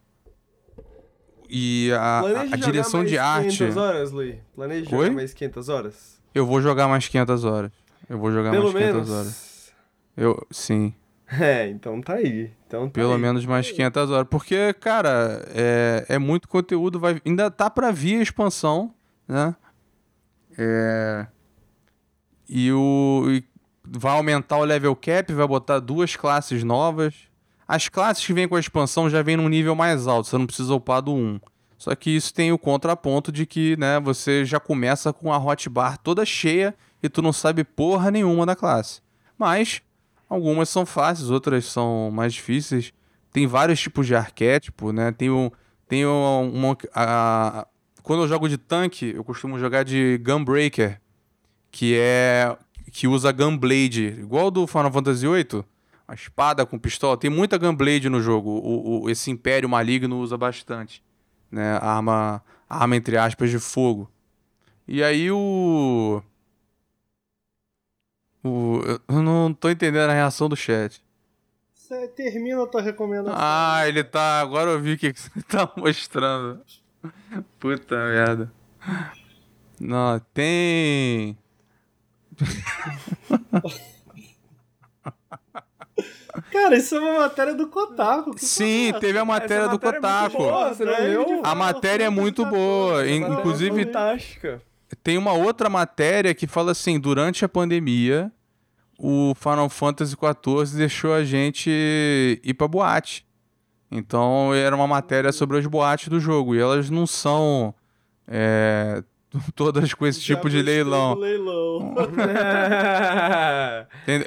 Speaker 2: E a, a-
Speaker 1: Planeja
Speaker 2: a
Speaker 1: jogar
Speaker 2: direção
Speaker 1: mais
Speaker 2: de arte.
Speaker 1: 500 horas, Luiz? Planeja
Speaker 2: Oi?
Speaker 1: jogar mais 500 horas?
Speaker 2: Eu vou jogar mais 500 horas. Eu vou jogar
Speaker 1: Pelo
Speaker 2: mais 500
Speaker 1: menos.
Speaker 2: horas. Eu, sim.
Speaker 1: É, então tá aí. Então tá
Speaker 2: Pelo
Speaker 1: aí.
Speaker 2: menos mais 500 horas. Porque, cara, é, é muito conteúdo. Vai, ainda tá pra vir a expansão, né? É, e o. e vai aumentar o level cap, vai botar duas classes novas. As classes que vêm com a expansão já vêm num nível mais alto, você não precisa upar do 1. Só que isso tem o contraponto de que, né, você já começa com a hotbar toda cheia e tu não sabe porra nenhuma da classe. Mas algumas são fáceis, outras são mais difíceis. Tem vários tipos de arquétipo, né? Tem um, tem um, uma, a- a- quando eu jogo de tanque, eu costumo jogar de Gunbreaker, que é que usa Gunblade, igual do Final Fantasy VIII, a espada com pistola. Tem muita Gunblade no jogo. O, o- esse Império Maligno usa bastante, né? Arma, arma entre aspas de fogo. E aí o o eu não tô entendendo a reação do chat.
Speaker 3: Você termina a tua recomendação.
Speaker 2: Ah, ele tá. Agora eu vi o que que você tá mostrando. Puta merda. Não, tem.
Speaker 3: Cara, isso é uma matéria do Kotaku.
Speaker 2: Sim,
Speaker 3: é
Speaker 2: teve a matéria
Speaker 1: Essa
Speaker 2: do
Speaker 1: matéria é
Speaker 2: Kotaku.
Speaker 1: boa,
Speaker 3: Velho
Speaker 1: viu?
Speaker 3: de
Speaker 2: A matéria é muito boa.
Speaker 3: É
Speaker 2: Inclusive,
Speaker 1: Fantástica.
Speaker 2: tem uma outra matéria que fala assim: durante a pandemia, o Final Fantasy XIV deixou a gente ir pra boate. Então era uma matéria sobre as boates do jogo. E elas não são é, todas com esse tipo de leilão.
Speaker 3: leilão.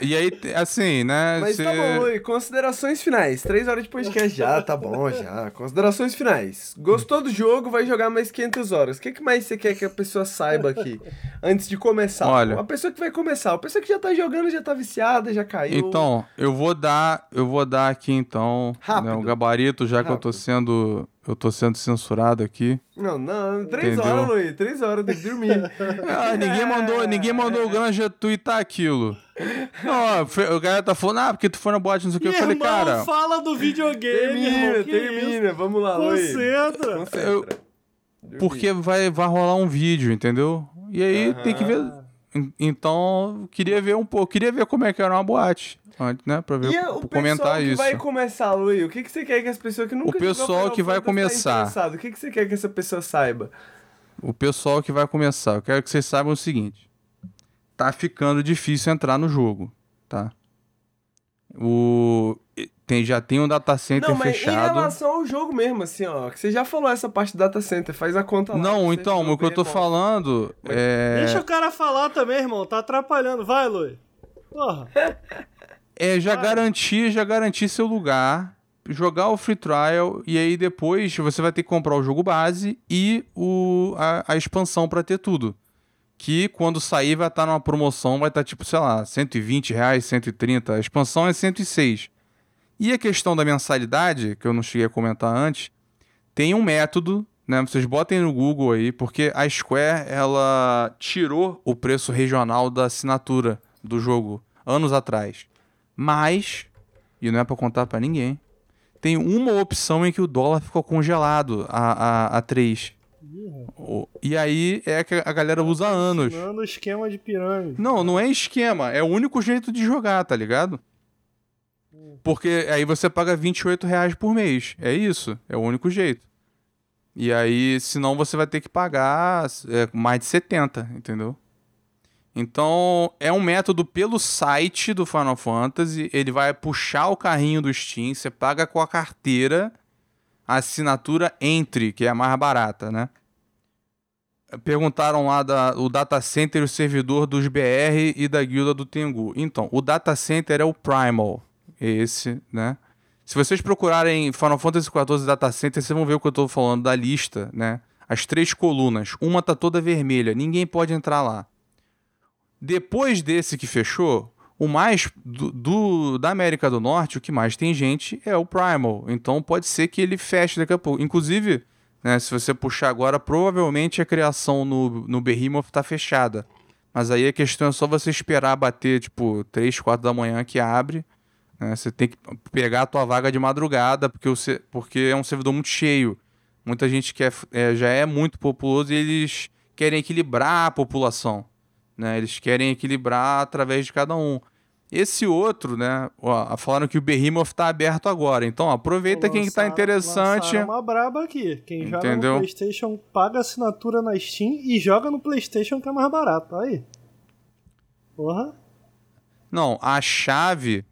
Speaker 2: E aí, assim, né?
Speaker 1: Mas
Speaker 2: cê-
Speaker 1: tá bom, e considerações finais. Três horas de podcast já, tá bom já. Considerações finais. Gostou do jogo, vai jogar mais 500 horas. O que, que mais você quer que a pessoa saiba aqui? Antes de começar.
Speaker 2: Olha.
Speaker 1: A pessoa que vai começar. A pessoa que já tá jogando, já tá viciada, já caiu.
Speaker 2: Então, eu vou dar, eu vou dar aqui então,
Speaker 1: Rápido.
Speaker 2: né, o gabarito, já que eu tô
Speaker 1: Rápido.
Speaker 2: sendo, eu tô sendo censurado aqui.
Speaker 1: Não, não, três
Speaker 2: Entendeu?
Speaker 1: horas, Luiz. Três horas, tem que dormir.
Speaker 2: Ah, ninguém mandou, ninguém mandou o Granja twittar aquilo. Não, o cara tá falando, ah, porque tu foi na boate, não sei o que. Eu falei,
Speaker 3: Irmão,
Speaker 2: cara,
Speaker 3: fala do videogame,
Speaker 1: termina,
Speaker 3: irmão. que
Speaker 1: termina. Vamos lá? Luiz.
Speaker 3: Concentra.
Speaker 1: Concentra.
Speaker 2: porque vai, vai rolar um vídeo, entendeu? E aí tem que ver. En- Então, queria ver um pouco, queria ver como é que era uma boate, né, pra ver,
Speaker 1: E
Speaker 2: pra
Speaker 1: o pessoal
Speaker 2: comentar
Speaker 1: que
Speaker 2: isso.
Speaker 1: vai começar, Luiz, o que, que você quer que as pessoas que nunca
Speaker 2: O pessoal que vai
Speaker 1: tá
Speaker 2: começar.
Speaker 1: interessado? O que, que você quer que essa pessoa saiba?
Speaker 2: o pessoal que vai começar, eu quero que vocês saibam o seguinte: tá ficando difícil entrar no jogo, tá? O tem já tem um data center
Speaker 1: Não, mas em
Speaker 2: fechado.
Speaker 1: relação ao jogo mesmo, assim, ó, que você já falou essa parte do data center, faz a conta lá.
Speaker 2: Não, então, o que eu tô
Speaker 1: bom.
Speaker 2: falando é
Speaker 3: Deixa o cara falar também, irmão. Tá atrapalhando. Vai, Luiz. Porra.
Speaker 2: é já
Speaker 3: Vai.
Speaker 2: garantir, já garantir seu lugar, jogar o free trial e aí depois você vai ter que comprar o jogo base e o a, a expansão pra ter tudo. Que quando sair vai estar numa promoção, vai estar tipo, sei lá, 120 reais, 130. A expansão é 106. E a questão da mensalidade, que eu não cheguei a comentar antes, tem um método, né? Vocês botem no Google aí, porque a Square, ela tirou o preço regional da assinatura do jogo anos atrás. Mas, e não é pra contar pra ninguém, tem uma opção em que o dólar ficou congelado a, a, a 3. O- E aí é que a galera usa anos.
Speaker 3: Ensinando o esquema de pirâmide.
Speaker 2: Não, não é esquema, é o único jeito de jogar, tá ligado? Porque aí você paga 28 reais por mês. É isso, é o único jeito. E aí, senão você vai ter que pagar é, mais de 70, entendeu? Então, é um método pelo site do Final Fantasy. Ele vai puxar o carrinho do Steam, você paga com a carteira a assinatura Entre, que é a mais barata, né? Perguntaram lá da, o data center e o servidor dos BR e da guilda do Tengu. Então, o data center é o Primal. Esse, né? Se vocês procurarem Final Fantasy XIV Data Center, vocês vão ver o que eu tô falando da lista, né? As três colunas. Uma tá toda vermelha. Ninguém pode entrar lá. Depois desse que fechou, o mais do, do- da América do Norte, o que mais tem gente é o Primal. Então pode ser que ele feche daqui a pouco. Inclusive, né, se você puxar agora, provavelmente a criação no, no Behemoth tá fechada. Mas aí a questão é só você esperar bater, tipo, 3, 4 da manhã que abre. Né? Você tem que pegar a tua vaga de madrugada, porque, se- porque é um servidor muito cheio. Muita gente quer, é, já é muito populoso e eles querem equilibrar a população. Né? Eles querem equilibrar através de cada um. Esse outro, né? Ó, falaram que o Behemoth tá aberto agora. Então, aproveita quem tá interessante.
Speaker 3: uma braba aqui. Quem joga
Speaker 2: Entendeu?
Speaker 3: no PlayStation paga assinatura na Steam e joga no PlayStation que é mais barato. Aí. Porra.
Speaker 2: Não, a chave.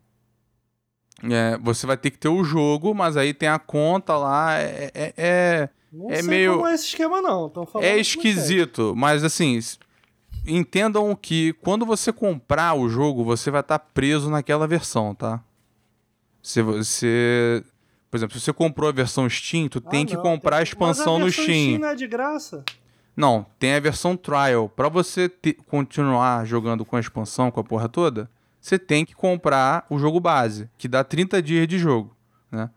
Speaker 2: É, você vai ter que ter o jogo, mas aí tem a conta lá. É, é, é,
Speaker 3: Não
Speaker 2: É
Speaker 3: sei
Speaker 2: meio-
Speaker 3: como é esse esquema, não.
Speaker 2: É esquisito, mas assim. Entendam que quando você comprar o jogo, você vai estar preso naquela versão, tá? Se você. Por exemplo, se você comprou a versão Steam, tu
Speaker 3: sei.
Speaker 2: tem
Speaker 3: Ah,
Speaker 2: que
Speaker 3: não,
Speaker 2: comprar a
Speaker 3: tem-
Speaker 2: expansão
Speaker 3: Mas a
Speaker 2: no
Speaker 3: versão
Speaker 2: Steam.
Speaker 3: não é de graça?
Speaker 2: Não, tem a versão trial. Pra você te- continuar jogando com a expansão, com a porra toda, você tem que comprar o jogo base, que dá 30 dias de jogo, né?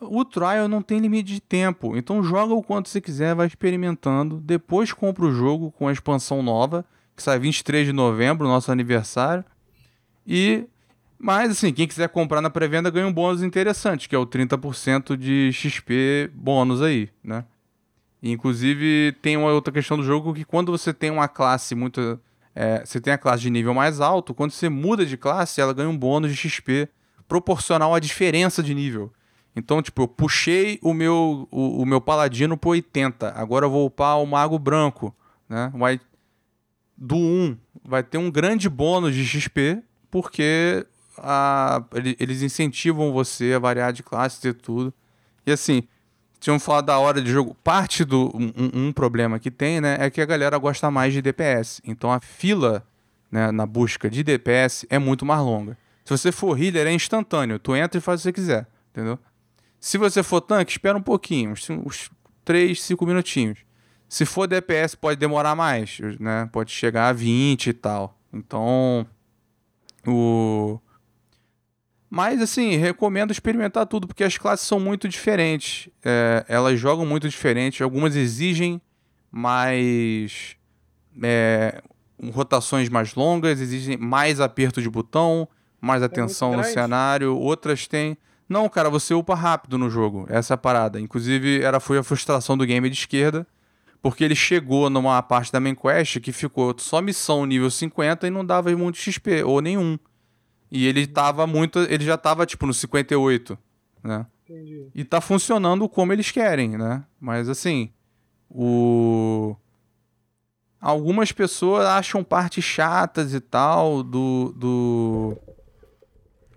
Speaker 2: O trial não tem limite de tempo, então joga o quanto você quiser, vai experimentando, depois compra o jogo com a expansão nova, que sai 23 de novembro, nosso aniversário. E mas assim, quem quiser comprar na pré-venda ganha um bônus interessante, que é o 30% de XP bônus aí, né? Inclusive, tem uma outra questão do jogo que quando você tem uma classe muito. É, você tem a classe de nível mais alto, quando você muda de classe, ela ganha um bônus de XP proporcional à diferença de nível. Então, tipo, eu puxei o meu, o, o meu paladino pro 80, agora eu vou upar o mago branco, né? Vai, do 1 vai ter um grande bônus de XP, porque a, eles incentivam você a variar de classes e tudo. E assim, tinham falado da hora de jogo. Parte do. Um, um, problema que tem, né? É que a galera gosta mais de DPS. Então a fila né, na busca de DPS é muito mais longa. Se você for healer, é instantâneo. Tu entra e faz o que você quiser. Entendeu? Se você for tanque, espera um pouquinho, uns, uns 3, 5 minutinhos. Se for DPS, pode demorar mais, né? Pode chegar a 20 e tal. Então, o mas, assim, recomendo experimentar tudo, porque as classes são muito diferentes. É, elas jogam muito diferente. Algumas exigem mais. É, rotações mais longas, exigem mais aperto de botão, mais é atenção no cenário. Outras têm. Não, cara, você upa rápido no jogo. Essa é a parada. Inclusive, era, foi a frustração do game de esquerda. Porque ele chegou numa parte da main quest que ficou só missão nível 50 e não dava muito XP, ou nenhum. E ele tava muito. Ele já tava, tipo, no 58, né? Entendi. E tá funcionando como eles querem, né? Mas assim. O. Algumas pessoas acham partes chatas e tal do, do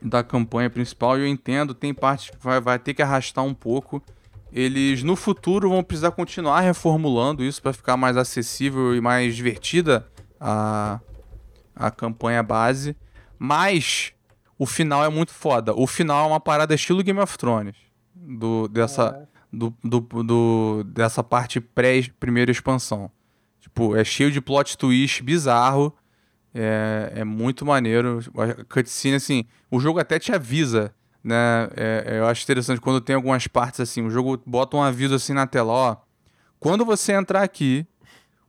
Speaker 2: da campanha principal e eu entendo, tem partes que vai, vai ter que arrastar um pouco. Eles no futuro vão precisar continuar reformulando isso para ficar mais acessível e mais divertida a, a campanha base. Mas o final é muito foda. O final é uma parada estilo Game of Thrones. Do, dessa, é. do, do, do, dessa parte pré-primeira expansão. Tipo, é cheio de plot twist bizarro. É, é muito maneiro. A cutscene, assim, o jogo até te avisa, né? É, é, eu acho interessante quando tem algumas partes assim, o jogo bota um aviso assim na tela, ó. Quando você entrar aqui,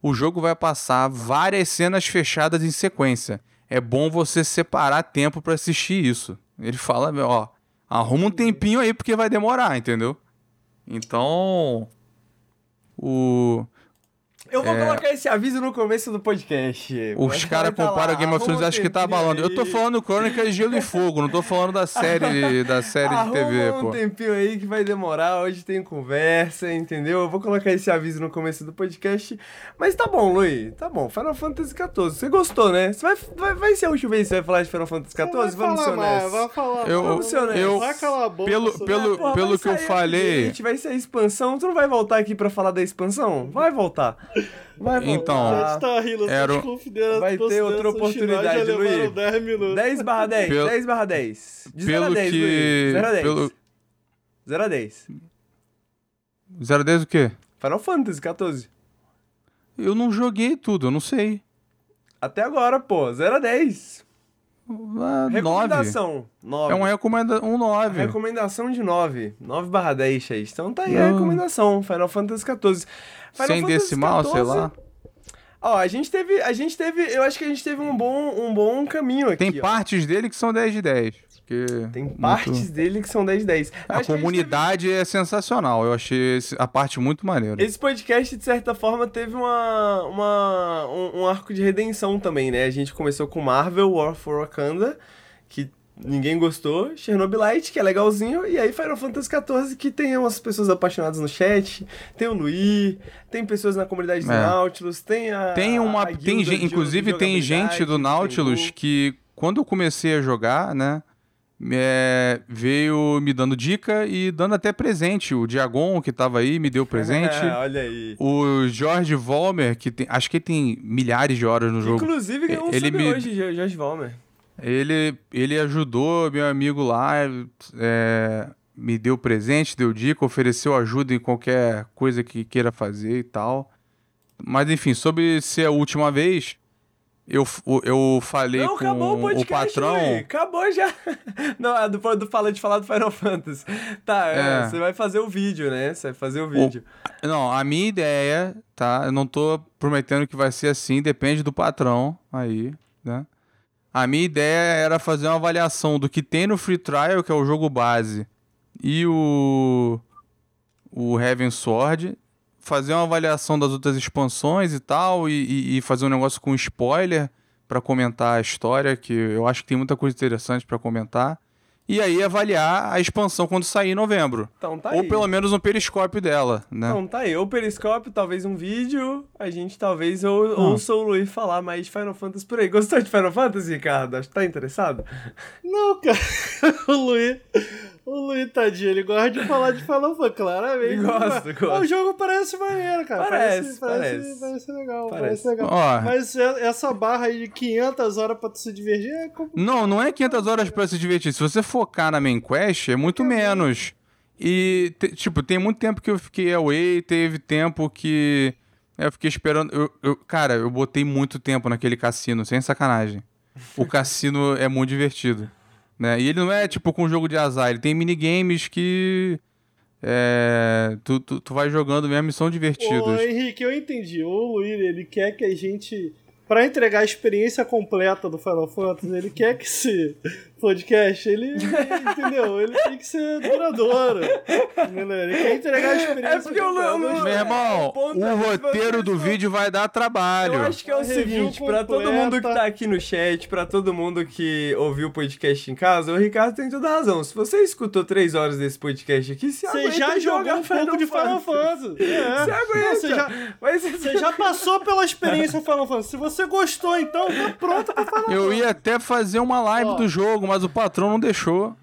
Speaker 2: o jogo vai passar várias cenas fechadas em sequência é bom você separar tempo para assistir isso. Ele fala, ó, arruma um tempinho aí porque vai demorar, entendeu? Então, o
Speaker 1: eu vou é... colocar esse aviso no começo do podcast.
Speaker 2: Os caras tá comparam Game of Thrones e acham que tá abalando. Eu tô falando Crônicas Gelo e Fogo, não tô falando da série, da série de TV,
Speaker 1: um pô. um tempinho aí que vai demorar, hoje tem conversa, entendeu? Eu vou colocar esse aviso no começo do podcast. Mas tá bom, Luiz, tá bom. Final Fantasy XIV, você gostou, né? Você vai, vai, vai ser a última vez que você vai falar de Final Fantasy XIV? Vamos ser honestos.
Speaker 3: Vai falar,
Speaker 2: eu, vamos ser honestos. Eu, vai calar a boca. Pelo, pelo, Porra, pelo que eu falei...
Speaker 1: Gente, vai ser a expansão, tu não vai voltar aqui pra falar da expansão? Vai voltar.
Speaker 2: Vai então,
Speaker 3: a gente tá rindo, era...
Speaker 1: vai ter outra oportunidade, Luiz.
Speaker 3: 10 minutos.
Speaker 1: 10 barra 10, Pel... 10 barra 10.
Speaker 2: De pelo 0 a 10, que...
Speaker 1: Luiz. 0 a 10. Pelo... 0 a 10.
Speaker 2: 0 a 10 o quê?
Speaker 1: Final Fantasy 14.
Speaker 2: Eu não joguei tudo, eu não sei.
Speaker 1: Até agora, pô, 0 a 10.
Speaker 2: Ah,
Speaker 1: recomendação, 9.
Speaker 2: É uma recomenda um 9.
Speaker 1: Recomendação de 9. 9 barra 10, Chase. Então tá aí não. a recomendação. Final Fantasy 14.
Speaker 2: Final Sem Fantasy decimal, 14, sei lá.
Speaker 1: Ó, a gente teve. A gente teve. Eu acho que a gente teve um bom, um bom caminho aqui.
Speaker 2: Tem
Speaker 1: ó.
Speaker 2: partes dele que são 10 de 10.
Speaker 1: Tem partes muito... dele que são 10 de 10.
Speaker 2: A comunidade teve... é sensacional. Eu achei a parte muito maneira.
Speaker 1: Esse podcast, de certa forma, teve uma, uma, um, um arco de redenção também, né? A gente começou com Marvel War for Wakanda, que ninguém gostou, Chernobylite, que é legalzinho, e aí Final Fantasy XIV, que tem umas pessoas apaixonadas no chat, tem o Luí, tem pessoas na comunidade do é. Nautilus, tem a.
Speaker 2: Tem uma. A tem, de, inclusive, tem gente do Nautilus que, quando eu comecei a jogar, né? É, veio me dando dica e dando até presente. O Diagon, que tava aí, me deu presente.
Speaker 1: Olha aí.
Speaker 2: O Jorge Volmer, que tem, acho que tem milhares de horas no jogo.
Speaker 1: Inclusive ganhou um ele me, hoje, Jorge Volmer.
Speaker 2: Ele, ele ajudou meu amigo lá, é, me deu presente, deu dica, ofereceu ajuda em qualquer coisa que queira fazer e tal. Mas enfim, sobre ser a última vez, eu, eu falei não, com o, o patrão. Luiz.
Speaker 1: Acabou já. Não, é do, do fala de falar do Final Fantasy. Tá, é. É, você vai fazer o vídeo, né? Você vai fazer o vídeo.
Speaker 2: O, não, a minha ideia, tá? Eu não tô prometendo que vai ser assim, depende do patrão aí, né? A minha ideia era fazer uma avaliação do que tem no Free Trial, que é o jogo base, e o o Heaven Sword, fazer uma avaliação das outras expansões e tal, e, e fazer um negócio com spoiler para comentar a história, que eu acho que tem muita coisa interessante para comentar. e aí avaliar a expansão quando sair em novembro.
Speaker 1: Então tá
Speaker 2: Ou
Speaker 1: aí.
Speaker 2: pelo menos um periscópio dela, né?
Speaker 1: Então tá aí, ou periscópio, talvez um vídeo, a gente talvez ou, ouça o Luiz falar mais de Final Fantasy por aí. Gostou de Final Fantasy, Ricardo? Acho que tá interessado?
Speaker 3: Não, cara. O Luiz. O Luiz, tadinho, ele gosta de falar de Final Fantasy, claramente.
Speaker 1: Gosta,
Speaker 3: Mas-
Speaker 1: gosta.
Speaker 3: O jogo parece maneiro, cara.
Speaker 1: Parece,
Speaker 3: parece.
Speaker 1: parece.
Speaker 3: Parece, legal,
Speaker 1: Parece.
Speaker 3: parece, legal.
Speaker 2: Ó.
Speaker 3: Mas é- essa barra aí de 500 horas pra tu se divertir é complicado.
Speaker 2: Não, não é 500 horas pra se divertir. Se você focar na main quest, é muito menos. E, te- tipo, tem muito tempo que eu fiquei away, teve tempo que eu fiquei esperando. eu- eu- cara, eu botei muito tempo naquele cassino, sem sacanagem. O cassino é muito divertido. Né? E ele não é tipo com jogo de azar, ele tem minigames que. É, tu, tu, tu vai jogando mesmo e são divertidos.
Speaker 3: Ô, Henrique, eu entendi. O Luiz, ele quer que a gente. Pra entregar a experiência completa do Final Fantasy, ele quer que esse podcast, ele. Entendeu? Ele tem que ser duradouro. Ele quer entregar a experiência
Speaker 1: É porque o Lu-
Speaker 3: completa.
Speaker 1: o Lu-
Speaker 2: Meu
Speaker 1: É,
Speaker 2: irmão,
Speaker 1: o é
Speaker 2: roteiro do vídeo vai dar trabalho.
Speaker 1: Eu acho que é o
Speaker 3: review
Speaker 1: seguinte, pra todo mundo que tá aqui no chat, pra todo mundo que ouviu o podcast em casa, o Ricardo tem toda a razão. Se você escutou três horas desse podcast aqui, você aguenta
Speaker 3: já jogou um pouco de Final Fantasy. É.
Speaker 1: Você aguenta.
Speaker 3: Você já,
Speaker 1: Mas
Speaker 3: você já passou pela experiência Final Fantasy. Se você gostou, então tá pronto pra Final
Speaker 2: Eu
Speaker 3: Fantasy.
Speaker 2: ia até fazer uma live
Speaker 3: Ó.
Speaker 2: do jogo, mas o patrão não deixou.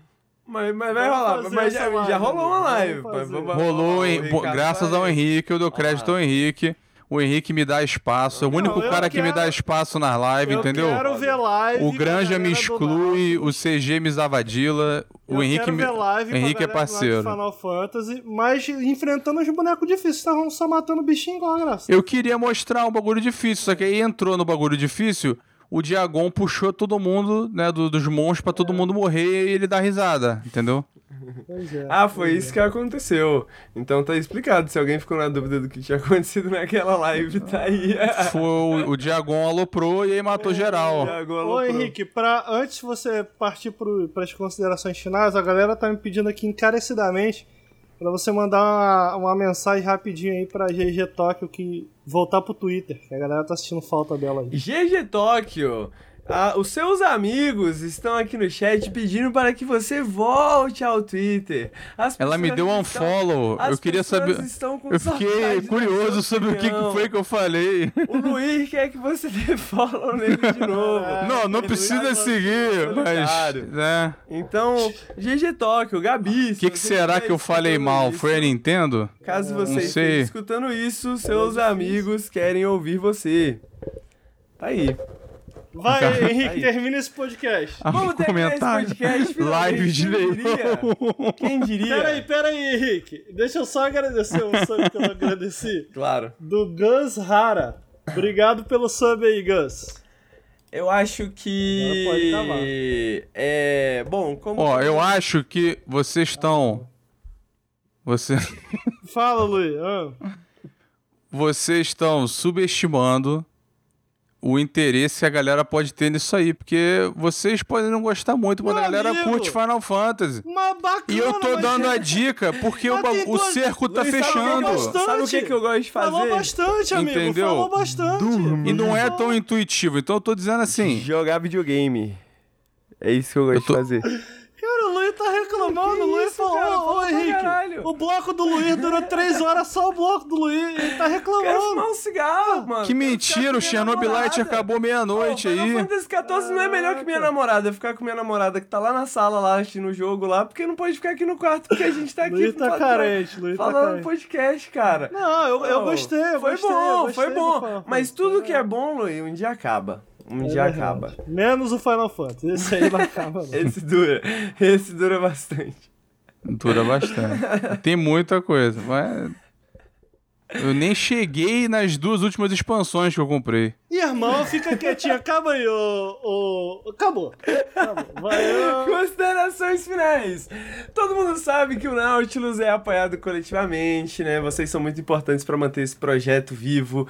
Speaker 1: Mas, mas vai rolar. Mas já, já rolou uma live.
Speaker 2: Rolou?
Speaker 1: Ricardo
Speaker 2: graças
Speaker 1: vai-
Speaker 2: ao Henrique, eu dou crédito ao Henrique. O Henrique me dá espaço. É o único
Speaker 3: eu
Speaker 2: cara que me
Speaker 3: quero-
Speaker 2: dá espaço nas lives,
Speaker 3: Eu
Speaker 2: entendeu?
Speaker 3: quero ver live.
Speaker 2: O Granja me exclui, o CG me zavadila, o
Speaker 3: Eu
Speaker 2: Henrique
Speaker 3: quero
Speaker 2: me.
Speaker 3: ver live
Speaker 2: o
Speaker 3: com a
Speaker 2: Henrique é parceiro.
Speaker 3: Final Fantasy, mas enfrentando os bonecos difíceis. Estavam só matando bichinho igual a graça.
Speaker 2: Eu queria mostrar um bagulho difícil, só que aí entrou no bagulho difícil, o Diagon puxou todo mundo, né, do- dos monstros pra todo mundo morrer e ele dá risada, entendeu?
Speaker 3: Pois é.
Speaker 1: Ah, foi isso que aconteceu. Então tá explicado. Se alguém ficou na dúvida do que tinha acontecido naquela live, tá aí.
Speaker 2: Foi o, o Diagon aloprou e aí matou geral.
Speaker 1: Agora
Speaker 3: Ô Henrique, pra, antes de você partir para as considerações finais, a galera tá me pedindo aqui encarecidamente pra você mandar uma, uma mensagem rapidinho aí pra GG Tóquio que voltar pro Twitter, que a galera tá assistindo falta dela aí.
Speaker 1: GG Tóquio, ah, os seus amigos estão aqui no chat pedindo para que você volte ao Twitter. As
Speaker 2: Ela me deu um
Speaker 1: estão-
Speaker 2: unfollow.
Speaker 1: as
Speaker 2: Eu queria saber.
Speaker 1: estão com
Speaker 2: Eu fiquei curioso sobre o que,
Speaker 1: opinião.
Speaker 2: foi que eu falei.
Speaker 1: O Luiz quer que você dê follow nele de novo.
Speaker 2: Não, não precisa seguir, mas. Né?
Speaker 1: Então, GG Tóquio, Gabi.
Speaker 2: O que, que será que eu falei mal? Foi a Nintendo?
Speaker 1: Caso
Speaker 2: Não
Speaker 1: você
Speaker 2: sei.
Speaker 1: esteja escutando isso, seus amigos querem ouvir você. Tá aí.
Speaker 3: Vai, Henrique,
Speaker 1: Aí.
Speaker 3: termina esse podcast.
Speaker 2: Ah,
Speaker 1: Vamos terminar esse podcast, finalmente.
Speaker 2: Live de
Speaker 1: Quem
Speaker 2: leilão.
Speaker 1: diria? Quem diria?
Speaker 3: Pera aí, pera aí, Henrique. Deixa eu só agradecer o sub que eu não agradeci.
Speaker 1: Claro.
Speaker 3: Do Gus Rara. Obrigado pelo sub aí, Gus.
Speaker 1: Eu acho que.
Speaker 3: Agora pode acabar.
Speaker 1: É. Bom, como.
Speaker 2: Ó, eu acho que vocês estão. Você...
Speaker 3: Fala, Luiz. Ah.
Speaker 2: Vocês estão subestimando o interesse que a galera pode ter nisso aí, porque vocês podem não gostar muito, mas
Speaker 3: Meu
Speaker 2: a galera
Speaker 3: amigo.
Speaker 2: curte Final Fantasy.
Speaker 3: Mas bacana,
Speaker 2: E eu tô
Speaker 3: mas-
Speaker 2: dando a dica porque o, o cerco tá
Speaker 1: Luiz, sabe eu
Speaker 2: fechando.
Speaker 1: gosto? Sabe o que, que eu gosto de fazer?
Speaker 3: Falou bastante, amigo.
Speaker 2: Entendeu?
Speaker 3: Falou bastante.
Speaker 2: E não é tão intuitivo, então eu tô dizendo assim.
Speaker 1: Jogar videogame. É isso que eu gosto
Speaker 2: Eu tô-
Speaker 1: de fazer.
Speaker 3: Luiz tá reclamando. O Luiz falou,
Speaker 1: cara?
Speaker 3: ô, Henrique, o bloco do Luiz durou três horas, só o bloco do Luiz. Ele tá
Speaker 1: Quero
Speaker 3: reclamando.
Speaker 1: fumar um cigarro, mano.
Speaker 2: Que
Speaker 1: Quero
Speaker 2: mentira, o
Speaker 1: com minha
Speaker 2: Chernobyl Light
Speaker 1: namorada.
Speaker 2: acabou meia-noite
Speaker 1: Pô, Final
Speaker 2: aí.
Speaker 1: Fantasy XIV não é melhor que minha namorada. Ficar com minha namorada que tá lá na sala, lá, assistindo o jogo lá, porque não pode ficar aqui no quarto, porque a gente tá aqui
Speaker 3: Luiz tá
Speaker 1: falando-
Speaker 3: carente, Luiz tá
Speaker 1: falando
Speaker 3: carente.
Speaker 1: podcast, cara.
Speaker 3: Não, eu, gostei, eu
Speaker 1: Foi
Speaker 3: gostei,
Speaker 1: bom,
Speaker 3: eu gostei
Speaker 1: foi bom. Mas tudo que é bom, Luiz, um dia acaba. Um
Speaker 3: É
Speaker 1: dia
Speaker 3: verdade.
Speaker 1: acaba.
Speaker 3: Menos o Final Fantasy. Esse aí não acaba, não.
Speaker 1: Esse dura. Esse dura bastante.
Speaker 2: Dura bastante. Tem muita coisa, mas. Eu nem cheguei nas duas últimas expansões que eu comprei.
Speaker 3: Irmão, fica quietinho. Acaba aí, ô. ô... Acabou. Acabou. Vai, ô.
Speaker 1: Considerações finais. Todo mundo sabe que o Nautilus é apoiado coletivamente, né? Vocês são muito importantes para manter esse projeto vivo.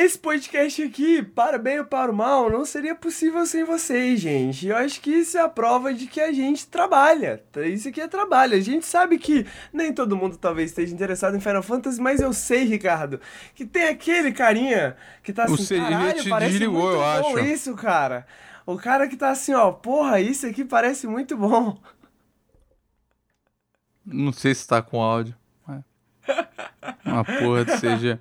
Speaker 1: Esse podcast aqui, para bem ou para o mal, não seria possível sem vocês, gente. Eu acho que isso é a prova de que a gente trabalha. Isso aqui é trabalho. A gente sabe que nem todo mundo talvez esteja interessado em Final Fantasy, mas eu sei, Ricardo, que tem aquele carinha que tá
Speaker 2: O
Speaker 1: assim,
Speaker 2: ele
Speaker 1: caralho,
Speaker 2: te
Speaker 1: parece
Speaker 2: desligou,
Speaker 1: muito
Speaker 2: eu
Speaker 1: bom
Speaker 2: acho."
Speaker 1: isso, cara. O cara que tá assim, ó, porra, isso aqui parece muito bom.
Speaker 2: Não sei se tá com áudio. Uma porra de CG.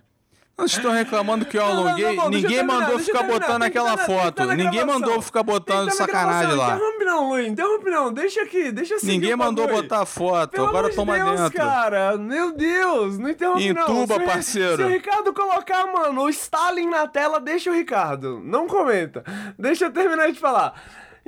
Speaker 2: Vocês estão reclamando que eu
Speaker 1: Não, não, não,
Speaker 2: alonguei.
Speaker 1: não, eu
Speaker 2: Ninguém mandou ficar botando aquela foto. Ninguém mandou ficar botando sacanagem lá.
Speaker 1: Interrompe não, Luiz, interrompe não. Deixa aqui, deixa seguir
Speaker 2: Ninguém mandou botar foto.
Speaker 1: Pelo
Speaker 2: Agora toma
Speaker 1: de Deus,
Speaker 2: dentro.
Speaker 1: cara. Meu Deus, não interrompe não.
Speaker 2: Entuba,
Speaker 1: Se o-
Speaker 2: parceiro.
Speaker 1: Se o Ricardo colocar, mano, o Stalin na tela, deixa o Ricardo. Não comenta. Deixa eu terminar de falar.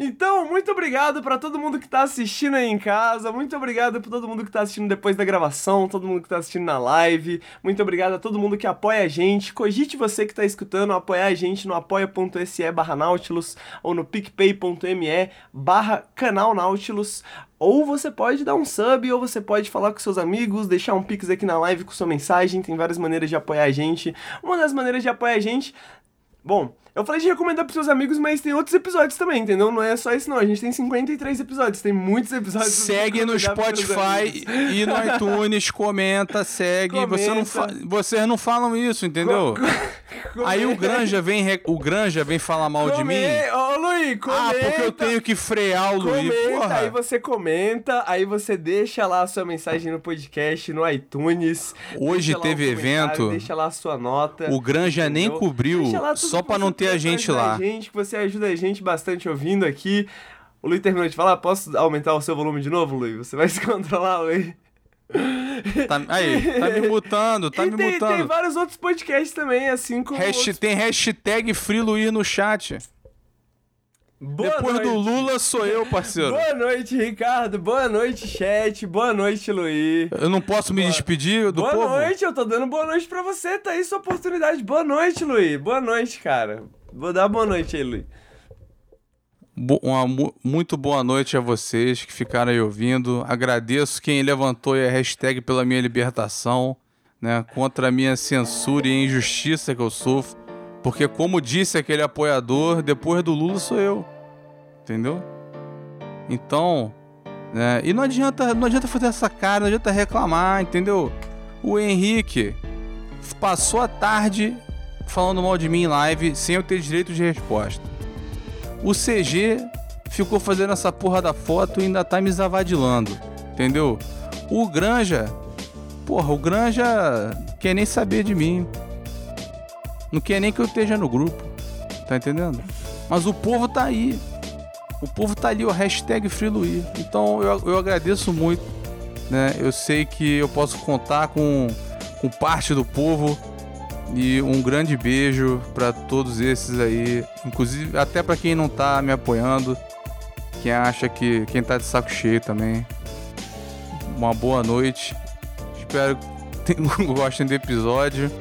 Speaker 1: Então, muito obrigado pra todo mundo que tá assistindo aí em casa. Muito obrigado pra todo mundo que tá assistindo depois da gravação, todo mundo que tá assistindo na live. Muito obrigado a todo mundo que apoia a gente. Cogite você que tá escutando apoiar a gente no apoia.se barra Nautilus ou no picpay.me barra canal Nautilus. Ou você pode dar um sub, ou você pode falar com seus amigos, deixar um pix aqui na live com sua mensagem. Tem várias maneiras de apoiar a gente. Uma das maneiras de apoiar a gente. Bom, eu falei de recomendar pros seus amigos, mas tem outros episódios também, entendeu? Não é só isso, não. A gente tem 53 episódios, tem muitos episódios.
Speaker 2: Segue no Spotify e no iTunes, comenta, segue. Você não fa-
Speaker 1: Comenta.
Speaker 2: Vocês não falam isso, entendeu? Aí o Granja vem, re- o Granja vem falar mal de mim.
Speaker 1: Come- Ô, Luiz, comenta.
Speaker 2: Ah, porque eu tenho que frear o Luiz.
Speaker 1: Comenta, aí
Speaker 2: Porra.
Speaker 1: você comenta, aí você deixa lá a sua mensagem no podcast, no iTunes.
Speaker 2: Hoje
Speaker 1: um
Speaker 2: teve
Speaker 1: comentário,
Speaker 2: evento.
Speaker 1: Deixa lá a sua nota.
Speaker 2: O Granja nem
Speaker 1: entendeu?
Speaker 2: cobriu,
Speaker 1: lá tudo
Speaker 2: só pra não ter a gente lá.
Speaker 1: Gente, que você ajuda a gente bastante ouvindo aqui. O Luiz terminou de falar, posso aumentar o seu volume de novo, Luiz? Você vai se controlar, Luiz?
Speaker 2: Tá- aí, tá me mutando, tá
Speaker 1: e
Speaker 2: me
Speaker 1: tem, tem
Speaker 2: mutando.
Speaker 1: vários outros podcasts também, assim como. Outros-
Speaker 2: tem hashtag FreeLuir no chat.
Speaker 1: Boa
Speaker 2: Depois do
Speaker 1: noite.
Speaker 2: Lula sou eu, parceiro.
Speaker 1: Boa noite, Ricardo. Boa noite, chat. Boa noite, Luiz.
Speaker 2: Eu não posso me despedir do
Speaker 1: boa
Speaker 2: povo?
Speaker 1: noite, eu tô dando boa noite pra você. Tá aí sua oportunidade. Boa noite, Luiz. Boa noite, cara. Vou dar boa noite aí, Luiz.
Speaker 2: Bo- uma mu- muito boa noite a vocês que ficaram aí ouvindo. Agradeço quem levantou a hashtag pela minha libertação, né? Contra a minha censura e injustiça que eu sofro. Porque, como disse aquele apoiador, depois do Lula sou eu. Entendeu? Então, né? E não adianta, não adianta fazer essa cara, não adianta reclamar, entendeu? O Henrique passou a tarde falando mal de mim em live sem eu ter direito de resposta. O CG ficou fazendo essa porra da foto e ainda tá me zavadilando. Entendeu? O Granja. Porra, o Granja quer nem saber de mim. Não quer nem que eu esteja no grupo. Tá entendendo? Mas o povo tá aí. O povo tá ali, o hashtag FreeLuir. Então eu, eu agradeço muito. Né? Eu sei que eu posso contar com, com parte do povo. E um grande beijo pra todos esses aí, inclusive até pra quem não tá me apoiando, quem acha que quem tá de saco cheio também. Uma boa noite. Espero que gostem do episódio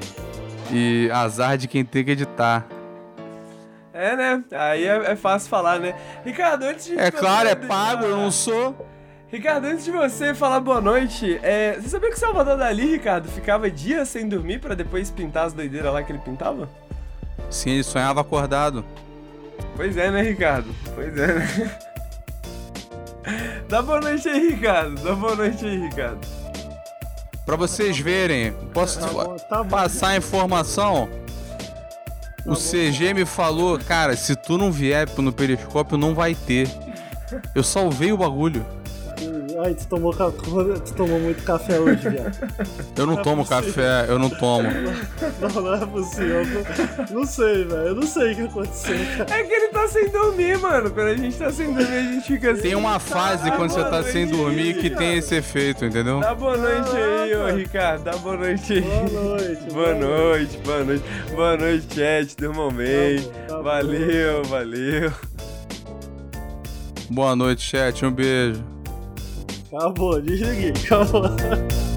Speaker 2: e azar de quem tem que editar.
Speaker 1: É, né? Aí é, é fácil falar, né? Ricardo, antes de.
Speaker 2: É claro, é pago, eu não sou.
Speaker 1: Ricardo, antes de você falar boa noite, é, você sabia que o Salvador Dali, Ricardo, ficava dias sem dormir pra depois pintar as doideiras lá que ele pintava?
Speaker 2: Sim, ele sonhava acordado.
Speaker 1: Pois é, né, Ricardo? Pois é, né? Dá boa noite aí, Ricardo. Dá boa noite aí, Ricardo.
Speaker 2: Pra vocês verem, posso
Speaker 3: Tá bom, tá bom.
Speaker 2: passar a informação? O CG me falou, cara, se tu não vier no periscópio, não vai ter. Eu salvei o bagulho.
Speaker 3: Ai, tu tomou, ca- tu tomou muito café hoje, viado.
Speaker 2: Eu não tomo café, eu não tomo.
Speaker 3: Não, não é possível. Não, não sei, velho. Eu não sei o que aconteceu, cara.
Speaker 1: É que ele tá sem dormir, mano. Quando a gente tá sem dormir, a gente fica assim.
Speaker 2: Tem uma fase
Speaker 1: Dá
Speaker 2: quando você tá sem dormir
Speaker 1: aí,
Speaker 2: que tem
Speaker 1: cara.
Speaker 2: esse efeito, entendeu?
Speaker 1: Dá boa noite aí, ô. Ricardo. Dá boa noite aí.
Speaker 3: Boa noite.
Speaker 1: Boa noite, boa noite. Boa noite, chat. Durmam bem.
Speaker 3: Tá bom, tá bom.
Speaker 1: valeu, valeu.
Speaker 2: Boa noite, chat. Um beijo.
Speaker 3: Acabou, desliguei. Acabou.